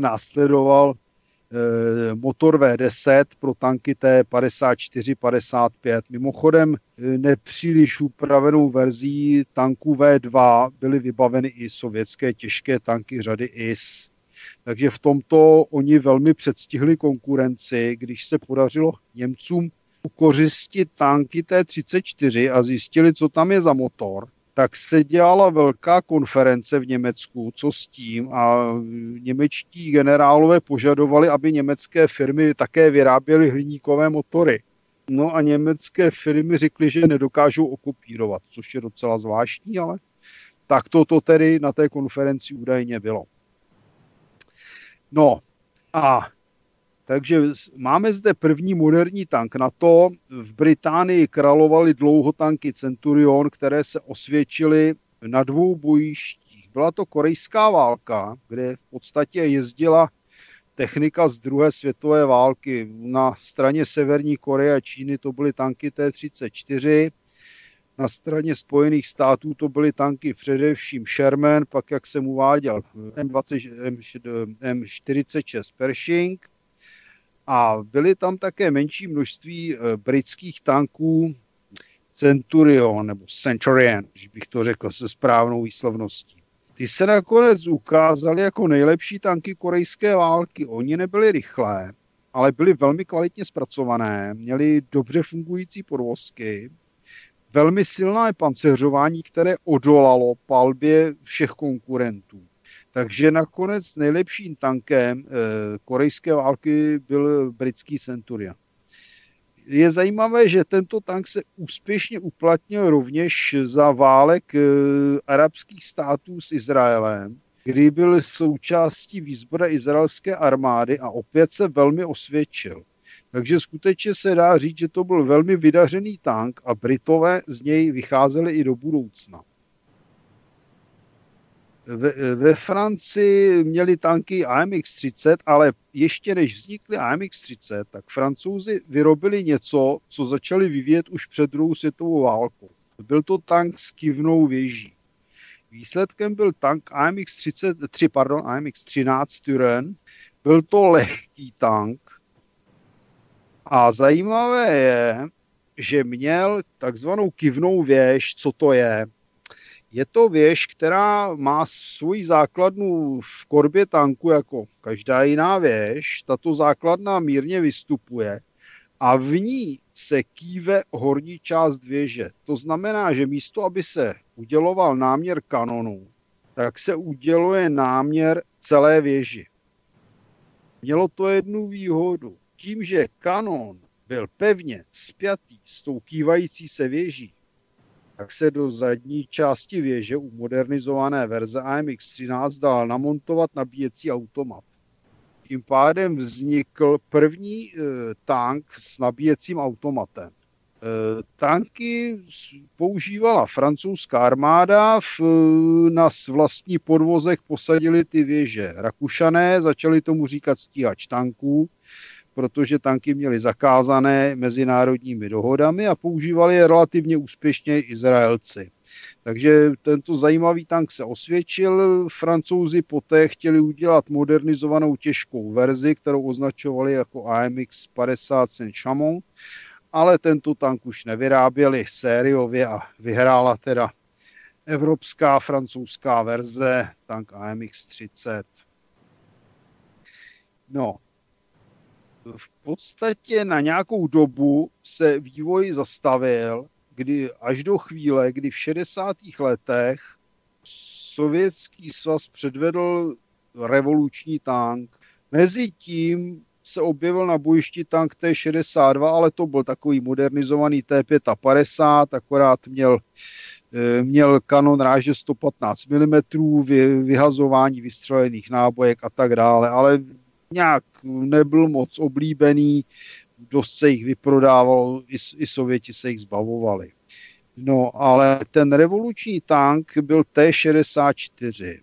následoval eh, motor V10 pro tanky T54-55. Mimochodem eh, nepříliš upravenou verzí tanků V2 byly vybaveny i sovětské těžké tanky řady IS. Takže v tomto oni velmi předstihli konkurenci, když se podařilo Němcům ukořistit tanky T-34 a zjistili, co tam je za motor tak se dělala velká konference v Německu, co s tím a němečtí generálové požadovali, aby německé firmy také vyráběly hliníkové motory. No a německé firmy řekly, že nedokážou okopírovat, což je docela zvláštní, ale tak to, to tedy na té konferenci údajně bylo. No a takže máme zde první moderní tank na to. V Británii královaly dlouho tanky Centurion, které se osvědčily na dvou bojištích. Byla to korejská válka, kde v podstatě jezdila technika z druhé světové války. Na straně Severní Koreje a Číny to byly tanky T-34. Na straně Spojených států to byly tanky především Sherman, pak jak jsem uváděl M20, M46 Pershing a byly tam také menší množství eh, britských tanků Centurion nebo Centurion, když bych to řekl se správnou výslovností. Ty se nakonec ukázaly jako nejlepší tanky korejské války. Oni nebyli rychlé, ale byly velmi kvalitně zpracované, měli dobře fungující podvozky, velmi silné panceřování, které odolalo palbě všech konkurentů. Takže nakonec nejlepším tankem e, korejské války byl britský Centurion. Je zajímavé, že tento tank se úspěšně uplatnil rovněž za válek e, arabských států s Izraelem, kdy byl součástí výzbroje izraelské armády a opět se velmi osvědčil. Takže skutečně se dá říct, že to byl velmi vydařený tank a Britové z něj vycházeli i do budoucna. Ve, ve Francii měli tanky AMX-30, ale ještě než vznikly AMX-30, tak francouzi vyrobili něco, co začali vyvíjet už před druhou světovou válkou. Byl to tank s kivnou věží. Výsledkem byl tank AMX-33, pardon, AMX-13 Turen. Byl to lehký tank, a zajímavé je, že měl takzvanou kivnou věž, co to je. Je to věž, která má svůj základnu v korbě tanku jako každá jiná věž. Tato základna mírně vystupuje a v ní se kýve horní část věže. To znamená, že místo, aby se uděloval náměr kanonu, tak se uděluje náměr celé věži. Mělo to jednu výhodu tím, že kanon byl pevně spjatý s tou kývající se věží, tak se do zadní části věže u modernizované verze AMX-13 dal namontovat nabíjecí automat. Tím pádem vznikl první e, tank s nabíjecím automatem. E, tanky používala francouzská armáda, v, na vlastní podvozek posadili ty věže. Rakušané začali tomu říkat stíhač tanků, protože tanky měly zakázané mezinárodními dohodami a používali je relativně úspěšně Izraelci. Takže tento zajímavý tank se osvědčil. Francouzi poté chtěli udělat modernizovanou těžkou verzi, kterou označovali jako AMX 50 Saint-Chamond, ale tento tank už nevyráběli sériově a vyhrála teda evropská francouzská verze, tank AMX 30. No, v podstatě na nějakou dobu se vývoj zastavil, kdy až do chvíle, kdy v 60. letech Sovětský svaz předvedl revoluční tank. Mezitím se objevil na bojišti tank T-62, ale to byl takový modernizovaný T-55, akorát měl, eh, měl kanon ráže 115 mm, vyhazování vystřelených nábojek a tak dále, ale nějak nebyl moc oblíbený, dost se jich vyprodávalo, i, i Sověti se jich zbavovali. No, ale ten revoluční tank byl T-64. E,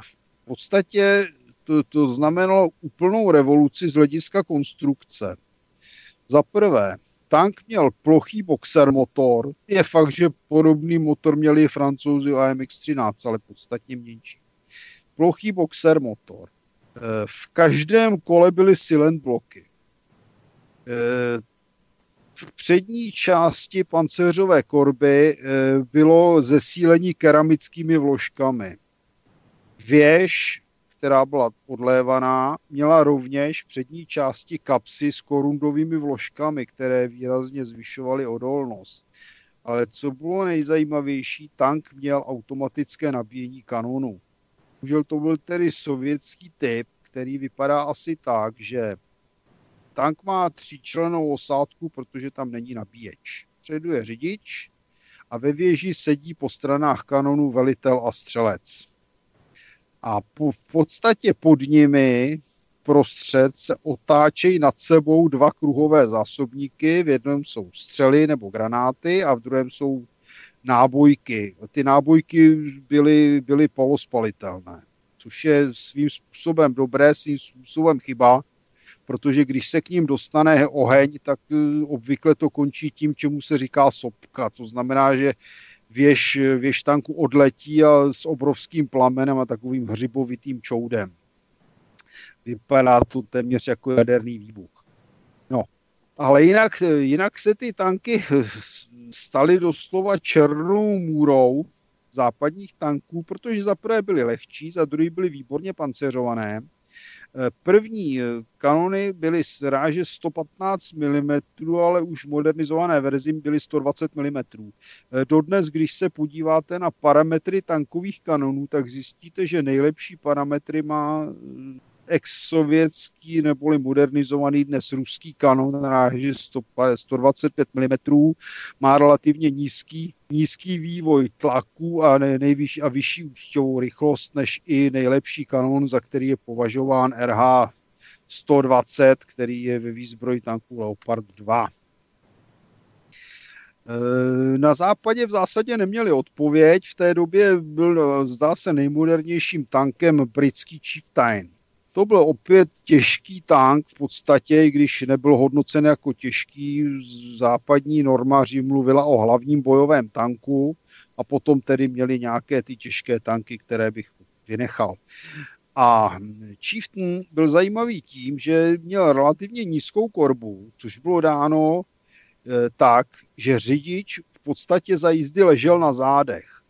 v podstatě to, to znamenalo úplnou revoluci z hlediska konstrukce. Za prvé, tank měl plochý boxer motor. Je fakt, že podobný motor měli francouzi AMX-13, ale podstatně menší. Plochý boxer motor. V každém kole byly silent bloky. V přední části pancéřové korby bylo zesílení keramickými vložkami. Věž, která byla odlévaná, měla rovněž v přední části kapsy s korundovými vložkami, které výrazně zvyšovaly odolnost. Ale co bylo nejzajímavější, tank měl automatické nabíjení kanonu. Bohužel to byl tedy sovětský typ, který vypadá asi tak, že tank má tříčlenou osádku, protože tam není nabíječ. Předu je řidič a ve věži sedí po stranách kanonu velitel a střelec. A po, v podstatě pod nimi prostřed se otáčejí nad sebou dva kruhové zásobníky. V jednom jsou střely nebo granáty a v druhém jsou nábojky. Ty nábojky byly, byly polospalitelné, což je svým způsobem dobré, svým způsobem chyba, protože když se k ním dostane oheň, tak eh, obvykle to končí tím, čemu se říká sopka. To znamená, že věž, věž tanku odletí a s obrovským plamenem a takovým hřibovitým čoudem. Vypadá to téměř jako jaderný výbuch. Ale jinak, jinak se ty tanky staly doslova černou můrou západních tanků, protože za prvé byly lehčí, za druhé byly výborně panceřované. První kanony byly z ráže 115 mm, ale už modernizované verzi byly 120 mm. Dodnes, když se podíváte na parametry tankových kanonů, tak zjistíte, že nejlepší parametry má ex-sovětský neboli modernizovaný dnes ruský kanon na ráži 125 mm má relativně nízký, nízký vývoj tlaku a nejvyšší a vyšší ústěvou rychlost než i nejlepší kanon, za který je považován RH 120, který je ve výzbroji tanků Leopard 2. E, na západě v zásadě neměli odpověď. V té době byl, zdá se, nejmodernějším tankem britský Chieftain. To byl opět těžký tank v podstatě, i když nebyl hodnocen jako těžký. Západní normaři mluvila o hlavním bojovém tanku a potom tedy měli nějaké ty těžké tanky, které bych vynechal. A Chieftain byl zajímavý tím, že měl relativně nízkou korbu, což bylo dáno e, tak, že řidič v podstatě za jízdy ležel na zádech.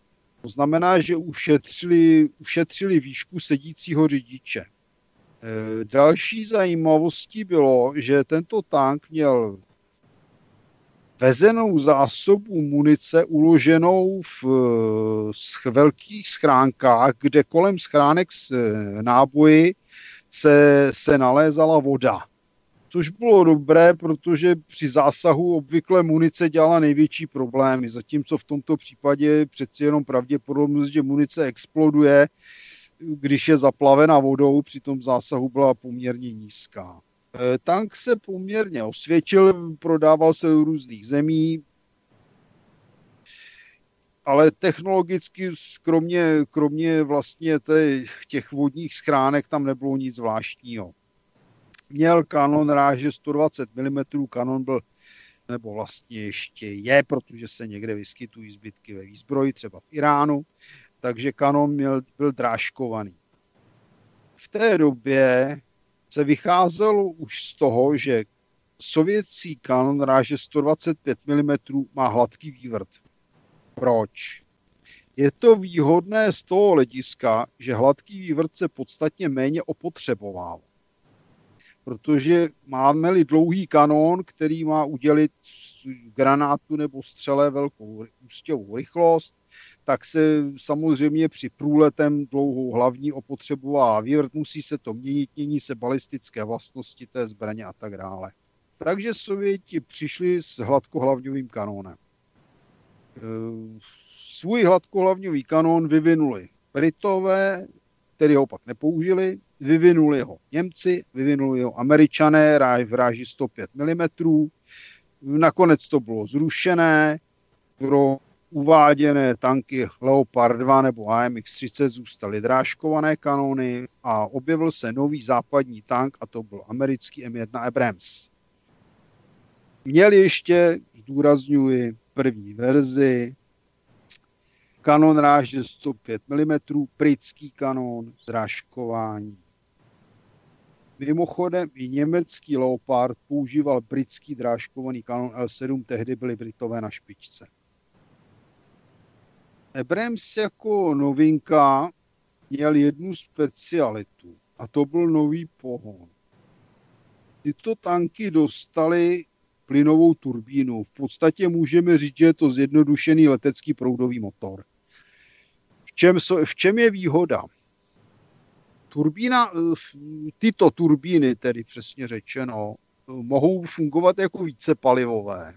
To znamená, že ušetřili, ušetřili výšku sedícího řidiče. Eh, další zajímavostí bylo, že tento tank měl vezenou zásobu munice uloženou v, v velkých schránkách, kde kolem schránek s eh, náboji se, se nalézala voda. Což bylo dobré, protože při zásahu obvykle munice dělala největší problémy, zatímco v tomto případě přeci jenom pravděpodobnost, že munice exploduje, když je zaplavena vodou, při tom zásahu byla poměrně nízká. E, tank se poměrně osvědčil, prodával se do různých zemí, ale technologicky, kromě, kromě vlastně těch vodních schránek, tam nebylo nic zvláštního. Měl kanon ráže 120 mm, kanon byl, nebo vlastně ještě je, protože se někde vyskytují zbytky ve výzbroji, třeba v Iránu takže kanon měl, byl drážkovaný. V té době se vycházelo už z toho, že sovětský kanon ráže 125 mm má hladký vývrt. Proč? Je to výhodné z toho hlediska, že hladký vývrt se podstatně méně opotřeboval. Protože máme-li dlouhý kanón, který má udělit granátu nebo střele velkou ústěvou rychlost, tak se samozřejmě při průletem dlouhou hlavní opotřebová vývrt, musí se to měnit, mění se balistické vlastnosti té zbraně a tak dále. Takže Sověti přišli s hladkohlavňovým kanónem. E, svůj hladkohlavňový kanón vyvinuli Britové, který ho pak nepoužili, vyvinuli ho Němci, vyvinuli ho Američané, ráj ráži 105 mm. Nakonec to bylo zrušené, pro uváděné tanky Leopard 2 nebo AMX-30 zůstaly drážkované kanony a objevil se nový západní tank a to byl americký M1 Abrams. Měl ještě, zdůrazňuji, první verzi, kanon ráže 105 mm, britský kanon, zrážkování. Mimochodem i německý Leopard používal britský drážkovaný kanon L7, tehdy byly Britové na špičce. Abrams jako novinka měl jednu specialitu a to byl nový pohon. Tyto tanky dostaly plynovou turbínu. V podstatě můžeme říct, že je to zjednodušený letecký proudový motor. V čem, v čem je výhoda? Turbína, tyto turbíny, tedy přesně řečeno, mohou fungovat jako více palivové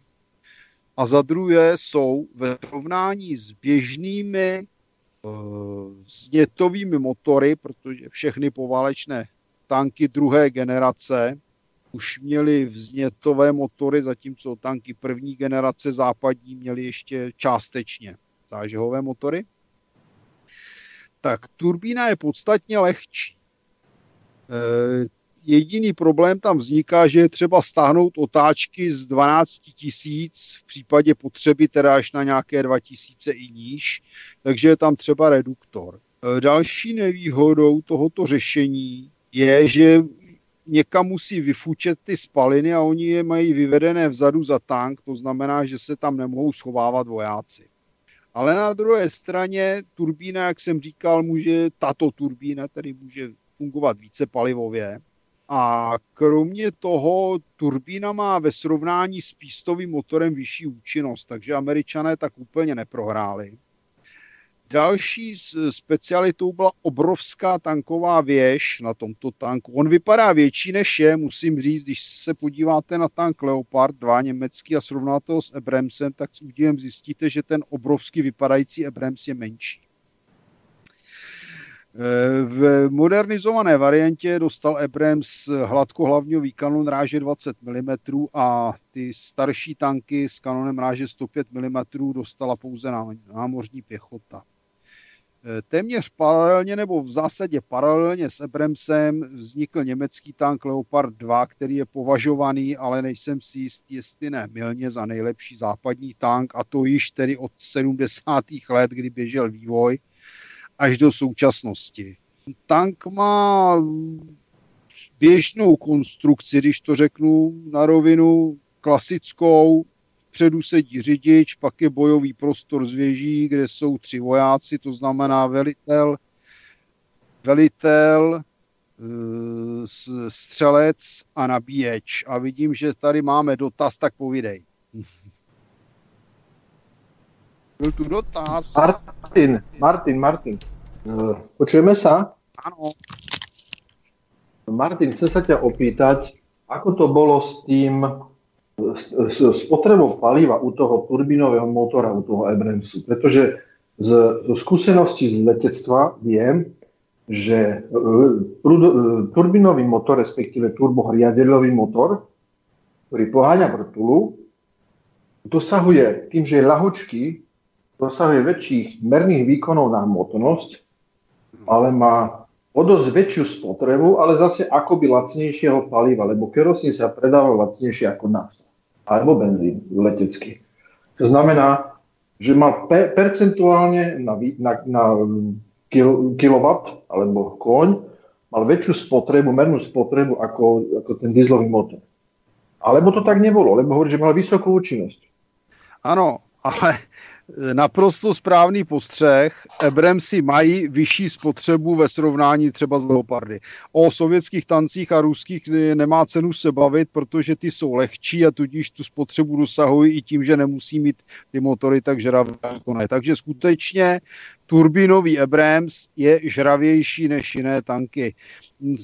a za druhé jsou ve srovnání s běžnými znětovými motory, protože všechny poválečné tanky druhé generace už měly vznětové motory, zatímco tanky první generace západní měly ještě částečně zážehové motory. Tak turbína je podstatně lehčí. E, jediný problém tam vzniká, že je třeba stáhnout otáčky z 12 tisíc, v případě potřeby teda až na nějaké 2 tisíce i níž, takže je tam třeba reduktor. E, další nevýhodou tohoto řešení je, že někam musí vyfučet ty spaliny a oni je mají vyvedené vzadu za tank, to znamená, že se tam nemohou schovávat vojáci. Ale na druhé straně turbína, jak jsem říkal, může, tato turbína tedy může fungovat více palivově. A kromě toho turbína má ve srovnání s pístovým motorem vyšší účinnost, takže američané tak úplně neprohráli. Další specialitou byla obrovská tanková věž na tomto tanku. On vypadá větší než je, musím říct, když se podíváte na tank Leopard 2 německý a srovnáte ho s Abramsem, tak s údivem zjistíte, že ten obrovský vypadající Abrams je menší. V modernizované variantě dostal Abrams hladkohlavňový kanon ráže 20 mm a ty starší tanky s kanonem ráže 105 mm dostala pouze námořní pěchota. Téměř paralelně nebo v zásadě paralelně s Abramsem vznikl německý tank Leopard 2, který je považovaný, ale nejsem si jist, jestli ne milně za nejlepší západní tank a to již tedy od 70. let, kdy běžel vývoj až do současnosti. Tank má běžnou konstrukci, když to řeknu na rovinu, klasickou, vpředu sedí řidič, pak je bojový prostor z věží, kde jsou tři vojáci, to znamená velitel, velitel, eh, střelec a nabíječ. A vidím, že tady máme dotaz, tak povídej. Byl tu dotaz. Martin, Martin, Martin. Počujeme sa? Áno. Martin, chcem sa ťa opýtať, ako to bolo s tým spotrebou paliva u toho turbinového motora, u toho Abramsu. Pretože z, z skúsenosti z letectva viem, že turbinový motor, respektíve turbohriadeľový motor, ktorý poháňa vrtulu, dosahuje, tým, že je ľahočký, dosahuje väčších merných výkonov na hmotnosť, ale má o dosť väčšiu spotrebu, ale zase akoby lacnejšieho paliva, lebo kerosín sa predáva lacnejšie ako nafta alebo benzín letecký. To znamená, že mal pe- percentuálne na, na, na kil, kilowatt alebo koň mal väčšiu spotrebu, mernú spotrebu ako, ako ten dieselový motor. Alebo to tak nebolo, lebo hovorí, že mal vysokú účinnosť. Áno, ale naprosto správný postřeh. Abramsy mají vyšší spotřebu ve srovnání třeba s Leopardy. O sovětských tancích a ruských nemá cenu se bavit, protože ty jsou lehčí a tudíž tu spotřebu dosahují i tím, že nemusí mít ty motory tak žravé jako. Takže skutečně turbinový Abrams je žravější než jiné tanky.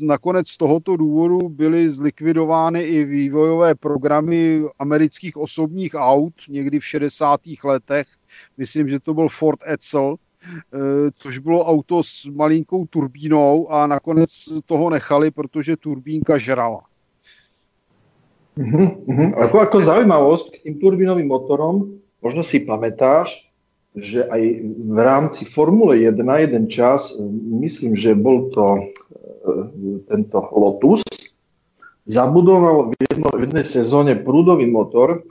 Nakonec z tohoto důvodu byly zlikvidovány i vývojové programy amerických osobních aut někdy v 60. letech. Myslím, že to byl Ford Edsel, eh, což bylo auto s malinkou turbínou a nakonec toho nechali, protože turbínka žrala. Uh-huh, uh-huh. Ako, ako zaujímavosť k tým turbínovým motorom, možno si pamätáš, že aj v rámci Formule 1 jeden čas, myslím, že bol to e, tento Lotus, zabudoval v, jedno, v jednej sezóne prúdový motor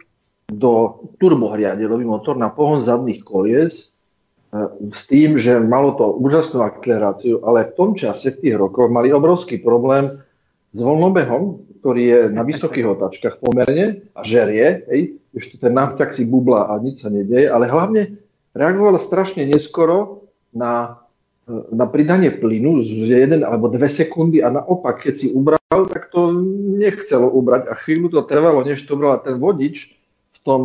do turbohriadelový motor na pohon zadných kolies e, s tým, že malo to úžasnú akceleráciu, ale v tom čase, v tých rokoch, mali obrovský problém s voľnobehom, ktorý je na vysokých otačkách pomerne a žerie, hej, ešte ten nafťak si bubla a nič sa nedeje, ale hlavne reagovala strašne neskoro na, na pridanie plynu z 1 alebo 2 sekundy a naopak, keď si ubral, tak to nechcelo ubrať a chvíľu to trvalo, než to bral ten vodič v tom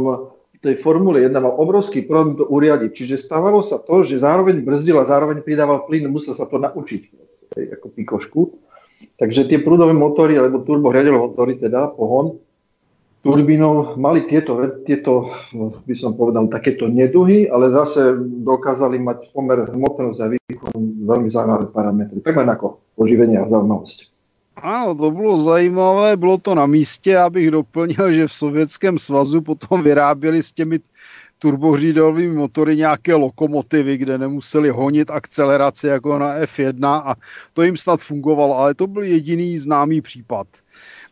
v tej Formule 1 mal obrovský problém to uriadiť. Čiže stávalo sa to, že zároveň brzdil a zároveň pridával plyn, musel sa to naučiť ako pikošku. Takže tie prúdové motory, alebo turbohriadelové motory, teda pohon, turbínov mali tieto, tieto, by som povedal, takéto neduhy, ale zase dokázali mať pomer hmotnosť a výkon veľmi zaujímavé parametry. Tak len ako oživenie a zaujímavosť. Ano, to bylo zajímavé, bylo to na místě, abych doplnil, že v Sovětském svazu potom vyráběli s těmi turbořídovými motory nějaké lokomotivy, kde nemuseli honit akceleraci jako na F1 a to jim snad fungovalo, ale to byl jediný známý případ.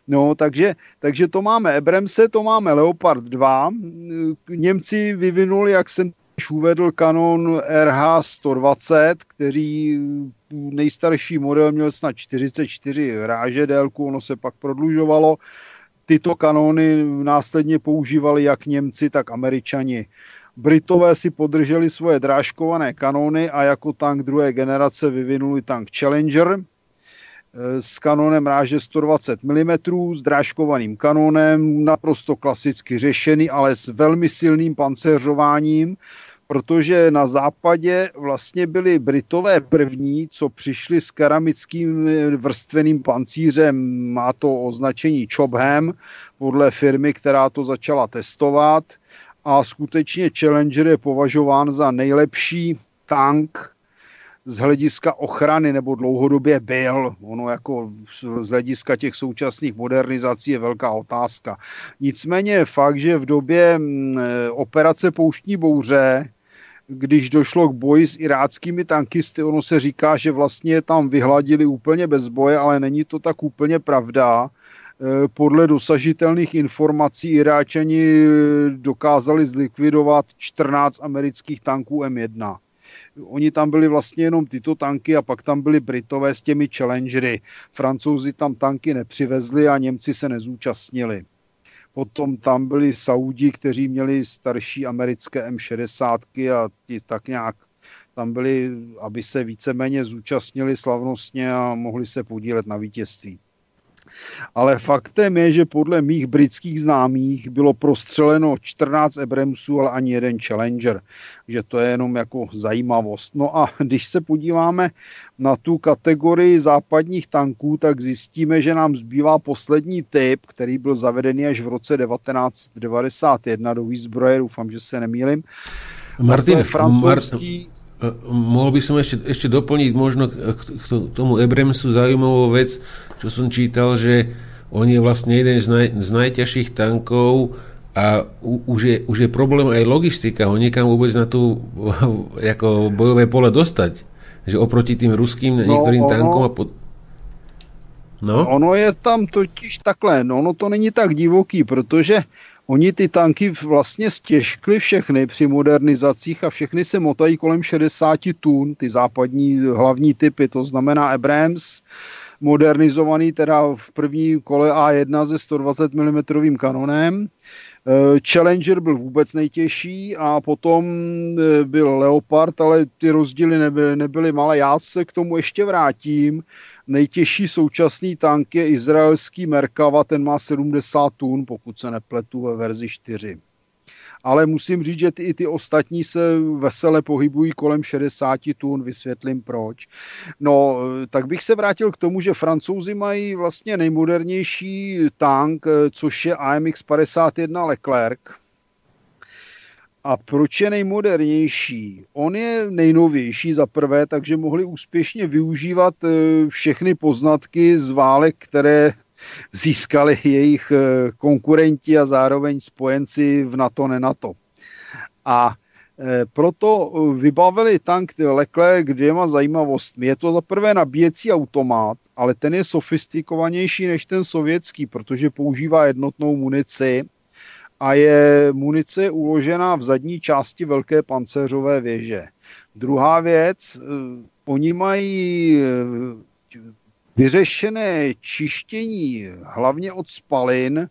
No, takže, takže to máme Ebremse, to máme Leopard 2. Němci vyvinuli, jak jsem už uvedl, kanon RH-120, který nejstarší model měl snad 44 ráže délku, ono se pak prodlužovalo. Tyto kanóny následně používali jak Němci, tak Američani. Britové si podrželi svoje drážkované kanóny a jako tank druhé generace vyvinuli tank Challenger, s kanonem ráže 120 mm, s drážkovaným kanónem, naprosto klasicky řešený, ale s velmi silným pancéřováním, protože na západě vlastně byli Britové první, co přišli s keramickým vrstveným pancířem, má to označení Chobham, podle firmy, která to začala testovat. A skutečně Challenger je považován za nejlepší tank z hlediska ochrany nebo dlouhodobě byl. Ono jako z hlediska těch současných modernizací je velká otázka. Nicméně fakt, že v době mm, operace Pouštní bouře když došlo k boji s iráckými tankisty, ono se říká, že vlastně tam vyhladili úplně bez boje, ale není to tak úplně pravda. E, podle dosažitelných informací Iráčani dokázali zlikvidovat 14 amerických tanků M1. Oni tam byli vlastně jenom tyto tanky a pak tam byli Britové s těmi Challengery. Francouzi tam tanky nepřivezli a Němci se nezúčastnili. Potom tam byli Saudi, kteří měli starší americké M60 a ti tak nějak tam byli, aby se víceméně zúčastnili slavnostně a mohli se podílet na vítězství. Ale faktem je, že podle mých britských známých bylo prostřeleno 14 Abramsů, ale ani jeden Challenger. Že to je jenom jako zajímavost. No a když se podíváme na tu kategorii západních tanků, tak zjistíme, že nám zbývá poslední typ, který byl zavedený až v roce 1991 do výzbroje. Doufám, že se nemýlim. Martin, francouzský... Mar- mohol by som ešte, ešte doplniť možno k tomu Ebremsu zaujímavú vec, čo som čítal, že on je vlastne jeden z, naj, z najťažších tankov a u, už, je, už je problém aj logistika, ho niekam vôbec na tú ako bojové pole dostať. Že oproti tým ruským no, niektorým ono, tankom a pod... No? Ono je tam totiž takhle, no ono to není tak divoký, protože Oni ty tanky vlastně stěžkli všechny při modernizacích a všechny se motají kolem 60 tun, ty západní hlavní typy, to znamená Abrams, modernizovaný teda v první kole A1 se 120 mm kanonem. Eh, Challenger byl vůbec nejtěžší a potom eh, byl Leopard, ale ty rozdíly nebyly, nebyly malé. Já se k tomu ještě vrátím. Nejtěžší současný tank je izraelský Merkava, ten má 70 tun, pokud se nepletu ve verzi 4. Ale musím říct, že ty, i ty ostatní se vesele pohybují kolem 60 tun, vysvětlím proč. No, tak bych se vrátil k tomu, že francouzi mají vlastně nejmodernější tank, což je AMX 51 Leclerc, a proč je nejmodernější? On je nejnovější za prvé, takže mohli úspěšně využívat eh, všechny poznatky z válek, které získali jejich eh, konkurenti a zároveň spojenci v NATO, ne NATO. A eh, proto vybavili tank Leclerc dvěma zajímavostmi. Je to za prvé nabíjecí automat, ale ten je sofistikovanější než ten sovětský, protože používá jednotnou munici a je munice uložená v zadní části velké pancéřové věže. Druhá věc, eh, oni mají eh, vyřešené čištění hlavně od spalin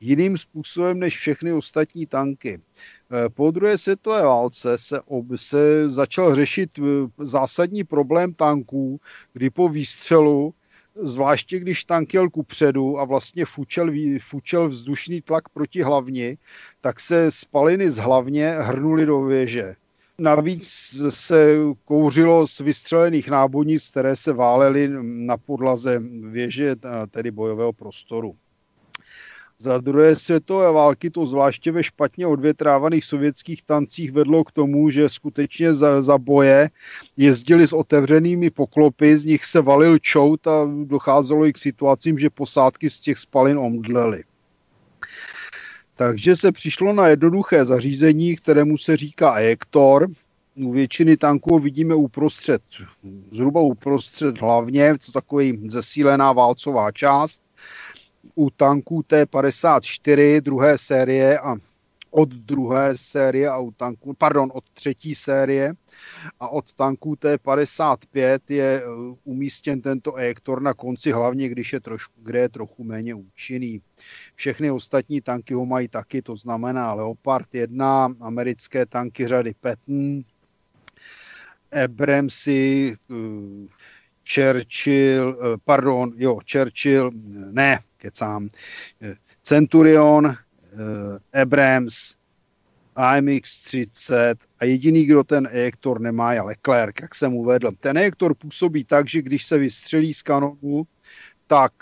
jiným způsobem než všechny ostatní tanky. Eh, po druhé světové válce se, ob, se začal řešit zásadní problém tanků, kdy po výstřelu zvláště když tank jel kupředu a vlastně fučel, fučel vzdušný tlak proti hlavni, tak se spaliny z hlavně hrnuly do věže. Navíc se kouřilo z vystřelených nábojnic, které se válely na podlaze věže, tedy bojového prostoru. Za druhé světové války to zvláště ve špatně odvětrávaných sovětských tancích vedlo k tomu, že skutečně za, za boje jezdili s otevřenými poklopy, z nich se valil čout a docházelo i k situacím, že posádky z těch spalin omdlely. Takže se přišlo na jednoduché zařízení, kterému se říká ejektor. U většiny tanků vidíme uprostřed, zhruba uprostřed hlavně, to takový zesílená válcová část. U tanků T-54 druhé série a od druhé série a u tanků, pardon, od třetí série a od tanků T55 je uh, umístěn tento ejektor na konci, hlavně když je trošku, kde je trochu méně účinný. Všechny ostatní tanky ho mají taky, to znamená Leopard 1, americké tanky řady Patton, Abramsy, uh, Churchill, uh, pardon, jo, Churchill, ne, kecám, Centurion, Abrams, AMX 30 a jediný, kdo ten ejektor nemá, je Leclerc, jak jsem uvedl. Ten ejektor působí tak, že když se vystřelí z kanonu, tak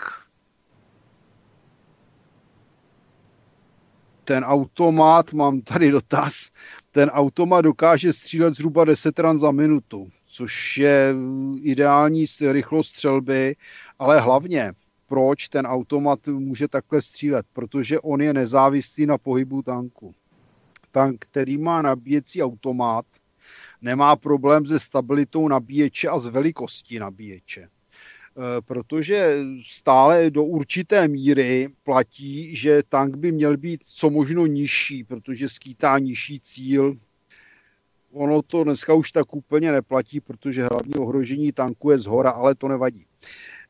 ten automat, mám tady dotaz, ten automat dokáže střílet zhruba 10 ran za minutu, což je ideální rychlost střelby, ale hlavně proč ten automat může takhle střílet, protože on je nezávislý na pohybu tanku tank, který má nabíjecí automat, nemá problém se stabilitou nabíječe a s velikostí nabíječe. E, protože stále do určité míry platí, že tank by měl být co možno nižší, protože skýtá nižší cíl. Ono to dneska už tak úplně neplatí, protože hlavní ohrožení tanku je z hora, ale to nevadí.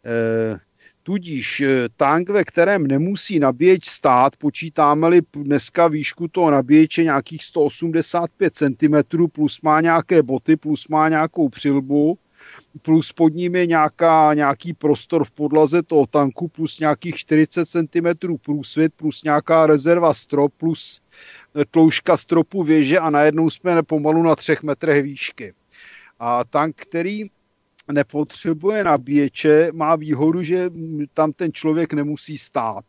E, Tudíž eh, tank, ve kterém nemusí nabíječ stát, počítáme-li dneska výšku toho nabíječe nějakých 185 cm, plus má nějaké boty, plus má nějakou přilbu, plus pod ním je nějaká, nějaký prostor v podlaze toho tanku, plus nějakých 40 cm průsvit, plus nějaká rezerva strop, plus tloušťka stropu věže a najednou jsme pomalu na třech metrech výšky. A tank, který nepotřebuje nabíječe, má výhodu, že tam ten člověk nemusí stát.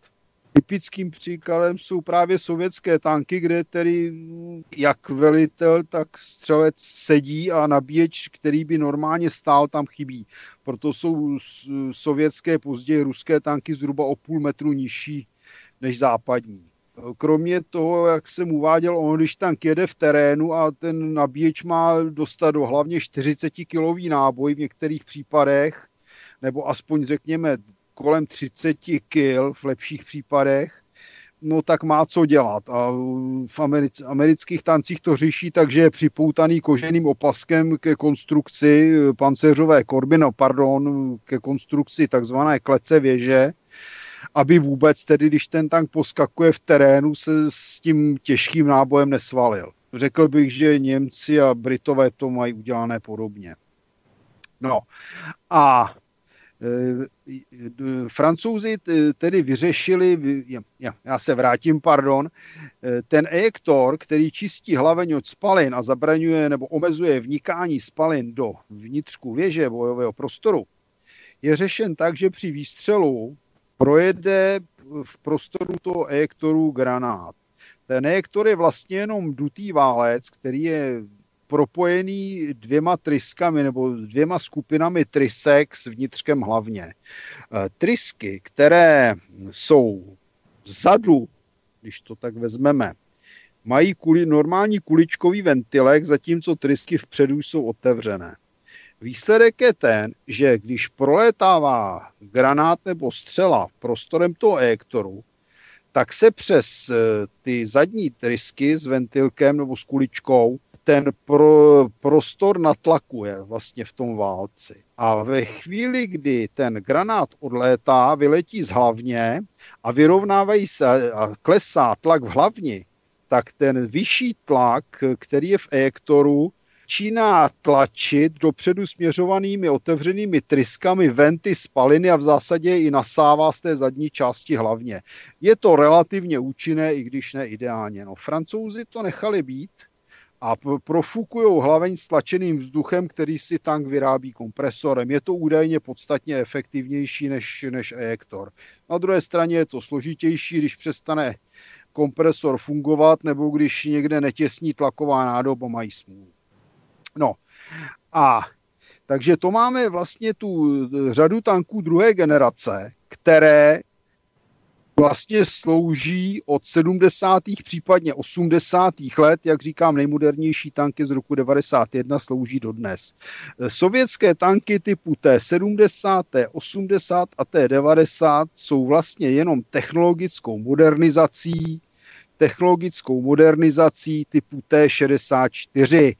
Typickým příkladem jsou právě sovětské tanky, kde tedy jak velitel, tak střelec sedí a nabíječ, který by normálně stál, tam chybí. Proto jsou sovětské, později ruské tanky zhruba o půl metru nižší než západní. Kromě toho, jak jsem uváděl, on když tank jede v terénu a ten nabíječ má dostat do hlavně 40 kilový náboj v některých případech, nebo aspoň řekněme kolem 30 kil v lepších případech, no tak má co dělat. A v americ- amerických tancích to řeší tak, že je připoutaný koženým opaskem ke konstrukci pancéřové korby, no pardon, ke konstrukci takzvané klece věže, aby vůbec tedy, když ten tank poskakuje v terénu, se s tím těžkým nábojem nesvalil. Řekl bych, že Němci a Britové to mají udělané podobně. No a e, Francouzi tedy vyřešili, já se vrátím, pardon, e, ten ejektor, který čistí hlaveň od spalin a zabraňuje nebo omezuje vnikání spalin do vnitřku věže bojového prostoru, je řešen tak, že při výstřelu projede v prostoru toho ejektoru granát. Ten ejektor je vlastně jenom dutý válec, který je propojený dvěma tryskami nebo dvěma skupinami trysek s vnitřkem hlavně. E, trysky, které jsou vzadu, když to tak vezmeme, mají kuli, normální kuličkový ventilek, zatímco trysky vpředu jsou otevřené. Výsledek je ten, že když prolétává granát nebo střela prostorem toho ejektoru, tak se přes eh, ty zadní trysky s ventilkem nebo s kuličkou ten pro, prostor natlakuje vlastně v tom válci. A ve chvíli, kdy ten granát odlétá, vyletí z hlavně a vyrovnávají se a klesá tlak v hlavni, tak ten vyšší tlak, který je v ejektoru, začíná tlačit dopředu směřovanými otevřenými tryskami venty spaliny a v zásadě i nasává z té zadní části hlavně. Je to relativně účinné, i když ne ideálně. No, francouzi to nechali být a profukují hlaveň tlačeným vzduchem, který si tank vyrábí kompresorem. Je to údajně podstatně efektivnější než, než ejektor. Na druhé straně je to složitější, když přestane kompresor fungovat nebo když někde netěsní tlaková nádoba mají smůlu. No a takže to máme vlastně tu řadu tanků druhé generace, které vlastně slouží od 70. případně 80. let, jak říkám, nejmodernější tanky z roku 91 slouží dodnes. Sovětské tanky typu T-70, T-80 a T-90 jsou vlastně jenom technologickou modernizací technologickou modernizací typu T-64.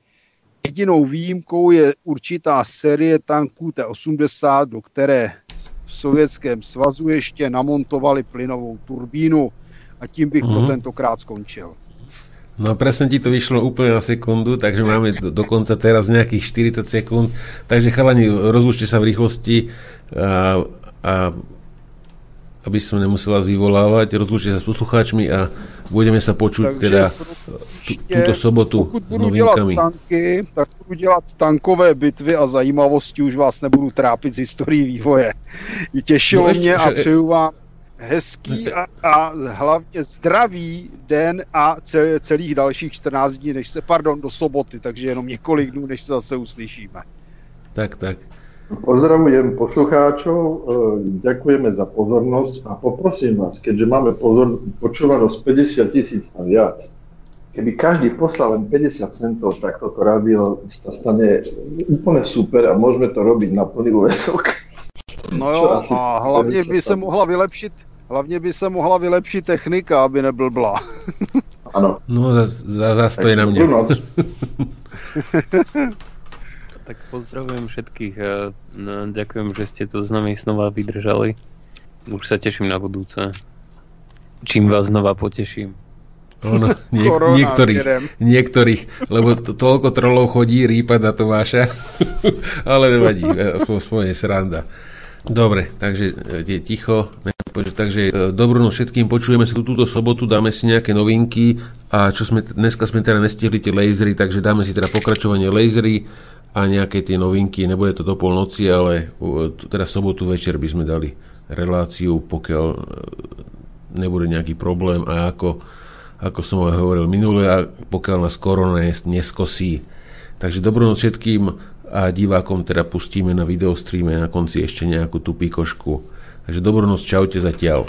Jedinou výjimkou je určitá série tanků T-80, do které v Sovětském svazu ještě namontovali plynovou turbínu. A tím bych mm-hmm. pro mhm. tentokrát skončil. No presne ti to vyšlo úplne na sekundu, takže máme do, dokonca teraz nejakých 40 sekúnd. Takže chalani, rozlúčte sa v rýchlosti a, a aby som nemusel vás vyvolávať, rozlúčte sa s poslucháčmi a budeme sa počuť Takže teda túto sobotu s novinkami. Tanky, tak budu dělat tankové bitvy a zajímavosti, už vás nebudu trápit z historií vývoje. Těšilo no, mě a přeju vám hezký a, a hlavně zdravý den a celých dalších 14 dní, než se, pardon, do soboty, takže jenom několik dnů, než se zase uslyšíme. Tak, tak. Pozdravujem poslucháčov, e, ďakujeme za pozornosť a poprosím vás, keďže máme pozor, počúvanosť 50 tisíc a viac, keby každý poslal len 50 centov, tak toto rádio sa stane úplne super a môžeme to robiť na plný úvesok. No jo, a hlavně by se mohla vylepšit, hlavně by se mohla vylepšit technika, aby neblbla. Ano. No, zase to je na mě. tak pozdravujem všetkých a no, ďakujem, že ste to s nami znova vydržali. Už sa teším na budúce. Čím vás znova poteším. Ono, niek- niektorých, niektorých, lebo to, toľko trolov chodí rýpať na Tomáša, ale nevadí, svojne sranda. Dobre, takže je ticho, takže dobrú noc všetkým, počujeme sa tu túto sobotu, dáme si nejaké novinky a čo sme, dneska sme teda nestihli tie lasery, takže dáme si teda pokračovanie lasery a nejaké tie novinky, nebude to do polnoci, ale teda sobotu večer by sme dali reláciu, pokiaľ e, nebude nejaký problém a ako, ako som aj hovoril minule, a pokiaľ nás korona neskosí. Takže dobrú noc všetkým a divákom teda pustíme na videostreame na konci ešte nejakú tú pikošku. Takže dobrú noc, čaute zatiaľ.